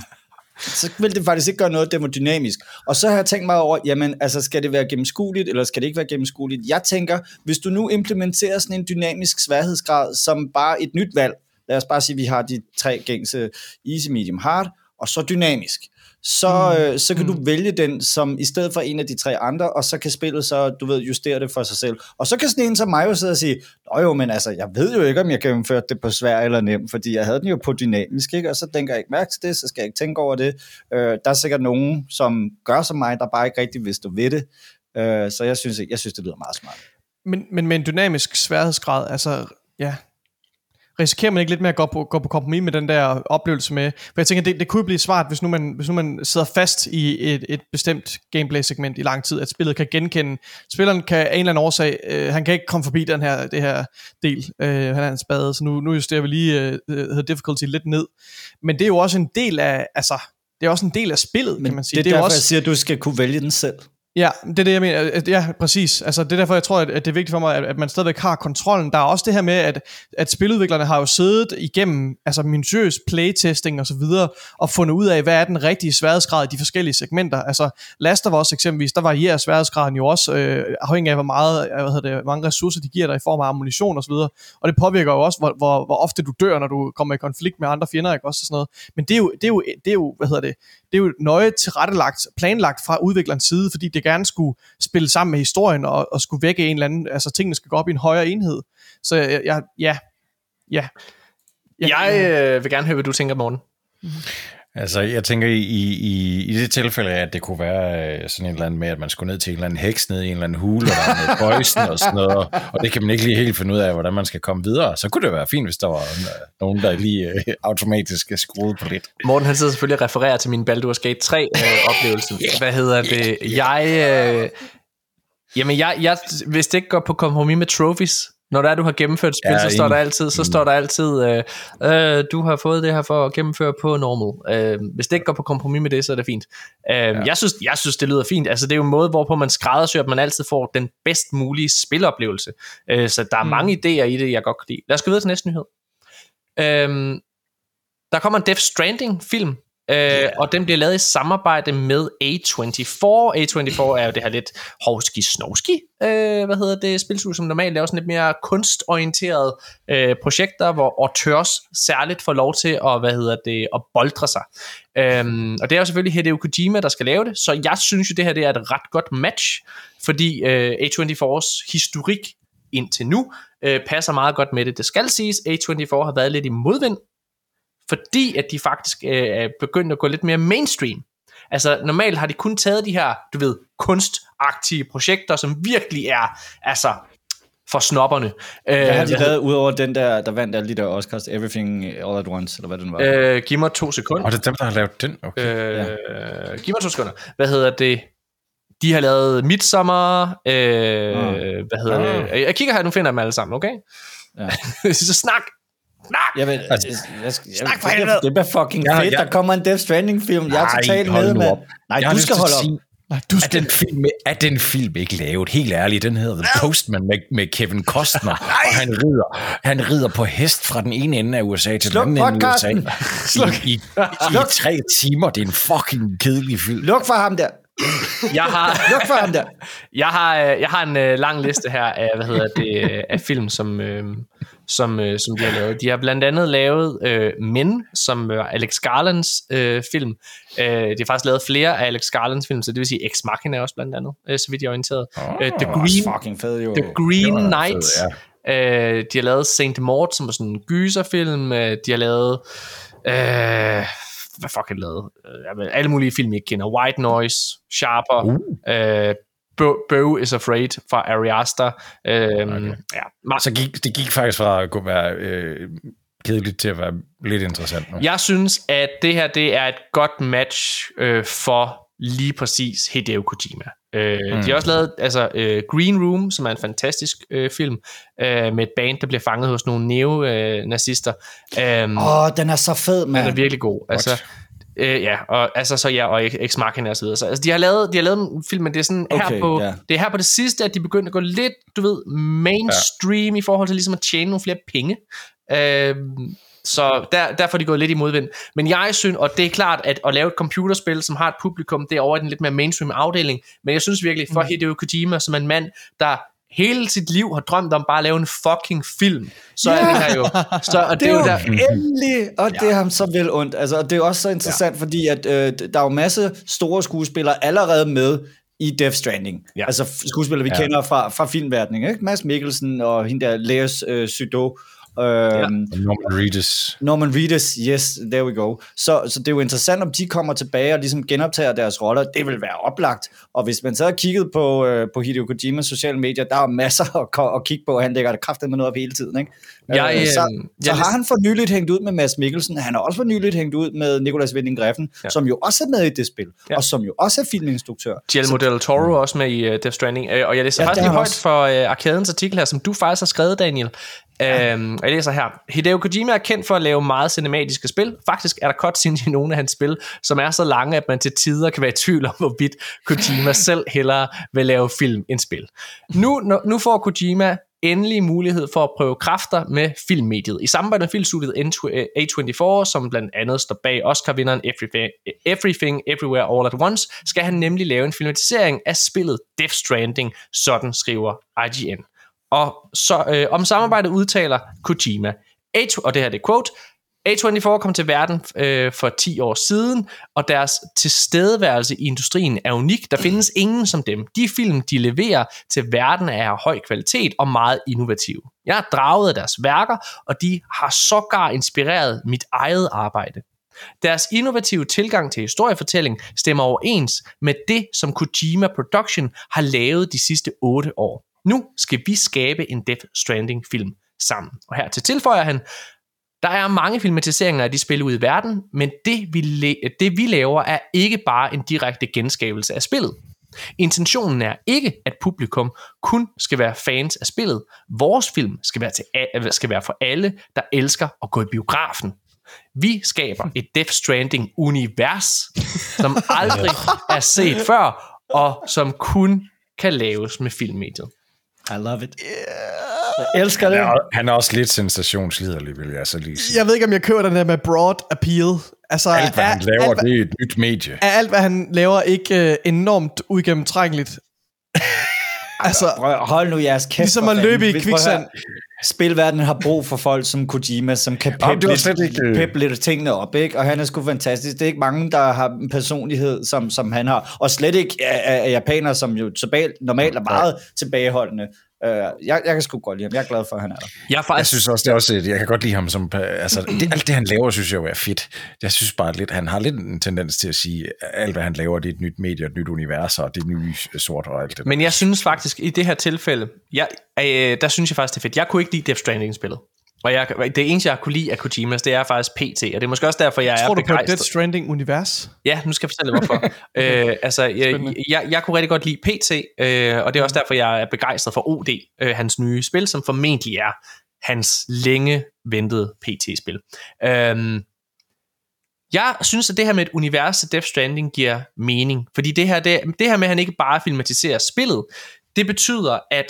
så vil det faktisk ikke gøre noget dynamisk. Og så har jeg tænkt mig over, jamen, altså, skal det være gennemskueligt, eller skal det ikke være gennemskueligt? Jeg tænker, hvis du nu implementerer sådan en dynamisk sværhedsgrad, som bare et nyt valg, lad os bare sige, at vi har de tre gængse easy, medium, hard, og så dynamisk, så, mm. øh, så kan mm. du vælge den som i stedet for en af de tre andre, og så kan spillet så, du ved, justere det for sig selv. Og så kan sådan en som mig jo sidde og sige, Nå jo, men altså, jeg ved jo ikke, om jeg kan gennemføre det på svær eller nem, fordi jeg havde den jo på dynamisk, ikke? og så tænker jeg ikke mærke til det, så skal jeg ikke tænke over det. Øh, der er sikkert nogen, som gør som mig, der bare ikke rigtig vil stå ved det. Øh, så jeg synes, jeg synes, det lyder meget smart. Men, men med en dynamisk sværhedsgrad, altså, ja, risikerer man ikke lidt med at gå på, gå på kompromis med den der oplevelse med, for jeg tænker, det, det kunne blive smart, hvis nu, man, hvis nu man sidder fast i et, et bestemt gameplay-segment i lang tid, at spillet kan genkende, spilleren kan af en eller anden årsag, øh, han kan ikke komme forbi den her, det her del, øh, han er en spade, så nu, nu justerer vi lige øh, hedder difficulty lidt ned, men det er jo også en del af, altså, det er også en del af spillet, Men kan man sige. det er, det er derfor, også, jeg siger, at du skal kunne vælge den selv. Ja, det er det, jeg mener. Øh, øh, ja, præcis. Altså, det er derfor, jeg tror, at det er vigtigt for mig, at, man stadigvæk har kontrollen. Der er også det her med, at, at spiludviklerne har jo siddet igennem altså minutiøs playtesting og så videre, og fundet ud af, hvad er den rigtige sværhedsgrad i de forskellige segmenter. Altså, Last of Us eksempelvis, der varierer sværhedsgraden jo også, øh, afhængig af, hvor meget, øh, hvad hedder det, hvor mange ressourcer de giver dig i form af ammunition og så videre. Og det påvirker jo også, hvor, hvor, hvor ofte du dør, når du kommer i konflikt med andre fjender, ikke også og sådan noget. Men det er jo, det er jo, det er jo hvad hedder det, det er jo nøje tilrettelagt, planlagt fra udviklerens side, fordi det gerne skulle spille sammen med historien og, og skulle vække en eller anden, altså tingene skal gå op i en højere enhed. Så jeg, jeg ja, ja, Jeg øh, vil gerne høre, hvad du tænker, Morten. Altså, jeg tænker i, i, i det tilfælde, at det kunne være øh, sådan en eller anden med, at man skulle ned til en eller anden heks ned i en eller anden hule, og der er noget poison og sådan noget, og det kan man ikke lige helt finde ud af, hvordan man skal komme videre. Så kunne det være fint, hvis der var øh, nogen, der lige øh, automatisk skruede på lidt. Morten han sidder selvfølgelig og refererer til min Baldur's Gate 3 øh, oplevelse. Hvad hedder det? Jeg, øh, jamen jeg, jeg, hvis det ikke går på kompromis med trophies, når der er, du har gennemført spil, Ja, så står der altid, så står der altid, øh, øh, du har fået det her for at gennemføre på normal. Øh, hvis det ikke går på kompromis med det, så er det fint. Øh, ja. jeg, synes, jeg synes, det lyder fint. Altså, det er jo en måde, hvorpå man skræddersyr, at man altid får den bedst mulige spiloplevelse. Øh, så der er mm. mange idéer i det, jeg godt kan lide. Lad os gå videre til næste nyhed. Øh, der kommer en Death Stranding film, øh, yeah. og den bliver lavet i samarbejde med A24. A24 er jo det her lidt hovski snovski øh, hvad hedder det, spilstudie, som normalt laver sådan lidt mere kunstorienterede øh, projekter, hvor auteurs særligt får lov til at, hvad hedder det, at boldre sig. Øhm, og det er jo selvfølgelig Hideo Kojima, der skal lave det, så jeg synes jo, det her det er et ret godt match, fordi øh, A24's historik indtil nu øh, passer meget godt med det. Det skal siges, A24 har været lidt i modvind fordi at de faktisk øh, er begyndt at gå lidt mere mainstream. Altså normalt har de kun taget de her, du ved, kunstagtige projekter, som virkelig er, altså, for snopperne. Hvad har Øh, de lavet ud over den der, der vandt alle de der Oscars, Everything All at Once, eller hvad den var? øh, giv mig to sekunder. Og det er dem, der har lavet den? Okay. Øh, giv mig to sekunder. Hvad hedder det? De har lavet Midsommer, øh, hvad hedder Ah. det? Jeg kigger her, nu finder jeg dem alle sammen, okay? Ja. så snak! Snak! Jeg vil, Altså, jeg, jeg, jeg, Snak for det, helvede! det bliver fucking Ja, fedt, ja. der kommer en Death Stranding film. Jeg er totalt med, mand. Nej, Jeg du skal holde op. sige, Nej, du Er skal... den, film, er den film ikke lavet? Helt ærligt, den hedder The Postman med, med Kevin Costner, og han rider, han rider på hest fra den ene ende af USA til Sluk den anden ende af USA. I, i, i, i tre timer. Det er en fucking kedelig film. Luk for ham der. Jeg har, Luk for ham der. Jeg har, øh, jeg har en øh, lang liste her af, hvad hedder det, øh, af film, som, øh, som, øh, som de har lavet. De har blandt andet lavet øh, Men, som er Alex Garlands øh, film. Øh, de har faktisk lavet flere af Alex Garlands film, så det vil sige Ex Machina også blandt andet, øh, så vidt jeg er orienteret. Oh, øh, The Green, Fucking fed, jo. The Green Knight. fed, Øh, de har lavet Saint Mort, som er sådan en gyserfilm. Øh, de har lavet... Øh, hvad fuck har de lavet? Øh, alle mulige film, jeg ikke kender. White Noise, Sharper, uh. øh, Bo, is Afraid fra Ari Aster. Øh, okay. ja, Så gik, det gik faktisk fra at kunne være øh, kedeligt til at være lidt interessant nu. jeg synes, at det her det er et godt match øh, for lige præcis Hideo Kojima. Øh, mm. De har også lavet altså, øh, Green Room, som er en fantastisk øh, film, øh, med et band, der bliver fanget hos nogle neo-nazister. Øh, Åh, oh, den er så fed, Den er mand. virkelig god. Altså, øh, ja, og altså så ja, og Ex Machina og så videre. Så, altså, de har lavet, de har lavet en film, men det er sådan okay, her på, ja. det er her på det sidste, at de begyndte at gå lidt, du ved, mainstream ja. i forhold til ligesom at tjene nogle flere penge. Øh, så der, derfor er de gået lidt i modvind. Men jeg synes, og det er klart, at at lave et computerspil, som har et publikum, det er over i den lidt mere mainstream afdeling. Men jeg synes virkelig, for Hideo Kojima, som en mand, der hele sit liv har drømt om bare at lave en fucking film, så er det her jo... Så, og Det er jo der, endelig, og det er ham så vel ondt. Altså, og det er også så interessant, ja. fordi at, øh, der er jo masse store skuespillere allerede med i Death Stranding. Ja. Ja. Altså skuespillere, vi ja. kender fra, fra filmverdenen. Ikke? Mads Mikkelsen og hende der, Leos øh, Sydå. Øh, ja. Norman Reedus. Norman Reedus, yes, there we go. Så, så det er jo interessant, om de kommer tilbage og ligesom genoptager deres roller. Det vil være oplagt. Og hvis man så har kigget på, øh, på Hideo Kojimas sociale medier, der er masser at, at kigge på. Han lægger det kraftigt med noget op hele tiden. Ikke? Jeg, Øh, øh, så, så jeg har han for nyligt hængt ud med Mads Mikkelsen. Han har også for nyligt hængt ud med Nicolas Winding Greffen, Ja. som jo også er med i det spil. Ja. Og som jo også er filminstruktør. Guillermo del Toro er også med i uh, Death Stranding, uh, og jeg læser ja, faktisk det lige har højt han for uh, Arkadens artikel her, som du faktisk har skrevet, Daniel. Ja. Og jeg læser her. Hideo Kojima er kendt for at lave meget cinematiske spil. Faktisk er der cutscenes i nogle af hans spil, som er så lange, at man til tider kan være i tvivl om, hvorvidt Kojima selv hellere vil lave film end spil. Nu, nu, får Kojima endelig mulighed for at prøve kræfter med filmmediet. I samarbejde med filmstudiet eh, A24, som blandt andet står bag Oscar-vinderen Everything, Everything Everywhere All at Once, skal han nemlig lave en filmatisering af spillet Death Stranding, sådan skriver IGN. Og så, øh, om samarbejdet udtaler Kojima. A- og det her det er quote, A24 kom til verden øh, for 10 år siden, og deres tilstedeværelse i industrien er unik. Der findes ingen som dem. De film, de leverer til verden, er af høj kvalitet og meget innovative. Jeg har draget af deres værker, og de har sågar inspireret mit eget arbejde. Deres innovative tilgang til historiefortælling stemmer overens med det, som Kojima Production har lavet de sidste 8 år. Nu skal vi skabe en Death Stranding film sammen. Og her til tilføjer han, der er mange filmatiseringer af de spil ude i verden, men det vi, det vi laver er ikke bare en direkte genskabelse af spillet. Intentionen er ikke, at publikum kun skal være fans af spillet. Vores film skal være, til, skal være for alle, der elsker at gå i biografen. Vi skaber et Death Stranding-univers, som aldrig er set før, og som kun kan laves med filmmediet. I love it. Jeg elsker det. Han er, han er også lidt sensationsliderlig, vil jeg så lige sige. Jeg ved ikke, om jeg køber den der med broad appeal. Altså, Alt, hvad er, han laver, alt, det er et nyt medie. er alt, hvad han laver, ikke uh, enormt uigennemtrængeligt? altså, Prøv, hold nu jeres kæft. Ligesom at løbe i kviksand. Spilverdenen har brug for folk som Kojima, som kan Jamen, peppe lidt, ikke, øh, peppe lidt tingene op, ikke? og han er sgu fantastisk. Det er ikke mange, der har en personlighed, som, som han har, og slet ikke af, af japanere, som jo tilbage, normalt er meget tilbageholdende. Uh, jeg, jeg kan sgu godt lide ham. Jeg er glad for, at han er der. Jeg er Jeg faktisk synes også, det er også, et- jeg kan godt lide ham som, altså, det, alt det han laver, synes jeg jo er fedt. Jeg synes bare lidt, han har lidt en tendens til at sige, at alt hvad han laver, det er et nyt medie, et nyt univers, og det er nye sort og alt det. Men jeg synes faktisk, i det her tilfælde, jeg, øh, der synes jeg faktisk, det er fedt. Jeg kunne ikke lide Death Stranding-spillet. Og jeg, det eneste, jeg kunne lide af Kojimas, det er faktisk PT, og det er måske også derfor, jeg tror er du på Death begejstret. Stranding-univers? Ja, nu skal jeg fortælle hvorfor. øh, altså, jeg, jeg, jeg kunne rigtig godt lide PT, øh, og det er også derfor, jeg er begejstret for OD, øh, hans nye spil, som formentlig er hans længe ventede PT-spil. Øhm, jeg synes, at det her med et univers til Death Stranding giver mening, fordi det her, det, det her med, at han ikke bare filmatiserer spillet, det betyder, at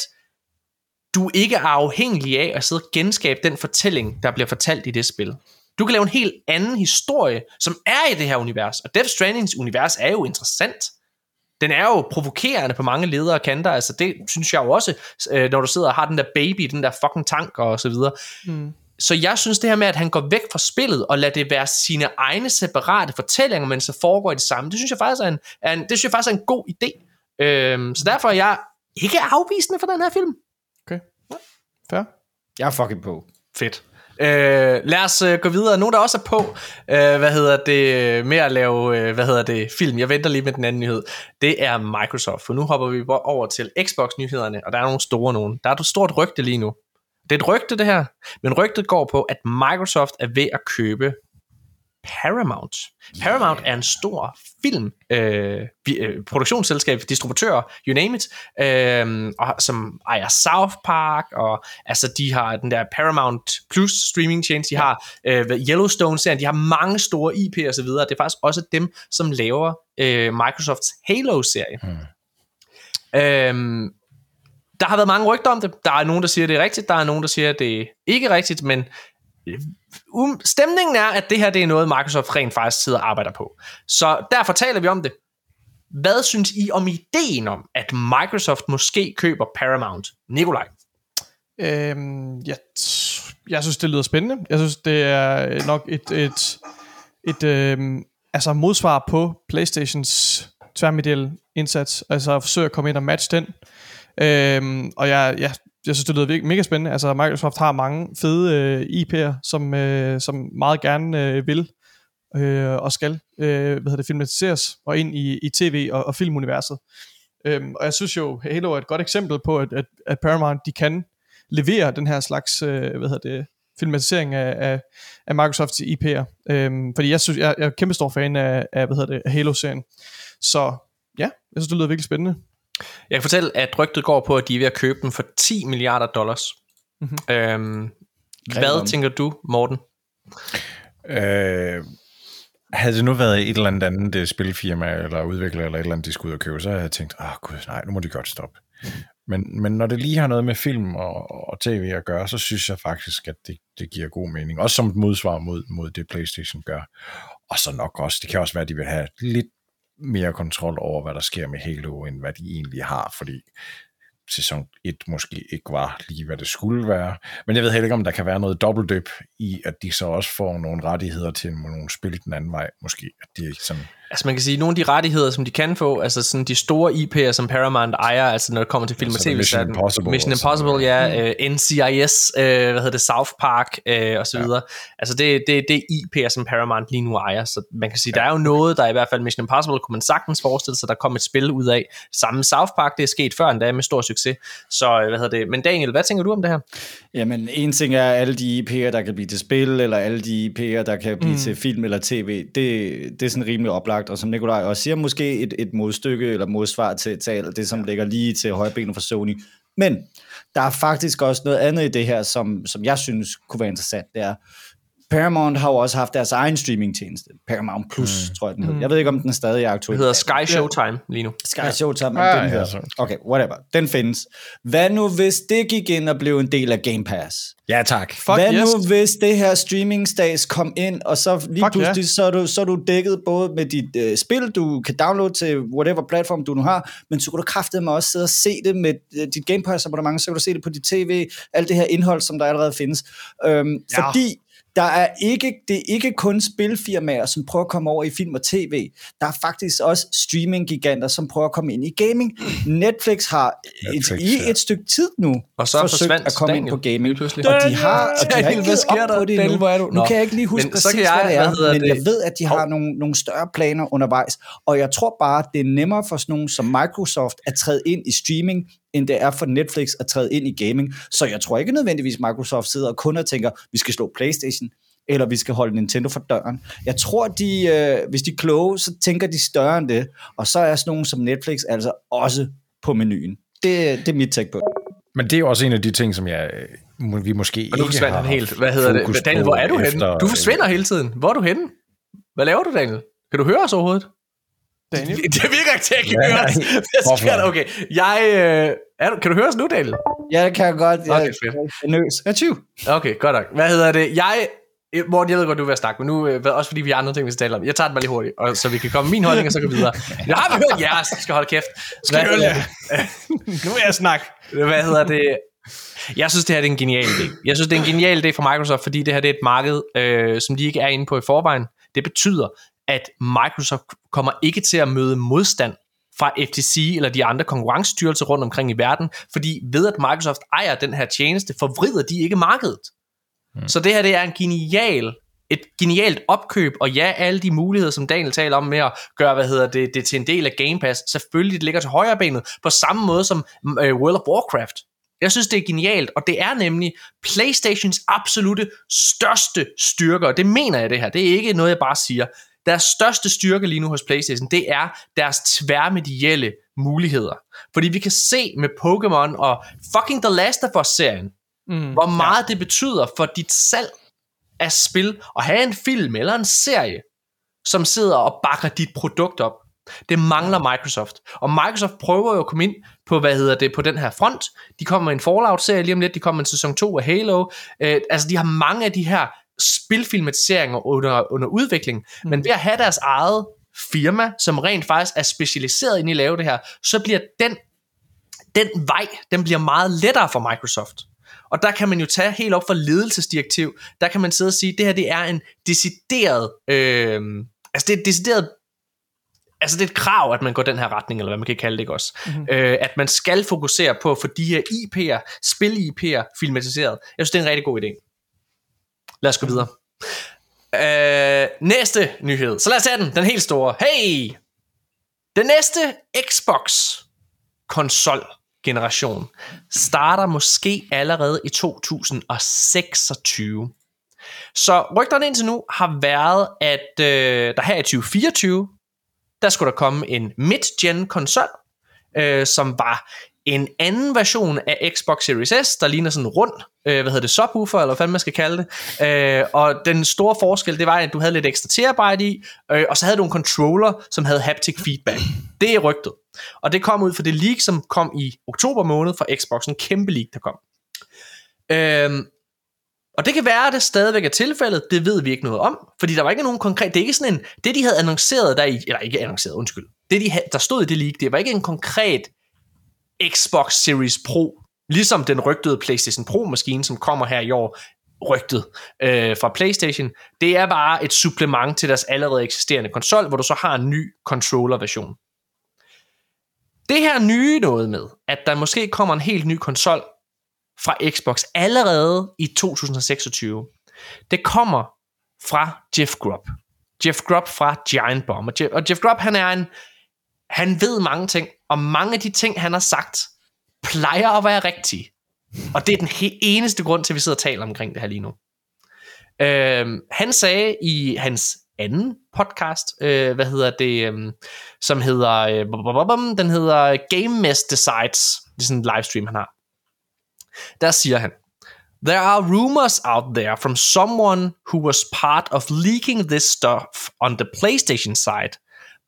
du ikke er afhængig af at sidde og genskabe den fortælling, der bliver fortalt i det spil. Du kan lave en helt anden historie, som er i det her univers. Og Death Strandings univers er jo interessant. Den er jo provokerende på mange ledere og kanter. Altså det synes jeg jo også, øh, når du sidder og har den der baby, den der fucking tank og så videre. Mm. Så jeg synes det her med, at han går væk fra spillet og lader det være sine egne separate fortællinger, men så foregår det samme, det synes jeg faktisk er en, er en, det synes jeg faktisk er en god idé. Øhm, så derfor er jeg ikke afvisende for den her film. Jeg er fucking på. Fedt. Øh, lad os øh, gå videre. Nogen, der også er på, øh, hvad hedder det, øh, med at lave, øh, hvad hedder det, film. Jeg venter lige med den anden nyhed. Det er Microsoft, for nu hopper vi over til Xbox-nyhederne, og der er nogle store nogen. Der er et stort rygte lige nu. Det er et rygte, det her. Men rygtet går på, at Microsoft er ved at købe Paramount. Paramount er en stor film, øh, øh, produktionsselskab, distributør, you name it, øh, og, som ejer South Park, og altså de har den der Paramount Plus streaming tjeneste, de har øh, Yellowstone-serien, de har mange store IP og så videre. Det er faktisk også dem, som laver øh, Microsofts Halo-serie. Hmm. Øh, der har været mange rygter om det. Der er nogen, der siger, det er rigtigt. Der er nogen, der siger, det er ikke rigtigt. Men um, stemningen er, at det her det er noget, Microsoft rent faktisk sidder og arbejder på. Så derfor taler vi om det. Hvad synes I om ideen om, at Microsoft måske køber Paramount? Nikolaj? Øhm, jeg, jeg synes, det lyder spændende. Jeg synes, det er nok et, et, et øhm, altså modsvar på Playstations tværmedielle indsats. Altså at forsøge at komme ind og matche den. Øhm, og jeg, jeg, jeg synes, det lyder virkelig mega spændende. Altså Microsoft har mange fede øh, IP'er, som, øh, som meget gerne øh, vil øh, og skal øh, hvad hedder det, filmatiseres og ind i, i tv- og, og filmuniverset. Øhm, og jeg synes jo, Halo er et godt eksempel på, at, at, at Paramount de kan levere den her slags øh, hvad hedder det, filmatisering af, af, af Microsofts IP'er. Øhm, fordi jeg synes, jeg, jeg er kæmpe stor fan af, af hvad hedder det, Halo-serien. Så ja, jeg synes, det lyder virkelig spændende. Jeg kan fortælle, at rygtet går på, at de er ved at købe dem for 10 milliarder dollars. Mm-hmm. Øhm, hvad om. tænker du, Morten? Øh, havde det nu været et eller andet andet spilfirma, eller udvikler, eller et eller andet, de skulle ud og købe, så havde jeg tænkt, åh oh, gud, nej, nu må de godt stoppe. Men, men når det lige har noget med film og, og tv at gøre, så synes jeg faktisk, at det, det giver god mening. Også som et modsvar mod, mod det, PlayStation gør. Og så nok også, det kan også være, at de vil have lidt mere kontrol over, hvad der sker med Halo, end hvad de egentlig har, fordi sæson 1 måske ikke var lige, hvad det skulle være. Men jeg ved heller ikke, om der kan være noget dobbeltdøb i, at de så også får nogle rettigheder til nogle spil den anden vej, måske. At de ikke sådan... Altså man kan sige, nogle af de rettigheder, som de kan få, altså sådan de store IP'er, som Paramount ejer, altså når det kommer til film og Altså tv Mission Impossible Mission Impossible, ja, øh, NCIS, øh, hvad hedder det, South Park, øh, og så videre. Altså det, det, det er IP'er, som Paramount lige nu ejer, så man kan sige, der er jo noget, der i hvert fald Mission Impossible, kunne man sagtens forestille sig, der kom et spil ud af. Samme South Park, det er sket før endda med stor succes. Så hvad hedder det, men Daniel, hvad tænker du om det her? Jamen, en ting er alle de IP'er, der kan blive til spil, eller alle de IP'er, der kan blive mm. til film eller tv. Det, det er sådan rimelig oplagt, og som Nikolaj også siger, måske et, et modstykke eller modsvar til, til alt det, som ligger lige til højbenet for Sony. Men der er faktisk også noget andet i det her, som, som jeg synes kunne være interessant. Det er, Paramount har jo også haft deres egen streamingtjeneste. Paramount Plus, mm. tror jeg den hedder. Jeg ved ikke, om den stadig er aktuel. Det hedder Sky Showtime lige nu. Sky Showtime, Ah, den ja, hedder. Okay, whatever. Den findes. Hvad nu, hvis det gik ind og blev en del af Game Pass? Ja, tak. Fuck Hvad yes. nu, hvis det her streaming-stats kom ind, og så lige Fuck pludselig, så, er du, så er du dækket både med dit øh, spil, du kan downloade til whatever platform du nu har, men så kan du kraftedeme også sidde og se det med øh, dit Game Pass abonnement, så kan du se det på dit tv, alt det her indhold, som der allerede findes. Øhm, ja. Fordi der er ikke, det er ikke kun spilfirmaer, som prøver at komme over i film og tv. Der er faktisk også streaming-giganter, som prøver at komme ind i gaming. Netflix har Netflix, et, i ja. et stykke tid nu Og så forsøgt at komme Daniel ind på gaming. pludselig. Og de har, og de har ikke hvad givet sker op der? på det Daniel, hvor er du? Nu kan jeg ikke lige huske Men præcis, så kan jeg- hvad det hvad er, hedder men det? jeg ved, at de har Hov. nogle, nogle større planer undervejs. Og jeg tror bare, det er nemmere for sådan nogen som Microsoft at træde ind i streaming, end det er for Netflix at træde ind i gaming. Så jeg tror ikke nødvendigvis, Microsoft sidder og kun og tænker, vi skal slå Playstation, eller vi skal holde Nintendo for døren. Jeg tror, de, øh, hvis de er kloge, så tænker de større end det. Og så er sådan nogen som Netflix altså også på menuen. Det, det er mit take på det. Men det er jo også en af de ting, som jeg, øh, vi måske Og nu ikke har helt. Hvad hedder fokus det? Daniel, hvor er du henne? Du forsvinder hele tiden. Hvor er du henne? Hvad laver du, Daniel? Kan du høre os overhovedet? Daniel? Det virker ikke til, at jeg kan Ja, høre os. Hvad sker der? Okay, jeg... Øh, er du, kan du høre os nu, Daniel? Ja, det kan jeg godt. Jeg, Okay, fedt. jeg er nøs. Achoo. Okay, godt nok. Hvad hedder det? Jeg... eh, Morten, jeg ved godt, du er ved at snakke, men nu, øh, også fordi vi har andre ting, vi skal tale om. Jeg tager den bare lige hurtigt, og så vi kan komme min holdning, og så gå videre. Jeg har vi hørt jeres, skal holde kæft. Hvad, Skål, ja. nu vil jeg snakke. hvad hedder det? Jeg synes, det her det er en genial idé. Jeg synes, det er en genial idé for Microsoft, fordi det her det er et marked, øh, som de ikke er inde på i forvejen. Det betyder, at Microsoft kommer ikke til at møde modstand fra FTC eller de andre konkurrencestyrelser rundt omkring i verden, fordi ved at Microsoft ejer den her tjeneste, forvrider de ikke markedet. Mm. Så det her det er en genial et genialt opkøb, og ja, alle de muligheder, som Daniel taler om med at gøre, hvad hedder det, det til en del af Game Pass, selvfølgelig det ligger til højre benet, på samme måde som øh, World of Warcraft. Jeg synes, det er genialt, og det er nemlig PlayStations absolute største styrke, og det mener jeg det her, det er ikke noget, jeg bare siger. Deres største styrke lige nu hos PlayStation, det er deres tværmedielle muligheder. Fordi vi kan se med Pokémon og fucking The Last of Us-serien, mm, hvor meget ja. det betyder for dit salg af spil, at have en film eller en serie, som sidder og bakker dit produkt op. Det mangler Microsoft. Og Microsoft prøver jo at komme ind på, hvad hedder det, på den her front. De kommer med en Fallout-serie lige om lidt, de kommer med en sæson 2 af Halo. Øh, altså, de har mange af de her spilfilmatiseringer under, under udvikling, mm. men ved at have deres eget firma, som rent faktisk er specialiseret ind i at lave det her, så bliver den, den vej, den bliver meget lettere for Microsoft. Og der kan man jo tage helt op for ledelsesdirektiv, der kan man sidde og sige, at det her det er en decideret, øh, altså det er et decideret altså det er et krav, at man går den her retning, eller hvad man kan kalde det ikke også. Mm-hmm. Øh, at man skal fokusere på at få de her IP'er, spil-IP'er filmatiseret. Jeg synes, det er en rigtig god idé. Lad os gå videre. Øh, næste nyhed. Så lad os tage den, den helt store. Hey! Den næste Xbox konsol generation starter måske allerede i 2026. Så rygterne indtil nu har været, at øh, der her i 2024, der skulle der komme en mid-gen konsol, øh, som var en anden version af Xbox Series S, der ligner sådan en rund, øh, hvad hedder det, subwoofer, eller hvad man skal kalde det. Øh, og den store forskel, det var, at du havde lidt ekstra terabyte i, øh, og så havde du en controller, som havde haptic feedback. Det er rygtet. Og det kom ud for det leak, som kom i oktober måned fra Xbox, en kæmpe leak, der kom. Øh, og det kan være, at det stadigvæk er tilfældet, det ved vi ikke noget om, fordi der var ikke nogen konkret, det er ikke sådan en, det de havde annonceret der i, eller ikke annonceret, undskyld, det de der stod i det leak, det var ikke en konkret Xbox Series Pro, ligesom den rygtede PlayStation Pro-maskine, som kommer her i år, rygtet øh, fra PlayStation. Det er bare et supplement til deres allerede eksisterende konsol, hvor du så har en ny controller-version. Det her nye noget med, at der måske kommer en helt ny konsol fra Xbox allerede i 2026, det kommer fra Jeff Grubb. Jeff Grubb fra Giant Bomb. Og Jeff, og Jeff Grubb, han er en, han ved mange ting, og mange af de ting, han har sagt, plejer at være rigtige. Og det er den he- eneste grund til, at vi sidder og taler omkring det her lige nu. Øhm, han sagde i hans anden podcast, øh, hvad hedder det, øh, som hedder, øh, bum, bum, den hedder Game Mess Decides, det er sådan en livestream, han har. Der siger han, There are rumors out there from someone who was part of leaking this stuff on the PlayStation side,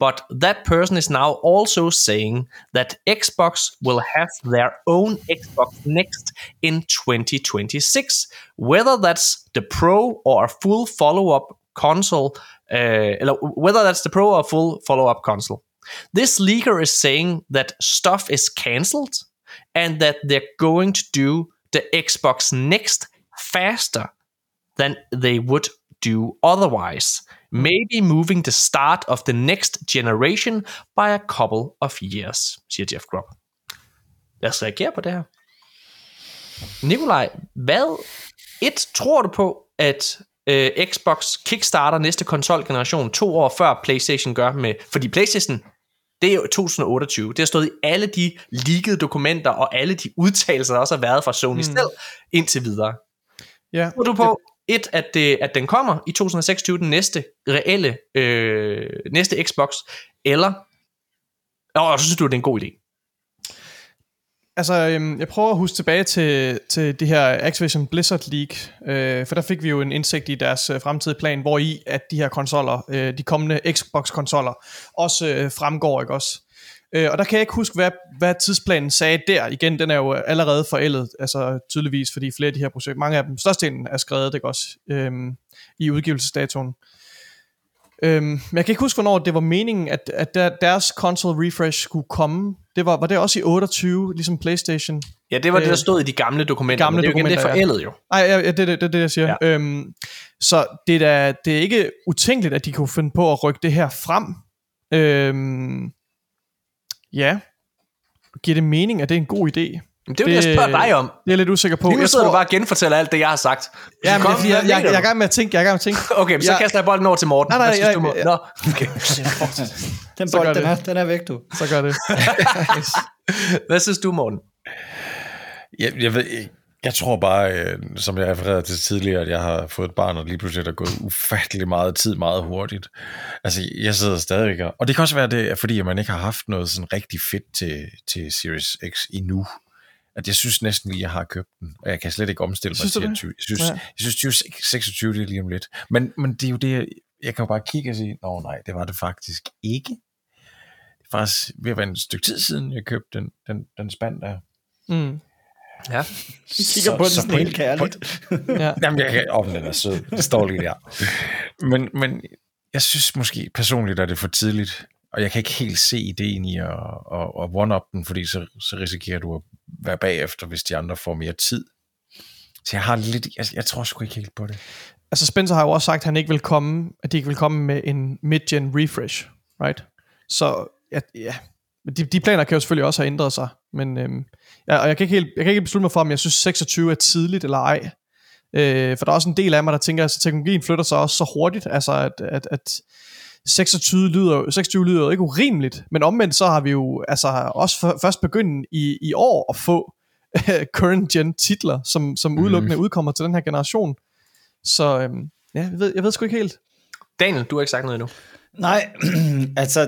but that person is now also saying that Xbox will have their own Xbox Next in 2026, whether that's the Pro or a full follow-up console, uh, whether that's the Pro or a full follow-up console. This leaker is saying that stuff is cancelled and that they're going to do the Xbox Next faster than they would do otherwise, maybe moving the start of the next generation by a couple of years, siger Jeff Grubb. Lad os reagere på det her. Nikolaj, hvad et tror du på, at øh, Xbox kickstarter næste konsolgeneration to år før PlayStation gør med, fordi PlayStation det er jo 2028. Det har stået i alle de leakede dokumenter og alle de udtalelser, der også har været fra Sony mm. selv indtil videre. Ja, Tror du på, et, at, det, at den kommer i 2026, den næste reelle, øh, næste Xbox, eller, og så synes du, det er en god idé? Altså, øhm, jeg prøver at huske tilbage til, til det her Activision Blizzard League, øh, for der fik vi jo en indsigt i deres øh, fremtidige plan, hvor i at de her konsoller, øh, de kommende Xbox-konsoller, også øh, fremgår, ikke også? Øh, og der kan jeg ikke huske, hvad, hvad tidsplanen sagde der. Igen, den er jo allerede forældet, altså tydeligvis, fordi flere af de her projekter, mange af dem, størstedelen er skrevet, ikke også, øh, i udgivelsesdatoen. Øhm, men jeg kan ikke huske, hvornår det var meningen, at, at der, deres console refresh skulle komme. Det var, var det også i 28, ligesom Playstation? Ja, det var det, der Øh, stod i de gamle dokumenter. gamle men det er jo igen, det er dokumenter, ja. forældet jo. Nej, ja, ja, det er det, det, det, jeg siger. Ja. Øhm, så det er, da, det er ikke utænkeligt, at de kunne finde på at rykke det her frem. Øhm, ja. Giver det mening, at det er en god idé? Men det er jo det, jeg spørger dig om. Det er jeg lidt usikker på. Lige nu jeg sidder du bare og genfortæller alt det, jeg har sagt. Ja, men Kom, jeg, jeg, jeg, jeg, jeg, er gang med at tænke. Jeg er gang med at tænke. Okay, men så Jeg- kaster jeg bolden over til Morten. Nej, nej, jeg- du, Morten? jeg- Nå, okay. Den bold, den det. er, den er væk, du. Så gør det. Hvad synes du, Morten? Jeg, jeg, ved, ikke. Jeg tror bare, øh, som jeg refererede til tidligere, at jeg har fået et barn, og lige pludselig er der gået ufattelig meget tid meget hurtigt. Altså, jeg sidder stadigvæk og... Og det kan også være, det er fordi, man ikke har haft noget sådan rigtig fedt til, til Series X endnu. At jeg synes næsten lige, at jeg har købt den, og jeg kan slet ikke omstille mig Synes du til det? at 20. Jeg synes, Ja. jeg synes 2026 det er lige om lidt. Men, men det er jo det, jeg, jeg kan jo bare kigge og sige, nå nej, det var det faktisk ikke. Det er faktisk ved at være en stykke tid siden, jeg købte den, den, den spand der. Mm. Ja. Kigger på den sådan helt kærligt. Ja. Jamen, jeg kan... Åh, den er sød. Det står lige der. Men, men jeg synes måske personligt, at det er for tidligt. Og jeg kan ikke helt se ideen i at, at, at one-up den, fordi så, så risikerer du at være bagefter, hvis de andre får mere tid. Så jeg har lidt... Jeg, jeg tror sgu ikke helt på det. Altså Spencer har jo også sagt, at han ikke vil komme, at de ikke vil komme med en mid-gen refresh, right? Så ja, ja. Men de, de planer kan jo selvfølgelig også have ændret sig, men øhm, ja, og jeg kan, ikke helt, jeg kan ikke beslutte mig for, om jeg synes 26 er tidligt eller ej. Øh, for der er også en del af mig, der tænker, at teknologien flytter sig også så hurtigt, altså at, at, at 26 lyder, 26 lyder jo ikke urimeligt, men omvendt så har vi jo altså også for, først begyndt i, i år at få current gen titler, som, som udelukkende udkommer til den her generation. Så øhm, ja, jeg ved, jeg ved sgu ikke helt. Daniel, du har ikke sagt noget endnu. Nej, altså,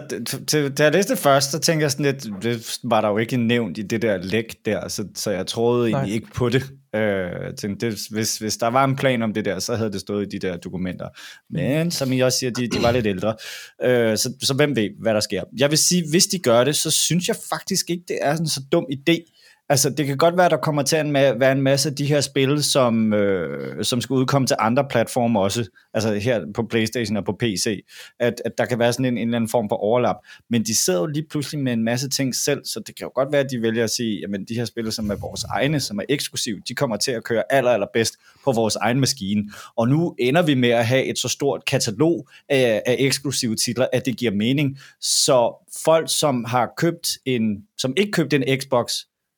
da jeg læste det først, så tænkte jeg sådan lidt, det var der jo ikke nævnt i det der læk der, så, så jeg troede egentlig Nej. ikke på det. Øh, tænkte, det hvis, hvis der var en plan om det der, så havde det stået i de der dokumenter. Men som I også siger, de, de var lidt ældre. Øh, så, så hvem ved, hvad der sker. Jeg vil sige, hvis de gør det, så synes jeg faktisk ikke, det er en så dum idé, Altså, det kan godt være, der kommer til at være en masse af de her spil, som, øh, som skal udkomme til andre platforme også, altså her på Playstation og på PC, at, at der kan være sådan en, en eller anden form for overlap. Men de sidder jo lige pludselig med en masse ting selv, så det kan jo godt være, at de vælger at sige, jamen de her spil, som er vores egne, som er eksklusive, de kommer til at køre aller, aller bedst på vores egen maskine. Og nu ender vi med at have et så stort katalog af, af eksklusive titler, at det giver mening. Så folk, som har købt en, som ikke købte en Xbox,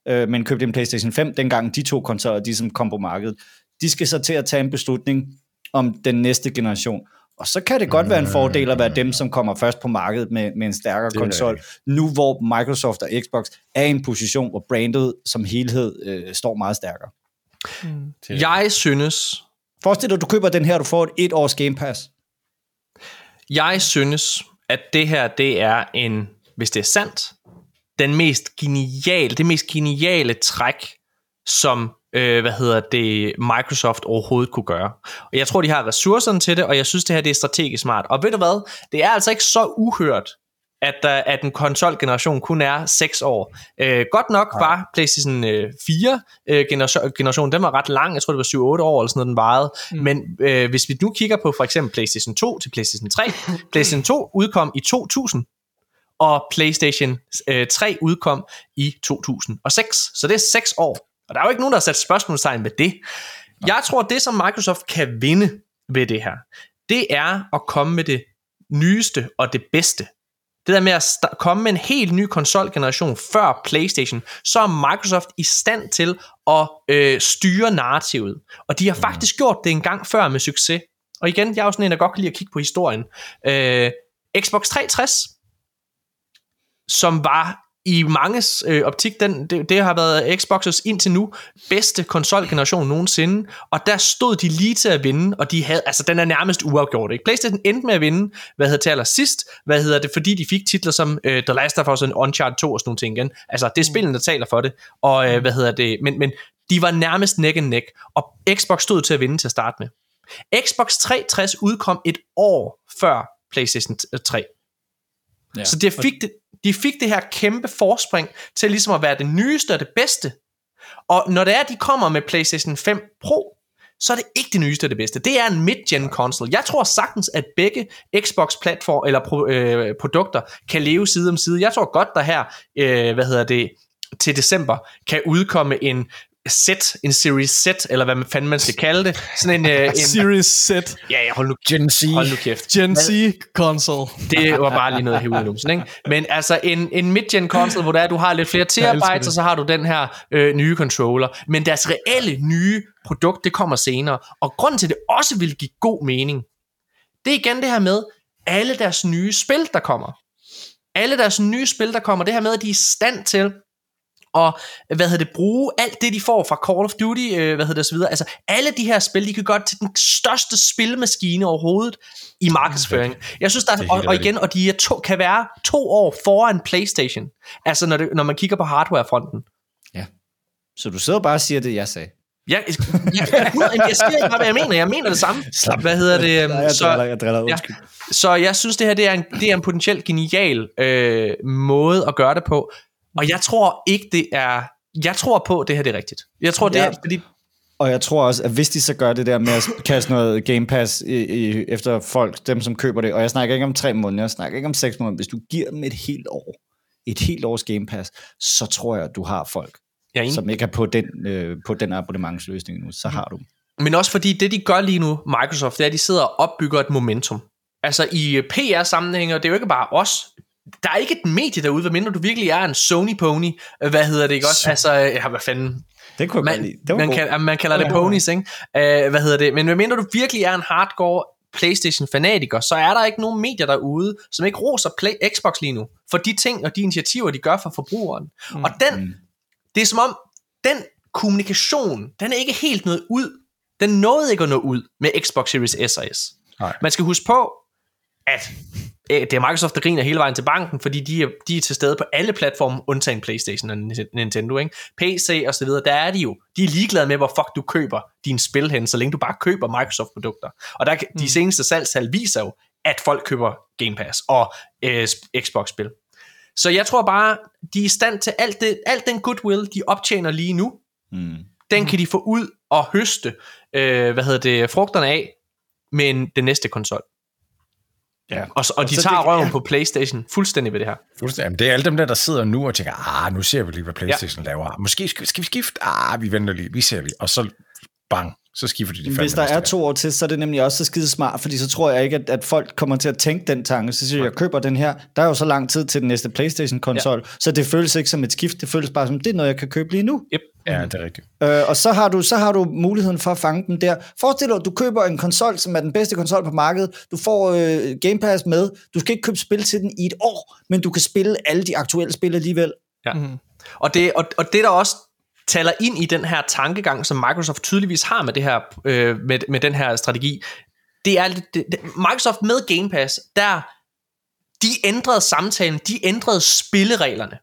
øh, men købte en PlayStation 5, dengang de to konsoller, de som kom på markedet, de skal så til at tage en beslutning om den næste generation. Og så kan det godt være en fordel at være dem, som kommer først på markedet med, med en stærkere er konsol, nu hvor Microsoft og Xbox er i en position, hvor brandet som helhed øh, står meget stærkere. Jeg synes, Forestil dig, at du køber den her, du får et et års Game Pass. jeg synes, at det her, det er en, hvis det er sandt, den mest geniale, det mest geniale træk, som øh, hvad hedder det, Microsoft overhovedet kunne gøre. Og jeg tror, de har ressourcerne til det, og jeg synes, det her det er strategisk smart. Og ved du hvad? Det er altså ikke så uhørt, at, der, at en konsolgeneration kun er 6 år. Øh, godt nok var PlayStation øh, 4 øh, generation, generationen, den var ret lang, jeg tror det var 7-8 år eller sådan noget, den varede. Mm. Men øh, hvis vi nu kigger på for eksempel PlayStation 2 til PlayStation 3, PlayStation 2 udkom i 2000, og PlayStation øh, 3 udkom i 2006. Så det er 6 år. Og der er jo ikke nogen, der har sat spørgsmålstegn med det. Jeg tror, det som Microsoft kan vinde ved det her, det er at komme med det nyeste og det bedste. Det der med at komme med en helt ny konsolgeneration før PlayStation, så er Microsoft i stand til at øh, styre narrativet. Og de har faktisk gjort det en gang før med succes. Og igen, jeg er jo sådan en, der godt kan lide at kigge på historien. Øh, Xbox 360, som var i manges øh, optik, den, det, det har været Xbox's indtil nu bedste konsolgeneration nogensinde, og der stod de lige til at vinde, og de havde, altså den er nærmest uafgjort, ikke? PlayStation endte med at vinde, hvad hedder det aller sidst, hvad hedder det, fordi de fik titler som øh, The Last of Us og Uncharted 2 og sådan nogle ting igen, altså det er spillene, der taler for det, og øh, hvad hedder det, men, men de var nærmest neck and neck, og Xbox stod til at vinde til at starte med. Xbox 360 udkom et år før PlayStation 3, Ja. så det fik det, de fik det her kæmpe forspring til ligesom at være det nyeste og det bedste. Og når det er, at de kommer med PlayStation 5 Pro, så er det ikke det nyeste og det bedste. Det er en mid-gen console. Jeg tror sagtens, at begge Xbox-platform eller pro, øh, produkter kan leve side om side. Jeg tror godt, der her, øh, hvad hedder det, til december, kan udkomme en set, en Series Z, eller hvad man fanden man skal kalde det. Sådan en... Øh, en Series Z, ja, ja, hold nu, Gen Z. hold nu kæft. Gen Z console. Det var bare lige noget numsen, ikke? Men altså en, en mid-gen console, hvor der er, du har lidt flere terabytes, og så har du den her øh, nye controller. Men deres reelle nye produkt, det kommer senere. Og grunden til, at det også vil give god mening, det er igen det her med, alle deres nye spil, der kommer. Alle deres nye spil, der kommer, det her med, at de er i stand til og hvad hedder det, bruge alt det, de får fra Call of Duty, øh, hvad hedder det, og så videre. Altså, alle de her spil, de kan gøre til den største spilmaskine overhovedet i markedsføring. Jeg synes, der er, og, og igen, og de er to, kan være to år foran PlayStation. Altså, når, det, når man kigger på hardwarefronten. Så du sidder bare og siger det, jeg sagde. Jeg, jeg, jeg, jeg, siger ikke hvad jeg mener. Jeg mener det samme. Hvad hedder det? øhm, Nej, jeg så- driller, jeg driller, Ja. Så jeg synes, det her det er en, det er en potentielt genial øh, måde at gøre det på. Og jeg tror ikke, det er... Jeg tror på, at det her det er rigtigt. Jeg tror, det Ja. er, fordi... Og jeg tror også, at hvis de så gør det der med at kaste noget Game Pass i, i, efter folk, dem som køber det, og jeg snakker ikke om tre måneder, jeg snakker ikke om seks måneder, hvis du giver dem et helt år, et helt års Game Pass, så tror jeg, at du har folk, enig. som ikke er på den, øh, på den abonnementsløsning nu, så har du. Men også fordi det, de gør lige nu, Microsoft, det er, at de sidder og opbygger et momentum. Altså i PR-sammenhæng, og det er jo ikke bare os. Der er ikke et medie derude, hvad mindre du virkelig er en Sony-pony. Øh, Hvad hedder det ikke også? Altså, ja, hvad fanden? Det kunne Man. Det var man, kan, man kalder det ponies, ikke? Uh, hvad hedder det? Men hvad mindre du virkelig er en hardcore PlayStation-fanatiker, så er der ikke nogen medier derude, som ikke roser Play Xbox lige nu, for de ting og de initiativer, de gør for forbrugeren. Mm. Og den, det er som om, den kommunikation, den er ikke helt nået ud. Den nåede ikke at nå ud med Xbox Series S og S. Nej. Man skal huske på, at øh, det er Microsoft, der griner hele vejen til banken, fordi de er, de er til stede på alle platforme, undtagen Playstation og Nintendo, ikke? PC og så videre, der er de jo. De er ligeglade med, hvor fuck du køber din spil hen, så længe du bare køber Microsoft-produkter. Og der, mm. de seneste salgstal viser jo, at folk køber Game Pass og øh, Xbox-spil. Så jeg tror bare, de er i stand til alt, det, alt den goodwill, de optjener lige nu, Mm. den kan de få ud og høste, øh, hvad hedder det, frugterne af med en, den næste konsol. Ja. Og, og de så tager det- røven ja. på Playstation fuldstændig ved det her. Fuldstændig. Jamen, det er alle dem der, der sidder nu og tænker, ah, nu ser vi lige, hvad Playstation ja. laver. Måske skal, skal vi skifte? Ah, vi venter lige, vi ser lige. Og så bang, så skifter de de Hvis der er to år til, så er det nemlig også så skide smart, fordi så tror jeg ikke, at, at folk kommer til at tænke den tanke. Så siger jeg, jeg køber den her. Der er jo så lang tid til den næste Playstation-konsol, ja. så det føles ikke som et skift. Det føles bare som, det er noget, jeg kan købe lige nu. Yep. Ja, det er rigtigt. Øh, og så har, du, så har du muligheden for at fange den der. Forestil dig, at du køber en konsol, som er den bedste konsol på markedet. Du får øh, Game Pass med. Du skal ikke købe spil til den i et år, men du kan spille alle de aktuelle spil alligevel. Ja. Mm. Og, det, og, og det der også taler ind i den her tankegang, som Microsoft tydeligvis har med, det her, øh, med, med den her strategi, det er det, det, Microsoft med Game Pass, der de ændrede samtalen, de ændrede spillereglerne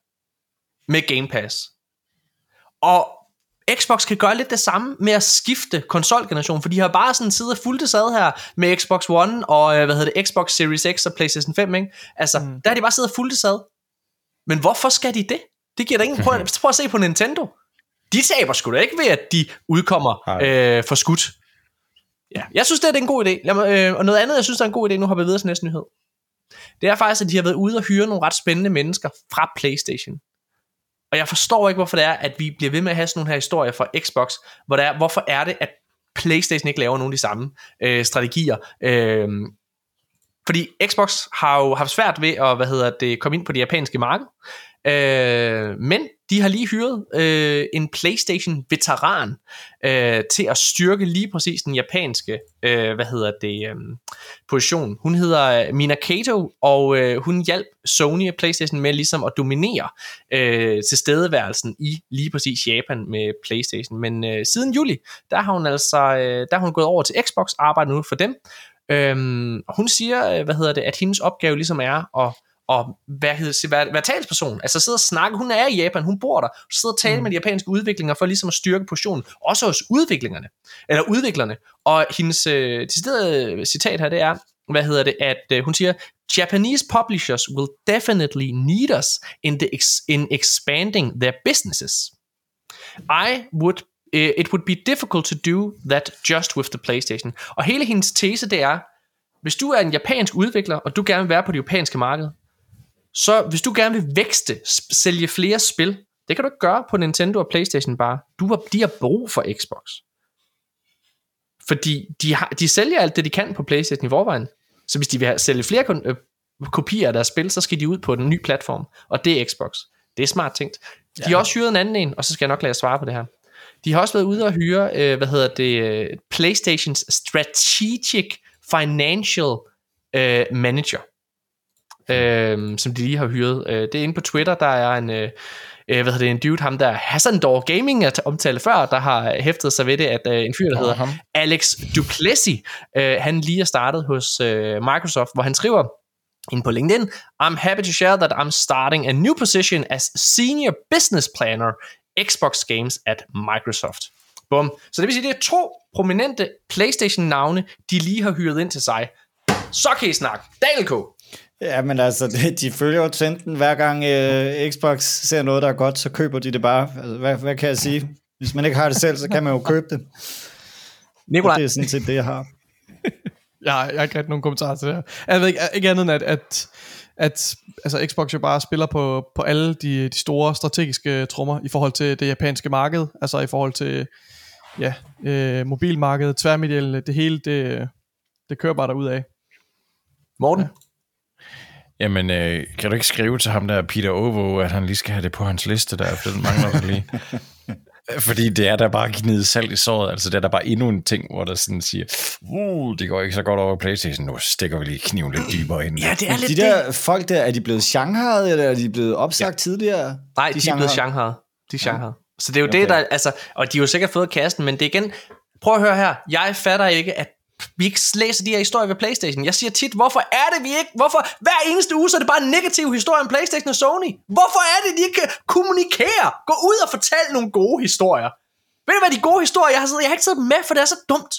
med Game Pass. Og Xbox kan gøre lidt det samme med at skifte konsolgeneration, for de har bare sådan siddet fuldt sad her med Xbox One og øh, hvad hedder det, Xbox Series X og PlayStation 5, ikke? Altså, mm. der har de bare siddet fuldt sad. Men hvorfor skal de det? Det giver da ingen... Prøv, prøv at se på Nintendo. De taber sgu da ikke ved, at de udkommer øh, for skudt. Ja, jeg synes, det er en god idé. Lad mig, øh, og noget andet, jeg synes, der er en god idé, nu har vi videre til næste nyhed. Det er faktisk, at de har været ude og hyre nogle ret spændende mennesker fra PlayStation. Og jeg forstår ikke, hvorfor det er, at vi bliver ved med at have sådan nogle her historier fra Xbox, hvor det er, hvorfor er det, at PlayStation ikke laver nogle af de samme øh, strategier. Øh, fordi Xbox har jo haft svært ved at hvad hedder det, komme ind på det japanske marked. Øh, men de har lige hyret øh, en PlayStation-veteran øh, til at styrke lige præcis den japanske øh, hvad hedder det, øh, position. Hun hedder øh, Mina Kato, og øh, hun hjalp Sony og PlayStation med ligesom at dominere øh, tilstedeværelsen i lige præcis Japan med PlayStation. Men øh, siden juli, der har hun altså øh, der har hun gået over til Xbox, arbejder nu for dem. Øhm, hun siger, øh, hvad hedder det, at hendes opgave ligesom er at og hvad hedder, være, være talsperson, altså sidde og snakke, hun er i Japan, hun bor der, sidder og tale mm. med de japanske udviklinger for ligesom at styrke positionen, også hos udviklingerne, eller udviklerne, og hendes øh, deciderede citat her, det er, hvad hedder det, at øh, hun siger, Japanese publishers will definitely need us in, the ex- in expanding their businesses. I would uh, it would be difficult to do that just with the PlayStation. Og hele hendes tese det er, hvis du er en japansk udvikler, og du gerne vil være på det japanske marked, så hvis du gerne vil vækste, sælge flere spil, det kan du ikke gøre på Nintendo og PlayStation bare. Du har, de har brug for Xbox. Fordi de, har, de sælger alt det, de kan på PlayStation i forvejen. Så hvis de vil have, sælge flere kon- øh, kopier af deres spil, så skal de ud på den nye platform. Og det er Xbox. Det er smart tænkt. De har også hyret en anden en, og så skal jeg nok lade jer svare på det her. De har også været ude og hyre, øh, hvad hedder det, øh, PlayStations Strategic Financial øh, Manager, øh, som de lige har hyret. Øh, det er inde på Twitter, der er en, øh, øh, hvad hedder det, en dude, ham der Hassandor Gaming, jeg omtalte før, der har hæftet sig ved det, at øh, en fyr, der hedder ham. Alex Duplessis, øh, han lige er startet hos øh, Microsoft, hvor han skriver, ind på LinkedIn. I'm happy to share that I'm starting a new position as Senior Business Planner Xbox Games at Microsoft. Bum. Så det vil sige, det er to prominente PlayStation-navne, de lige har hyret ind til sig. Så kan I snakke. K. Ja, men altså, de, de følger jo trenden. Hver gang øh, Xbox ser noget, der er godt, så køber de det bare. Altså, hvad, hvad kan jeg sige? Hvis man ikke har det selv, så kan man jo købe det. Nikolaj, Og det er sådan set det, jeg har. Jeg, har- jeg har ikke rigtig nogen kommentarer til det her. Jeg ved ikke, ikke andet end, at, at, at altså Xbox jo bare spiller på, på alle de, de store strategiske trommer i forhold til det japanske marked, altså i forhold til ja, øh, mobilmarkedet, tværmedielle, det hele, det, det kører bare derud af. Morten. Jamen, øh, kan du ikke skrive til ham der, Peter Ovo, at han lige skal have det på hans liste der, for den mangler der lige. Fordi det er der bare gnide salt i såret, altså det er der bare endnu en ting, hvor der sådan siger, uh, det går ikke så godt over Playstation, nu stikker vi lige kniven lidt dybere ind. Ja, det er lidt De der folk der, er de blevet Shanghai, eller er de blevet opsagt ja. tidligere? Nej, de, de er blevet Shanghai. De er Shanghai. Så det er jo okay. det, der, altså, og de har jo sikkert fået kasten, men det er igen, prøv at høre her, jeg fatter ikke, at vi ikke læser de her historier ved Playstation. Jeg siger tit, hvorfor er det vi ikke, hvorfor, hver eneste uge, så er det bare en negativ historie om Playstation og Sony. Hvorfor er det, de ikke kan kommunikere? Gå ud og fortæl nogle gode historier. Ved du hvad, de gode historier, jeg har, siddet, jeg har ikke siddet med, for det er så dumt.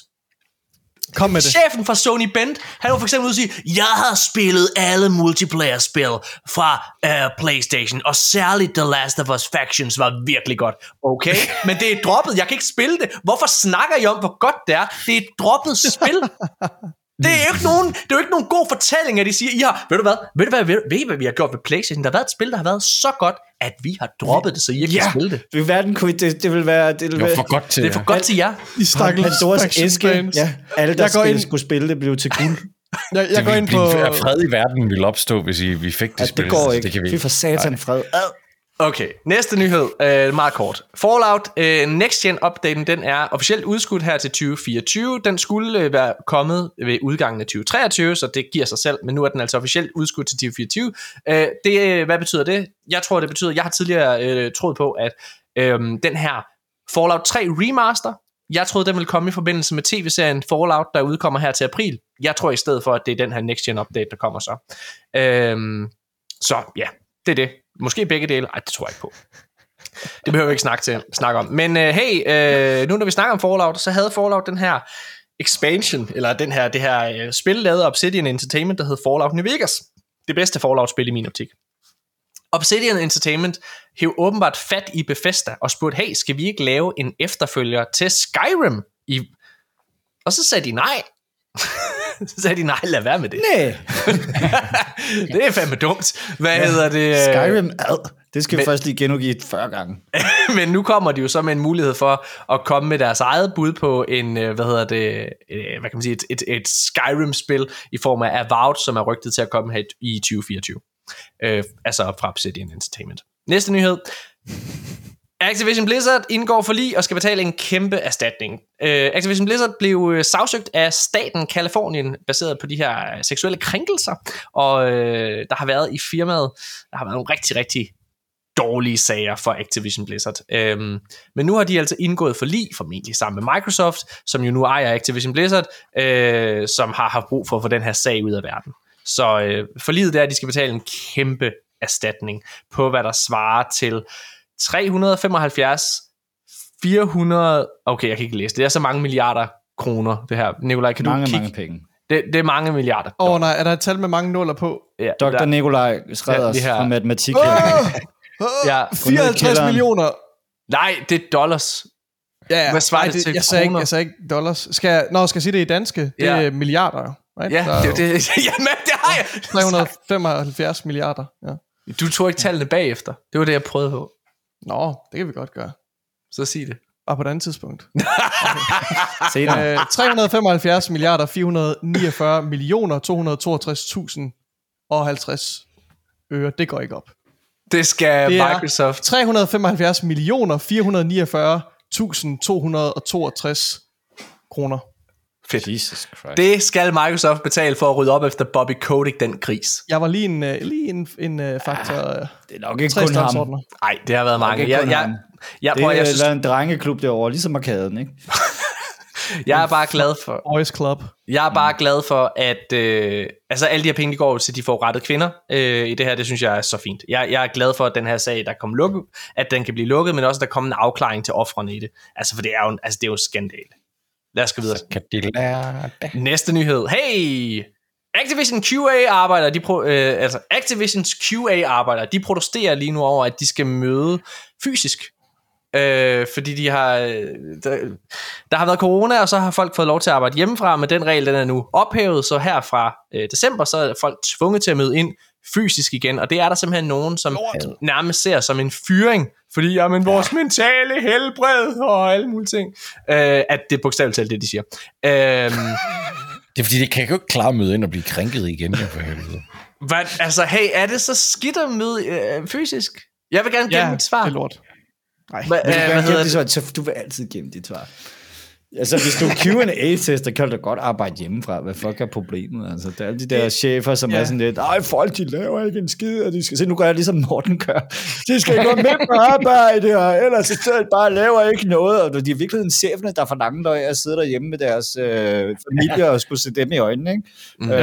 Kom med det. Chefen fra Sony Bend, han var for eksempel ude og sige, jeg har spillet alle multiplayer-spil fra uh, Playstation, og særligt The Last of Us Factions var virkelig godt. Okay, men det er droppet, jeg kan ikke spille det. Hvorfor snakker I om, hvor godt det er? Det er et droppet spil. Det er jo ikke nogen, det er jo ikke nogen god fortælling, at de siger, I har, ved du hvad, ved du hvad, ved, ved I, hvad vi har gjort ved Playstation? Der har været et spil, der har været så godt, at vi har droppet det, så I ikke kan spille det. Det vil, verden, kunne- det, det vil være... Det vil Det var være for godt til Det er for godt til jer. I stakkels Pandoras æske. fans. Ja, alle, der spil, ind- skulle spille det, blev til guld. Jeg, jeg det går ind på... fred i verden ville opstå, hvis I, vi fik det Ja, spil. det går så ikke. Det kan vi Fy for satan fred. Ad. Okay, næste nyhed, øh, meget kort. Fallout øh, Next Gen updaten, den er officielt udskudt her til 2024. Den skulle øh, være kommet ved udgangen af 2023, så det giver sig selv, men nu er den altså officielt udskudt til 2024. Øh, det, øh, hvad betyder det? Jeg tror, det betyder, jeg har tidligere øh, troet på, at øh, den her Fallout 3 remaster, jeg troede, den ville komme i forbindelse med tv-serien Fallout, der udkommer her til april. Jeg tror i stedet for, at det er den her Next Gen update, der kommer så. Øh, så ja, det er det. Måske begge dele. Ej, det tror jeg ikke på. Det behøver vi ikke snakke, til, snakke om. Men øh, hey, øh, nu når vi snakker om Fallout, så havde Fallout den her expansion, eller den her, det her øh, spil lavet af Obsidian Entertainment, der hed Fallout New Vegas. Det bedste Fallout-spil i min optik. Obsidian Entertainment hæv åbenbart fat i Bethesda og spurgte, hey, skal vi ikke lave en efterfølger til Skyrim? I... Og så sagde de nej. så sagde de nej, lad være med det. Nej, det er fandme dumt. Hvad ja. hedder det? Skyrim ad. Det skal vi Men- først lige genudgive 40 gange. Men nu kommer de jo så med en mulighed for at komme med deres eget bud på en, øh, hvad hedder det, øh, hvad kan man sige, et, et, et Skyrim-spil i form af Avowed, som er rygtet til at komme her i 2024. Øh, altså fra Obsidian Entertainment. Næste nyhed. Activision Blizzard indgår for lige og skal betale en kæmpe erstatning. Uh, Activision Blizzard blev uh, sagsøgt af staten Kalifornien, baseret på de her øh, seksuelle krænkelser, og uh, der har været i firmaet, der har været nogle rigtig, rigtig dårlige sager for Activision Blizzard. Øhm, men nu har de altså indgået for lige, formentlig sammen med Microsoft, som jo nu ejer Activision Blizzard, øh, som har haft brug for at få den her sag ud af verden. Så uh, forliget er, at de skal betale en kæmpe erstatning på, hvad der svarer til 375 400 okay, jeg kan ikke læse det. Det er så mange milliarder kroner, det her. Nikolaj, kan Mange, du kigge? mange penge. Det, det er mange milliarder. Åh oh, nej, er der et tal med mange nuller på? ja, Dr. der- Nikolaj Schreders Ja, har- fra matematik. Oh, Ja. oh, 54 kælderen. millioner. Nej, det er dollars. Ja, ja. Hvad svarer det til jeg sagde, ikke, kroner? jeg sagde ikke dollars. Skal jeg, nå, skal jeg sige det i danske? Det Ja. er milliarder. Right? Ja, Der det, det, jamen, det har jeg. 375 milliarder. Ja. Du tog ikke tallene bagefter. Det var det, jeg prøvede på. Nå, det kan vi godt gøre. Så sig det. Og på et andet tidspunkt. Senere. Øh, 375 milliarder 449 millioner 262.000 og 50 øre. Det går ikke op. Det skal Det er- Microsoft. 375 millioner 449.262 kroner. Fedt. Jesus Christ. Det skal Microsoft betale for at rydde op efter Bobby Kotick, den gris. Jeg var lige en, uh, lige en, en uh, faktor. Uh, Det er nok ikke kun ham. Nej, det har været mange. ikke Jeg, jeg, ham. jeg, Det prøver, er jeg, synes, en drengeklub derovre, ligesom arkaden, ikke? jeg er bare glad for, Boys Club. Jeg er bare glad for, at øh, altså alle de her penge, de går til de forurettede kvinder øh, i det her. Det synes jeg er så fint. Jeg, jeg er glad for, at den her sag, der kom lukket, at den kan blive lukket, men også, at der kommer en afklaring til offrene i det. Altså, for det er jo en, altså, det er jo en skandal. Lad os gå videre. Kan de lære det? Næste nyhed. Hey! Activision QA-arbejdere, de pro, øh, altså Activisions QA-arbejdere, de protesterer lige nu over, at de skal møde fysisk. Øh, fordi de har, øh, der, der har været corona, og så har folk fået lov til at arbejde hjemmefra, men den regel den er nu ophævet, så her fra øh, december, så er folk tvunget til at møde ind fysisk igen, og det er der simpelthen nogen, som Lort. nærmest ser som en fyring, fordi jamen, vores mentale helbred og alle mulige ting, øh, at det er bogstaveligt talt det, de siger. Øh, Det er fordi, det kan jo ikke klare at møde ind og blive krænket igen, jo for helvede. Hvad, altså, hey, er det så skidt at møde øh, fysisk? Jeg vil gerne gemme Ja, mit svar. det er lort. Hva, Du, øh, hvad hedder det? svar, så du vil altid gemme dit svar. Altså, hvis du er Q&A-tester, kan du godt arbejde hjemmefra. Hvad fuck er problemet? Altså, der er alle de der chefer, som Ja. er sådan lidt, ej, folk, de laver ikke en skid, og de skal... Se, nu gør jeg ligesom Morten gør. De skal gå med på arbejde, og ellers så stedet bare laver ikke noget. Og de er virkelig en cheferne, der får lange løg at sidde derhjemme med deres øh, familie og skulle se dem i øjnene, ikke? Mm. Øhm,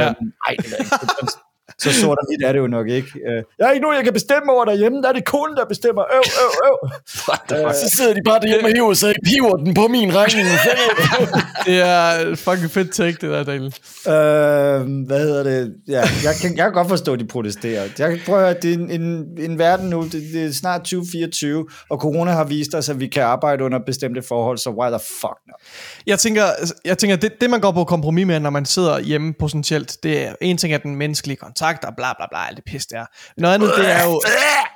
ej, det er ikke. Så sort og hvidt er det jo nok ikke. Øh, Jeg er ikke nogen, jeg kan bestemme over derhjemme. Der er det konen, der bestemmer. Øv, øv, øv. Øh, Så sidder de bare derhjemme og hiver sig, hiver den på min regning. Det er fucking fedt take, det der, Daniel. Øh, hvad hedder det? Ja, jeg, kan, jeg kan godt forstå, at de protesterer. Jeg prøver at det er en, en, en verden nu, det, det er snart 2024, og corona har vist os, at vi kan arbejde under bestemte forhold, så why the fuck not? Jeg tænker, jeg tænker det, det man går på kompromis med, når man sidder hjemme potentielt, det er en ting er den menneskelige kontakt, og bla bla bla, alt det pis der. Noget andet, det er jo...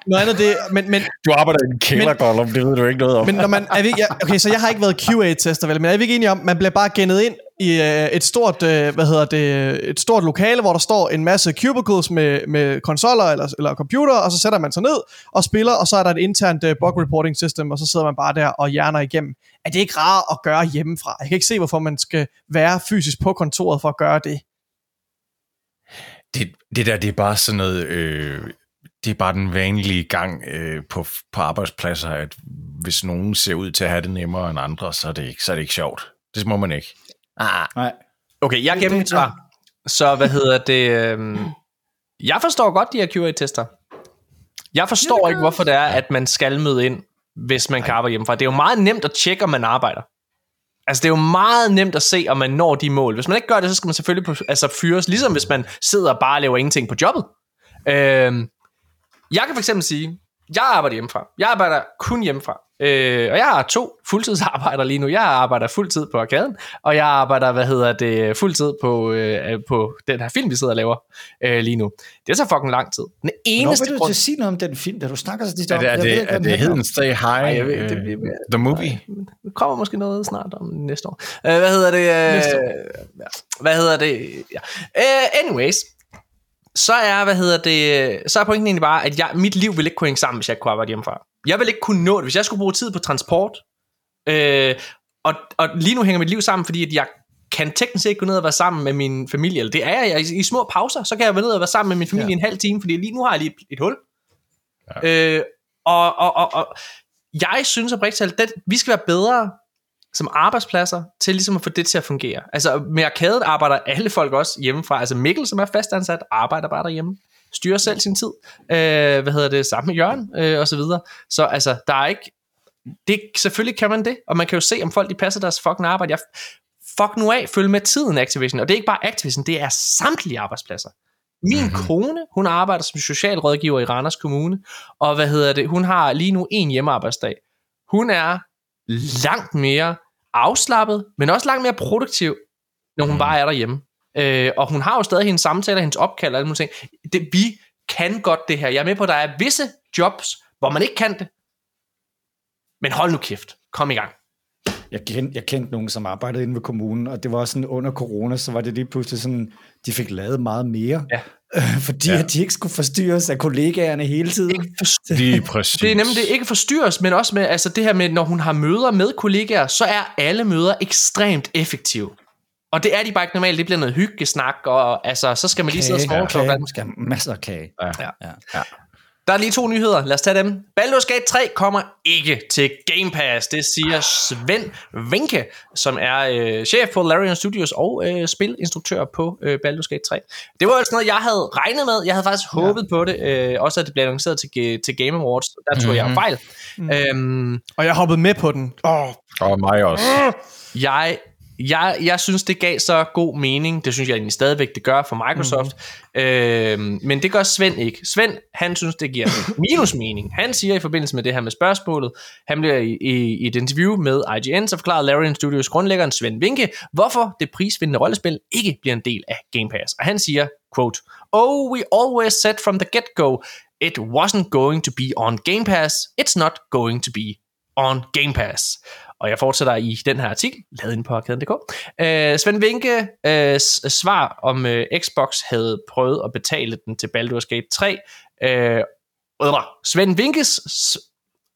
Noget andet, det men, men, Du arbejder i en kælder, Gollum, det ved du ikke noget om. men når man, er vi, jeg, okay, så jeg har ikke været QA-tester, vel, men er vi ikke enige om, man bliver bare gennet ind i øh, et stort, øh, hvad hedder det, et stort lokale, hvor der står en masse cubicles med, med konsoller eller, eller computer, og så sætter man sig ned og spiller, og så er der et internt øh, bug reporting system, og så sidder man bare der og hjerner igennem. Er det ikke rart at gøre hjemmefra? Jeg kan ikke se, hvorfor man skal være fysisk på kontoret for at gøre det. Det, det der, det er bare sådan noget, øh, det er bare den vanlige gang øh, på, på arbejdspladser, at hvis nogen ser ud til at have det nemmere end andre, så er det ikke, så er det ikke sjovt. Det må man ikke. ah, Nej. Okay, jeg gemmer mit svar. Så hvad hedder det? øhm, Jeg forstår godt de her QA-tester. Jeg forstår ikke, hvorfor det er, at man skal møde ind, hvis man kan arbejde hjemmefra. Det er jo meget nemt at tjekke, om man arbejder. Altså, det er jo meget nemt at se, om man når de mål. Hvis man ikke gør det, så skal man selvfølgelig på, altså, fyres, ligesom hvis man sidder og bare laver ingenting på jobbet. Øh, jeg kan for eksempel sige, jeg arbejder hjemmefra. Jeg arbejder kun hjemmefra. Øh, og jeg har to fuldtidsarbejder lige nu. Jeg arbejder fuldtid på arkaden, og jeg arbejder, hvad hedder det, fuldtid på, øh, på den her film, vi sidder og laver øh, lige nu. Det er så fucking lang tid. Den Nå, eneste vil du grund... til at sige noget om den film, da du snakker så tit Er om? det, er Jeg ved det, ikke, er det. Hidden Stay High, jeg ved- det- øh, det- The Movie? Der kommer måske noget snart om næste år. Øh, hvad hedder det? Øh, Næste ja. Hvad hedder det? Ja. Øh, anyways, så er, hvad hedder det, så er pointen egentlig bare, at jeg, mit liv ville ikke kunne hænge sammen, hvis jeg ikke kunne arbejde hjemmefra. Jeg ville ikke kunne nå det, hvis jeg skulle bruge tid på transport. Øh, og, og lige nu hænger mit liv sammen, fordi at jeg kan teknisk set gå ned og være sammen med min familie, eller det er jeg, i, i små pauser, så kan jeg være ned og være sammen med min familie ja. en halv time, fordi lige nu har jeg lige et, et hul. Ja. Øh, og, og, og, og jeg synes oprigtigt at vi skal være bedre som arbejdspladser til ligesom at få det til at fungere. Altså med arkadet arbejder alle folk også hjemmefra. Altså Mikkel, som er fastansat, arbejder bare derhjemme. Styrer selv sin tid. Øh, hvad hedder det? Sammen med Jørgen øh, og så videre. Så altså, der er ikke... Det, selvfølgelig kan man det, og man kan jo se, om folk de passer deres fucking arbejde. Jeg, fuck nu af, følg med tiden Activision. Og det er ikke bare Activision, det er samtlige arbejdspladser. Min mm-hmm. kone, hun arbejder som socialrådgiver i Randers Kommune, og hvad hedder det, hun har lige nu en hjemmearbejdsdag. Hun er langt mere afslappet, men også langt mere produktiv, når hun bare er derhjemme. Øh, og hun har jo stadig hendes samtaler, hendes opkald og alle mulige ting. Det, vi kan godt det her. Jeg er med på, at der er visse jobs, hvor man ikke kan det. Men hold nu kæft. Kom i gang. Jeg kendte, jeg kendte nogen, som arbejdede inde ved kommunen, og det var sådan under corona, så var det lige pludselig sådan, de fik lavet meget mere. Ja. Fordi ja. at de ikke skulle forstyrres af kollegaerne hele tiden. Lige præcis. Det er nemlig det ikke forstyrres, men også med altså det her med, når hun har møder med kollegaer, så er alle møder ekstremt effektive. Og det er de bare ikke normalt. Det bliver noget hyggesnak, og altså, så skal man lige sidde og talk. kage. Man skal masser af kage. Ja. Ja. Der er lige to nyheder. Lad os tage dem. Baldur's Gate 3 kommer ikke til Game Pass. Det siger Svend Vinke, som er øh, chef på Larian Studios og øh, spilinstruktør på øh, Baldur's Gate 3. Det var altså noget, jeg havde regnet med. Jeg havde faktisk ja. håbet på det. Øh, også at det blev annonceret til, til Game Awards. Der tog mm-hmm. jeg fejl. Mm. Øhm, Og jeg hoppede med på den. Åh, Og mig også. jeg, jeg, jeg synes, det gav så god mening. Det synes jeg egentlig stadigvæk, det gør for Microsoft. Mm. Øhm, men det gør Svend ikke. Svend, han synes, det giver minus mening. Han siger i forbindelse med det her med spørgsmålet, han bliver i, i, i et interview med IGN, så forklarer Larian Studios grundlæggeren Svend Vinke, hvorfor det prisvindende rollespil ikke bliver en del af Game Pass. Og han siger, quote, Oh, we always said from the get-go, it wasn't going to be on Game Pass. It's not going to be on Game Pass. Og jeg fortsætter i den her artikel, lavet ind på arkaden.dk. Øh, Svend Vinke øh, svar om øh, Xbox havde prøvet at betale den til Baldur's Gate 3. Øh, Svend Vinkes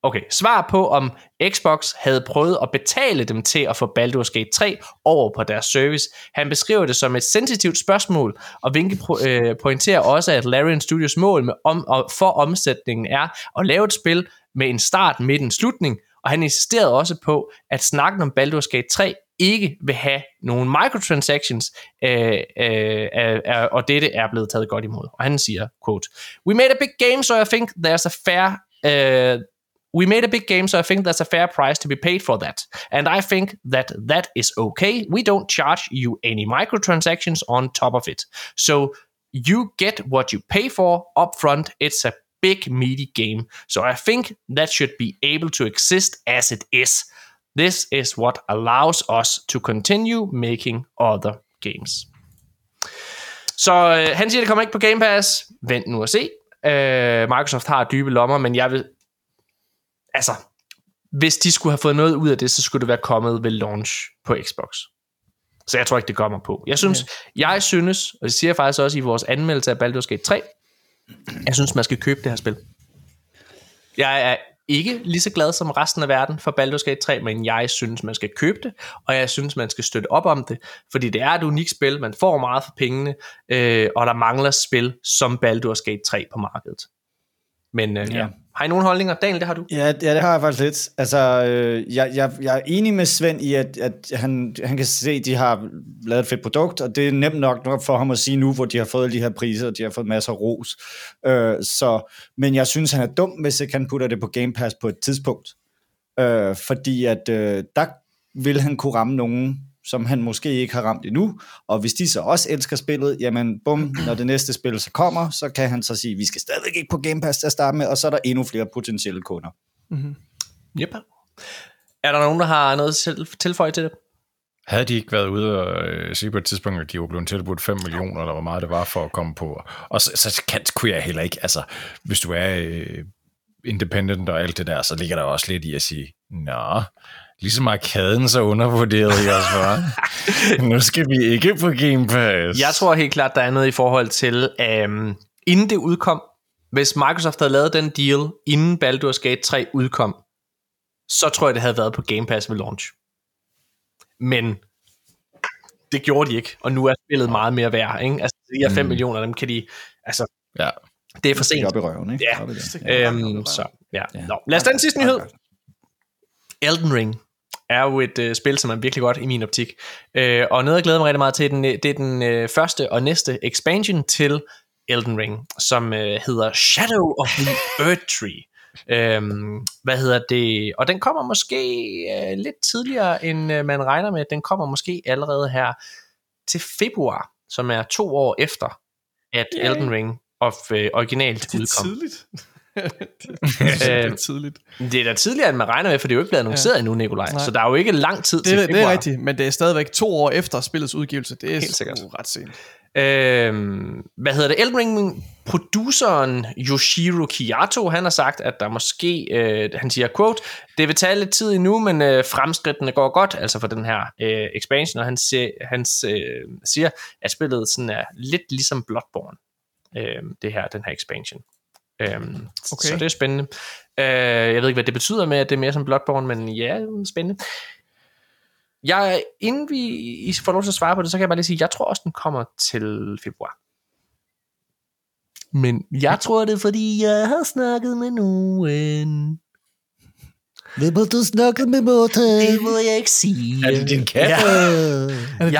okay, svar på, om Xbox havde prøvet at betale dem til at få Baldur's Gate 3 over på deres service. Han beskriver det som et sensitivt spørgsmål, og Vinke pro- øh, pointerer også, at Larian Studios mål med om, og for omsætningen er at lave et spil med en start, midt en slutning, og han insisterede også på, at snakken om Baldur's Gate 3 ikke vil have nogen microtransactions, øh, øh, øh, øh, og dette er blevet taget godt imod. Og han siger, quote, We made a big game, so I think there's a fair... Uh, We made a big game, so I think there's a fair price to be paid for that. And I think that that is okay. We don't charge you any microtransactions on top of it. So you get what you pay for upfront. It's a big, meaty game. So I think that should be able to exist as it is. This is what allows us to continue making other games. Så øh, han siger, det kommer ikke på Game Pass. Vent nu og se. Øh, Microsoft har dybe lommer, men jeg vil... Altså, hvis de skulle have fået noget ud af det, så skulle det være kommet ved launch på Xbox. Så jeg tror ikke, det kommer på. Jeg synes, ja. jeg synes, og det siger jeg faktisk også i vores anmeldelse af Baldur's Gate 3, jeg synes, man skal købe det her spil. Jeg er ikke lige så glad som resten af verden for Baldur's Gate 3, men jeg synes, man skal købe det, og jeg synes, man skal støtte op om det, fordi det er et unikt spil, man får meget for pengene, øh, og der mangler spil som Baldur's Gate 3 på markedet. Men øh, ja. ja. Har I nogle holdninger? Daniel, det har du. Ja, ja det har jeg faktisk lidt. Altså, øh, jeg, jeg, jeg er enig med Svend i, at, at han, han kan se, at de har lavet et fedt produkt, og det er nemt nok, nok for ham at sige nu, hvor de har fået de her priser, og de har fået masser af ros. Øh, så, men jeg synes, han er dum, hvis ikke han putter det på Game Pass på et tidspunkt. Øh, fordi at øh, der vil han kunne ramme nogen, som han måske ikke har ramt endnu, og hvis de så også elsker spillet, jamen bum, når det næste spil så kommer, så kan han så sige, vi skal stadig ikke på Game Pass til at starte med, og så er der endnu flere potentielle kunder. Mm-hmm. Yep. Er der nogen, der har noget til, tilføje til det? Havde de ikke været ude og øh, sige på et tidspunkt, at de var blevet tilbudt 5 millioner, eller hvor meget det var for at komme på. Og så, så kan, kunne jeg heller ikke, altså, hvis du er øh, independent og alt det der, så ligger der også lidt i at sige, nå, Ligesom arkaden så undervurderet, jeg også Nu skal vi ikke på Game Pass. Jeg tror helt klart, der er noget i forhold til, um, inden det udkom, hvis Microsoft havde lavet den deal, inden Baldur's Gate 3 udkom, så tror jeg, det havde været på Game Pass ved launch. Men det gjorde de ikke, og nu er spillet meget mere værd. Ikke? Altså, de her 5 mm. millioner, dem kan de... Altså, ja. Det er for sent. Op i røven, ikke? Ja. Øhm, så, ja. ja. Nå, lad os tage den sidste nyhed. Elden Ring er jo et øh, spil, som er virkelig godt i min optik. Øh, og noget, jeg glæder mig rigtig meget til, den, det er den øh, første og næste expansion til Elden Ring, som øh, hedder Shadow of the Earth Tree. Øhm, hvad hedder det? Og den kommer måske øh, lidt tidligere, end øh, man regner med. Den kommer måske allerede her til februar, som er to år efter, at Elden Ring of øh, originalt udkom. Det er tidligt det, er tidligt. Det er da tidligere, end man regner med, for det er jo ikke blevet annonceret ja. endnu, Nikolaj. Nej. Så der er jo ikke lang tid det, til februar. Det er rigtigt, men det er stadigvæk to år efter spillets udgivelse. Det er Helt sikkert. ret sent. Øhm, hvad hedder det? Elden Ring produceren Yoshiro Kiyato, han har sagt, at der måske, øh, han siger, quote, det vil tage lidt tid endnu, men øh, fremskridtene går godt, altså for den her øh, expansion, og han, siger, han øh, siger, at spillet sådan er lidt ligesom Bloodborne, øh, det her, den her expansion. Øhm, okay. Så det er spændende. Øh, jeg ved ikke, hvad det betyder med, at det er mere som Bloodborne, men ja, spændende. Jeg, inden vi I får lov til at svare på det, så kan jeg bare lige sige, at jeg tror også, den kommer til februar. Men jeg tror det, er, fordi jeg har snakket med nogen. Hvem har du snakket med, Morten? Det må jeg ikke sige. Er det din kat? Ja.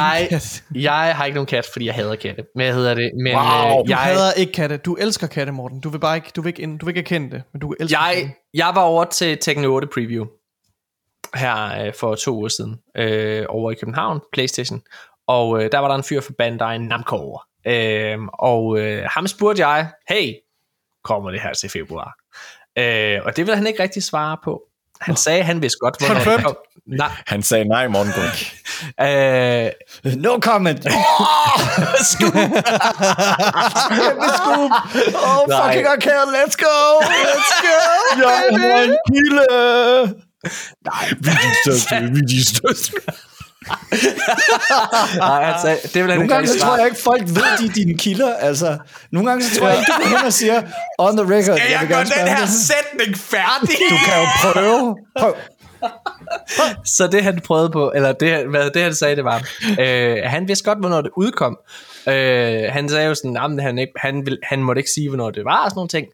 jeg, jeg har ikke nogen kat, fordi jeg hader katte. Men jeg hedder det. Men, wow, øh, du jeg, hader ikke katte. Du elsker katte, Morten. Du vil bare ikke, du vil ikke, du vil ikke erkende det, men du elsker jeg, katte. jeg var over til Tekken 8 preview her øh, for to uger siden øh, over i København, Playstation. Og øh, der var der en fyr fra Bandai Namco over. Øh, og øh, ham spurgte jeg, hey, kommer det her til februar? Øh, og det vil han ikke rigtig svare på. Han sagde, han vidste godt, hvornår Confirmed. det kom. Nej. Han sagde nej, Gunk. Øh, No comment. scoop. Scoop. Oh, Nej. fucking arcade, let's go. Let's go. Jeg har en kilde. Nej, vi er de største, vi er de største. Nej, han sagde, det vil han Nogle ikke gange så tror jeg ikke, folk ved, de er dine kilder. Altså, nogle gange så tror jeg ikke, du går hen og siger, on the record, Skal jeg jeg gøre den her sætning færdig? Du kan jo prøve. Prøv. Så det han prøvede på, eller det, hvad det han sagde, det var, øh, han vidste godt, hvornår det udkom. Øh, han sagde jo sådan, at han, ikke, han, vil, han måtte ikke sige, hvornår det var, og sådan nogle ting.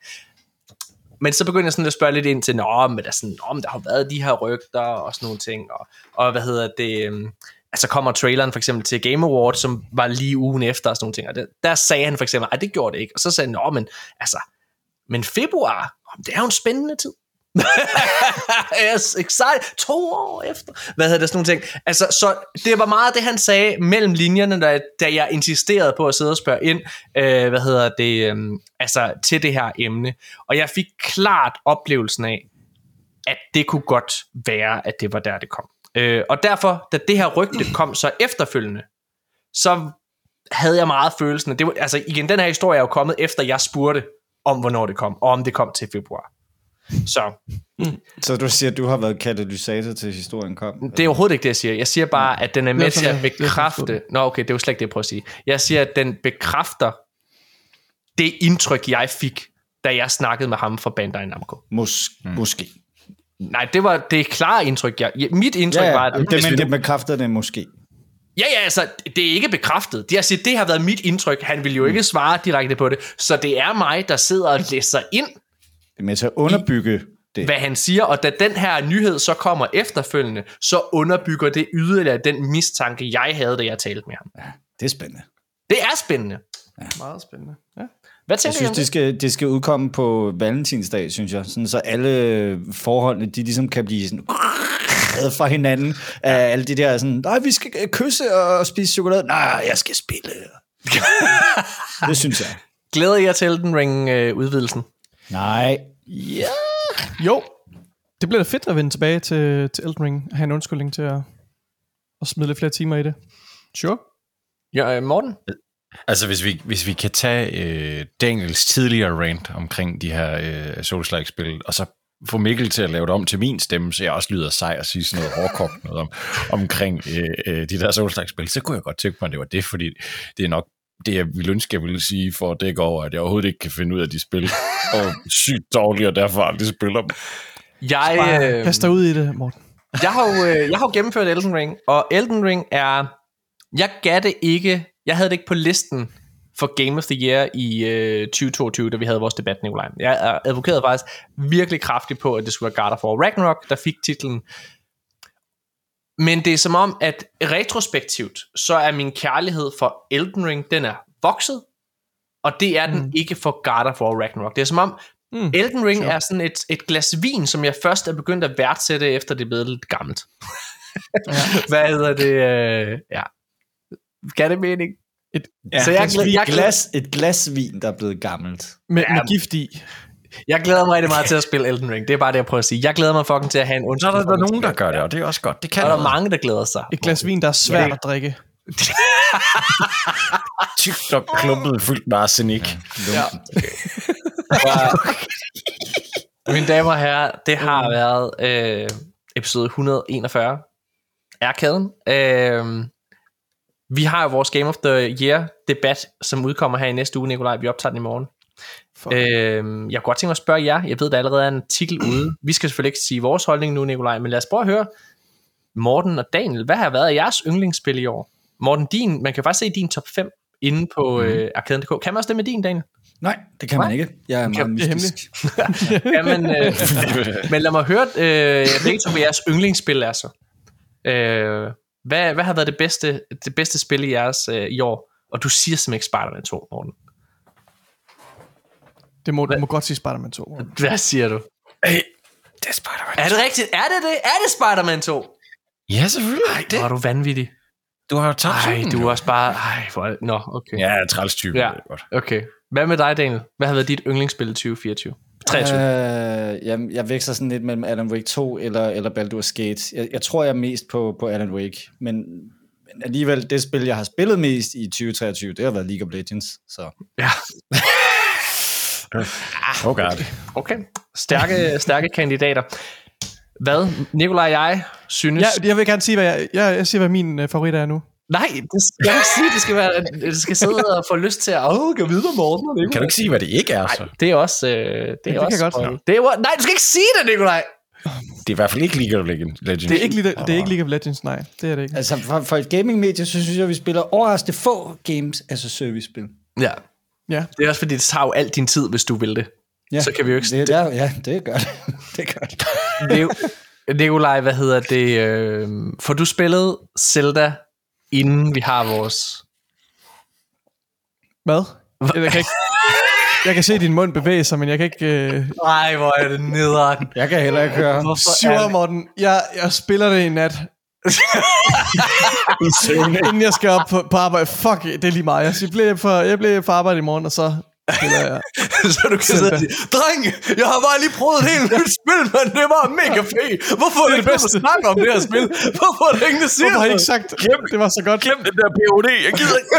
Men så begyndte jeg sådan at spørge lidt ind til, nå, men der, sådan, nå, men der har været de her rygter og sådan nogle ting, og, og hvad hedder det, øhm, altså kommer traileren for eksempel til Game Awards, som var lige ugen efter og sådan nogle ting, og det, der sagde han for eksempel, at det gjorde det ikke, og så sagde han, nå, men altså, men februar, det er jo en spændende tid. yes, excited. To år efter. Hvad hedder det, sådan nogle ting. Altså, så det var meget det, han sagde mellem linjerne, da, da jeg insisterede på at sidde og spørge ind, øh, hvad hedder det, øh, altså til det her emne. Og jeg fik klart oplevelsen af, at det kunne godt være, at det var der, det kom. Øh, og derfor, da det her rygte kom så efterfølgende, så havde jeg meget følelsen, at det var, altså igen, den her historie er jo kommet efter, jeg spurgte om, hvornår det kom, og om det kom til februar. Så Så du siger, at du har været katalysator til historien kom? det er overhovedet ikke det, jeg siger. Jeg siger bare, at den er med til at bekræfte... Nå, okay, det var slet ikke det, jeg prøver at sige. Jeg siger, at den bekræfter det indtryk, jeg fik, da jeg snakkede med ham fra Bandai Namco. Mås- måske. Nej, det var det klare indtryk. Jeg, mit indtryk Ja, var, ja, at... det, men det bekræfter det måske. Ja, ja, altså, det er ikke bekræftet. Det, altså, det har været mit indtryk. Han vil jo ikke svare direkte på det. Så det er mig, der sidder og læser ind, Det er med til at underbygge det. hvad han siger, og da den her nyhed så kommer efterfølgende, så underbygger det yderligere den mistanke, jeg havde, da jeg talte med ham. Det er spændende. Det er spændende. Meget spændende. Ja. Hvad Jeg tænker synes, du om det det? skal, det skal udkomme på valentinsdag, synes jeg. Sådan, så alle forholdene, de ligesom kan blive sådan fra hinanden. Ja. Alle de der sådan, nej, vi skal kysse og spise chokolade. Nej, jeg skal spille. det synes jeg. Glæder jeg til den ring øh, udvidelsen? Nej. Jo, det bliver da fedt at vende tilbage til, til Elden Ring. Have en undskyldning til at, at smide lidt flere timer i det. Sure. Ja, øh, Morten? Altså, hvis vi, hvis vi kan tage øh, Daniels tidligere rant omkring de her øh, Souls-like-spil, og så få Mikkel til at lave det om til min stemme, så jeg også lyder sej og sige sådan noget hårdkogt noget om, omkring øh, øh, de der Souls-like-spil, så kunne jeg godt tænke mig, at det var det, fordi det er nok det, jeg ville ønske, jeg ville sige, for at dække over, at jeg overhovedet ikke kan finde ud af de spil, og sygt dårlige, og derfor aldrig spiller dem. Jeg, øh, dig ud i det, Morten. jeg, har jo, øh, jeg har jo gennemført Elden Ring, og Elden Ring er... Jeg gav det ikke... Jeg havde det ikke på listen for Game of the Year i øh, 2022, da vi havde vores debat, Nikolaj. Jeg advokerede faktisk virkelig kraftigt på, at det skulle være God of War Ragnarok, der fik titlen. Men det er som om, at retrospektivt, så er min kærlighed for Elden Ring, den er vokset, og det er den mm. ikke for God of War Ragnarok. Det er som om, mm. Elden Ring sure. er sådan et, et glas vin, som jeg først er begyndt at værdsætte, efter det er blevet lidt gammelt. Hvad hedder det? Øh, ja. Kan det mening? Et, Ja, Så jeg, så jeg, jeg, glas, et glas vin, der er blevet gammelt. med, med gift i. jeg glæder mig rigtig meget til at spille Elden Ring. Det er bare det, jeg prøver at sige. Jeg glæder mig fucking til at have en Så er der, der nogen, der gør det, og det er også godt. Det kan Og der er mange, der glæder sig. Et glas vin, der er svært at drikke. tykt og klumpet fyldt med arsenik. Ja. Mine damer og herrer, det har været øh, episode 141 af Arkaden. Øh, vi har jo vores Game of the Year debat, som udkommer her i næste uge, Nikolaj. Vi optager den i morgen. Øh, jeg kunne godt tænke mig at spørge jer. Jeg ved, der allerede er en artikel ude. Vi skal selvfølgelig ikke sige vores holdning nu, Nikolaj, men lad os prøve at høre Morten og Daniel. Hvad har været jeres yndlingsspil i år? Morten, din, man kan faktisk se din top 5 inde på mm. øh, arkaden.dk. Kan man også det med din, Daniel? Nej, det kan man ikke. Jeg er meget mystisk. Ja, men, øh, men lad mig høre øh, begge to, hvad jeres yndlingsspil er så. Øh, hvad, hvad har været det bedste, det bedste spil i jeres øh, i år? Og du siger simpelthen ikke Spider-Man 2, Morten. Det må, du må godt sige Spider-Man 2. Morten. Hvad siger du? Hey, det er Spider-Man. Er det rigtigt? Er det det? Er det Spider-Man 2? Ja, selvfølgelig. Ej, Hvor er du vanvittig. Du har jo tabt Ej, sådan, du er også bare... Ej, hvor... Nå, okay. Ja, træls type. Ja. Ja. Godt. Okay. Hvad med dig, Daniel? Hvad har været dit yndlingsspil i 2024? 23. Øh, jeg, jeg vækster sådan lidt mellem Alan Wake 2 eller, eller Baldur's Gate. Jeg, jeg tror, jeg er mest på, på Alan Wake, men, men alligevel, det spil, jeg har spillet mest i 2023, det har været League of Legends. Så. Ja. Oh god. Okay. Stærke, stærke kandidater. Hvad Nikolaj og jeg synes... Ja, jeg vil gerne sige, hvad, jeg, jeg, jeg siger, hvad min uh, favorit er nu. Nej, det skal jeg ikke sige. Det skal, være, det skal sidde og få lyst til at... Åh, gå videre, Morten. og Nikolaj. Kan du ikke sige, hvad det ikke er, så? Det er også... Øh, det er det kan også jeg godt. spoil. Det er, nej, du skal ikke sige det, Nikolaj. Det er i hvert fald ikke League of Legends. Det er ikke, League- det er ikke League of Legends, nej. Det er det ikke. Altså, for, for et gaming-medie, så synes jeg, vi spiller overraskende få games as a service-spil. Ja. Ja. Det er også fordi, det tager jo al din tid, hvis du vil det. Ja, Så kan vi jo ikke... Det er der, ja, det gør det. det gør det. er Nikolaj, hvad hedder det? Øh, for du spillede Zelda inden vi har vores... Hvad? Jeg kan, ikke, jeg kan se din mund bevæge sig, men jeg kan ikke... Øh... Nej, hvor er det nederen. Jeg kan heller ikke høre. Sure, Morten. Jeg, jeg spiller det i nat. Inden jeg skal op på, på arbejde. Fuck, det er lige mig. Jeg, bliver for, jeg bliver for arbejde i morgen, og så spiller jeg. så du kan sidde og sige, dreng, jeg har bare lige prøvet et helt nyt spil, men det var mega fedt. Hvorfor er det ikke nogen, der snakker om det her spil? Hvorfor er det ingen, der siger Hvorfor har I ikke sagt, det var så godt? Glem den der POD, jeg gider ikke.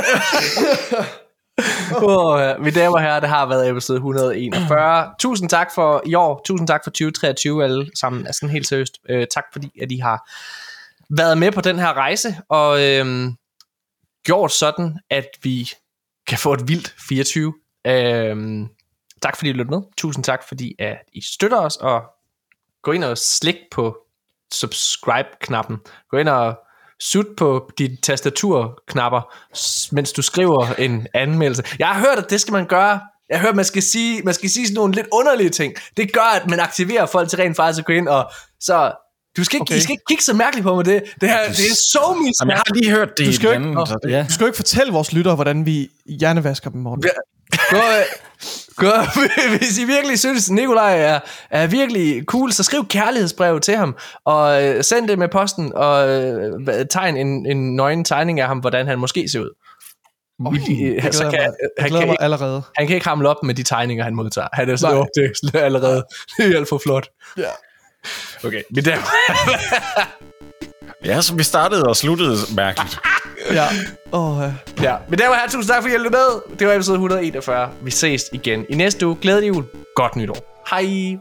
Åh, ja. Mine damer og herrer, det har været episode 141. Tusind tak for i år. Tusind tak for 2023 alle sammen. Altså helt seriøst. Øh, tak fordi, at I har været med på den her rejse, og øhm, gjort sådan, at vi kan få et vildt 24. Øhm, tak fordi I lyttede med. Tusind tak fordi, at I støtter os, og gå ind og slik på subscribe-knappen. Gå ind og sut på dit tastaturknapper, mens du skriver en anmeldelse. Jeg har hørt, at det skal man gøre. Jeg har hørt, at man skal sige, man skal sige sådan nogle lidt underlige ting. Det gør, at man aktiverer folk til rent faktisk at gå ind og så... Du skal ikke, okay. I skal ikke kigge så mærkeligt på mig det. Det her, det er så mis. Jamen, jeg har lige hørt det Du skal i jo den ikke- så det- Ja. Du skal jo ikke fortælle vores lyttere, hvordan vi hjernevasker dem, Morten. Gå, gå, hvis I virkelig synes, Nikolaj er, er virkelig cool, så skriv kærlighedsbrev til ham, og øh, send det med posten, og øh, tegn en, en nøgen tegning af ham, hvordan han måske ser ud. Det så kan- mig, han kan mig allerede. Han kan ikke hamle op med de tegninger, han modtager. Han er så jo, det er allerede det er alt for flot. Ja. Okay, mit damer. Ja, så vi startede og sluttede mærkeligt. Ja. Oh, ja. ja, mine damer og herrer, tusind tak fordi I lyttede med. Det var episode 141. Vi ses igen i næste uge. Glædelig jul. Godt nytår. Hej.